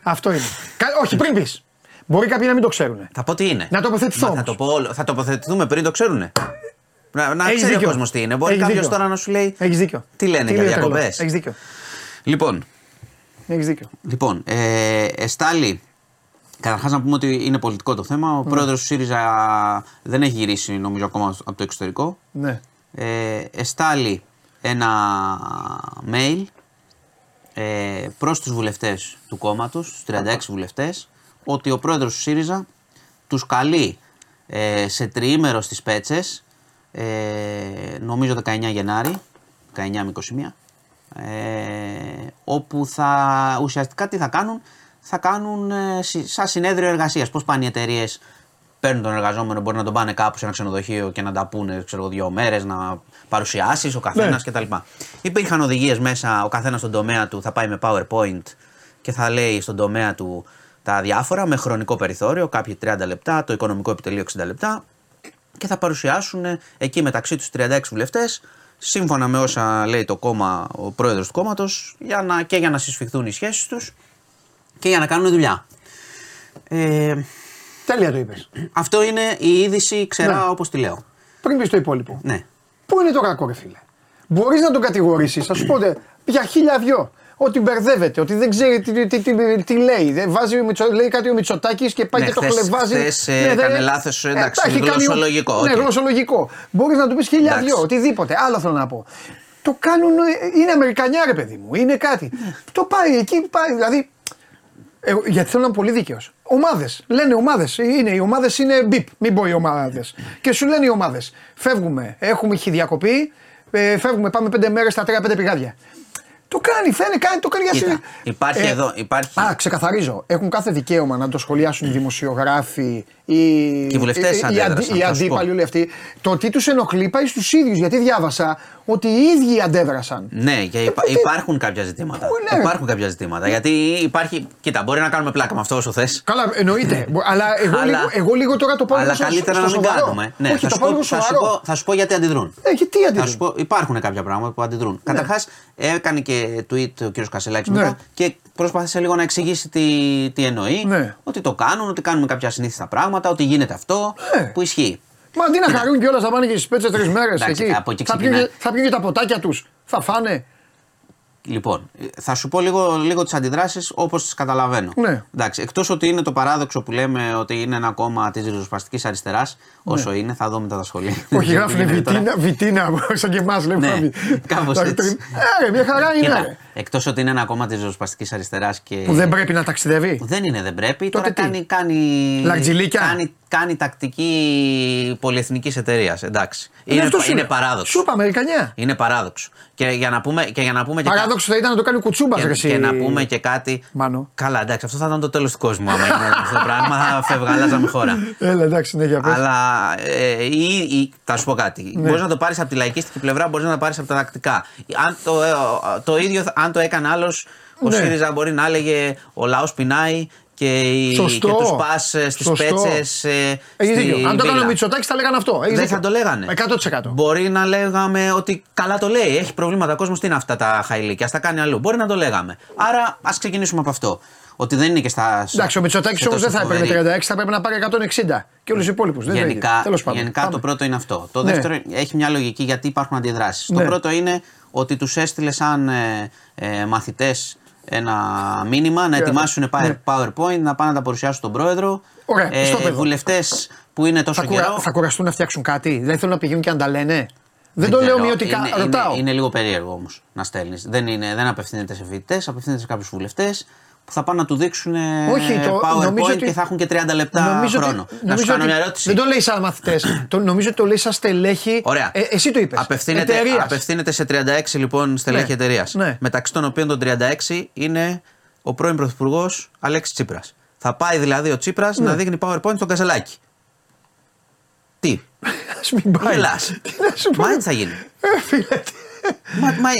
Αυτό είναι. Κα- όχι, πριν πεις. Μπορεί κάποιοι να μην το ξέρουν. Θα πω τι είναι. Να τοποθετηθώ Μα Θα, όμως. το πω, όλο- θα τοποθετηθούμε πριν το ξέρουνε. Να, να Έχεις ξέρει ο δίκιο. κόσμος τι είναι. Μπορεί Έχεις κάποιος δίκιο. τώρα να σου λέει. Έχεις δίκιο. Τι λένε για λέει το διακοπές; τρελός. Έχεις δίκιο. Λοιπόν, Έχεις δίκιο. λοιπόν ε, εστάλει. Καταρχάς να πούμε ότι είναι πολιτικό το θέμα. Ναι. Ο πρόεδρος του ΣΥΡΙΖΑ δεν έχει γυρίσει νομίζω ακόμα από το εξωτερικό. Ναι. Ε, εστάλει ένα mail ε, προς τους βουλευτές του κόμματος, τους 36 βουλευτές, ότι ο πρόεδρος του ΣΥΡΙΖΑ τους καλεί ε, σε τριήμερο στις Πέτσες, ε, νομίζω 19 Γενάρη, 19 με 21, ε, όπου θα, ουσιαστικά τι θα κάνουν, θα κάνουν ε, συ- σαν συνέδριο εργασίας. Πώς πάνε οι εταιρείες; Παίρνουν τον εργαζόμενο, μπορεί να τον πάνε κάπου σε ένα ξενοδοχείο και να τα πούνε ξέρω, εγώ, δύο μέρες, να παρουσιάσεις ο καθένας Ναι. κτλ. Υπήρχαν οδηγίες μέσα, ο καθένας στον τομέα του θα πάει με PowerPoint και θα λέει στον τομέα του τα διάφορα με χρονικό περιθώριο, κάποιοι 30 λεπτά, το οικονομικό επιτελείο 60 λεπτά και θα παρουσιάσουν εκεί μεταξύ τους 36 βουλευτές, σύμφωνα με όσα λέει το κόμμα, ο πρόεδρος του κόμματος, για να, και για να συσφιχθούν οι σχέσεις τους και για να κάνουν δουλειά. Ε, Τέλεια το είπες. αυτό είναι η είδηση ξερά Ναι. όπως τη λέω. Πριν πεις το υπόλοιπο. Ναι. Πού είναι το κακό, ρε φίλε; Μπορείς να τον κατηγορήσεις, θα σου πω τε, για χίλια δυο. Ότι μπερδεύεται, ότι δεν ξέρει τι, τι, τι, τι λέει. Δεν βάζει ο Μητσο, λέει κάτι ο Μητσοτάκης και πάει Ναι, και το χθες- χλευάζει. χθες, ε, έκανε λάθος, εντάξει, τα έχει κάνει ο- γλωσσολογικό, Ναι, οκ. γλωσσολογικό. Μπορείς να του πεις χίλια Εντάξει. δυο, οτιδήποτε. Άλλο θέλω να πω. Το κάνουν, ε, είναι Αμερικανιά ρε παιδί μου, είναι κάτι. Το πάει εκεί, πάει. Δηλαδή, εγώ, γιατί θέλω να είμαι πολύ δίκαιος. Ομάδες. Λένε ομάδες. Είναι, οι ομάδες είναι μπιπ. Μην πω οι ομάδες. Και σου λένε οι ομάδες. Φεύγουμε. Έχουμε χι διακοπή. Ε, φεύγουμε. Πάμε πέντε μέρες στα τρία πέντε πηγάδια. Το κάνει, φαίνεται, κάνει, το κάνει για Κοίτα, συ- υπάρχει Ε, εδώ, υπάρχει... Α, ξεκαθαρίζω. Έχουν κάθε δικαίωμα να το σχολιάσουν οι δημοσιογράφοι ή οι βουλευτές οι- οι αντέδρασαν, αντί- οι θα σου αντίπαλοι πω. όλοι αυτοί. Το τι τους ενοχλεί πάει στους ίδιους. Γιατί διάβασα ότι οι ίδιοι αντέδρασαν. Ναι, και υπά- Ε, τι- υπάρχουν κάποια ζητήματα. Πού είναι? Υπάρχουν κάποια ζητήματα. Γιατί υπάρχει. Κοίτα, μπορεί να κάνουμε πλάκα με αυτό όσο θε. Καλά, εννοείται. Μπο- αλλά εγώ, Αλλά- λίγο, εγώ λίγο τώρα το πάω Αλλά λίγο στο- καλύτερα στο να μην σοβαρό. κάνουμε. Ναι, Όχι, θα, το σου πάω πω, λίγο θα, σου σοβαρό. πω, θα σου πω γιατί αντιδρούν. Ε, γιατί Θα αντιδρούν. σου πω, υπάρχουν κάποια πράγματα που αντιδρούν. Καταρχά, έκανε και tweet ο κ. Κασελάκη Ναι. μετά και προσπάθησε λίγο να εξηγήσει τι, τι εννοεί. Ναι. Ότι το κάνουν, ότι κάνουμε κάποια συνήθιστα πράγματα, ότι γίνεται αυτό Ναι. που ισχύει. Μα αντί να χαρούν κιόλας θα πάνε και στις πέτσες τρεις μέρες Εντάξει, εκεί. από εκεί θα, πιούν, ξεκινάει. και- θα πιούν και τα ποτάκια τους. Θα φάνε. Λοιπόν, θα σου πω λίγο, λίγο τις αντιδράσεις όπως τις καταλαβαίνω. Ναι. Εντάξει, εκτός ότι είναι το παράδοξο που λέμε ότι είναι ένα κόμμα της ριζοσπαστικής αριστεράς, όσο είναι, θα δω μετά τα σχολεία. Ναι. Όχι, Τι γράφουν γίνεται τώρα. βιτίνα, βιτίνα, σαν και εμά λέμε. Ναι, κάπως έτσι. Ε, ρε, μια χαρά είναι. ρε. Εκτός ότι είναι ένα κόμμα της ριζοσπαστικής αριστεράς και. Που δεν πρέπει να ταξιδεύει; Δεν είναι, δεν πρέπει. Τότε Τώρα τι; κάνει, κάνει, Λακτζιλίκια; κάνει, κάνει τακτική πολυεθνικής εταιρείας. Εντάξει. Ε, Είναι, αυτός σου είναι λέω. παράδοξο. Σου είπα Αμερικανιά. Είναι παράδοξο. Και για να πούμε και, για να πούμε και, κα- Παράδοξο θα ήταν να το κάνει κουτσούμπας και, ρε, και εσύ. να πούμε και κάτι. Μάνο. Καλά, εντάξει, αυτό θα ήταν το τέλος του κόσμου. Άμα έγινε αυτό το πράγμα, θα φεύγα, αλλάζαμε χώρα. Έλα, εντάξει, ναι, για πες. Αλλά ε, ή, ή- θα σου πω κάτι. Ναι. Μπορείς να το πάρεις από τη λαϊκίστικη πλευρά, μπορείς να το πάρεις από τα τακτικά. Αν το, ε, το ίδιο, αν το έκανε άλλος, ο Ναι. ΣΥΡΙΖΑ μπορεί να έλεγε Ο λαός πεινάει και, οι- Σωστό. και τους πας στις Σωστό. πέτσες. Ε, Έχεις στη δίκιο. Αν το έκανε ο βίλα. Μητσοτάκης θα λέγανε αυτό. Έχεις Δεν δίκιο. θα το λέγανε. 100%. Μπορεί να λέγαμε ότι καλά το λέει. Έχει προβλήματα ο κόσμος. Τι είναι αυτά τα χαϊλίκια. Α τα κάνει αλλού. Μπορεί να το λέγαμε. Άρα ας ξεκινήσουμε από αυτό. Ότι δεν είναι και στα. Εντάξει, ο Μητσοτάκης σε όμως δεν τόσο θα έπαιρνε φοβερή- 36, θα πρέπει να πάρει 160. Και όλους τους υπόλοιπους. Γενικά, Τέλος πάντων. γενικά Πάμε. το πρώτο είναι αυτό. Το Ναι. δεύτερο έχει μια λογική γιατί υπάρχουν αντιδράσεις. Ναι. Το πρώτο είναι ότι τους έστειλε σαν ε, ε, μαθητές ένα μήνυμα να Και- ετοιμάσουν ναι. PowerPoint, να πάνε να τα παρουσιάσουν στον πρόεδρο. Ωραία, στο παιδό. Βουλευτές που είναι τόσο Θα, κουρα... καιρό. θα κουραστούν να φτιάξουν κάτι; Δεν θέλουν να πηγαίνουν και να τα λένε; Δεν, το ξέρω. λέω μειωτικά. Είναι, Ρωτάω. Είναι, είναι λίγο περίεργο όμως να στέλνεις. Δεν, είναι, δεν απευθύνεται σε φοιτητές, απευθύνεται σε κάποιους βουλευτές που θα πάνε να του δείξουν ε, Όχι, το- PowerPoint νομίζω ότι- και θα έχουν και 30 λεπτά Νομίζω ότι- χρόνο. να νομίζω σου κάνω ότι μια ερώτηση. Δεν το λέει σαν μαθητές. νομίζω ότι το λέει σαν στελέχη. Ωραία. Ε, εσύ το είπες. Απευθύνεται, απευθύνεται σε 36 λοιπόν στελέχη Ναι, εταιρείας. ναι. Μεταξύ των οποίων των 36 είναι ο πρώην Πρωθυπουργός Αλέξης Τσίπρας. Θα πάει δηλαδή ο Τσίπρας Ναι. να δείχνει PowerPoint στον Καζελάκη. Τι, Α μην πάει. γελάς. Τι να σου πω. Μα έτσι θα γίνει. Ε, φίλε, τι- Μα, μα,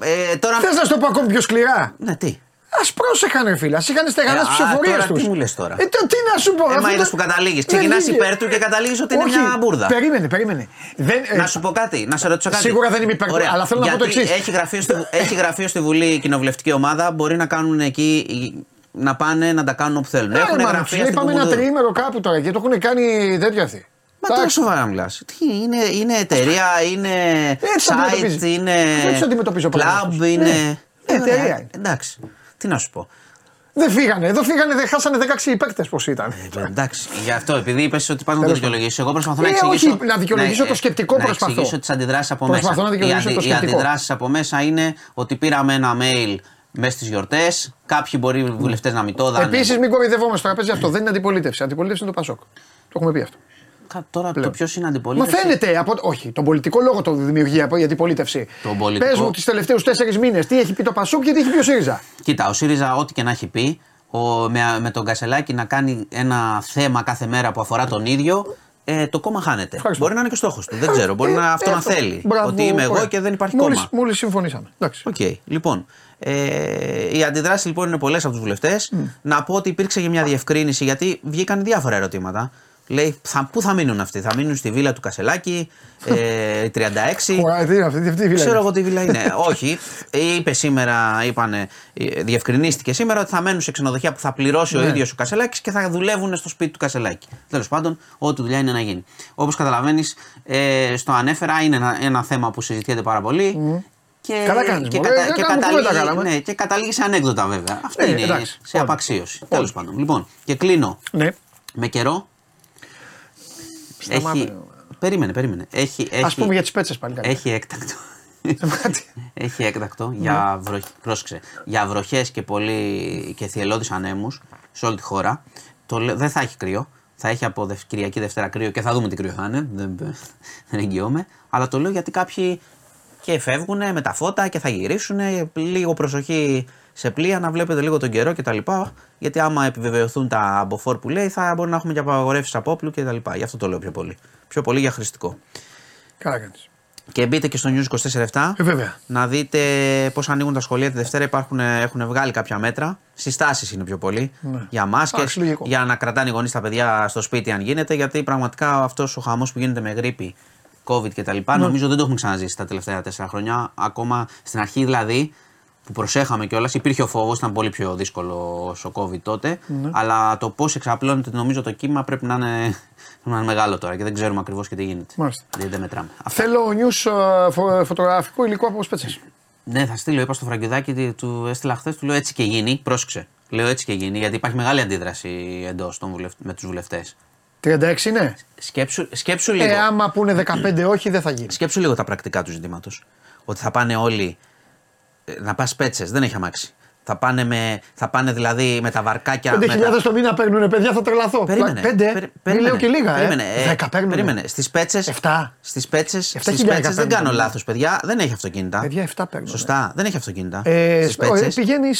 ε, ε, τώρα. Θες να σου το πω ακόμη πιο σκληρά; Ναι, τι; Α πρόσεχαν, ρε φίλε. Α είχαν στεγανές Ε, τι α, ψηφοφορίες τώρα τους. τι μου λες τώρα; Ε, το, τι να σου πω. Ε, αυτό μα είδε το- που καταλήγεις. Δεν Ξεκινάς βγήκε. υπέρ του και καταλήγεις ότι είναι Όχι, μια μπουρδα. Περίμενε, περίμενε. Δεν, ε, Να σου πω κάτι, να σε ρωτήσω κάτι. Σίγουρα δεν είμαι υπέρ του, Ωραία. αλλά θέλω να πω το Γιατί εξής. Έχει γραφείο, στη, έχει γραφείο στη Βουλή η κοινοβουλευτική ομάδα, μπορεί να κάνουν εκεί να πάνε να τα κάνουν όπου θέλουν. Ε, Έχουν ρε, γραφεία μάνα, στην Είπαμε ένα Κουμουνδούρου. τριήμερο κάπου τώρα και το έχουν κάνει τέτοια αυτή. Μα τώρα σοβαρά μιλάς. Τι είναι, είναι εταιρεία, είναι Έτσι το site, αντιμετωπίζω. είναι. Έτσι το αντιμετωπίζω ο Club, Παναγιώτης. είναι. Ναι. Ε, Εταιρεία ωραία, είναι. Εντάξει. Τι να σου πω. Δεν φύγανε. Εδώ φύγανε, δεν χάσανε 16 παίκτες πώς ήταν. Ε, Εντάξει, γι' αυτό επειδή είπες ότι πα να το Τέλος δικαιολογήσεις. Εγώ προσπαθώ να Ε, εξηγήσω. όχι, να δικαιολογήσω το σκεπτικό να προσπαθώ. εξηγήσω τις αντιδράσεις από Προσπαθώ μέσα. να δικαιολογήσω οι, το οι σκεπτικό. αντιδράσεις από μέσα είναι ότι πήραμε ένα mail μέσα στις γιορτές. Κάποιοι μπορεί οι βουλευτές να μην το είδαν. Επίσης, μην κοροϊδευόμαστε τώρα. Παίζει αυτό. Δεν είναι αντιπολίτευση. Αντιπολίτευση είναι το ΠΑΣΟΚ. Το έχουμε πει αυτό. Κα- Τώρα Πλέον. το ποιος είναι Μα αντιπολίτευσης; φαίνεται. Από... Όχι, τον πολιτικό λόγο το δημιουργεί από η αντιπολίτευση. Τον πολιτικό. Πες μου τους τελευταίους τέσσερις μήνες τι έχει πει το ΠΑΣΟΚ και τι έχει πει ο ΣΥΡΙΖΑ. Κοίτα, ο ΣΥΡΙΖΑ, ό,τι και να έχει πει, ο, με, με τον Κασελάκη να κάνει ένα θέμα κάθε μέρα που αφορά τον ίδιο, ε, το κόμμα χάνεται. Ευχαριστώ. Μπορεί να είναι και στόχος του. Δεν ξέρω. Μπορεί να αυτό να θέλει. ότι είμαι εγώ και δεν υπάρχει μόλις, κόμμα. Μόλις συμφωνήσαμε. Εντάξει. Οκ. Λοιπόν, ε, οι αντιδράσεις λοιπόν είναι πολλές από τους βουλευτές. Να πω ότι υπήρξε και μια διευκρίνηση γιατί βγήκαν διάφορα ερωτήματα. Λέει, θα, πού θα μείνουν αυτοί, θα μείνουν στη βίλα του Κασελάκη, ε, η 36. Ωραία, τι είναι αυτή, τι- τι βίλα Ξέρω είναι; εγώ τι βίλα είναι. Όχι. Είπε σήμερα, είπανε, ε, διευκρινίστηκε σήμερα ότι θα μένουν σε ξενοδοχεία που θα πληρώσει ο Ναι. ίδιος ο Κασελάκης και θα δουλεύουν στο σπίτι του Κασελάκη. Τέλος πάντων, ό,τι δουλειά είναι να γίνει. Όπως καταλαβαίνεις, ε, στο ανέφερα είναι ένα, ένα θέμα που συζητιέται πάρα πολύ. Και, Καλά κάνεις, και, μωρέ, κατα- δεν και, κάνουμε καταλήγει, κουβέντα κάναμε. ναι, και καταλήγει σε ανέκδοτα βέβαια. Αυτό Ε, είναι εντάξει, σε όλοι. απαξίωση. Όλοι. Τέλος πάντων. Λοιπόν, και κλείνω Ναι. με καιρό. Σταμάτα. Έχει, περίμενε, περίμενε. Έχει, έχει, Α πούμε για τις πέτσες πάλι. κάτι. έχει έκτακτο. Κάτι. Έχει έκτακτο για, βροχ... πρόσεξε, για βροχές και, πολύ... και θυελώδεις ανέμους σε όλη τη χώρα. Το... λέ- Δεν θα έχει κρύο. Θα έχει από Δευ- Κυριακή Δευτέρα κρύο και θα δούμε τι κρύο θα είναι. Δεν, δεν εγγυώμαι. Αλλά το λέω γιατί κάποιοι και φεύγουν με τα φώτα και θα γυρίσουν. Λίγο προσοχή σε πλοία να βλέπετε λίγο τον καιρό κτλ. Γιατί άμα επιβεβαιωθούν τα μποφόρ που λέει, θα μπορεί να έχουμε και απαγορεύσεις από όπλου κτλ. Γι' αυτό το λέω πιο πολύ. Πιο πολύ για χρηστικό. Καλά κάνεις. Και μπείτε και στο News 24-7 Ε, βέβαια. να δείτε πώς ανοίγουν τα σχολεία τη Δευτέρα. Υπάρχουν, έχουν βγάλει κάποια μέτρα. Συστάσεις είναι πιο πολύ. Για μάσκες, Ναι. Εντάξει, λογικό. για να κρατάνε οι γονείς τα παιδιά στο σπίτι, αν γίνεται. Γιατί πραγματικά αυτός ο χαμός που γίνεται με γρήπη, COVID κτλ. Ναι. Νομίζω δεν το έχουμε ξαναζήσει τα τελευταία τέσσερα χρόνια. Ακόμα στην αρχή δηλαδή, που προσέχαμε κιόλας, υπήρχε ο φόβος, ήταν πολύ πιο δύσκολο ο COVID τότε. Ναι. Αλλά το πώς εξαπλώνεται, νομίζω το κύμα πρέπει να είναι, πρέπει να είναι μεγάλο τώρα και δεν ξέρουμε ακριβώς και τι γίνεται. Μάλιστα. Δεν, δεν μετράμε. Αυτό. Θέλω νιους ε, φω- φωτογραφικό υλικό από σπέτσε. Ναι, θα στείλω. Είπα στο Φραγκιουδάκι, τι- του έστειλα χθες, του λέω έτσι και γίνει. Πρόσεξε. Λέω έτσι και γίνει, γιατί υπάρχει μεγάλη αντίδραση εντός με τους βουλευτές. 36 είναι. Σκέψου, σκέψου λίγο. Ε, άμα πούνε 15 όχι, δεν θα γίνει. Σκέψου λίγο τα πρακτικά του ζητήματος. Ότι θα πάνε όλοι ε, να πας πέτσες, δεν έχει αμάξει. Θα πάνε, με, θα πάνε δηλαδή με τα βαρκάκια. 5.000 με τα- το μήνα παίρνουν, παιδιά, θα τρελαθώ. Περίμενε. 5, περι- μην λέω και λίγα. Περίμενε. Ε. 10 παίρνουν. περίμενε. Στις πέτσε. Εφτά. Στις πέτσε. Στις χιλιάρικα πέτσες δεν παίρνουν. κάνω λάθος, παιδιά. Δεν έχει αυτοκίνητα. Παιδιά, 7 παίρνουν. Σωστά, δεν έχει αυτοκίνητα. Ε, Στις πέτσες. Πηγαίνει.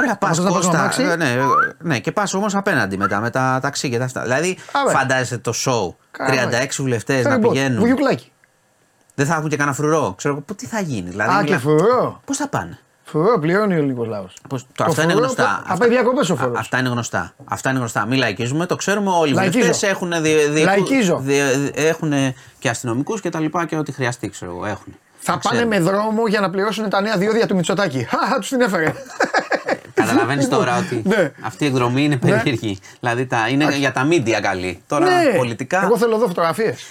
Ωραία, πας Κώστα. ε, Ναι, ε, ναι, και πας όμως απέναντι μετά με τα ταξί και τα αυτά. Δηλαδή, Άρα. φαντάζεσαι το show. Καλά. 36 βουλευτές να πηγαίνουν. Βουγιουκλάκι. Δεν θα έχουν και κανένα φρουρό. Ξέρω εγώ, τι θα γίνει. Δηλαδή, Α, και φρουρό. Πώς θα πάνε; Φρουρό πληρώνει ο ελληνικό λαό. Πώς, το, αυτά είναι φρουρό, γνωστά. απ' διακοπές ο φόρος. Α, Αυτά είναι γνωστά. Αυτά είναι γνωστά. Μην λαϊκίζουμε, το ξέρουμε όλοι. Οι Λαϊκίζω. βουλευτές έχουν, δι, δι, Λαϊκίζω. δι- δι- έχουν και αστυνομικούς και τα λοιπά και ό,τι χρειαστεί, ξέρω εγώ. Έχουν. Θα Το πάνε ξέρουμε. με δρόμο για να πληρώσουν τα νέα διόδια του Μητσοτάκη. Χαχα, τους την έφερε. Καταλαβαίνεις Λοιπόν, τώρα ότι ναι. αυτή η εκδρομή είναι περίεργη. Δηλαδή τα, είναι για τα μίντια καλή. Τώρα Ναι, πολιτικά. Εγώ θέλω εδώ φωτογραφίες.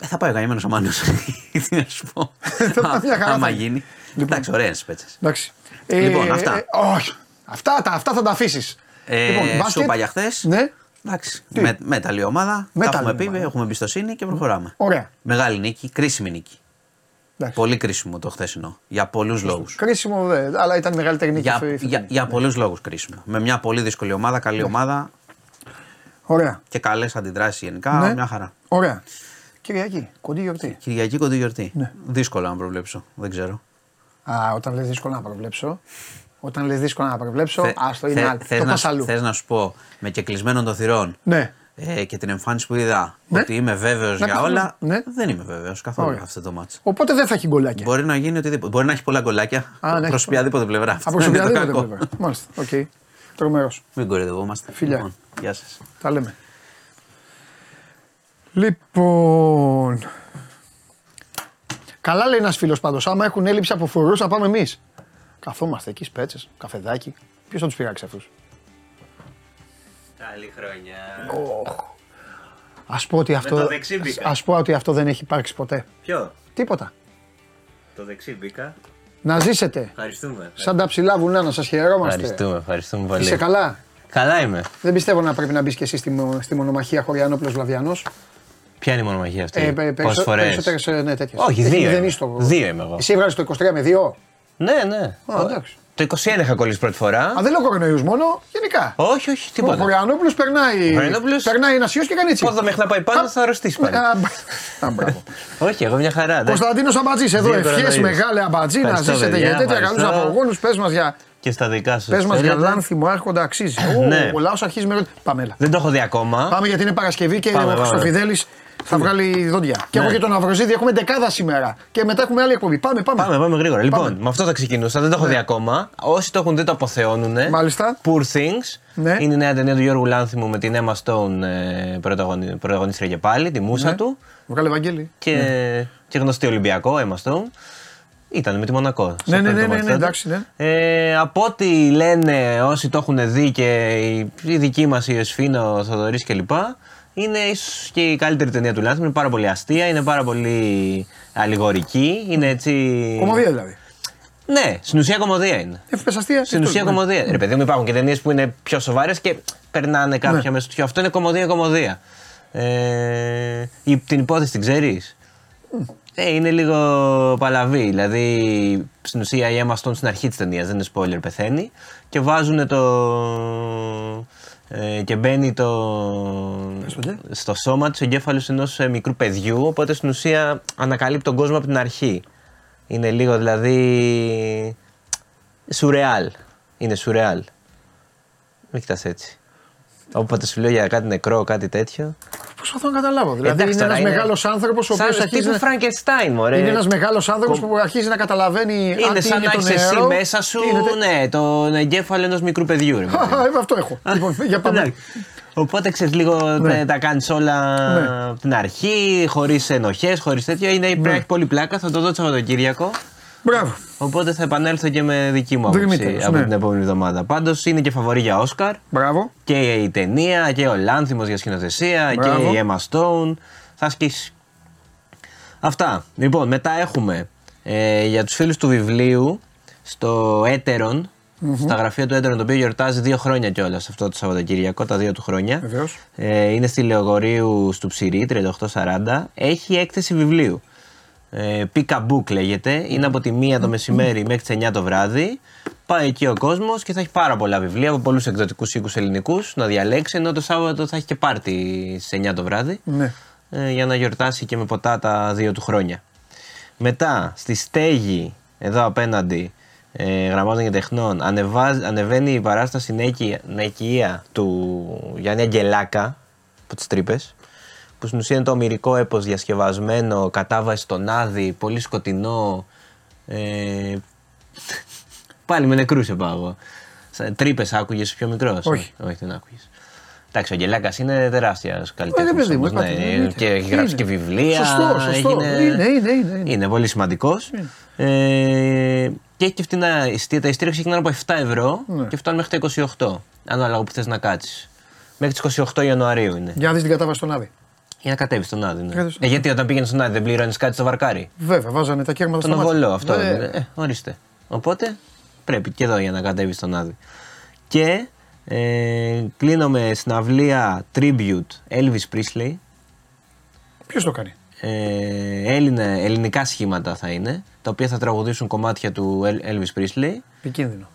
Ε, θα πάει ο καημένο ο Μάνος. Τι να σου πω. Θα πάει μια χαρά Άμα θα γίνει. Λοιπόν. Εντάξει, ωραίε πέτσε. Εντάξει. Λοιπόν, αυτά. όχι. Αυτά, τα, αυτά θα τα αφήσεις. Ε, σούπα για χθες. Ναι. Εντάξει. Με, μέταλλη ομάδα. Μέταλλη τα έχουμε πει, ομάδα. έχουμε εμπιστοσύνη και προχωράμε. Ωραία. Μεγάλη νίκη, κρίσιμη νίκη. Εντάξει. Πολύ κρίσιμο το χθεσινό. Για πολλούς λόγους. Κρίσιμο δε, αλλά ήταν μεγαλύτερη νίκη. Για, αυτό ήθελα. για, για πολλούς λόγους κρίσιμο. Με μια πολύ δύσκολη ομάδα, καλή ομάδα Ωραία. και καλές αντιδράσεις γενικά. Ναι. Μια χαρά. Ωραία. Κυριακή, κοντή γιορτή. Κυριακή κοντή γιορτή. Ναι. Δύσκολο να προβλέψω. Δεν ξέρω. Α, όταν λες δύσκολο να προβλέψω. Όταν λες δύσκολο να προβλέψω, Θε- άστο είναι θε- άλλο. θες Το να, πας αλλού. θες να σου πω με και κλεισμένων των θυρών Ναι. ε, και την εμφάνιση που είδα Ναι. ότι είμαι βέβαιος Να για καθόλου. όλα. Ναι. Δεν είμαι βέβαιος καθόλου Ωραία. αυτό το μάτσο. Οπότε δεν θα έχει γκολάκια. Μπορεί να γίνει οτιδήποτε. Μπορεί να έχει πολλά γκολάκια Α, να έχει προς οποιαδήποτε πλευρά. Αυτό Από είναι το οποιαδήποτε κακό. πλευρά. Μάλιστα. Οκ. Τρομερός. Μην κοροϊδευόμαστε. Φιλιά. Λοιπόν, γεια σας. Τα λέμε. Λοιπόν. Καλά λέει ένας φίλος πάντως. Άμα έχουν έλλειψη από φρουρούς, θα πάμε εμείς. Καθόμαστε εκεί, Σπέτσες, καφεδάκι. Ποιος θα τους πειράξει αυτούς; Καλή χρονιά. Α πω ότι αυτό. το δεξί μπήκα. ας πω ότι αυτό δεν έχει υπάρξει ποτέ. Ποιο; Τίποτα. Το δεξί μπήκα. Να ζήσετε. Ευχαριστούμε. Σαν τα ψηλά βουνά να σας χαιρόμαστε. Ευχαριστούμε, ευχαριστούμε πολύ. Είσαι καλά; Καλά είμαι. Δεν πιστεύω να πρέπει να μπεις και εσύ στη, μο- στη μονομαχία Χωριανόπουλο Βλαβιανός. Ποια είναι η μονομαχία αυτή, Ε, πόσες φορές; Περισσότερες ναι, τέτοιες. Όχι, Έχει δύο είμαι. μηδενίσει το- Δύο είμαι εγώ. Εσύ έβγαλες το 23 με 2. Ναι, ναι. Α, εντάξει. Το 21 είχα κολλήσει πρώτη φορά. Α, δεν λέω κορονοϊού μόνο, γενικά. Όχι, όχι, Ο τίποτα. Χωριανόπουλος περνάει. Χωριανόπουλος- Περνάει ένας ιός και κάνει έτσι. Πόδο μέχρι να πάει πάνω θα αρρωστήσει πάλι. Α, μπ- Α, μπράβο. Όχι, εγώ μια χαρά. εντάξει. Κωνσταντίνος Αμπατζής, εδώ Δύο ευχές κορονοϊούς. μεγάλε Αμπατζή να Ευχαριστώ, ζήσετε παιδιά, για τέτοια καλούς ευχαριστώ. απογόνους. Πες μας για, Και στα δικά σου. πες μας για θέλετε. λάνθιμο άρχοντα αξίζει. Ω, Ναι. Ο λαό αρχίζει με. Πάμε, έλα. Δεν το έχω δει ακόμα. Πάμε γιατί είναι Παρασκευή και Πάμε, ο πάμε. Χρυστοφιδέλης θα βγάλει δόντια. Και Ναι. εγώ και τον Αυροζίδη έχουμε δεκάδα σήμερα. Και μετά έχουμε άλλη εκπομπή. Πάμε, πάμε. Πάμε, πάμε γρήγορα. Λοιπόν, Πάμε. με αυτό θα ξεκινούσα. Δεν το έχω δει ακόμα. Όσοι το έχουν δει το αποθεώνουν. Μάλιστα. Poor Things. Ναι. Είναι η νέα ταινία του Γιώργου Λάνθιμου με την Emma Stone ε, πρωταγωνι- πρωταγωνίστρια και πάλι, τη μουσα Ναι. του. Βγάλε Ευαγγέλη. Και, και γνωστή Ολυμπιακό, Emma Stone. Ήταν με τη Μονακό. σε Ναι, ναι, αυτό ναι, το ναι, μάτς ναι, τότε. εντάξει, ναι. Ε, από ό,τι λένε όσοι το έχουν δει και η, η δική μας η Εσφίνα, ο Θοδωρής κλπ. Είναι ίσως και η καλύτερη ταινία του Λάνθιμου. Είναι πάρα πολύ αστεία, είναι πάρα πολύ αλληγορική. Είναι έτσι. Κομμωδία δηλαδή. Ναι, στην ουσία κομμωδία είναι. Έφυγες αστεία. Στην ουσία ναι. κομμωδία. Ρε παιδί μου, υπάρχουν και ταινίες που είναι πιο σοβαρές και περνάνε κάποια Ναι. μέσα στο Αυτό είναι κομμωδία-κομμωδία. Ε, η- την υπόθεση την ξέρεις; Ε, είναι λίγο παλαβή. Δηλαδή, στην ουσία η Emma Stone στην αρχή της ταινίας, δεν είναι spoiler, πεθαίνει. Και βάζουν το. Ε, και μπαίνει το, το στο σώμα του εγκέφαλος ενός μικρού παιδιού. Οπότε στην ουσία ανακαλύπτει τον κόσμο από την αρχή. Είναι λίγο δηλαδή. σουρεάλ. Είναι σουρεάλ. Μην κοιτάς έτσι. Όποτε σου λέω για κάτι νεκρό, κάτι τέτοιο. Προσπαθώ να καταλάβω. Δηλαδή Εντάξει είναι τώρα, ένας μεγάλος άνθρωπος ο οποίος Σαν αρχίζει. τύπου να- Φραγκενστάιν, μωρέ. Είναι ένας μεγάλος άνθρωπος που αρχίζει να καταλαβαίνει. αν Είναι τι σαν να το έχεις εσύ νερό, μέσα σου τι είναι τε- ναι, τον εγκέφαλο ενός μικρού παιδιού. Ρε, παιδί μου. Α, ε, Αυτό έχω. Λοιπόν, για πάμε. Εντάξει. Οπότε ξέρεις λίγο Ναι. τα κάνεις όλα Ναι. από την αρχή, χωρίς ενοχές, χωρίς τέτοιο. Είναι, πρέπει να έχει πολύ πλάκα. Θα το δω το Σαββατοκύριακο. Μπράβο. Οπότε θα επανέλθω και με δική μου άποψη Δρυμύτερος, από ναι. την επόμενη εβδομάδα. Πάντως είναι και φαβορή για Όσκαρ. Μπράβο. Και η ταινία και ο Λάνθιμος για σκηνοθεσία Μπράβο. και η Emma Stone. Θα σκίσει. Αυτά. Λοιπόν, μετά έχουμε ε, για τους φίλους του βιβλίου στο ετερον στα γραφεία του Έτερον, το οποίο γιορτάζει δύο χρόνια κιόλας αυτό το Σαββατοκύριακο, τα δύο του χρόνια. Βεβαίως. Ε, είναι στη Λεωγορίου στο Ψηρή, 3840. Έχει έκθεση βιβλίου. Ε, Pick a book λέγεται. Είναι από τη 1 το μεσημέρι μέχρι τις 9 το βράδυ. Πάει εκεί ο κόσμος και θα έχει πάρα πολλά βιβλία από πολλούς εκδοτικούς οίκους ελληνικούς να διαλέξει. Ενώ το Σάββατο θα έχει και πάρτι στις 9 το βράδυ. Ναι. Ε, για να γιορτάσει και με ποτά τα δύο του χρόνια. Μετά στη στέγη, εδώ απέναντι, ε, γραμμάτων και τεχνών, ανεβάζ, ανεβαίνει η παράσταση Νέκη- Νεκία του Γιάννη Αγγελάκα από τις τρύπες που στην ουσία είναι το ομυρικό έπος διασκευασμένο, κατάβαση στον Άδη, πολύ σκοτεινό. Ε, πάλι με νεκρούς πάω εγώ. Τρύπες άκουγες πιο μικρός; Όχι. Όχι, δεν άκουγες. Εντάξει, ο Γελάκα είναι τεράστιας Ε, καλλιτέχνη. παιδί μου, είπατε, εννοείται. και έχει γράψει Είναι. και βιβλία. Σωστό, σωστό. Είναι, είναι, είναι, είναι. είναι πολύ σημαντικός. Ε, και έχει και φτηνά ειστήρια. Τα ειστήρια ξεκινάνε από 7 ευρώ Ναι. και φτάνουν μέχρι τα 28. Ανάλογα που θες να κάτσεις. Μέχρι τις 28 Ιανουαρίου είναι. Για να δεις την κατάβαση στον Άδη. Για να κατέβεις στον Άδη. Ναι. Κατέβεις. Ε, γιατί όταν πήγαινε στον Άδη δεν πληρώνεις κάτι στο βαρκάρι; Βέβαια, βάζανε τα κέρματα Τον στο μάτι. οβολό, αυτό. Ε, είναι. Ε, ορίστε. Οπότε πρέπει και εδώ για να κατέβεις στον Άδη. Και Ε, κλείνω με συναυλία Tribute Elvis Presley. Ποιος το κάνει; Ε, Έλληνα, ελληνικά σχήματα θα είναι, τα οποία θα τραγουδήσουν κομμάτια του El- Elvis Presley. Επικίνδυνο.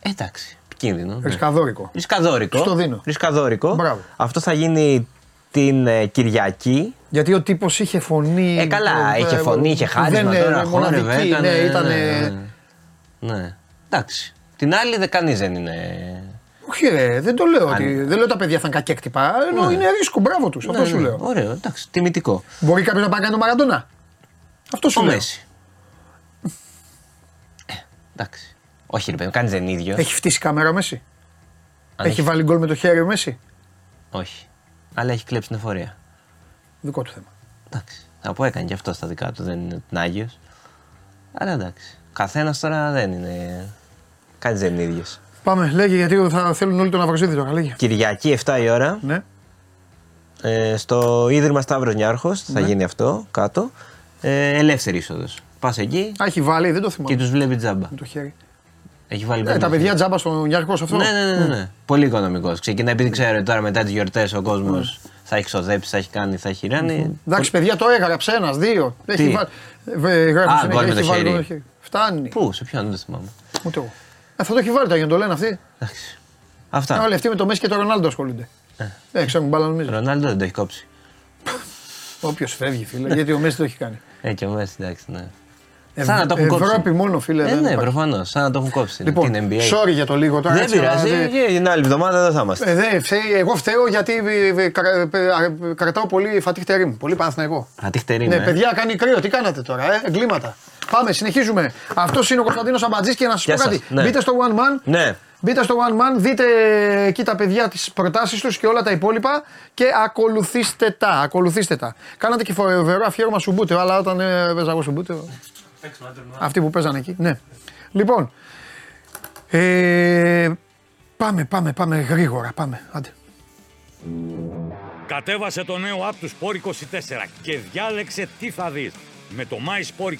Εντάξει, επικίνδυνο. ναι. Ρισκαδόρικο. Ρισκαδόρικο. Στο δίνω. Ρισκαδόρικο. Μπράβο. Αυτό θα γίνει την ε, Κυριακή. Γιατί ο τύπος είχε φωνή. Ε, καλά, ε, είχε φωνή, είχε χάρισμα δεν, τώρα, ε, χόρευε, μοναδική, έκανε, ναι, ήταν. ναι, ναι. Ναι. Εντάξει. Την άλλη δεν κανείς δεν είναι. Όχι, ρε, δεν το λέω. Ότι, δεν λέω τα παιδιά θα είναι κακέκτυπα. Ενώ είναι ρίσκο, μπράβο τους. Αυτό Ναι, σου ναι. λέω. Ωραίο, εντάξει, τιμητικό. Μπορεί κάποιος να πάει να κάνει τον Μαραντόνα; Αυτό σου Ο λέω. Μέση. Ε, εντάξει. Όχι, ρε παιδί, κάνει δεν ίδιος. Έχει φτύσει κάμερα ο Μέση; Αν Έχει βάλει γκολ με το χέρι ο Μέση; Όχι. Αλλά έχει κλέψει την εφορία. Δικό του θέμα. Εντάξει. Από έκανε και αυτό στα δικά του, δεν είναι την Άγιος. Αλλά εντάξει. Καθένας τώρα δεν είναι. Κάτι δεν είναι ίδιος. Πάμε, λέγε γιατί θα θέλουν όλοι τον Αβροσίδη τώρα. Λέγε. Κυριακή 7 η ώρα Ναι. ε, στο Ίδρυμα Σταύρος Νιάρχος Ναι. θα γίνει αυτό κάτω. Ε, ελεύθερη είσοδος. Πας εκεί Α, έχει βάλει, δεν το και θυμάμαι. τους βλέπει τζάμπα. Με το χέρι. Έχει βάλει Ε, πέντε τα παιδιά χέρια. τζάμπα στον Γιάρχο αυτό. Ναι, ναι, ναι, ναι. Πολύ οικονομικός. Ξεκινάει επειδή ξέρω ότι τώρα μετά τις γιορτές ο κόσμος Ναι. θα έχει ξοδέψει, θα έχει κάνει, θα έχει ράνει. Εντάξει, παιδιά, το έγραψε ένα, δύο. Έχει Τι; βάλει. ε, γράφει Α, συνέχεια, γκολ με έχει το βάλει χέρι. το χέρι. Φτάνει. Πού, σε ποιον δεν το θυμάμαι. Ούτε εγώ. Ε, θα το έχει βάλει τώρα για να το λένε αυτοί. Εντάξει. Ε, Αυτά. Όλοι αυτοί με το Μέση και το Ρονάλντο ασχολούνται. Ε, ξέρουν μπάλα νομίζω. Ρονάλντο δεν το έχει κόψει. Όποιος φεύγει, φίλε, γιατί ο Μέση το έχει κάνει. Ε, και ο Μέση, εντάξει, ναι. Ευ- Σαν να το έχουν κόψει. Ευρώπη μόνο, φίλε. Ε, δεν ναι, υπάρχει. προφανώς. Σαν να το έχουν κόψει. Λοιπόν, την NBA. sorry για το λίγο τώρα. δεν έτσι, αλλά πειράζει. δεν- Και την άλλη εβδομάδα δεν θα είμαστε. Ε, δεν φταίει, εγώ φταίω γιατί ε, ε, καρα- ε, κρατάω πολύ φατίχτερη μου. Πολύ Παναθηναϊκό. Ατυχτερή Ναι, με. παιδιά, κάνει κρύο. Τι κάνατε τώρα, ε, εγκλήματα. Πάμε, συνεχίζουμε. Αυτός είναι ο Κωνσταντίνος Αμπατζής και να σας Γεια πω κάτι. σας, ναι. Μπείτε στο One Man. Ναι. Μπείτε στο One Man, δείτε εκεί τα παιδιά τις προτάσεις τους και όλα τα υπόλοιπα και ακολουθήστε τα. Ακολουθήστε τα. Κάνατε και φοβερό αφιέρωμα σου μπούτε, αλλά όταν ε, έπαιζα εγώ σου μπούτε. Αυτοί που παίζανε εκεί. Ναι. Λοιπόν. Ε, πάμε, πάμε, πάμε γρήγορα. Πάμε. Άντε. Κατέβασε το νέο app τους Sport 24 και διάλεξε τι θα δεις. Με το My Sport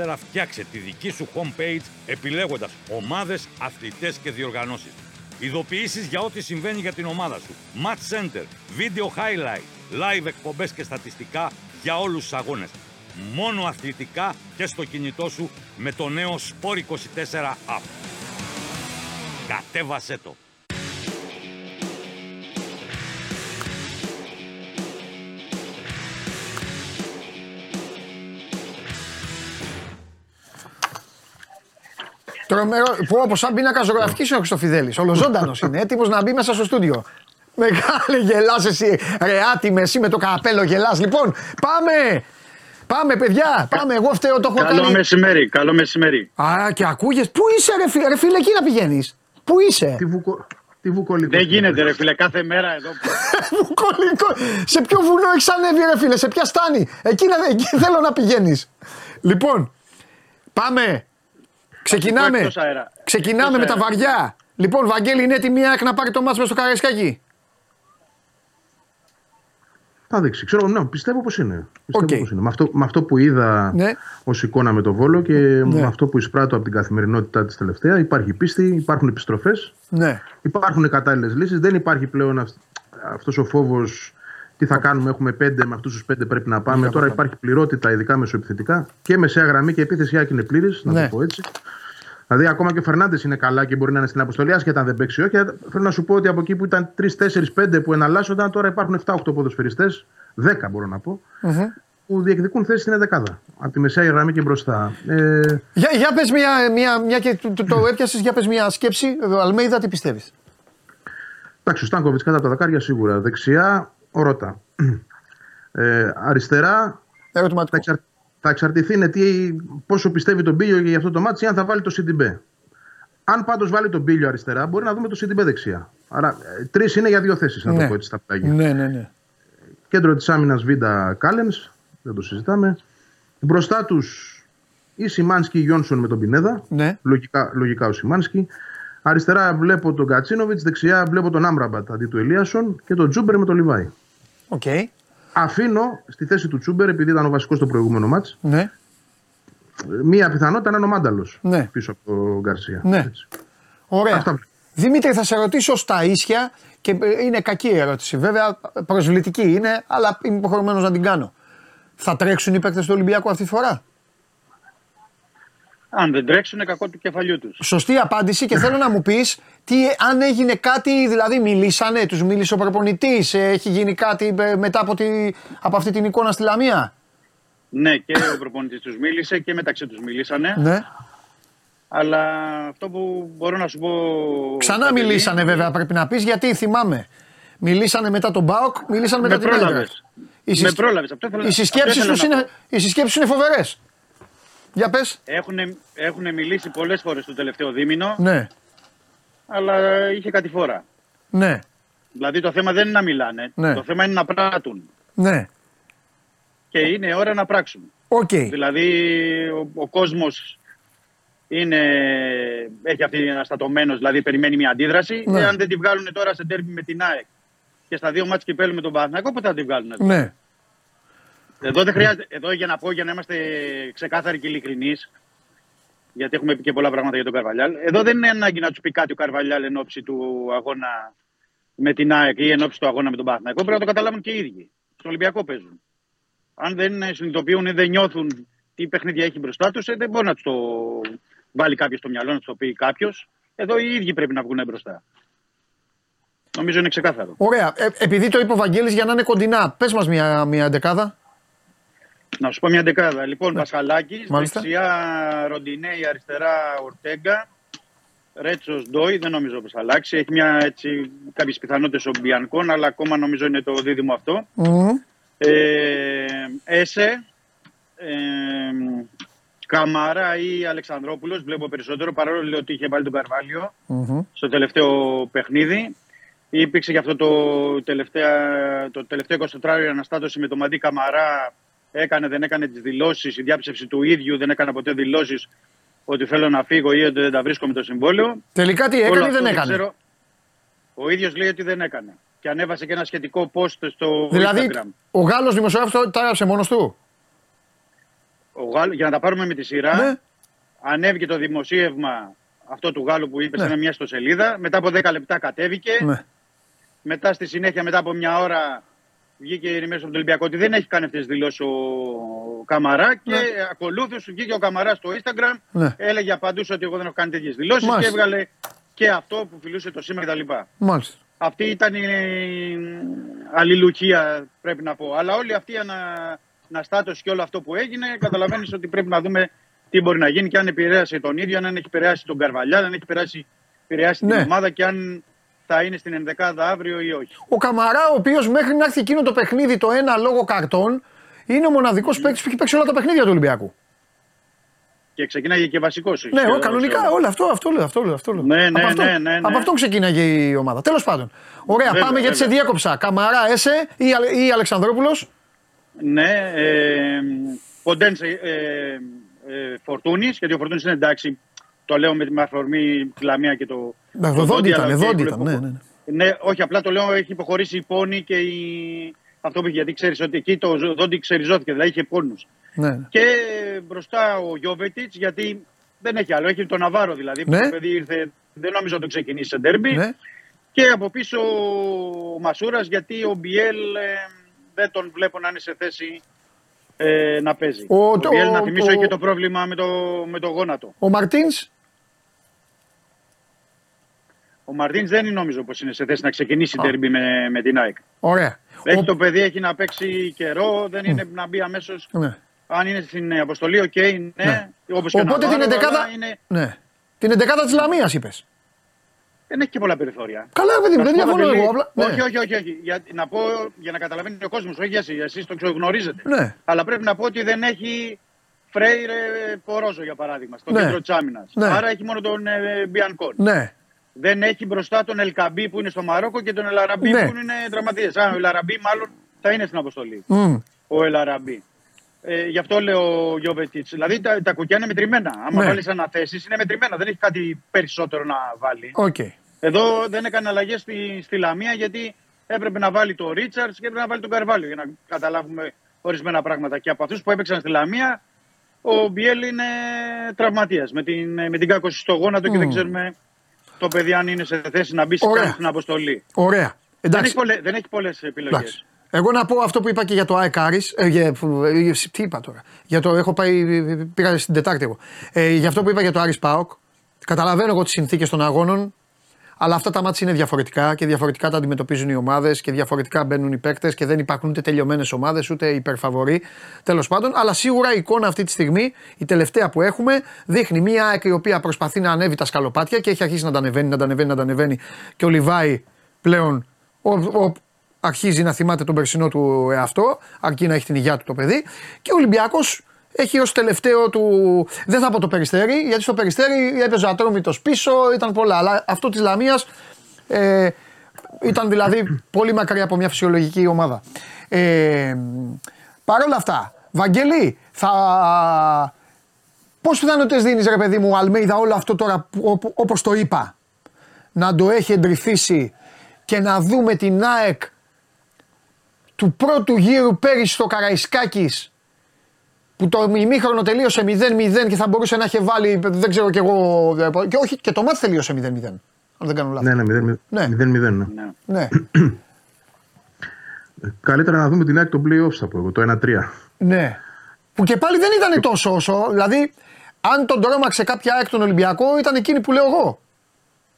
24 φτιάξε τη δική σου homepage επιλέγοντας ομάδες, αθλητές και διοργανώσεις. Ειδοποιήσεις για ό,τι συμβαίνει για την ομάδα σου. Match Center, Video Highlight, Live εκπομπές και στατιστικά για όλους τους αγώνες. Μόνο αθλητικά και στο κινητό σου με το νέο Sport 24 app. Κατέβασέ το! Τρομερό. Που όπω σαν πίνακα ζωγραφικής είναι ο Χρυστοφιδέλη. Ολοζώντανο είναι. Έτοιμος να μπει μέσα στο στούντιο. Μεγάλη γελάς εσύ. Ρε άτιμε εσύ με το καπέλο γελάς. Λοιπόν, πάμε. Πάμε, παιδιά. Πάμε. Εγώ φταίω, το έχω Καλό κάνει. μεσημέρι, καλό μεσημέρι. Α, και ακούγες; Πού είσαι, ρε φίλε, ρε φίλε, εκεί να πηγαίνεις; Πού είσαι; Τι, βουκο... τι βουκολικό. Δεν γίνεται ρε φίλε, κάθε μέρα εδώ. Βουκολικό. Σε ποιο βουνό έχεις ανέβει, ρε φίλε, σε ποια στάνη; Εκεί, να, εκεί θέλω να πηγαίνεις. Λοιπόν, πάμε. Ξεκινάμε. εκτός αέρα. Ξεκινάμε με Εκτός τα αέρα. βαριά. Λοιπόν, Βαγγέλη, είναι έτοιμη η ΑΕΚ να πάρει το ματς μες στο Καραϊσκάκι; Θα δείξει. Ξέρω, ναι, πιστεύω πως είναι. Πιστεύω Οκ. πως είναι. Με, αυτό, με αυτό που είδα Ναι. ως εικόνα με το Βόλο και Ναι. με αυτό που εισπράττω από την καθημερινότητά της τελευταία, υπάρχει πίστη, υπάρχουν επιστροφές, Ναι. υπάρχουν κατάλληλες λύσεις. Δεν υπάρχει πλέον αυ- αυτός ο φόβος τι θα κάνουμε, έχουμε πέντε, με αυτούς τους πέντε πρέπει να πάμε. Τώρα υπάρχει πληρότητα, ειδικά μεσοεπιθετικά και μεσαία γραμμή και η επίθεση Άκη είναι πλήρης, να Ναι. το πω έτσι. Δηλαδή, ακόμα και ο Φερνάντες είναι καλά και μπορεί να είναι στην αποστολή, άσχετα αν δεν παίξει όχι. Αλλά Θέλω να σου πω ότι από εκεί που ήταν 3-4-5 που εναλλάσσονταν, τώρα υπάρχουν 7-8 ποδοσφαιριστές, 10 μπορώ να πω, που διεκδικούν θέση στην 11. Από τη μεσαία γραμμή και μπροστά. Ε, Για, για πες μια, μια, μια και το, το, το έπιασες, για πες μια σκέψη. Ο Αλμέιδα τι πιστεύεις; εντάξει, ο Στάνκοβιτς κάτω από τα δοκάρια σίγουρα. Δεξιά, ο Ρώτα. Ε, αριστερά, θα, Ερωτηματικό. Εξαρ... θα εξαρτηθεί είναι τι, πόσο πιστεύει τον Πήλιο για αυτό το ματς ή αν θα βάλει το Σιντιμπέ. Αν πάντως βάλει τον Πήλιο αριστερά, μπορεί να δούμε το Σιντιμπέ δεξιά. Άρα τρεις είναι για δύο θέσεις, να Ναι. το πω έτσι στα πλάγια. Ναι, ναι, ναι. Κέντρο της άμυνας Βίντα Κάλενς, δεν το συζητάμε. Μπροστά τους ή Σιμάνσκι ή Γιόνσον με τον Πινέδα. ναι. Λογικά, λογικά ο Σιμάνσκι. Αριστερά βλέπω τον Γκατσίνοβιτς, δεξιά βλέπω τον Άμραμπατ αντί του Ελίασον και τον Τσούμπερ με τον Λιβάη. Οκ. Αφήνω στη θέση του Τσούμπερ, επειδή ήταν ο βασικός στο προηγούμενο ματς, Ναι. μία πιθανότητα να είναι ο Μάνταλος Ναι. πίσω από τον Γκαρσία. Ναι. Έτσι. Ωραία. Αυτά βλέπω. Δημήτρη, θα σε ρωτήσω στα ίσια και ε, είναι κακή η ερώτηση. Βέβαια, προσβλητική είναι, αλλά είμαι υποχρεωμένος να την κάνω. Θα τρέξουν οι παίκτες του Ολυμπιακού αυτή τη φορά; Αν δεν τρέξουν, είναι κακό του κεφαλιού τους. Σωστή απάντηση και θέλω να μου πεις τι, αν έγινε κάτι, δηλαδή μιλήσανε, τους μίλησε ο προπονητής, έχει γίνει κάτι ε, μετά από, τη, από αυτή την εικόνα στη Λαμία; Ναι, και ο προπονητής τους μίλησε και μεταξύ τους μιλήσανε. Ναι. Αλλά αυτό που μπορώ να σου πω. Ξανά Παντελή, μιλήσανε βέβαια, πρέπει να πεις γιατί θυμάμαι. Μιλήσανε μετά τον Μπάουκ, μιλήσανε μετά Με την πρόλαβες. Έντραξ. Οι, Με πρόλαβες, αυτό ήθελα- οι συσκέψεις αυτό ήθελα του να είναι, οι συσκέψεις είναι φοβερές. Για πες. Έχουν, έχουν μιλήσει πολλές φορές το τελευταίο δίμηνο, Ναι, αλλά είχε κάτι φορά. ναι, Δηλαδή το θέμα δεν είναι να μιλάνε. Ναι. Το θέμα είναι να πράττουν. ναι. Και είναι ώρα να πράξουν. Οκ. Δηλαδή ο, ο κόσμος είναι, έχει αυτή αναστατωμένος, δηλαδή περιμένει μια αντίδραση. Ναι. Εάν δεν τη βγάλουν τώρα σε ντέρμπι με την ΑΕΚ και στα δύο ματς κυπέλου με τον Παναθηναϊκό, πότε θα τη βγάλουν. εδώ. Ναι. Εδώ δεν χρειάζεται, εδώ για να πω, για να είμαστε ξεκάθαροι και ειλικρινείς, γιατί έχουμε πει και πολλά πράγματα για τον Καρβαλιάλ. Εδώ δεν είναι ανάγκη να τους πει κάτι ο Καρβαλιάλ εν ώψη του αγώνα με την ΑΕΚ ή εν ώψη του αγώνα με τον Παναθηναϊκό. Πρέπει να το καταλάβουν και οι ίδιοι. Στον Ολυμπιακό παίζουν. Αν δεν συνειδητοποιούν ή δεν νιώθουν τι παιχνίδια έχει μπροστά τους, δεν μπορεί να τους το βάλει κάποιος στο μυαλό, να τους το πει κάποιος. Εδώ οι ίδιοι πρέπει να βγουν μπροστά. Νομίζω είναι ξεκάθαρο. Ωραία. Ε, επειδή το είπε ο Βαγγέλης για να είναι κοντινά, πες μας μια, μια δεκάδα. Να σου πω μια δεκάδα. Λοιπόν, Πασχαλάκη, Ναι. Μάλιστα. δεξιά Ροντινέη, αριστερά Ορτέγκα. Ρέτσος Ντόι, δεν νομίζω πω θα αλλάξει. Έχει μια, έτσι, κάποιες πιθανότητες ο Μπιανκόν, αλλά ακόμα νομίζω είναι το δίδυμο αυτό. Μμμ. Ε, Έσε, ε, Καμάρα ή Αλεξανδρόπουλος, βλέπω περισσότερο, παρόλο ότι είχε βάλει τον Καρβάλιο Μμμ. στο τελευταίο παιχνίδι. Υπήρξε και αυτό το, τελευταία, το τελευταίο 24ωρο αναστάτωση με τον Μαντί Καμαρά. Έκανε, δεν έκανε τις δηλώσεις. Η διάψευση του ίδιου δεν έκανε ποτέ δηλώσεις ότι θέλω να φύγω ή ότι δεν τα βρίσκω με το συμβόλαιο. Τελικά τι Όλο έκανε ή αυτό δεν έκανε; ξέρω. Ο ίδιος λέει ότι δεν έκανε. Και ανέβασε και ένα σχετικό post στο Δηλαδή, Instagram. ο Γάλλος δημοσιογράφος το τα έγραψε μόνος του; Ο Γάλλος, για να τα πάρουμε με τη σειρά, Ναι. ανέβηκε το δημοσίευμα αυτό του Γάλλου που είπε Ναι. σε μια ιστοσελίδα. Μετά από 10 λεπτά κατέβηκε. Ναι. Μετά στη συνέχεια, μετά από μια ώρα, βγήκε η ενημέρωση από τον Ολυμπιακό ότι δεν έχει κάνει αυτές τις δηλώσεις ο Καμαρά. Και ακολούθω βγήκε ο Καμαράς στο Instagram, Ναι. έλεγε απαντούσε ότι εγώ δεν έχω κάνει τέτοιες δηλώσεις και Μάλιστα. έβγαλε και αυτό που φιλούσε το σήμα κτλ. Μάλιστα. Αυτή ήταν η αλληλουχία, πρέπει να πω. Αλλά όλη αυτή η ανα... αναστάτωση και όλο αυτό που έγινε, καταλαβαίνεις ότι πρέπει να δούμε τι μπορεί να γίνει και αν επηρέασε τον ίδιο, αν έχει επηρεάσει τον Καρβαλιά, αν έχει επηρεάσει, επηρεάσει Ναι. την ομάδα και αν θα είναι στην ενδεκάδα αύριο ή όχι. Ο Καμαρά, ο οποίος μέχρι να έρθει εκείνο το παιχνίδι το ένα λόγο καρτών, είναι ο μοναδικός παίκτης που έχει παίξει όλα τα παιχνίδια του Ολυμπιακού. Και ξεκινάγε και βασικός. Ναι, ο, κανονικά όλο αυτό, αυτό λέω. Αυτό λέω, αυτό λέω. Ναι, ναι, από, αυτό, ναι, ναι, ναι. από αυτόν ξεκίναγε η ομάδα. Τέλος πάντων. Ωραία, Βέβαια, πάμε γιατί σε βέβαια. διέκοψα. Καμαρά, Έσε ή, Αλε- ή Αλεξανδρόπουλος; Ναι, ε, Ποντένσε ε, ε, Φορτούνης, γιατί ο Φορτούνης είναι εντάξει. Το λέω με την αφορμή τη Λαμία και το. Ναι, το δόντι αλλά ήταν, και δόντι η ήταν. Ναι, ναι, ναι. Ναι, όχι, απλά το λέω, έχει υποχωρήσει η πόνη και η... αυτό που είχε, γιατί ξέρεις ότι εκεί το δόντι ξεριζώθηκε, δηλαδή είχε πόνους. ναι, ναι. Και μπροστά ο Γιώβετιτς, γιατί δεν έχει άλλο, έχει τον Ναβάρο δηλαδή. Ναι. Που το παιδί ήρθε, δεν νομίζω να το ξεκινήσει σε ντέρμπι. ναι. Και από πίσω ο Μασούρας, γιατί ο Μπιέλ ε, δεν τον βλέπω να είναι σε θέση ε, να παίζει. Ο- Ο, το- Μπιέλ, να ο- θυμίσω, ο- είχε το πρόβλημα με το, με το γόνατο. Ο Μαρτίνς; Ο Μαρτίνς δεν είναι νομίζω πως είναι σε θέση να ξεκινήσει Α. ντέρμπι με, με την ΑΕΚ. Ωραία. Έχει Ο- το παιδί, έχει να παίξει καιρό, δεν είναι να μπει αμέσως. ναι. Αν είναι στην αποστολή, οκ, ναι. Ναι. Όπως και ο Οπότε την Ναβάρο, εντεκάδα. αλλά Είναι... Ναι. Την εντεκάδα της Λαμίας είπες. Δεν έχει και πολλά περιθώρια. Καλά, παιδί μου, Να δεν σου πω, διαφωνώ Παντελή, εγώ. Απλά. Όχι, Ναι. όχι, όχι. όχι. Για, να πω για να καταλαβαίνει ο κόσμος, όχι εσύ, εσείς το γνωρίζετε. Ναι. Αλλά πρέπει να πω ότι δεν έχει Φρέιρε, Πορόζο για παράδειγμα, στο Ναι. κέντρο της άμυνας. Ναι. Άρα έχει μόνο τον ε, Μπιανκόν. ναι. Δεν έχει μπροστά τον Ελ Κααμπί που είναι στο Μαρόκο και τον Ελ Αραμπί Ναι. που είναι τραυματίες. Α, ο Ελ Αραμπί μάλλον θα είναι στην αποστολή. Μμ. Ο Ελ Αραμπί. Ε, γι' αυτό λέω ο Γιώβετιτς. Δηλαδή τα, τα κουκιά είναι μετρημένα. Άμα Ναι. βάλεις αναθέσεις είναι μετρημένα. Δεν έχει κάτι περισσότερο να βάλει. Οκ. Εδώ δεν έκανε αλλαγές στη, στη Λαμία γιατί έπρεπε να βάλει το Ρίτσαρτς και έπρεπε να βάλει τον Καρβάλιο για να καταλάβουμε ορισμένα πράγματα. Και από αυτούς που έπαιξαν στη Λαμία, ο Μπιέλ είναι τραυματίας με την, με την κάκωση στο γόνατο και Μμ. δεν ξέρουμε το παιδί αν είναι σε θέση να μπει σε Ωραία. κάνει στην αποστολή. Ωραία. Δεν Εντάξει. έχει, πολλέ, δεν έχει πολλές επιλογές. Εντάξει. Εγώ να πω αυτό που είπα και για το ΑΕΚ Άρης, ε, για, ε, τι είπα τώρα; Για το, έχω πάει, πήγα στην Τετάρτη εγώ. Ε, για αυτό που είπα για το Άρης ΠΑΟΚ, καταλαβαίνω εγώ τις συνθήκες των αγώνων, αλλά αυτά τα μάτια είναι διαφορετικά και διαφορετικά τα αντιμετωπίζουν οι ομάδες και διαφορετικά μπαίνουν οι παίκτες και δεν υπάρχουν ούτε τελειωμένες ομάδες ούτε υπερφαβοροί. Τέλος πάντων, αλλά σίγουρα η εικόνα αυτή τη στιγμή, η τελευταία που έχουμε, δείχνει μια ΑΕΚ η οποία προσπαθεί να ανέβει τα σκαλοπάτια και έχει αρχίσει να τα ανεβαίνει, να τα ανεβαίνει, να τα ανεβαίνει και ο Λιβάη πλέον ο, ο, αρχίζει να θυμάται τον περσινό του εαυτό, αρκεί να έχει την υγεία του το παιδί. Και ο Ολυμπιακός έχει ως τελευταίο του. Δεν θα πω το περιστέρι, γιατί στο περιστέρι έπαιζε ατρόμητος πίσω, ήταν πολλά. Αλλά αυτό της Λαμίας ε, ήταν δηλαδή πολύ μακριά από μια φυσιολογική ομάδα. Ε, Παρ' όλα αυτά, Βαγγέλη, θα. Πώς πιθανότητες δίνεις, ρε παιδί μου, ο Αλμέιδα όλο αυτό τώρα, όπως το είπα, να το έχει εντρυφήσει και να δούμε την ΑΕΚ του πρώτου γύρου πέρυσι στο Καραϊσκάκης που το ημίχρονο τελείωσε 0-0 και θα μπορούσε να είχε βάλει, δεν ξέρω κι εγώ, και όχι και το μάτι τελείωσε 0-0, αν δεν κάνω λάθος. Ναι, ναι, 0-0. Ναι. 0-0, ναι. Ναι, Καλύτερα να δούμε την ΑΕΚ των playoffs θα πω εγώ, το 1-3. ναι. Που και πάλι δεν ήταν τόσο όσο, δηλαδή αν τον τρόμαξε κάποια ΑΕΚ τον Ολυμπιακό ήταν εκείνη που λέω εγώ.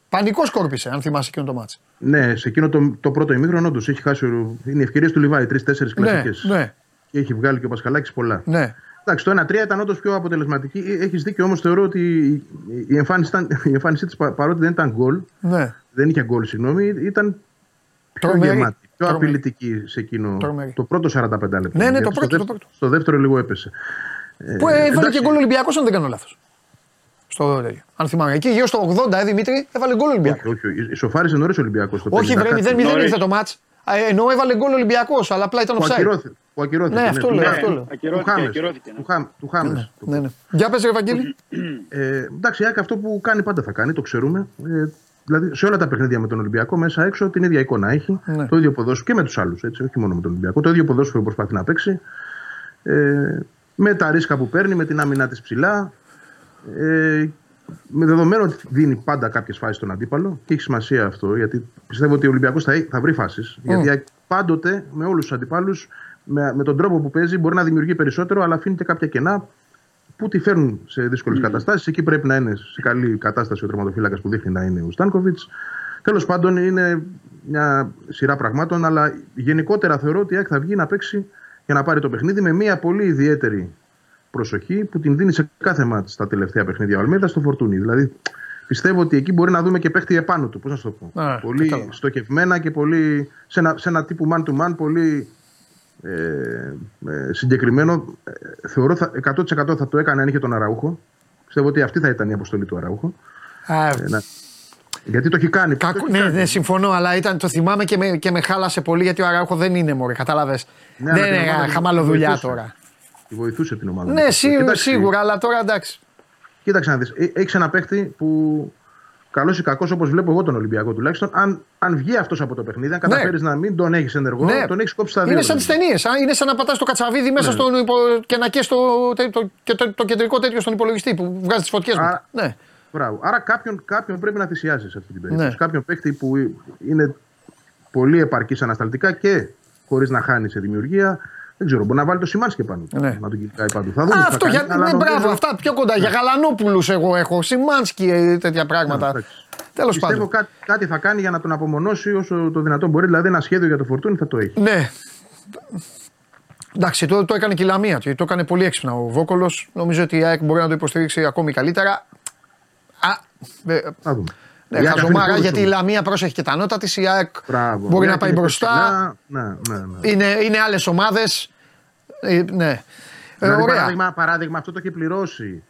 Πανικός σκόρπισε, αν θυμάσαι εκείνο το μάτσο. Ναι, σε εκείνο το, το πρώτο ημίχρονο όντως έχει χάσει. ο- Είναι οι ευκαιρίες του Λιβάη, τρει-τέσσερι Ναι, κλασικές. ναι, Και έχει βγάλει και ο Πασχαλάκης πολλά. ναι. Εντάξει, το 1-3 ήταν όντως πιο αποτελεσματική. Έχεις δίκιο όμως, θεωρώ ότι η εμφάνιση, ήταν, η εμφάνισή της παρότι δεν ήταν γκολ, ναι. δεν είχε γκολ, συγγνώμη, ήταν πιο Τρομερή. γεμάτη, πιο Τρομερή. απειλητική σε εκείνο Τρομερή. το πρώτο 45 λεπτά. Ναι, ναι, το Γιατί πρώτο, στο, το δεύτερο- πρώτο. στο δεύτερο λίγο έπεσε. Που έβαλε εντάξει. και γκολ Ολυμπιακός, αν δεν κάνω λάθος. Στο τέτοιο. Αν θυμάμαι. Εκεί γύρω στο 80, ε, Δημήτρη, έβαλε γκολ Ολυμπιακός. Όχι, όχι, ισοφάρισε νωρίς ο Ολυμπιακός. Όχι, βρε, 0-0 Νωρίς. ήρθε το μάτς. Ενώ έβαλε γκολ Ολυμπιακός, αλλά απλά ήταν Που offside. ακυρώθηκε. Που ακυρώθηκε Ναι, αυτό του- λέω, του- αυτό λέω. Του Ακυρώθηκε, Χάμες. ακυρώθηκε, ναι. Του Χάμ- Του Χάμες. Ναι, ναι. Για πες ρε Βαγγέλη. Ε, εντάξει, η ΑΕΚ αυτό που κάνει πάντα θα κάνει, το ξέρουμε. Ε, δηλαδή σε όλα τα παιχνίδια με τον Ολυμπιακό, μέσα έξω την ίδια εικόνα έχει. Ναι. Το ίδιο ποδόσφαιρο και με τους άλλους, όχι μόνο με τον Ολυμπιακό. Το ίδιο ποδόσφαιρο προσπαθεί να παίξει. Ε, με τα ρίσκα που παίρνει, με την άμυνά της ψηλά. Ε, με δεδομένο ότι δίνει πάντα κάποιες φάσεις στον αντίπαλο και έχει σημασία αυτό, γιατί πιστεύω ότι ο Ολυμπιακός θα, θα βρει φάσεις. Γιατί η ΑΕΚ πάντοτε με όλους τους αντιπάλους, με, με τον τρόπο που παίζει, μπορεί να δημιουργεί περισσότερο, αλλά αφήνει και κάποια κενά που τη φέρνουν σε δύσκολες καταστάσεις. Εκεί πρέπει να είναι σε καλή κατάσταση ο τερματοφύλακας που δείχνει να είναι ο Στάνκοβιτς. Τέλος πάντων, είναι μια σειρά πραγμάτων, αλλά γενικότερα θεωρώ ότι η ΑΕΚ θα βγει να παίξει για να πάρει το παιχνίδι με μια πολύ ιδιαίτερη προσοχή που την δίνει σε κάθε μάτι στα τελευταία παιχνίδια ο Αλμίδα στο φορτούνι. Δηλαδή, πιστεύω ότι εκεί μπορεί να δούμε και παίχτη επάνω του. Πώς να σου το πω. Α, πολύ κατάλαβα. στοχευμένα και πολύ, σε, ένα, σε ένα τύπου man to man πολύ ε, ε, συγκεκριμένο. Ε, θεωρώ θα, 100% θα το έκανε αν είχε τον Αραούχο. Πιστεύω ότι αυτή θα ήταν η αποστολή του Αραούχο. Α, Ε, να- γιατί το έχει κάνει. κακό- το έχει ναι, κάνει. ναι, συμφωνώ, αλλά ήταν, το θυμάμαι και με, και με χάλασε πολύ γιατί ο Αράουχο δεν είναι μωρέ, κατάλαβες. Ναι, αλλά δεν την είναι ομάδα χαμαλοδουλειά βοηθούσε. τώρα. Τη βοηθούσε την ομάδα. Ναι, μου. σίγουρα, Κοιτάξτε, σίγουρα, αλλά τώρα εντάξει. Κοίταξε να δεις. Έχεις ένα παίχτη που καλός ή κακός, όπως βλέπω εγώ τον Ολυμπιακό τουλάχιστον, αν, αν βγει αυτός από το παιχνίδι, αν καταφέρεις να μην τον έχεις ενεργό, Ναι. τον έχεις κόψει στα δύο. Είναι σαν τις δηλαδή. ταινίε. Είναι σαν να πατάς το κατσαβίδι μέσα Ναι. στον υπο... και να καίεις το, το, το, και το, το κεντρικό τέτοιο στον υπολογιστή που βγάζει τις φωτιές Α, μου. Ναι. Μπράβο. Άρα κάποιον, κάποιον πρέπει να θυσιάσει σε αυτή την περίπτωση. Ναι. Κάποιον παίχτη που είναι πολύ επαρκής ανασταλτικά και χωρίς να χάνει σε δημιουργία. Δεν ξέρω, μπορεί να βάλει το Σιμάνσκι πάνω. του, Ναι. Να τον κοιτάει παντού. Θα δούμε. Α, τι θα αυτό κάνει, για. αλλά Ναι, νομίζω- μπράβο, αυτά πιο κοντά. Για Γαλανόπουλους εγώ έχω. Σιμάνσκι ε, τέτοια πράγματα. εντάξει. Τέλος Πιστεύω πάντων. κάτι, κάτι θα κάνει για να τον απομονώσει όσο το δυνατόν μπορεί. Δηλαδή ένα σχέδιο για το φορτούνι θα το έχει. Ναι. Εντάξει, το, το έκανε και η Λαμία. Το το έκανε πολύ έξυπνα ο Βόκολος. Νομίζω ότι η ΑΕΚ μπορεί να το υποστηρίξει ακόμη καλύτερα. Α, ε, Θα δούμε. Ναι, Η ΑΕΚ αφήνει χαζομάρα πόρους γιατί η όμως. Λαμία πρόσεχε και τα νότα της. Η ΑΕΚ Μπράβο. μπορεί Η να ΑΕΚ πάει είναι μπροστά. ψηλά. Ναι, ναι, ναι. Είναι, είναι άλλες ομάδες. Ε, ναι. Ε, Δηλαδή, ωραία. παράδειγμα, παράδειγμα, αυτό το έχει πληρώσει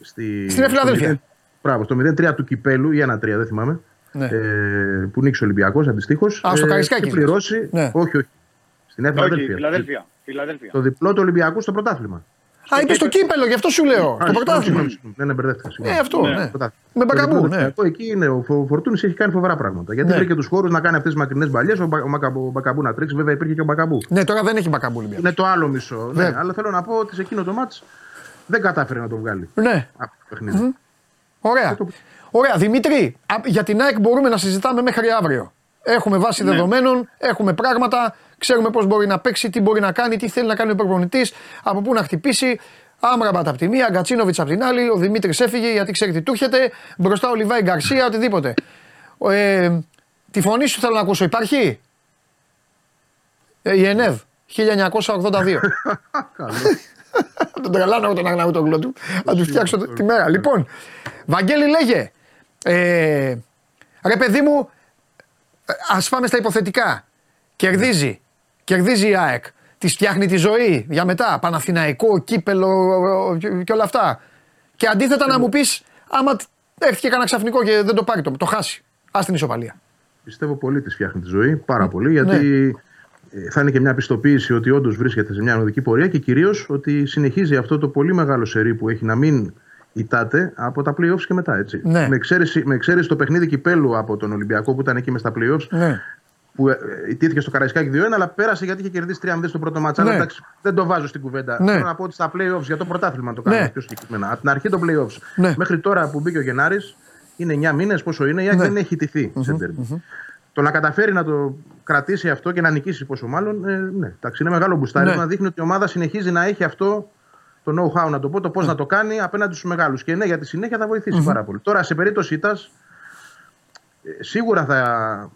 στη, Στην Φιλαδέλφια. στο 0 Μπράβο, στο 0-3 του κυπέλου ή 1-3, δεν θυμάμαι. Ναι. Ε, που νίξε ο Ολυμπιακός αντιστοίχως. Α, στο Καρισκάκη, Έχει πληρώσει. Ναι. Όχι, όχι. Στην Νέα Όχι, Φιλαδέλφια. Φιλαδέλφια. Φιλαδέλφια. Το διπλό του Ολυμπιακού στο πρωτάθλημα. Α, είπε στο κύπελο, γι' αυτό σου λέω. Α, Το συγγνώμη, πρωτάθλημα. συγγνώμη, συγγνώμη. Ναι, ναι, μπερδεύτηκα. συγγνώμη. Ε, αυτό, ναι. Πρωτάθλημα. Με Το Μπακαμπού, διπλό ναι. Ολυμπιακό, Εκεί είναι. Ο Φο- Φορτούνης έχει κάνει φοβερά πράγματα. Γιατί Ναι. βρήκε τους χώρους να κάνει αυτές τις μακρινές μπαλιές. Ο, Μπα- ο, Μακαμπού, ο Μπακαμπού να τρίξει. Βέβαια υπήρχε και ο Μπακαμπού. Ναι, τώρα δεν έχει μπακαμπού Ολυμπιακό. Είναι το άλλο μισό. Ναι, Βέβαια. αλλά θέλω να πω ότι σε εκείνο το μάτς δεν κατάφερε να το βγάλει Ναι. από το παιχνίδι. Ωραία. Ωραία. Δημήτρη, α, για την ΑΕΚ μπορούμε να συζητάμε μέχρι αύριο. Έχουμε βάση Ναι. δεδομένων, έχουμε πράγματα, ξέρουμε πώς μπορεί να παίξει, τι μπορεί να κάνει, τι θέλει να κάνει ο προπονητής, από πού να χτυπήσει. Άμραμπατ από τη μία, Γκατσίνοβιτ από την άλλη. Ο Δημήτρης έφυγε γιατί ξέρει τι του έρχεται. Μπροστά ο Λιβάη Γκαρσία, οτιδήποτε. Ε, τη φωνή σου θέλω να ακούσω. Υπάρχει; Ε, η ΕΝΕΒ 1982. τον τρελάνω εγώ τον Αγναούτογλου του. Να του φτιάξω τη μέρα. Λοιπόν, Βαγγέλη λέγε. Ε, ρε παιδί μου, ας πάμε στα υποθετικά. Κερδίζει. Κερδίζει η ΑΕΚ. Της φτιάχνει τη ζωή για μετά. Παναθηναϊκό, κύπελο και- και όλα αυτά. Και αντίθετα να μου πεις, άμα έρθει και κανένα ξαφνικό και δεν το πάρει, το, το χάσει. Α την ισοπαλία. Πιστεύω πολύ της φτιάχνει τη ζωή, πάρα πολύ, γιατί ε, θα είναι και μια πιστοποίηση ότι όντως βρίσκεται σε μια οδική πορεία και κυρίως ότι συνεχίζει αυτό το πολύ μεγάλο σερί που έχει να μην ητάται από τα playoffs και μετά. Έτσι. Ναι. Με, εξαίρεση, με εξαίρεση το παιχνίδι κυπέλου από τον Ολυμπιακό που ήταν εκεί μες στα playoffs, Ναι. Που ε, ε, ιτήθηκε στο Καραϊσκάκι 2-1, αλλά πέρασε γιατί είχε κερδίσει 3-0 στο πρώτο μάτσα. Ναι. Αλλά εντάξει, δεν το βάζω στην κουβέντα. Ναι. Θέλω να πω ότι στα playoffs για το πρωτάθλημα το κάνουμε Ναι. πιο συγκεκριμένα. Από την αρχή των playoffs Ναι. μέχρι τώρα που μπήκε ο Γενάρης, είναι 9 μήνες, πόσο είναι, η ΑΕΚ Ναι. δεν έχει ιτηθεί σε derby. Το να καταφέρει να το κρατήσει αυτό και να νικήσει πόσο μάλλον, ε, ναι, εντάξει, είναι μεγάλο μπουστάρι. Ναι. Να δείχνει ότι η ομάδα συνεχίζει να έχει αυτό το know-how, να το πω, το πώς να το κάνει απέναντι στους μεγάλους. Και ναι, για τη συνέχεια θα βοηθησει πάρα πολύ. Τώρα, σε περίπτωση ήττα, σίγουρα θα,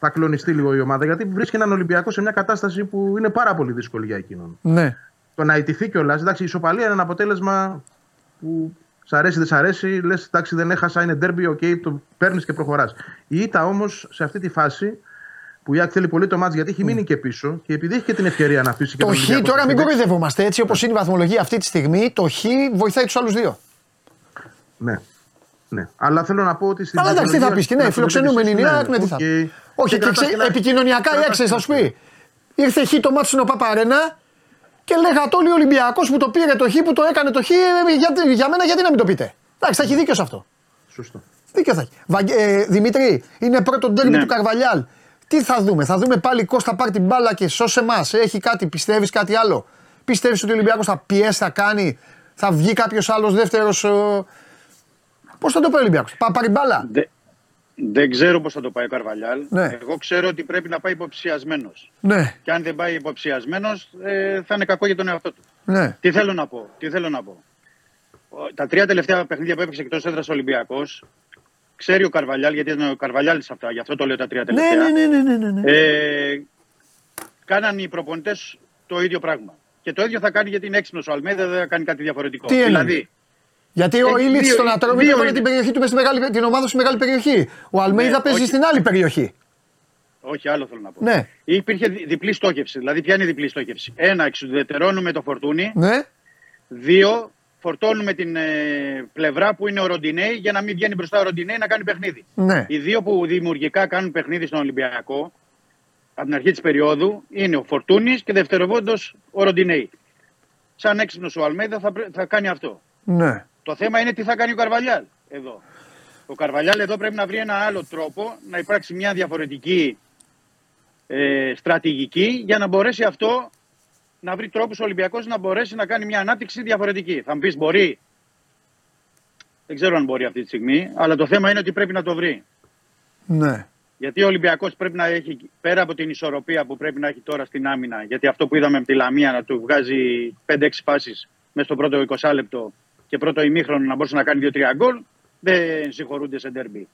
θα κλονιστεί λίγο η ομάδα γιατί βρίσκει έναν Ολυμπιακό σε μια κατάσταση που είναι πάρα πολύ δύσκολη για εκείνον. Ναι. Το να ηττηθεί κιόλας, εντάξει, η ισοπαλία είναι ένα αποτέλεσμα που σ' αρέσει, δεν σ' αρέσει, λες, εντάξει, δεν έχασα, είναι ντέρμπι, οκ, το παίρνεις και προχωράς. Η ήττα όμως σε αυτή τη φάση που η ΑΕΚ θέλει πολύ το ματς γιατί έχει μείνει και πίσω και επειδή έχει και την ευκαιρία να αφήσει και Το τον Χ Ολυμπιακό τώρα στο μην Φοίνιξ. κοροϊδευόμαστε έτσι όπως είναι η βαθμολογία αυτή τη στιγμή. Το Χ βοηθάει τους άλλους δύο. Ναι. Ναι. Αλλά θέλω να πω ότι στην. Αλλά εντάξει, τι θα βαθμολογία- πεις και ναι, στην φιλοξενούμενη είναι η βαθμολογία- ΑΕΚ, ναι, τι θα οκ. πει. Όχι, και, κρατάς ξέ- ένα- επικοινωνιακά η κρατάς ΑΕΚ, θα ένα σου πει. Ήρθε Χ το ματς στην OPAP Arena και λέγατε όλοι ο Ολυμπιακός που το πήρε το Χ, που το έκανε το Χ, ε, για, για μένα γιατί να μην το πείτε. Εντάξει, θα έχει δίκιο σε αυτό. Σωστό. Δίκιο θα έχει. Βαγγε- ε, Δημήτρη, είναι πρώτο ντέρμπι Ναι. του Καρβαλιάλ. Τι θα δούμε, θα δούμε πάλι Κώστα πάρει την μπάλα και σώσε μας. Έχει κάτι, πιστεύεις κάτι άλλο; Πιστεύεις ότι ο Ολυμπιακός θα πιέσει, θα κάνει, θα βγει κάποιος άλλος δεύτερος. Πώς θα το πει ο Ολυμπιακός, θα πάρει μπάλα; Δε- δεν ξέρω πώς θα το πάει ο Καρβαλιάλ. Ναι. Εγώ ξέρω ότι πρέπει να πάει υποψιασμένος. Ναι, Και αν δεν πάει υποψιασμένος, ε, θα είναι κακό για τον εαυτό του. ναι. Τι θέλω να πω. Τι θέλω να πω. Ο- Τα τρία τελευταία παιχνίδια που έπαιξε εκτός έδρας Ολυμπιακός, ξέρει ο Καρβαλιάλ, γιατί ήταν ο Καρβαλιάλ σε αυτά, γι' αυτό το λέω τα τρία Ναι, τελευταία. ναι, ναι, ναι, ναι, ναι. Ε, κάναν οι προπονητές το ίδιο πράγμα. Και το ίδιο θα κάνει γιατί είναι έξυπνος ο Αλμέδα, δεν θα κάνει κάτι διαφορετικό. Τι εννοεί; δηλαδή, Γιατί ο Έχει Ήλιτ δύο- στον Ατρόμητο δύο έβαλε είναι. την περιοχή του μες στη μεγάλη, την ομάδα στη μεγάλη περιοχή. Ο Αλμέιδα Ναι, παίζει όχι. στην άλλη περιοχή. όχι άλλο θέλω να πω. Ναι, Υπήρχε δι- διπλή στόχευση. Δηλαδή, ποια είναι η διπλή στόχευση; Ένα, εξουδετερώνουμε το φορτούνι. ναι, Δύο, φορτώνουμε την ε, πλευρά που είναι ο Ροντινέη για να μην βγαίνει μπροστά ο Ροντινέη να κάνει παιχνίδι. ναι. Οι δύο που δημιουργικά κάνουν παιχνίδι στον Ολυμπιακό από την αρχή της περίοδου είναι ο Φορτούνης και δευτεροβόντως ο Ροντινέη. Σαν έξυπνος ο Αλμέδα θα, πρέ- θα κάνει αυτό. ναι. Το θέμα είναι τι θα κάνει ο Καρβαλιάλ εδώ. Ο Καρβαλιάλ εδώ πρέπει να βρει ένα άλλο τρόπο να υπάρξει μια διαφορετική ε, στρατηγική για να μπορέσει αυτό να βρει τρόπους ο Ολυμπιακός να μπορέσει να κάνει μια ανάπτυξη διαφορετική. Θα μου πεις μπορεί; Δεν ξέρω αν μπορεί αυτή τη στιγμή, αλλά το θέμα είναι ότι πρέπει να το βρει. ναι. Γιατί ο Ολυμπιακός πρέπει να έχει, πέρα από την ισορροπία που πρέπει να έχει τώρα στην άμυνα, γιατί αυτό που είδαμε με τη Λαμία να του βγάζει 5-6 φάσει μέσα στο πρώτο 20 λεπτό και πρώτο ημίχρονο να μπορούσε να κάνει 2-3 γκολ, δεν συγχωρούνται σε ντέρμπι.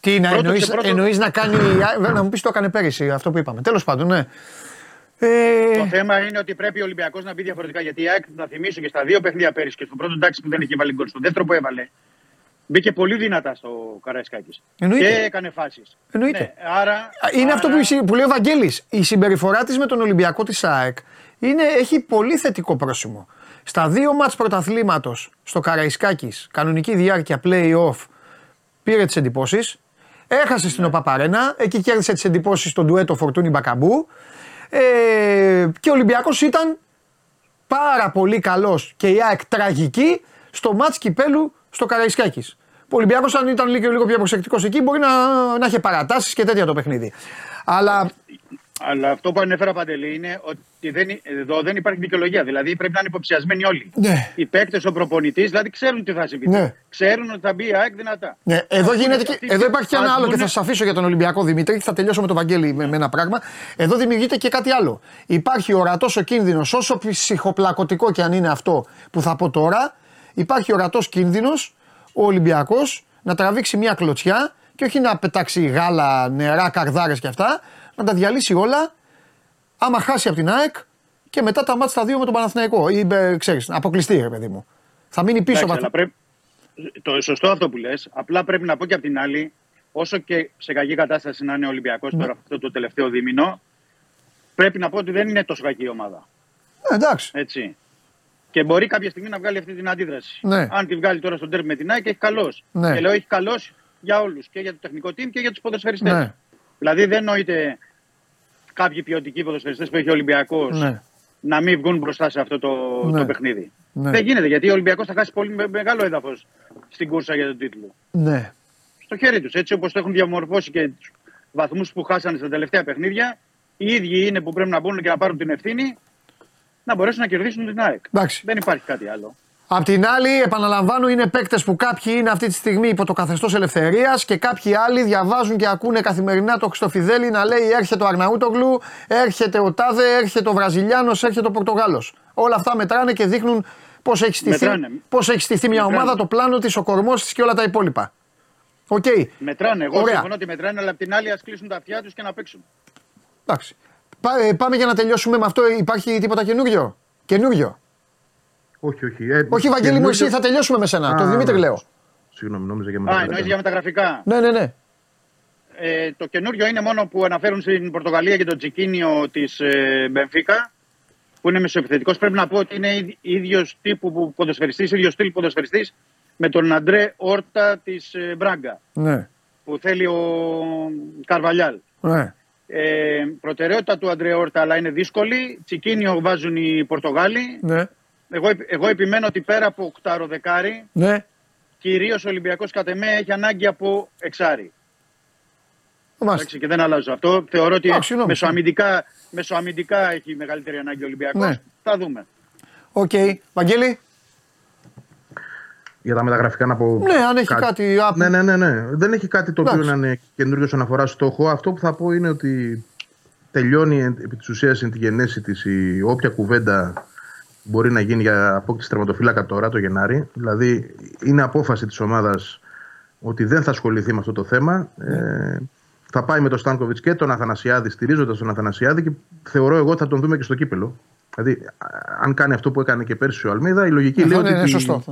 Τι να Πρώτο εννοείς, και πρώτο- εννοείς να κάνει. α, Να μου πεις το έκανε πέρυσι αυτό που είπαμε. Τέλος πάντων, ναι. Ε, Το θέμα είναι ότι πρέπει ο Ολυμπιακός να μπει διαφορετικά. Γιατί η ΑΕΚ, να θυμίσω και στα δύο παιχνίδια πέρυσι και στο πρώτο εντάξει που δεν είχε βάλει γκολ, στο δεύτερο που έβαλε, μπήκε πολύ δυνατά στο Καραϊσκάκης. Εννοείται. Και έκανε φάσεις. Εννοείται. Ναι, άρα, είναι άρα- αυτό που, η- που λέει ο Βαγγέλης. Η συμπεριφορά της με τον Ολυμπιακό της ΑΕΚ είναι, έχει πολύ θετικό πρόσημο. Στα δύο μάτς πρωταθλήματος στο Καραϊσκάκης, κανονική διάρκεια play-off, πήρε τις εντυπώσεις. Έχασε στην ΟΠΑΠΑΡΕΝΑ, εκεί κέρδισε τις εντυπώσεις στον ντουέτο Φορτούνι Μπακαμπού. Ε, και ο Ολυμπιακός ήταν πάρα πολύ καλός και η ΑΕΚ τραγική στο μάτς κυπέλου στο Καραϊσκάκης. Ο Ολυμπιακός αν ήταν λίγο, λίγο πιο προσεκτικός εκεί μπορεί να, να είχε παρατάσεις και τέτοια το παιχνίδι. Αλλά Αλλά αυτό που ανέφερα παντελή είναι ότι δεν, εδώ δεν υπάρχει δικαιολογία. Δηλαδή πρέπει να είναι υποψιασμένοι όλοι. Ναι. Οι παίκτες, ο προπονητής, δηλαδή ξέρουν τι θα συμβεί. Ναι. Ξέρουν ότι θα μπει η ΑΕΚ δυνατά. Ναι, εδώ, Ας γίνεται πούνε και, αυτοί εδώ υπάρχει και ας ένα άλλο και πούνε- θα σας αφήσω για τον Ολυμπιακό Δημήτρη και θα τελειώσω με τον Βαγγέλη με, με ένα πράγμα. Εδώ δημιουργείται και κάτι άλλο. Υπάρχει ορατός ο κίνδυνος, όσο ψυχοπλακωτικό και αν είναι αυτό που θα πω τώρα, υπάρχει ορατός κίνδυνος ο Ολυμπιακός να τραβήξει μια κλωτσιά και όχι να πετάξει γάλα, νερά, καρδάρες και αυτά, να τα διαλύσει όλα άμα χάσει από την ΑΕΚ και μετά τα μάτια στα δύο με τον Παναθηναϊκό. Ή ε, ξέρεις, να αποκλειστεί, ρε παιδί μου. Θα μείνει πίσω Εντάξει, βαθ- αλλά πρέπει... Το σωστό αυτό που λες. Απλά πρέπει να πω και απ' την άλλη, όσο και σε κακή κατάσταση να είναι ο Ολυμπιακός Ναι. τώρα αυτό το τελευταίο δίμηνο, πρέπει να πω ότι δεν είναι τόσο κακή η ομάδα. Ε, εντάξει. Έτσι. Και μπορεί κάποια στιγμή να βγάλει αυτή την αντίδραση. Ναι. Αν τη βγάλει τώρα στον τέρμι με την ΑΕΚ, έχει καλώ. Ναι. Και λέω έχει καλώ για όλους. Και για το τεχνικό team και για τους ποδοσφαιριστές. Ναι. Δηλαδή δεν νοείται κάποιοι ποιοτικοί ποδοσφαιριστές που έχει ο Ολυμπιακός Ναι. να μην βγουν μπροστά σε αυτό το, Ναι. το παιχνίδι. Ναι. Δεν γίνεται γιατί ο Ολυμπιακός θα χάσει πολύ με- μεγάλο έδαφος στην κούρσα για τον τίτλο. Ναι. Στο χέρι τους. Έτσι όπως το έχουν διαμορφώσει και τους βαθμούς που χάσανε στα τελευταία παιχνίδια, οι ίδιοι είναι που πρέπει να μπουν και να πάρουν την ευθύνη να μπορέσουν να κερδίσουν την ΑΕΚ. Εντάξει. Δεν υπάρχει κάτι άλλο. Απ' την άλλη, επαναλαμβάνω, είναι παίκτες που κάποιοι είναι αυτή τη στιγμή υπό το καθεστώς ελευθερίας και κάποιοι άλλοι διαβάζουν και ακούνε καθημερινά το Χριστοφιδέλη να λέει έρχεται ο Αρναούτογλου, έρχεται ο Τάδε, έρχεται ο Βραζιλιάνος, έρχεται ο Πορτογάλος. Όλα αυτά μετράνε και δείχνουν πώς έχει στηθεί, Μετράνε. πώς έχει στηθεί μια Μετράνε. ομάδα, το πλάνο της, ο κορμός της και όλα τα υπόλοιπα. Οκ. Μετράνε. Εγώ Ωραία. συμφωνώ ότι μετράνε, αλλά απ' την άλλη ας κλείσουν τα αυτιά τους και να παίξουν. Εντάξει. Πά- ε, πάμε για να τελειώσουμε με αυτό. Υπάρχει τίποτα καινούριο; Καινούριο. Όχι, όχι. Ε, Όχι, Βαγγέλη μου, καινούριο- εσύ θα τελειώσουμε με σένα. το Α, Δημήτρη ναι. λέω. Συγγνώμη, νόμιζα για Α, μετά. εννοείς για μεταγραφικά; Ναι, ναι, ναι. Ε, το καινούριο είναι μόνο που αναφέρουν στην Πορτογαλία και τον Τσικίνιο της ε, Μπενφίκα, που είναι μεσοεπιθετικός. Πρέπει να πω ότι είναι ίδιος τύπου που ποδοσφαιριστής, ίδιος στυλ ποδοσφαιριστής με τον Αντρέ Όρτα της ε, Μπράγκα, Ναι. που θέλει ο Καρβαλιάλ. ναι. Ε, προτεραιότητα του Αντρέ Όρτα, αλλά είναι δύσκολη. Τσικίνιο βάζουν οι Πορτογάλοι. Ναι. Εγώ, επι- εγώ επιμένω ότι πέρα από οκτάρο δεκάρι, Ναι. κυρίως ο Ολυμπιακός κατ' εμέ έχει ανάγκη από εξάρι. Μάλιστα. Εντάξει, και δεν αλλάζω αυτό. Θεωρώ ότι Α, συγγνώμη. μεσοαμυντικά, μεσοαμυντικά έχει μεγαλύτερη ανάγκη ο Ολυμπιακός. Ναι. Θα δούμε. Οκ. Βαγγέλη; Για τα μεταγραφικά να πω. Ναι, αν έχει κάτι. α, Ναι, ναι, ναι, ναι. Δεν έχει κάτι το οποίο Εντάξει. να είναι καινούριο όσον αφορά στόχο. Αυτό που θα πω είναι ότι τελειώνει εν- επί της ουσίας την γενέση τη η όποια κουβέντα μπορεί να γίνει για απόκτηση τερματοφύλακα τώρα το Γενάρη. Δηλαδή είναι απόφαση της ομάδας ότι δεν θα ασχοληθεί με αυτό το θέμα. Ε, θα πάει με τον Στάνκοβιτς και τον Αθανασιάδη, στηρίζοντας τον Αθανασιάδη και θεωρώ εγώ ότι θα τον δούμε και στο κύπελο. Δηλαδή, α- αν κάνει αυτό που έκανε και πέρσι ο Αλμίδα, η λογική Ναι, λέει θα- ότι. ναι, ναι, τη- σωστό.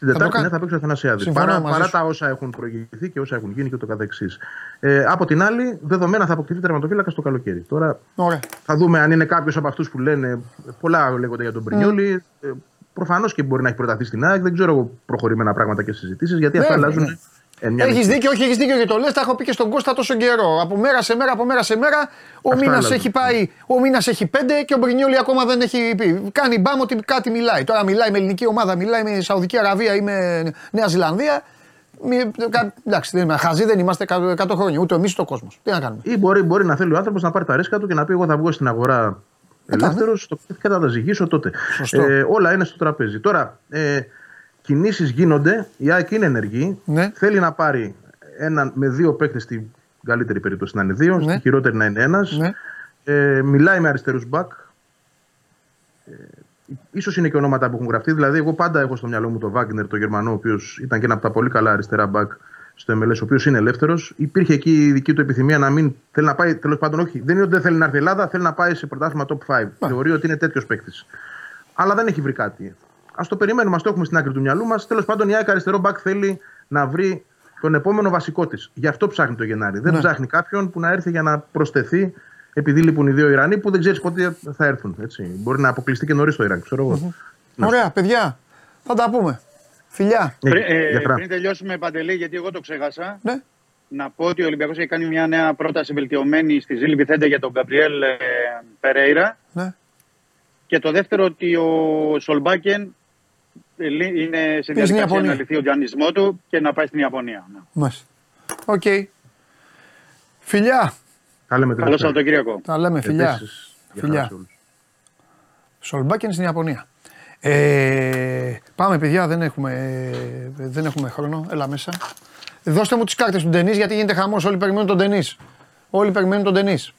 Την Θα το Τετάρτη κάνει. ναι, θα παίξει ο Αθανασιάδης. Συμφωνώ Παρά, μαζί παρά σου. τα όσα έχουν προηγηθεί και όσα έχουν γίνει και το καθεξής. Ε, από την άλλη, δεδομένα θα αποκτηθεί τερματοφύλακα το καλοκαίρι. Τώρα Ωραία. θα δούμε αν είναι κάποιος από αυτούς που λένε. Πολλά λέγονται για τον Πρινιόλη. Ε, Προφανώς και μπορεί να έχει προταθεί στην ΑΕΚ. Δεν ξέρω εγώ προχωρημένα πράγματα και συζητήσεις γιατί αυτά Ναι, αλλάζουν. Ναι. εν μια Έχεις νυχτή. δίκιο, όχι, έχεις δίκιο και το λες. Τα έχω πει και στον Κώστα τόσο καιρό. Από μέρα σε μέρα, από μέρα σε μέρα. Ο Αυτά μήνας αλλάζουν. έχει πάει, ο μήνας έχει πέντε και ο Μπρινιόλη ακόμα δεν έχει πει. Κάνει μπάμ ότι κάτι μιλάει. Τώρα μιλάει με ελληνική ομάδα, μιλάει με Σαουδική Αραβία ή με Νέα Ζηλανδία. Μη- κα- Εντάξει, δεν, είμαστε- χαζοί δεν είμαστε 100 χρόνια, ούτε εμείς ούτε ο κόσμος. Τι να κάνουμε; Ή μπορεί, μπορεί να θέλει ο άνθρωπος να πάρει τα ρίσκα του και να πει: Εγώ θα βγω στην αγορά ελεύθερος και θα τα ζυγίσω τότε. Σωστό. Ε, όλα είναι στο τραπέζι. Τώρα, ε, κινήσεις γίνονται. Η ΑΕΚ είναι ενεργή. Ναι. Θέλει να πάρει έναν με δύο παίκτες στην καλύτερη περίπτωση να είναι δύο, Ναι. στην χειρότερη να είναι ένας. Ναι. Ε, μιλάει με αριστερούς μπακ. Ε, ίσως είναι και ονόματα που έχουν γραφτεί. Δηλαδή, εγώ πάντα έχω στο μυαλό μου τον Βάγκνερ, τον Γερμανό, ο οποίος ήταν και ένα από τα πολύ καλά αριστερά μπακ στο MLS, ο οποίος είναι ελεύθερος. Υπήρχε εκεί η δική του επιθυμία να μην θέλει να πάει, τέλος πάντων, όχι, δεν είναι ότι δεν θέλει να έρθει η Ελλάδα, θέλει να πάει σε πρωτάθλημα top 5. Θεωρεί ότι είναι τέτοιος παίκτης. Αλλά δεν έχει βρει κάτι. Α το περιμένουμε, ας το έχουμε στην άκρη του μυαλού μας. Τέλος πάντων, η ΑΕΚ αριστερό μπακ θέλει να βρει τον επόμενο βασικό της. Γι' αυτό ψάχνει το Γενάρη. Δεν Ναι. ψάχνει κάποιον που να έρθει για να προσθεθεί επειδή λείπουν οι δύο Ιρανοί που δεν ξέρεις πότε θα έρθουν. Έτσι. Μπορεί να αποκλειστεί και νωρίς το Ιράν, ξέρω εγώ. Ναι. Ωραία, παιδιά, θα τα πούμε. Φιλιά. Ε, Πριν, ε, για χαρά. πριν τελειώσουμε παντελή, γιατί εγώ το ξέχασα, Ναι. να πω ότι ο Ολυμπιακός έχει κάνει μια νέα πρόταση βελτιωμένη στη Ζήλη Βιθέντε για τον Γκαμπριέλ ε, Περέιρα. Ναι. Και το δεύτερο ότι ο Σολμπάκεν ε, λύ- είναι σε στην διαδικασία Ιαπωνία. να λυθεί ο τζανισμό του και να πάει στην Ιαπωνία. Ναι. Μάλιστα. Οκ. Φιλιά. Τα λέμε Καλό τελευταία. Σαββατοκύριακο. Τα λέμε φιλιά. Επίσης, για Φιλιά. χαρά σε όλους. Σολμπάκεν στην Ιαπωνία. Ε, πάμε παιδιά, δεν έχουμε, ε, δεν έχουμε χρόνο. Έλα μέσα. Δώστε μου τις κάρτες του Ντενής γιατί γίνεται χαμός. Όλοι περιμένουν τον Ντενής. Όλοι περιμένουν τον Ντενής.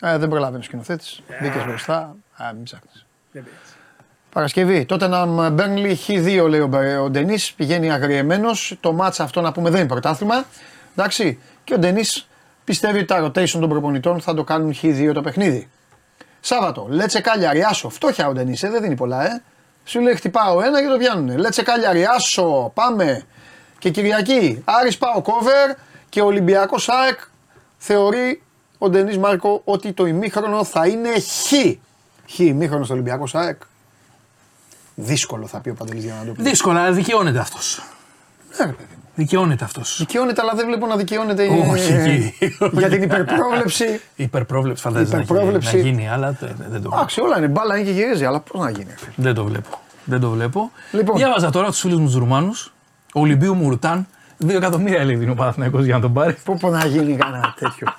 Ε, δεν προλαβαίνεις ο σκηνοθέτης. Μπήκες μπροστά. Α, μην ψάχνεις. Παρασκευή. Τότε να Μπέρνλι Χ2 λέει ο, Μπε- ο Ντενή. Πηγαίνει αγριεμένος. Το μάτσα αυτό να πούμε δεν είναι πρωτάθλημα. Εντάξει. Και ο Ντενή πιστεύει ότι τα rotation των προπονητών θα το κάνουν Χ2 το παιχνίδι. Σάββατο. Λέτσε Κάλιαρη Άσο. Φτώχεια ο Ντενή, ε, δεν δίνει πολλά, ε. Σου λέει χτυπάω ένα και το πιάνουνε. Λέτσε Κάλιαρη Άσο. Πάμε. Και Κυριακή. Άρης πάω κόβερ και ο Ολυμπιακός ΑΕΚ θεωρεί ο Ντενή Μάρκο ότι το ημίχρονο θα είναι Χ. Χ ημίχρονος στο Ολυμπιακός ΑΕΚ. Δύσκολο θα πει ο Παντελής Διαμαντούπουλος. Δύσκολα, αλλά δικαιώνεται αυτός. Ναι, ρε παιδί μου. Δικαιώνεται αυτός. Δικαιώνεται, αλλά δεν βλέπω να δικαιώνεται Όχι, ε, εκεί. για την υπερπρόβλεψη. Υπερπρόβλεψη φαντάζεσαι να γίνει, Υπερπρόβλεψη. να γίνει, αλλά τε- δεν το βλέπω. Εντάξει, όλα είναι μπάλα, είναι και γυρίζει, αλλά πώς να γίνει. ρε φίλε. Δεν το βλέπω. Δεν το βλέπω. Λοιπόν. Διάβαζα τώρα τους φίλους μου τους Ρουμάνους. Ο Ολυμπίου Μουρτάν. 2 εκατομμύρια λέει δίνει ο Παναθηναϊκός για να τον πάρει. Πού πω να γίνει κανένα τέτοιο.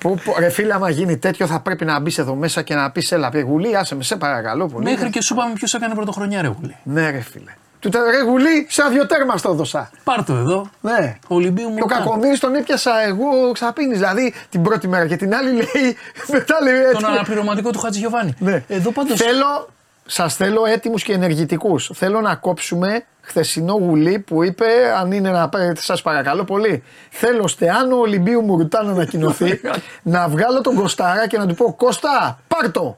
Πού, πω, ρε φίλε, άμα γίνει τέτοιο θα πρέπει να μπεις εδώ μέσα και να πεις έλα, πει γουλή, άσε με, σε παρακαλώ πολύ. Μέχρι και σου είπαμε ποιος έκανε πρωτοχρονιά, ρε Γουλή. Ναι, ρε φίλε. Του τε- ρε γουλή, σαν δυο τέρμα στο έδωσα. Πάρ το εδώ. Ναι. Ο Ολυμπίου Και ο Μουρτάν. Κακομοίρης τον έπιασα εγώ ξαπίνη. Δηλαδή την πρώτη μέρα και την άλλη λέει. Μετά λέει Τον έτσι. αναπληρωματικό του Χατζηγιοβάνη. Ναι. Εδώ πάντω. Θέλω, σας θέλω έτοιμους και ενεργητικούς. Θέλω να κόψουμε χθεσινό γουλί που είπε, αν είναι να σας παρακαλώ πολύ. Θέλω στεάνο Ολυμπίου Μουρτά να ανακοινωθεί, να βγάλω τον Κωστάρα και να του πω Κώστα, πάρτο.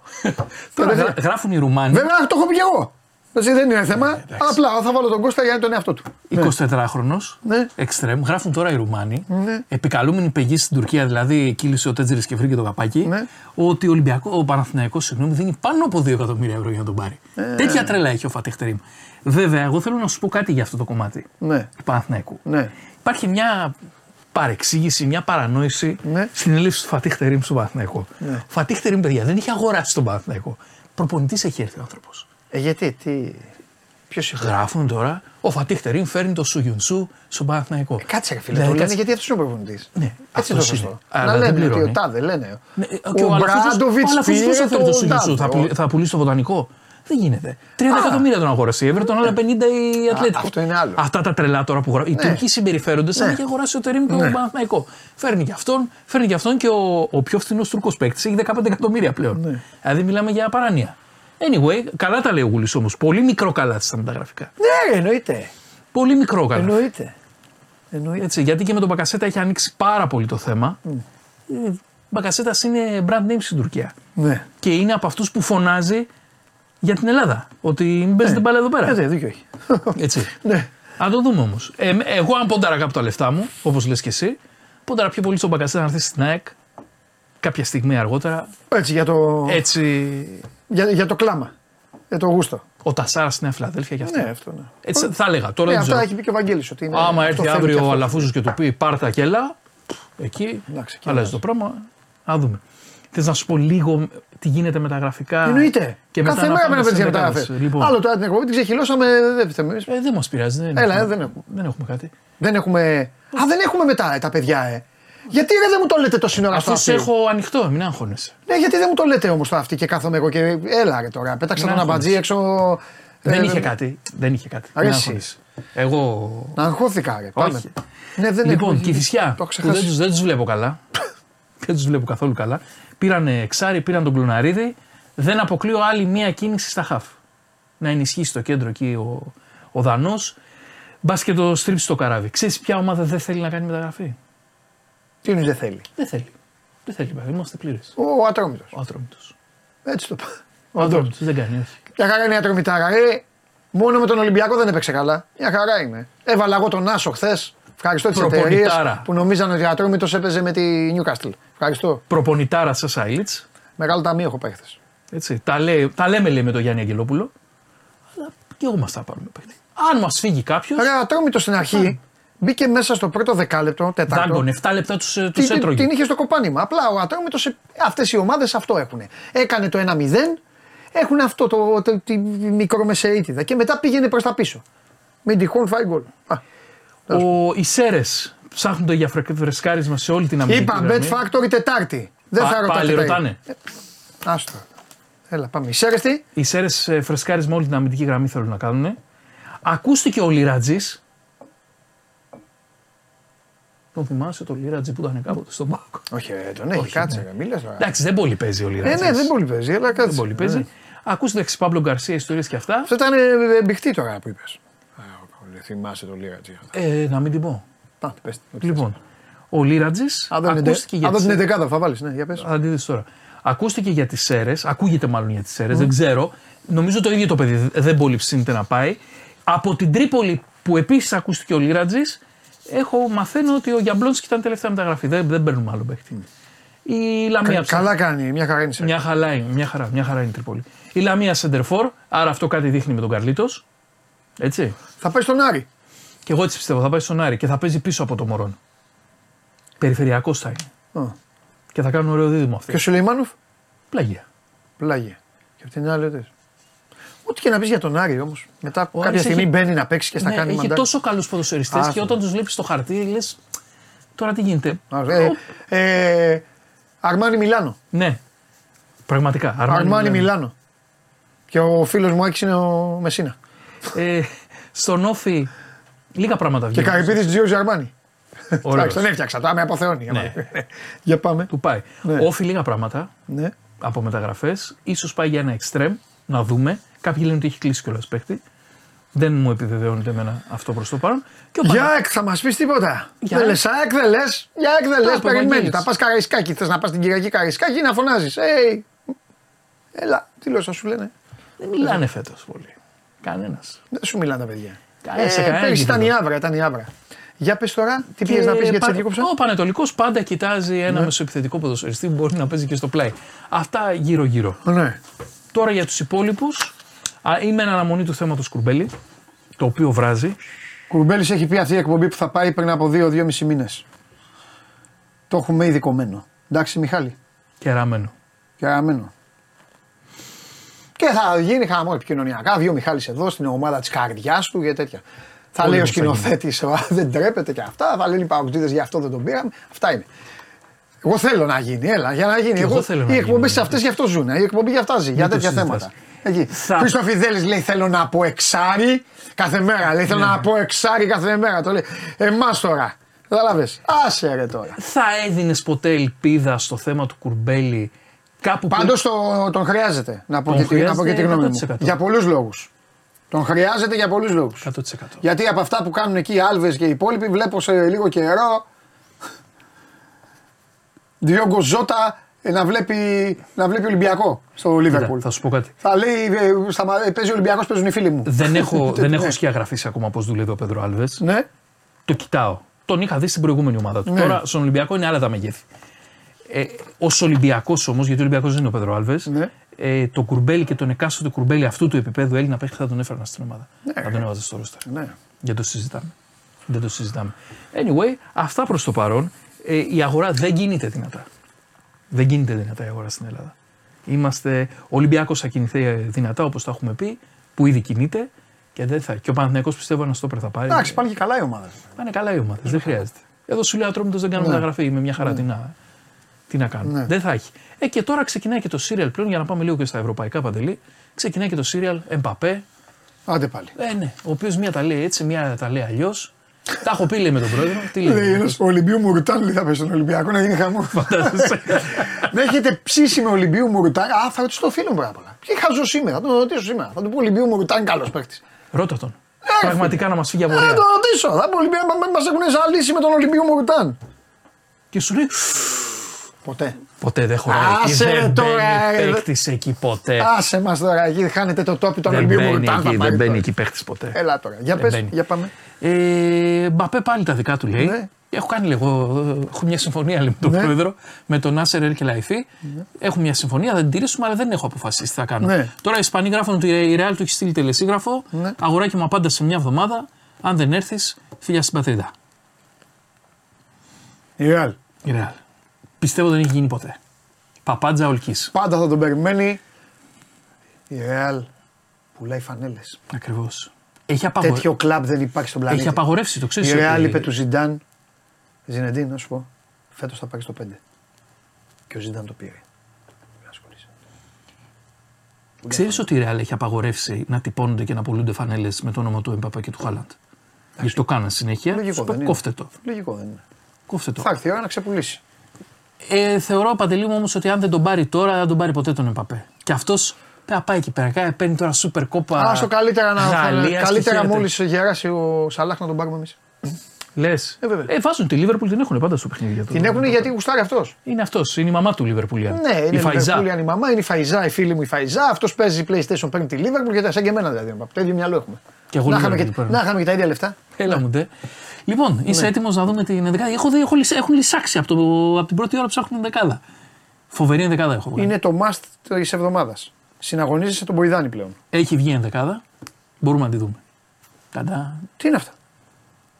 Τώρα γρα- γράφουν οι Ρουμάνοι. Βέβαια το έχω πει και εγώ. Έτσι δεν είναι θέμα. Απλά θα βάλω τον Κώστα για να είναι τον εαυτό του. 24χρονο, Ναι. εξτρέμ, γράφουν τώρα οι Ρουμάνοι, Ναι. επικαλούμενοι πηγή στην Τουρκία, δηλαδή κύλησε ο Τέτζερη και βρήκε το καπάκι, Ναι. ότι ο, Ολυμπιακό, ο Παναθηναϊκός συγγνώμη, δίνει πάνω από 2 εκατομμύρια ευρώ για να τον πάρει. Ε. Τέτοια τρέλα έχει ο Φατίχτερημ. Βέβαια, εγώ θέλω να σου πω κάτι για αυτό το κομμάτι Ναι. του Παναθηναϊκού. Ναι. Υπάρχει μια παρεξήγηση, μια παρανόηση Ναι. στην έλευση του Φατίχτερημ στον Παναθηναϊκό. Ναι. Ο Φατίχτερημ, παιδιά, δεν είχε αγοράσει τον Παναθηναϊκό. Προπονητής έχει έρθει ο άνθρωπος. Ε, γιατί, τι. Ποιος είχε Γράφουν τώρα, ο Φατίχτερημ φέρνει το Σουγιουνσού στον Παναθηναϊκό. Κάτσε ρε φίλε, Δηλαδή, το λένε κάτσε- γιατί αυτός είναι ο προπονητής. Ναι, Έτσι αυτός το είναι. σωστό. Αλλά Να δεν λένε ότι πληρώνει. ο Τάδε λένε. Ναι, ε, ο και ο Αλαφούζος- Μπράντοβιτς ο Αλαφούζος πώς πήρε θα φέρει το Σουγιουνσού, θα, τον πουλ- θα πουλήσει το βοτανικό. Δεν γίνεται. 30 εκατομμύρια τον αγόρασε η Everton, άλλα 50 η Ατλέτικο. αυτό είναι άλλο. Αυτά τα τρελά τώρα που γράφουν. Οι Ναι. Τουρκοί συμπεριφέρονται σαν να Ναι. έχει αγοράσει ο Τερήμ και Ναι. ο Παναθηναϊκό. Φέρνει και αυτόν, φέρνει και αυτόν και ο, ο πιο φθηνός Τούρκος παίκτης έχει 15 εκατομμύρια πλέον. Ναι. Δηλαδή μιλάμε για παράνοια. Anyway, καλά τα λέει ο Γουλής όμως. Πολύ μικρό καλάθι στα μεταγραφικά. Ναι, εννοείται. Πολύ μικρό καλάθι. Εννοείται. Εννοείται. Έτσι, γιατί και με τον Μπακασέτα έχει ανοίξει πάρα πολύ το θέμα. Ε, Μπακασέτας είναι brand name στην Τουρκία. Ναι. Και είναι από αυτούς που φωνάζει για την Ελλάδα. Ότι μην παίζετε μπάλα εδώ πέρα. Ε, ναι, δίκιο έχει. Έτσι. Ναι. Αν το δούμε όμως. Ε, εγώ, αν πόνταρα κάπου τα λεφτά μου, όπως λες και εσύ, πόνταρα πιο πολύ στον Μπακασέτα να έρθει στην ΑΕΚ κάποια στιγμή αργότερα. Έτσι για το, Έτσι. Για, για το κλάμα. Για το γούστο. Ο Τασάρας στη Νέα Φιλαδέλφια και αυτά. Ναι, αυτό ναι. Έτσι θα έλεγα. Τώρα Ε, δεν αυτά ξέρω. έχει πει και ο Βαγγέλης ότι είναι. Άμα αυτό έρθει θέλει και αύριο ο αυτό. Αλαφούζος και του πει πάρτα και έλα, εκεί Εντάξει, και αλλάζει το πράγμα. Να δούμε. Θες να σου πω λίγο τι γίνεται με τα γραφικά. Εννοείται. Και μετά Κάθε να μέρα πάμε πρέπει να σε παίζει δεκάδες. μεταγραφέ. Λοιπόν, Άλλο τώρα την εκπομπή την ξεχυλώσαμε. Δεν φταίμε εμείς. ε, δεν μας πειράζει. Δεν, Έλα, έχουμε, ε, δεν έχουμε. δεν έχουμε κάτι. Δεν έχουμε. Α, δεν έχουμε μετά ε, τα παιδιά, ε. Γιατί ρε, δεν μου το λέτε το σύνορα στο Αυτό σε αυτή. έχω ανοιχτό, μην αγχώνεσαι. Ναι, γιατί δεν μου το λέτε όμως το αυτή και κάθομαι εγώ και. Έλα ρε τώρα. Πέταξα Να τον αμπατζή αγχώνεσαι. έξω. δεν ε, είχε κάτι. Δεν είχε κάτι. Αρέσει. Μην αγχώνεσαι. Εγώ. Να αγχώθηκα, ρε. Πάμε. Όχι. Ναι, δεν λοιπόν, έχω- και η Φυσιά, Το έχω που δεν ξεχάσει. τους, δεν τους βλέπω καλά. δεν τους βλέπω καθόλου καλά. Πήραν εξάρι, πήραν τον Κλουναρίδη. Δεν αποκλείω άλλη μία κίνηση στα χαφ. Να ενισχύσει το κέντρο εκεί ο, ο Δανός. Μπας και το στρίψει το καράβι. Ξέρεις ποια ομάδα δεν θέλει να κάνει μεταγραφή; Τι είναι δεν θέλει; Δεν θέλει. Δεν θέλει, βέβαια. Είμαστε πλήρες. Ο Ατρόμητος. Ο Ατρόμητος. Έτσι το είπα. Ο Ατρόμητος δεν κάνει, όχι. Μια χαρά είναι η Ατρομητάρα. Ρε, μόνο με τον Ολυμπιακό δεν έπαιξε καλά. Μια χαρά είναι. Έβαλα εγώ τον Άσο χθες. Ευχαριστώ τις εταιρείες Προπονητάρα. που νομίζαν ότι ο Ατρόμητος έπαιζε με τη Newcastle. Ευχαριστώ. Προπονητάρα σα Σάιλιτς. Μεγάλο ταμείο έχω παίχτε. Έτσι. Τα, λέει, τα λέμε λέει με τον Γιάννη Αγγελόπουλο. Αλλά και εγώ μας θα πάρουμε παίχτη. Αν μας φύγει κάποιο. Ρε, Ατρόμητος στην αρχή μπήκε μέσα στο πρώτο δεκάλεπτο, τετάρτο. Δάγκον, 7 λεπτά τους τους Την, έτρωγε. την είχε στο κοπάνημα. Απλά ο Ατρόμητο, αυτές οι ομάδες αυτό έχουν. Έκανε το 1-0, έχουν αυτό το, το, τη μικρομεσαίτιδα και μετά πήγαινε προς τα πίσω. Μην τυχόν φάει γκολ. Α, Ο, οι Σέρε ψάχνονται για φρε- φρεσκάρισμα σε όλη την αμυντική Είπα Bet γραμμή. Factory Τετάρτη. Δεν Πα- θα ρωτάτε. Πάλι τα ρωτάνε. ίδια. Άστο. Έλα, πάμε. Οι Σέρες τι; Οι Σέρε φρεσκάρισμα όλη την αμυντική γραμμή θέλουν να κάνουν. Ακούστηκε ο Λίρατζη. Τον θυμάσαι το Λίρατζη που ήταν κάποτε στον Πάκο; Όχι, ε, τον έχει, Όχι, κάτσε. ναι. ρε, Μη λες τώρα. Εντάξει, δεν πολύ παίζει ο Ε, Λίρατζη. ναι, δεν πολύ παίζει, αλλά κάτσε. Δεν πολύ παίζει. Ναι. Ακούστε εξ Παύλο Γκαρσία ιστορίες και αυτά. Αυτό ήταν ε, ε, μπηχτή τώρα που είπες. Θυμάσαι το Λίρατζι. Ε, να μην την πω. Πάμε, πες. Λοιπόν, ο Λίρατζης Αν δω την ακούστηκε τε- για αν δω τις- την 11 θα βάλεις. Ναι, για πες. Θα τη δεις τώρα. Ακούστηκε για τις ΣΕΡΕ, ακούγεται μάλλον για τις ΣΕΡΕ, Ναι. δεν ξέρω. Νομίζω το ίδιο το παιδί δεν πολύ ψήνεται να πάει. Από την Τρίπολη που επίσης ακούστηκε ο Λίρατζης, έχω μαθαίνω ότι ο Γιαμπλόνσκι ήταν τελευταία μεταγραφή. Δεν, δεν παίρνουμε άλλο παίχτη. Η Λαμία Κα- ψάχνει. Καλά κάνει, μια χαρά είναι. σε. Μια, χαρά είναι, μια, χαρά, μια χαρά είναι η Τρίπολη. Η Λαμία Σεντερφόρ, άρα αυτό κάτι δείχνει με τον Καρλίτος. Έτσι. Θα πάει στον Άρη. Και εγώ έτσι πιστεύω, θα πάει στον Άρη και θα παίζει πίσω από το Μωρόν. Περιφερειακός θα είναι. Α. Και θα κάνουν ωραίο δίδυμο αυτοί. Και ο Σουλεϊμάνοφ; Πλαγία. Πλάγια. Και από την άλλη ότι. Ό,τι και να πεις για τον Άρη όμως. Μετά Ο κάποια Άρης στιγμή έχει- μπαίνει να παίξει και στα ναι, κάνει έχει μαντάκι. τόσο καλούς ποδοσφαιριστές Άστο. και όταν τους βλέπεις στο χαρτί λες. Τώρα τι γίνεται; Ε, ε, Αρμάνι Μιλάνο. Ναι. Πραγματικά. Αρμάνι Αρμάνι Μιλάνο. Μιλάνο. Και ο φίλος μου Άκης είναι ο Μεσίνα. Ε, στον Όφη λίγα πράγματα Και βγαίνουν. Καρυπίδης Τζιόζη Αρμάνι. Ωραίος. Εντάξει, τον έφτιαξα. Τώρα με αποθεώνει. Ναι. Για πάμε. Του πάει. Ναι. Όφη λίγα πράγματα Ναι. από μεταγραφές. σω πάει για ένα εξτρέμ. Να δούμε. Κάποιοι λένε ότι έχει κλείσει κιόλας παίχτη. Δεν μου επιβεβαιώνεται εμένα αυτό προς το παρόν. Και ο Για Πανα- εκ, θα μας πεις τίποτα; Για Δεν λες, εκ. ΑΕΚ δεν λες; Για εκ δεν λες. Α, Περιμένει. Παπαγγέλης. Θα πας καραϊσκάκι. Θες να πας την Κυριακή καραϊσκάκι να φωνάζεις; Hey. Έλα, τι λέω, σου λένε; Δεν μιλάνε φέτος πολύ. Κανένας. Δεν σου μιλάνε τα παιδιά. Κανένα σε κανένα πέρυσι ήταν η γήπεδο. Άβρα, ήταν η Άβρα. Για πες τώρα, τι πήγε να πεις γιατί σε διακόψα. Ο Πανετολικός πάντα κοιτάζει Ναι. ένα μεσοεπιθετικό ποδοσφαιριστή που μπορεί να παίζει και στο πλάι. Αυτά γύρω-γύρω. Ναι. Τώρα για τους υπόλοιπους, είμαι εν αναμονή του θέματος Κουρμπέλη, το οποίο βράζει. Κουρμπέλης έχει πει αυτή η εκπομπή που θα πάει πριν από 2-2,5 μήνες. Το έχουμε ήδη κομμένο. Εντάξει, Μιχάλη. Και ραμένο. Και γραμμένο. Και θα γίνει χαμό επικοινωνιακά. Δύο Μιχάλης εδώ στην ομάδα της καρδιάς του και τέτοια. Θα Πολύ λέει ο όμως θα γίνει. σκηνοθέτης, δεν τρέπεται και αυτά. Θα λένε οι παγκοτζίδε γι' αυτό δεν τον πήραμε. Αυτά είναι. Εγώ θέλω να γίνει, έλα, για να γίνει. Και εγώ θέλω να οι εκπομπές γίνει. αυτές γι' αυτό ζουν. Η εκπομπή γι' αυτά ζει, για το τέτοια συζητάς. θέματα. Εκεί. Θα- Χρήστο Φιδέλης λέει θέλω να πω εξάρι κάθε μέρα. Λέει θέλω Ναι. να πω εξάρι κάθε μέρα. Το λέει. Εμάς τώρα. Κατάλαβε. Άσε ρε τώρα. Θα έδινε ποτέ ελπίδα στο θέμα του Κουρμπέλη κάπου που- Πάντως τον χρειάζεται. Να πω, Τον και, τη- να πω και τη χρειάζεται γνώμη μου. 100%. Για πολλούς λόγους. Τον χρειάζεται για πολλούς λόγους. 100%. Γιατί από αυτά που κάνουν εκεί οι Άλβες και οι υπόλοιποι βλέπω σε λίγο καιρό. Διόγκο Ζώτα ε, να βλέπει, να βλέπει Ολυμπιακό στο Κοίτα, Λίβερπουλ. θα σου πω κάτι. Θα λέει ε, σταμα, ε, παίζει Ολυμπιακός, παίζουν οι φίλοι μου. Δεν έχω, δεν έχω Ναι. σκιαγραφίσει ακόμα πώς δουλεύει ο Πέδρο Άλβες. Ναι. Το κοιτάω. Τον είχα δει στην προηγούμενη ομάδα του. Ναι. Τώρα στον Ολυμπιακό είναι άλλα τα μεγέθη. Ε, Ω Ολυμπιακός όμως, γιατί ο Ολυμπιακός δεν είναι ο Πέδρο Άλβες, Ναι. ε, το κουρμπέλι και τον εκάστοτε κουρμπέλι αυτού του επίπεδου Έλληνα παίχτη θα τον έφερνα στην ομάδα. Ναι. θα τον έβαζε στο ρόστερ. Ναι. Δεν το συζητάμε. Δεν το συζητάμε. Anyway, αυτά προς το παρόν. Ε, η αγορά δεν κινείται δυνατά. Δεν κινείται δυνατά η αγορά στην Ελλάδα. Είμαστε. Ο Ολυμπιακός θα κινηθεί ε, δυνατά όπως τα έχουμε πει, που ήδη κινείται και δεν θα. Και ο Παναθηναϊκός πιστεύω ένα στόπερ θα πάρει. Εντάξει, πάνε και καλά η ομάδα. Πάνε καλά οι ομάδες. Δεν χρειάζεται. Εδώ σου λέει ο Ατρόμητο δεν κάνει Ναι. μεταγραφή. Με μια χαρά. Τι, να, τι να κάνουν. Ναι. Δεν θα έχει. Ε, και τώρα ξεκινάει και το serial πλέον για να πάμε λίγο και στα ευρωπαϊκά παντελή. Ξεκινάει και το serial Εμπαπέ. Άντε πάλι. Ε, ναι. Ο οποίος μία τα λέει έτσι, μία τα λέει αλλιώς. Τα έχω πει λέει με τον πρόεδρο. Τι λέει. Λέει ένας Ολυμπίου Μουρτάν λέει θα πέσει στον Ολυμπιακό να γίνει χαμό. Φαντάζεσαι. Δεν έχετε ψήσει με Ολυμπίου Μουρτάν. Α, θα ρωτήσω το φίλο μου πάρα πολλά. Τι χαζό σήμερα, θα τον ρωτήσω σήμερα. Θα του πω Ολυμπίου Μουρτάν καλός παίχτη. Ρώτα τον. Ε, Πραγματικά να μας φύγει Θα απορία. τον ρωτήσω. Θα πω Ολυμπίου μα έχουν ζαλίσει με τον Ολυμπίου Μουρτάν. Και σου λέει. Ποτέ. Ποτέ δεν χωράει. εκεί, Άσε δεν τώρα, μπαίνει ε, παίκτης εκεί ποτέ. Άσε μας τώρα εκεί, χάνετε το τόπι τον Δεν Ολυμπίου μπαίνει Μουρτάν. θα εκεί, πάρει δεν μπαίνει τώρα. εκεί παίκτης ποτέ. Έλα τώρα, για Δεν πες, μπαίνει. για πάμε. Ε, Μπαπέ πάλι τα δικά του λέει. Ναι. Έχω κάνει λίγο. Έχω μια συμφωνία λέει, με τον Ναι. πρόεδρο, με τον Άσερ Ελ Κελαϊφή. Έχουμε μια συμφωνία, θα την τηρήσουμε, αλλά δεν έχω αποφασίσει τι θα κάνω. Ναι. Τώρα οι Ισπανοί γράφουν ότι η Real του έχει στείλει τελεσίγραφο. Ναι. Αγοράκι μου απάντα σε μια εβδομάδα. Αν δεν έρθεις, φίλια στην πατρίδα. Η Real. Η Real. Πιστεύω δεν έχει γίνει ποτέ. Παπάντζα ολκή. Πάντα θα τον περιμένει. Η Real πουλάει φανέλες. Ακριβώς. Έχει, απαγο... Τέτοιο κλαμπ δεν υπάρχει στον πλανήτη. έχει απαγορεύσει, το ξέρεις. Η Real είπε του Ζιντάν Ζινεντίν, να σου πω. Φέτος θα πάρει το 5. Και ο Ζιντάν το πήρε. Μην ασχολείσαι. Ξέρεις ότι η Real έχει απαγορεύσει να τυπώνονται και να πουλούνται φανέλες με το όνομα του Εμπαπέ και του Χάλαντ; Γιατί το κάναν συνέχεια. Λογικό Σου πω, δεν είναι. κόφτε το. Λογικό δεν είναι. Κόφτε το. Θα έρθει η ώρα να ξεπουλήσει. Ε, θεωρώ παντελή μου όμως ότι αν δεν τον πάρει τώρα, δεν θα τον πάρει ποτέ τον Εμπαπέ. Και αυτός θα πάει εκεί πέρα. Κάνει- Παίρνει τώρα σούπερ κόπα. Α, το καλύτερα να Γαλλίας καλύτερα και χαίρεται. μόλι γεράσει ο Σαλάχ να τον πάρουμε εμείς. Λες. Ε, βέβαια. Ε, βάζουν τη Λίβερπουλ, την έχουν πάντα στο παιχνίδι. για το- Την έχουν γιατί γουστάρει αυτός. Είναι αυτός, είναι η μαμά του Λίβερπουλιαν. Ναι, είναι η η Φαϊζά. Λιβερπούλιαν η μαμά, είναι η Φαϊζά, η φίλη μου η Φαϊζά. Αυτός παίζει PlayStation, παίρνει τη Liverpool και τα σαν και εμένα δηλαδή. Το ίδιο μυαλό έχουμε. Και εγώ να, είχαμε Liverpool και, παίρνω. να είχαμε και τα ίδια λεφτά. Έλα μου ντε. Λοιπόν, είσαι Ναι. έτοιμος να δούμε την ενδεκάδα; Έχω δει, έχω, λυσ- έχουν λυσάξει από, το, από την πρώτη ώρα που ψάχνουν την δεκάδα. Φοβερή ενδεκάδα έχω βγάλει. Είναι το must της εβδομάδας. Συναγωνίζεσαι τον Μποϊδάνη πλέον. Έχει βγει η ενδεκάδα. Μπορούμε να τη δούμε. Ταντά. Τι είναι αυτά;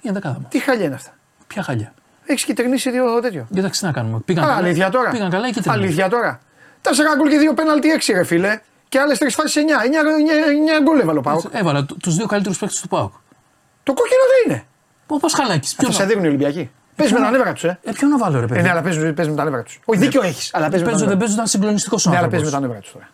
Η ενδεκάδα μου. Τι χαλιά είναι αυτά; Ποια χαλιά; Έχεις κυτρινήσει δύο τέτοιο. Κοίταξε τι να κάνουμε. Πήγαν Α, καλά. αλήθεια τώρα. Πήγαν καλά οι κίτρινοι. Αλήθεια τώρα. Τέσσερα γκολ και δύο πέναλτι έξι, ρε φίλε. Και άλλες τρεις φάσεις 9. 9 γκολ έβαλε ο Πάοκ. Έβαλα τους δύο καλύτερους παίκτες του Πάουκ. Το κόκκινο δεν είναι. Πώς χαλάκι. Αυτό σε δείχνουν οι Ολυμπιακοί. Παίζει με τα νεύρα τους, ε. Ε, ποιο να βάλω, ρε Ε, παιδί. ναι, αλλά παίζει παίζει με τα νεύρα τους. Όχι, δίκιο έχεις. Αλλά παίζει με τα Παίζουν, δεν νεύρα παίζουν, ήταν συγκλονιστικός ο Ναι, αλλά παίζει άνθρωπος. με τα νεύρα τους τώρα.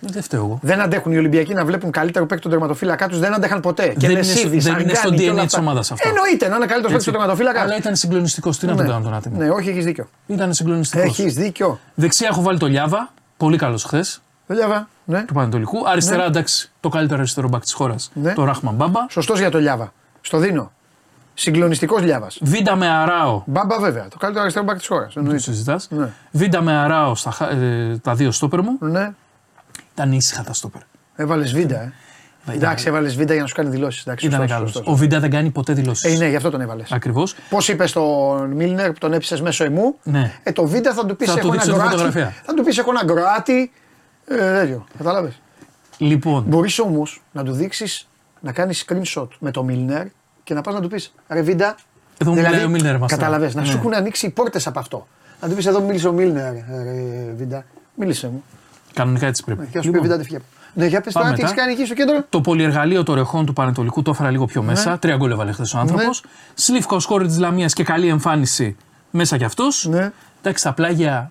Δεν φταίω εγώ. Δεν αντέχουν οι Ολυμπιακοί να βλέπουν καλύτερο παίκτη τον τερματοφύλακα τους. Δεν αντέχαν ποτέ. Και Δεν είναι Λεσίδης, στο- δεν είναι στο Αγκάνη και DNA όλα της αυτά. ομάδας αυτό. Εννοείται να είναι καλύτερος παίκτης Έτσι. τον τερματοφύλακα. Αλλά ήταν συγκλονιστικός. Τι να τον Ναι. κάνω τον άτιμο. Ναι, όχι, έχεις δίκιο. Ήταν συγκλονιστικός. Έχεις δίκιο. Δεξιά έχω βάλει το Λιάβα. Πολύ καλός χθες. Λιάβα. Ναι. Του Πανετολικού. Αριστερά, Ναι. εντάξει, το καλύτερο αριστερό μπακ της χώρας. Ναι. Το Ράχμαν Μπάμπα. Σωστός για το Λιάβα. Στο δίνω. Συγκλονιστικός Λιάβας. Βίντα με Αραούχο. Μπάμπα βέβαια. Το καλύτερο αριστερό μπακ της χώρας. Δεν το συζητάς. Ναι. Βίντα με Αραούχο στα, χα- ε, τα δύο στόπερ μου. Ναι. Ήταν ήσυχα τα στόπερ. Έβαλες Βίντα, ε. Εντάξει, έβαλες Βίντα για να σου κάνει δηλώσεις. Ήταν καλός. Ο Βίντα δεν κάνει ποτέ δηλώσεις. Ε, ναι, γι' αυτό τον έβαλες. Ακριβώς. Πώς είπες στον Μίλνερ που τον έπεισε μέσω εμού, Ναι. ε, το Βίντα θα του πεις Θα του έχω ένα δείξω τη Κροάτι. φωτογραφία. Θα του πεις έχω ένα Κροάτι. Ε, τέτοιο. Κατάλαβε. Λοιπόν, Μπορείς όμως να του δείξεις να κάνεις screenshot με το Μίλνερ και να πας να του πεις ρε βίντα. Εδώ μου μιλάει ο Μίλνερ μας Κατάλαβε. τώρα. Να Ναι. σου έχουν ανοίξει οι πόρτες από αυτό. Να του πεις εδώ μίλησε ο Μίλνερ, ε, ρε βίντα. Μίλησε μου. Κανονικά έτσι πρέπει. Και να σου πει βίντα τι φύγε. Ναι, για πες τώρα Πάμε τι έχεις μετά. κάνει εκεί στο κέντρο. Το πολυεργαλείο των ρεχών του Πανετολικού το έφερα λίγο πιο μέσα. Τρία γκολ έβαλε χθες ο άνθρωπος. Ναι. Σλίφκα ο σκόρη της Λαμίας και καλή εμφάνιση μέσα κι αυτός. Ναι. Εντάξει, στα πλάγια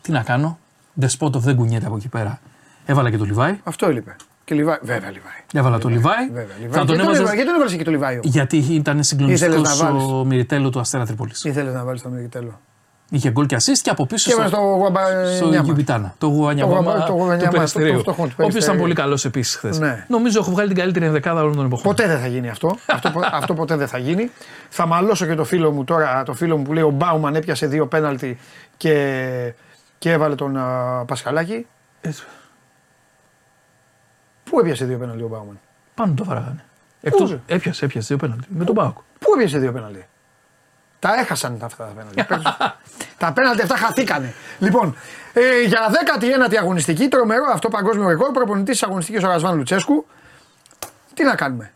τι να κάνω. Δεσπότοφ δεν κουνιέται από εκεί πέρα. Έβαλα και το Λιβάη. Αυτό έλειπε. Και Λιβάη. Βέβαια, Λιβάη. Έβαλα το Λιβάη. Βέβαια, Λιβάη. Θα τον Γιατί έβαζα. έβαλες- Γιατί τον έβαλε εκεί το Λιβάη. όμως; Γιατί ήταν συγκλονιστικό Ήθελες να βάλεις. ο Μυριτέλο του Αστέρα Τρίπολης. Ήθελες να βάλεις το Μυριτέλο; Είχε γκολ και assist και από πίσω Και έβαλε στο, το Γουαμπα- στο Νιάμα. Γιουμπιτάνα. Το Γουανιαμάμα Γουαμπα- το του Γουανιαμάμα, Περιστερίου. το- το φτωχό του Ο οποίος ήταν Περιστερίου. πολύ καλός επίσης χθες. Ναι. Νομίζω έχω βγάλει την καλύτερη ενδεκάδα όλων των εποχών. Ποτέ δεν θα γίνει αυτό. αυτό, πο- αυτό ποτέ δεν θα γίνει. Θα μαλώσω και το φίλο μου τώρα, το φίλο μου που λέει ο Μπάουμαν έπιασε δύο πέναλτι και, και έβαλε τον α, Πασχαλάκη. Έτσι. Πού έπιασε δύο πέναλτι ο Μπάουμαν; Πάνω το βαράγανε. Εκτός, Πού; έπιασε, έπιασε δύο πέναλτι. Με τον Πάοκ. Πού έπιασε δύο πέναλτι; Τα έχασαν τα αυτά τα πέναλτι. τα πέναλτι αυτά χαθήκανε. Λοιπόν, ε, για 19η αγωνιστική, τρομερό αυτό παγκόσμιο ρεκόρ, προπονητής της αγωνιστικής ο Ρασβάν Λουτσέσκου. Τι να κάνουμε;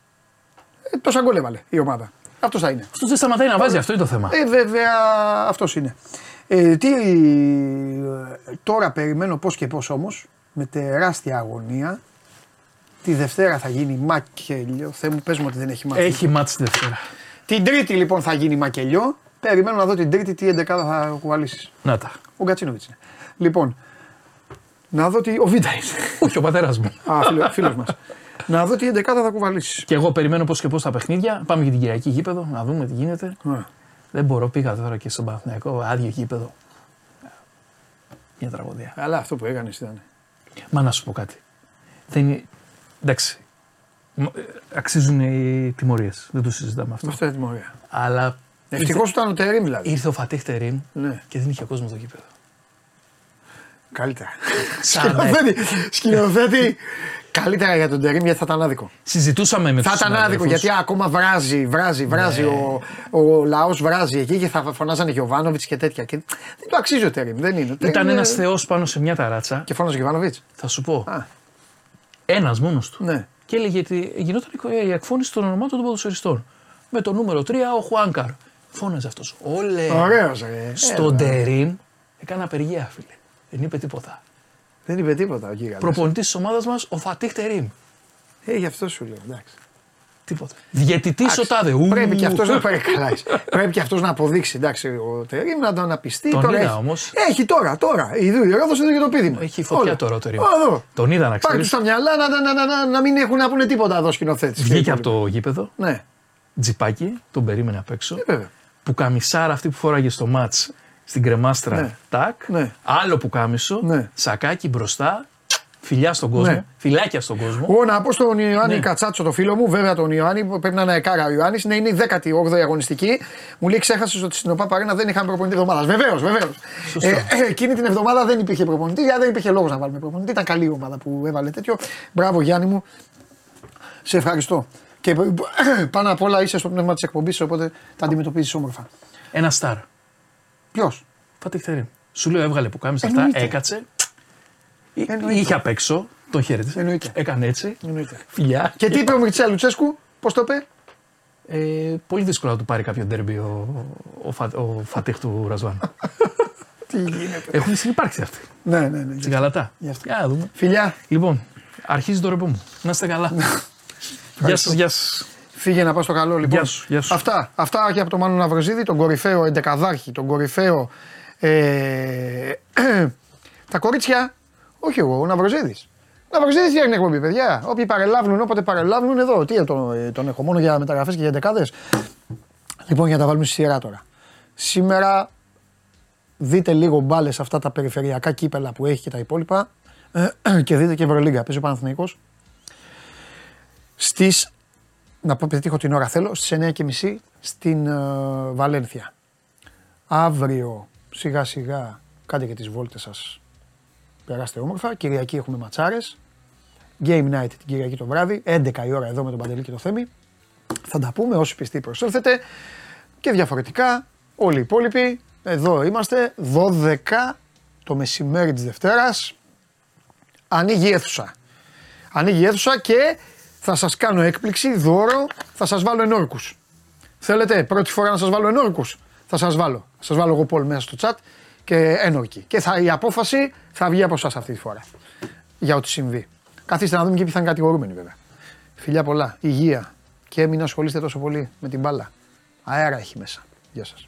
Ε, τόσα γκολ έβαλε η ομάδα. Αυτό θα είναι. Αυτό δεν σταματάει να βάζει, αυτό είναι το θέμα. Ε, βέβαια, αυτός είναι. Ε, τι, ε, τώρα περιμένω πώς και πώς όμως, με τεράστια αγωνία. Τη Δευτέρα θα γίνει μακελιό. Θεέ μου, πες μου ότι δεν έχει μάθει. Έχει μάτς τη Δευτέρα. Την Τρίτη λοιπόν θα γίνει μακελιό. Περιμένω να δω την Τρίτη τι 11 θα κουβαλήσεις. Να τα. Ο Γκατσίνοβιτς είναι. Λοιπόν, να δω τι. Ο Βίντα είναι. Όχι, ο πατέρας μου. Α, φίλο, φίλος μας. να δω τι 11 θα κουβαλήσεις. Και εγώ περιμένω πώς και πώς τα παιχνίδια. Πάμε για την Κυριακή γήπεδο, να δούμε τι γίνεται. Δεν μπορώ, πήγα τώρα και στον Παναθηναϊκό, άδειο γήπεδο. Μια τραγωδία. Αλλά αυτό που έκανες ήταν. Μα να σου πω κάτι. Δεν είναι... Εντάξει. Μ- ε, Αξίζουν οι τιμωρίες. Δεν το συζητάμε αυτό. Αυτό είναι τιμωρία. Αλλά. Ευτυχώς ήταν ο Τερήμ δηλαδή. Ήρθε ο Φατίχ Τερίν Ναι. και δεν είχε κόσμο στο γήπεδο. Καλύτερα. Σαν να σκηνοθέτη, σκηνοθέτη. Καλύτερα για τον Τερήμ γιατί θα ήταν άδικο. Συζητούσαμε με Θα τους ήταν άδικο συναδέλφους. γιατί ακόμα βράζει, βράζει, βράζει. Ναι. Ο, ο λαός βράζει εκεί και θα φωνάζανε Γιωβάνοβιτς και τέτοια. Και δεν το αξίζει ο Τερήμ. Δεν είναι. Ο Τερίμ Ήταν είναι- ένας θεός πάνω σε μια ταράτσα. Και φώναζε Γιωβάνοβιτς. Θα σου πω. Α. Ένας μόνος του. Ναι. Και έλεγε ότι γινόταν η εκφώνηση των ονομάτων των ποδοσφαιριστών. Με το νούμερο 3 ο Χουάνκαρ. Φώναζε αυτός. Όλε. Ωραίος, ρε. Στον Έλα. Τερίν έκανε απεργία, φίλε. Δεν είπε τίποτα. Δεν είπε τίποτα ο Γίγαντας. Προπονητής της ομάδας μας ο Φατίχ Τερίν. Ε, γι' αυτό σου λέω. Εντάξει. Τίποτα. Διαιτητής ο τάδε. Ου. Πρέπει και αυτός να πάει καλά. Πρέπει και αυτός να αποδείξει. Εντάξει, ο Τερήμ να τον αναπιστεί. Τον τώρα είδα έχει. όμως. Έχει τώρα, τώρα. Η Ρόδος είναι για το πίδημα. Έχει φωτιά Όλα. τώρα ο Τερήμ. Εδώ. Τον είδα να Πάρει τους ξέρει. στα μυαλά να, να, να, να, να, να μην έχουν να πούνε τίποτα εδώ σκηνοθέτης. Βγήκε από το γήπεδο. Ναι, Τζιπάκι, τον περίμενε απ' έξω. Ε, βέβαια. Που καμισάρα αυτή που φόραγε στο ματ στην κρεμάστρα. Ναι. Τάκ. Ναι. Άλλο που κάμισο. Ναι. Σακάκι μπροστά. Φιλιά στον κόσμο. Ναι. Φιλάκια στον κόσμο. Εγώ να πω στον Ιωάννη Ναι. Κατσάτσο, το φίλο μου, βέβαια τον Ιωάννη, που πρέπει να είναι κάρα ο Ιωάννης, να είναι η 18η αγωνιστική. Μου λέει: Ξέχασες ότι στην ΟΠΑ Παρένα δεν είχαμε προπονητή εβδομάδας. Βεβαίως, βεβαίως. Σωστό. Ε, ε, εκείνη την εβδομάδα δεν υπήρχε προπονητή, γιατί δεν υπήρχε λόγος να βάλουμε προπονητή. Ήταν καλή η ομάδα που έβαλε τέτοιο. Μπράβο Γιάννη μου. Σε ευχαριστώ. Και ε, πάνω απ' όλα είσαι στο πνεύμα της εκπομπής, οπότε τα αντιμετωπίζεις όμορφα. Ένα στάρ. Ποιος; Φατιχτερή. Σου λέω έβγαλε που κάμισε αυτά, Εννοείται. έκατσε. Εί- Εννοείται. Είχε απ' έξω, τον χαίρετησε. Εννοείται. Έκανε έτσι. Εννοείται. Φιλιά. Και τι είπε ο Μιρτσέλ Λουτσέσκου, πώς το είπε; Ε, πολύ δύσκολο να του πάρει κάποιο ντέρμπι ο, ο, Φα, ο Φατίχ του Ραζβάν. Τι γίνεται. Έχουν συνεπάρξει αυτοί. Ναι, ναι, ναι. Στην Καλατά. Γι' αυτό. Για να δούμε. Φιλιά, Λοιπόν, αρχίζει το ρεπό μου. Να είστε καλά. γεια σας, γεια σας. Φύγε να πάω στο καλό λοιπόν. Γεια σου, γεια σου. Αυτά, αυτά και από τον Μάνο Ναυροζίδη, τον κορυφαίο εντεκαδάρχη, τον κορυφαίο. Ε, τα κορίτσια, όχι εγώ, ο Ναυροζίδης. Ο Ναυροζίδης φτιάχνει εκπομπή, παιδιά; Όποιοι παρελάβουν, όποτε παρελάβουν εδώ. Τι τον, τον έχω μόνο για μεταγραφές και για εντεκάδε. Λοιπόν, για να τα βάλουμε στη σειρά τώρα. Σήμερα δείτε λίγο μπάλες αυτά τα περιφερειακά κύπελα που έχει και τα υπόλοιπα. και δείτε και Ευρωλίγκα. Παίζει ο Παναθηναϊκός στις να πω πετύχω την ώρα θέλω, στις 9.30 στην ε, Βαλένθια. Αύριο σιγά σιγά κάντε και τις βόλτες σας, περάστε όμορφα. Κυριακή έχουμε ματσάρες. Game night την Κυριακή το βράδυ, 11 η ώρα εδώ με τον Παντελή και το Θέμη. Θα τα πούμε όσοι πιστοί προσέλθετε και διαφορετικά όλοι οι υπόλοιποι. Εδώ είμαστε 12 το μεσημέρι της Δευτέρας. Ανοίγει η αίθουσα. Ανοίγει η αίθουσα και θα σας κάνω έκπληξη, δώρο, θα σας βάλω ενόρκους. Θέλετε πρώτη φορά να σας βάλω ενόρκους; Θα σας βάλω. Θα σας βάλω εγώ Πολ μέσα στο chat και ένορκη. Και θα, η απόφαση θα βγει από εσάς αυτή τη φορά. Για ό,τι συμβεί. Καθίστε να δούμε και ποιοι θα είναι κατηγορούμενοι βέβαια. Φιλιά πολλά, υγεία και μην ασχολείστε τόσο πολύ με την μπάλα. Αέρα έχει μέσα. Γεια σας.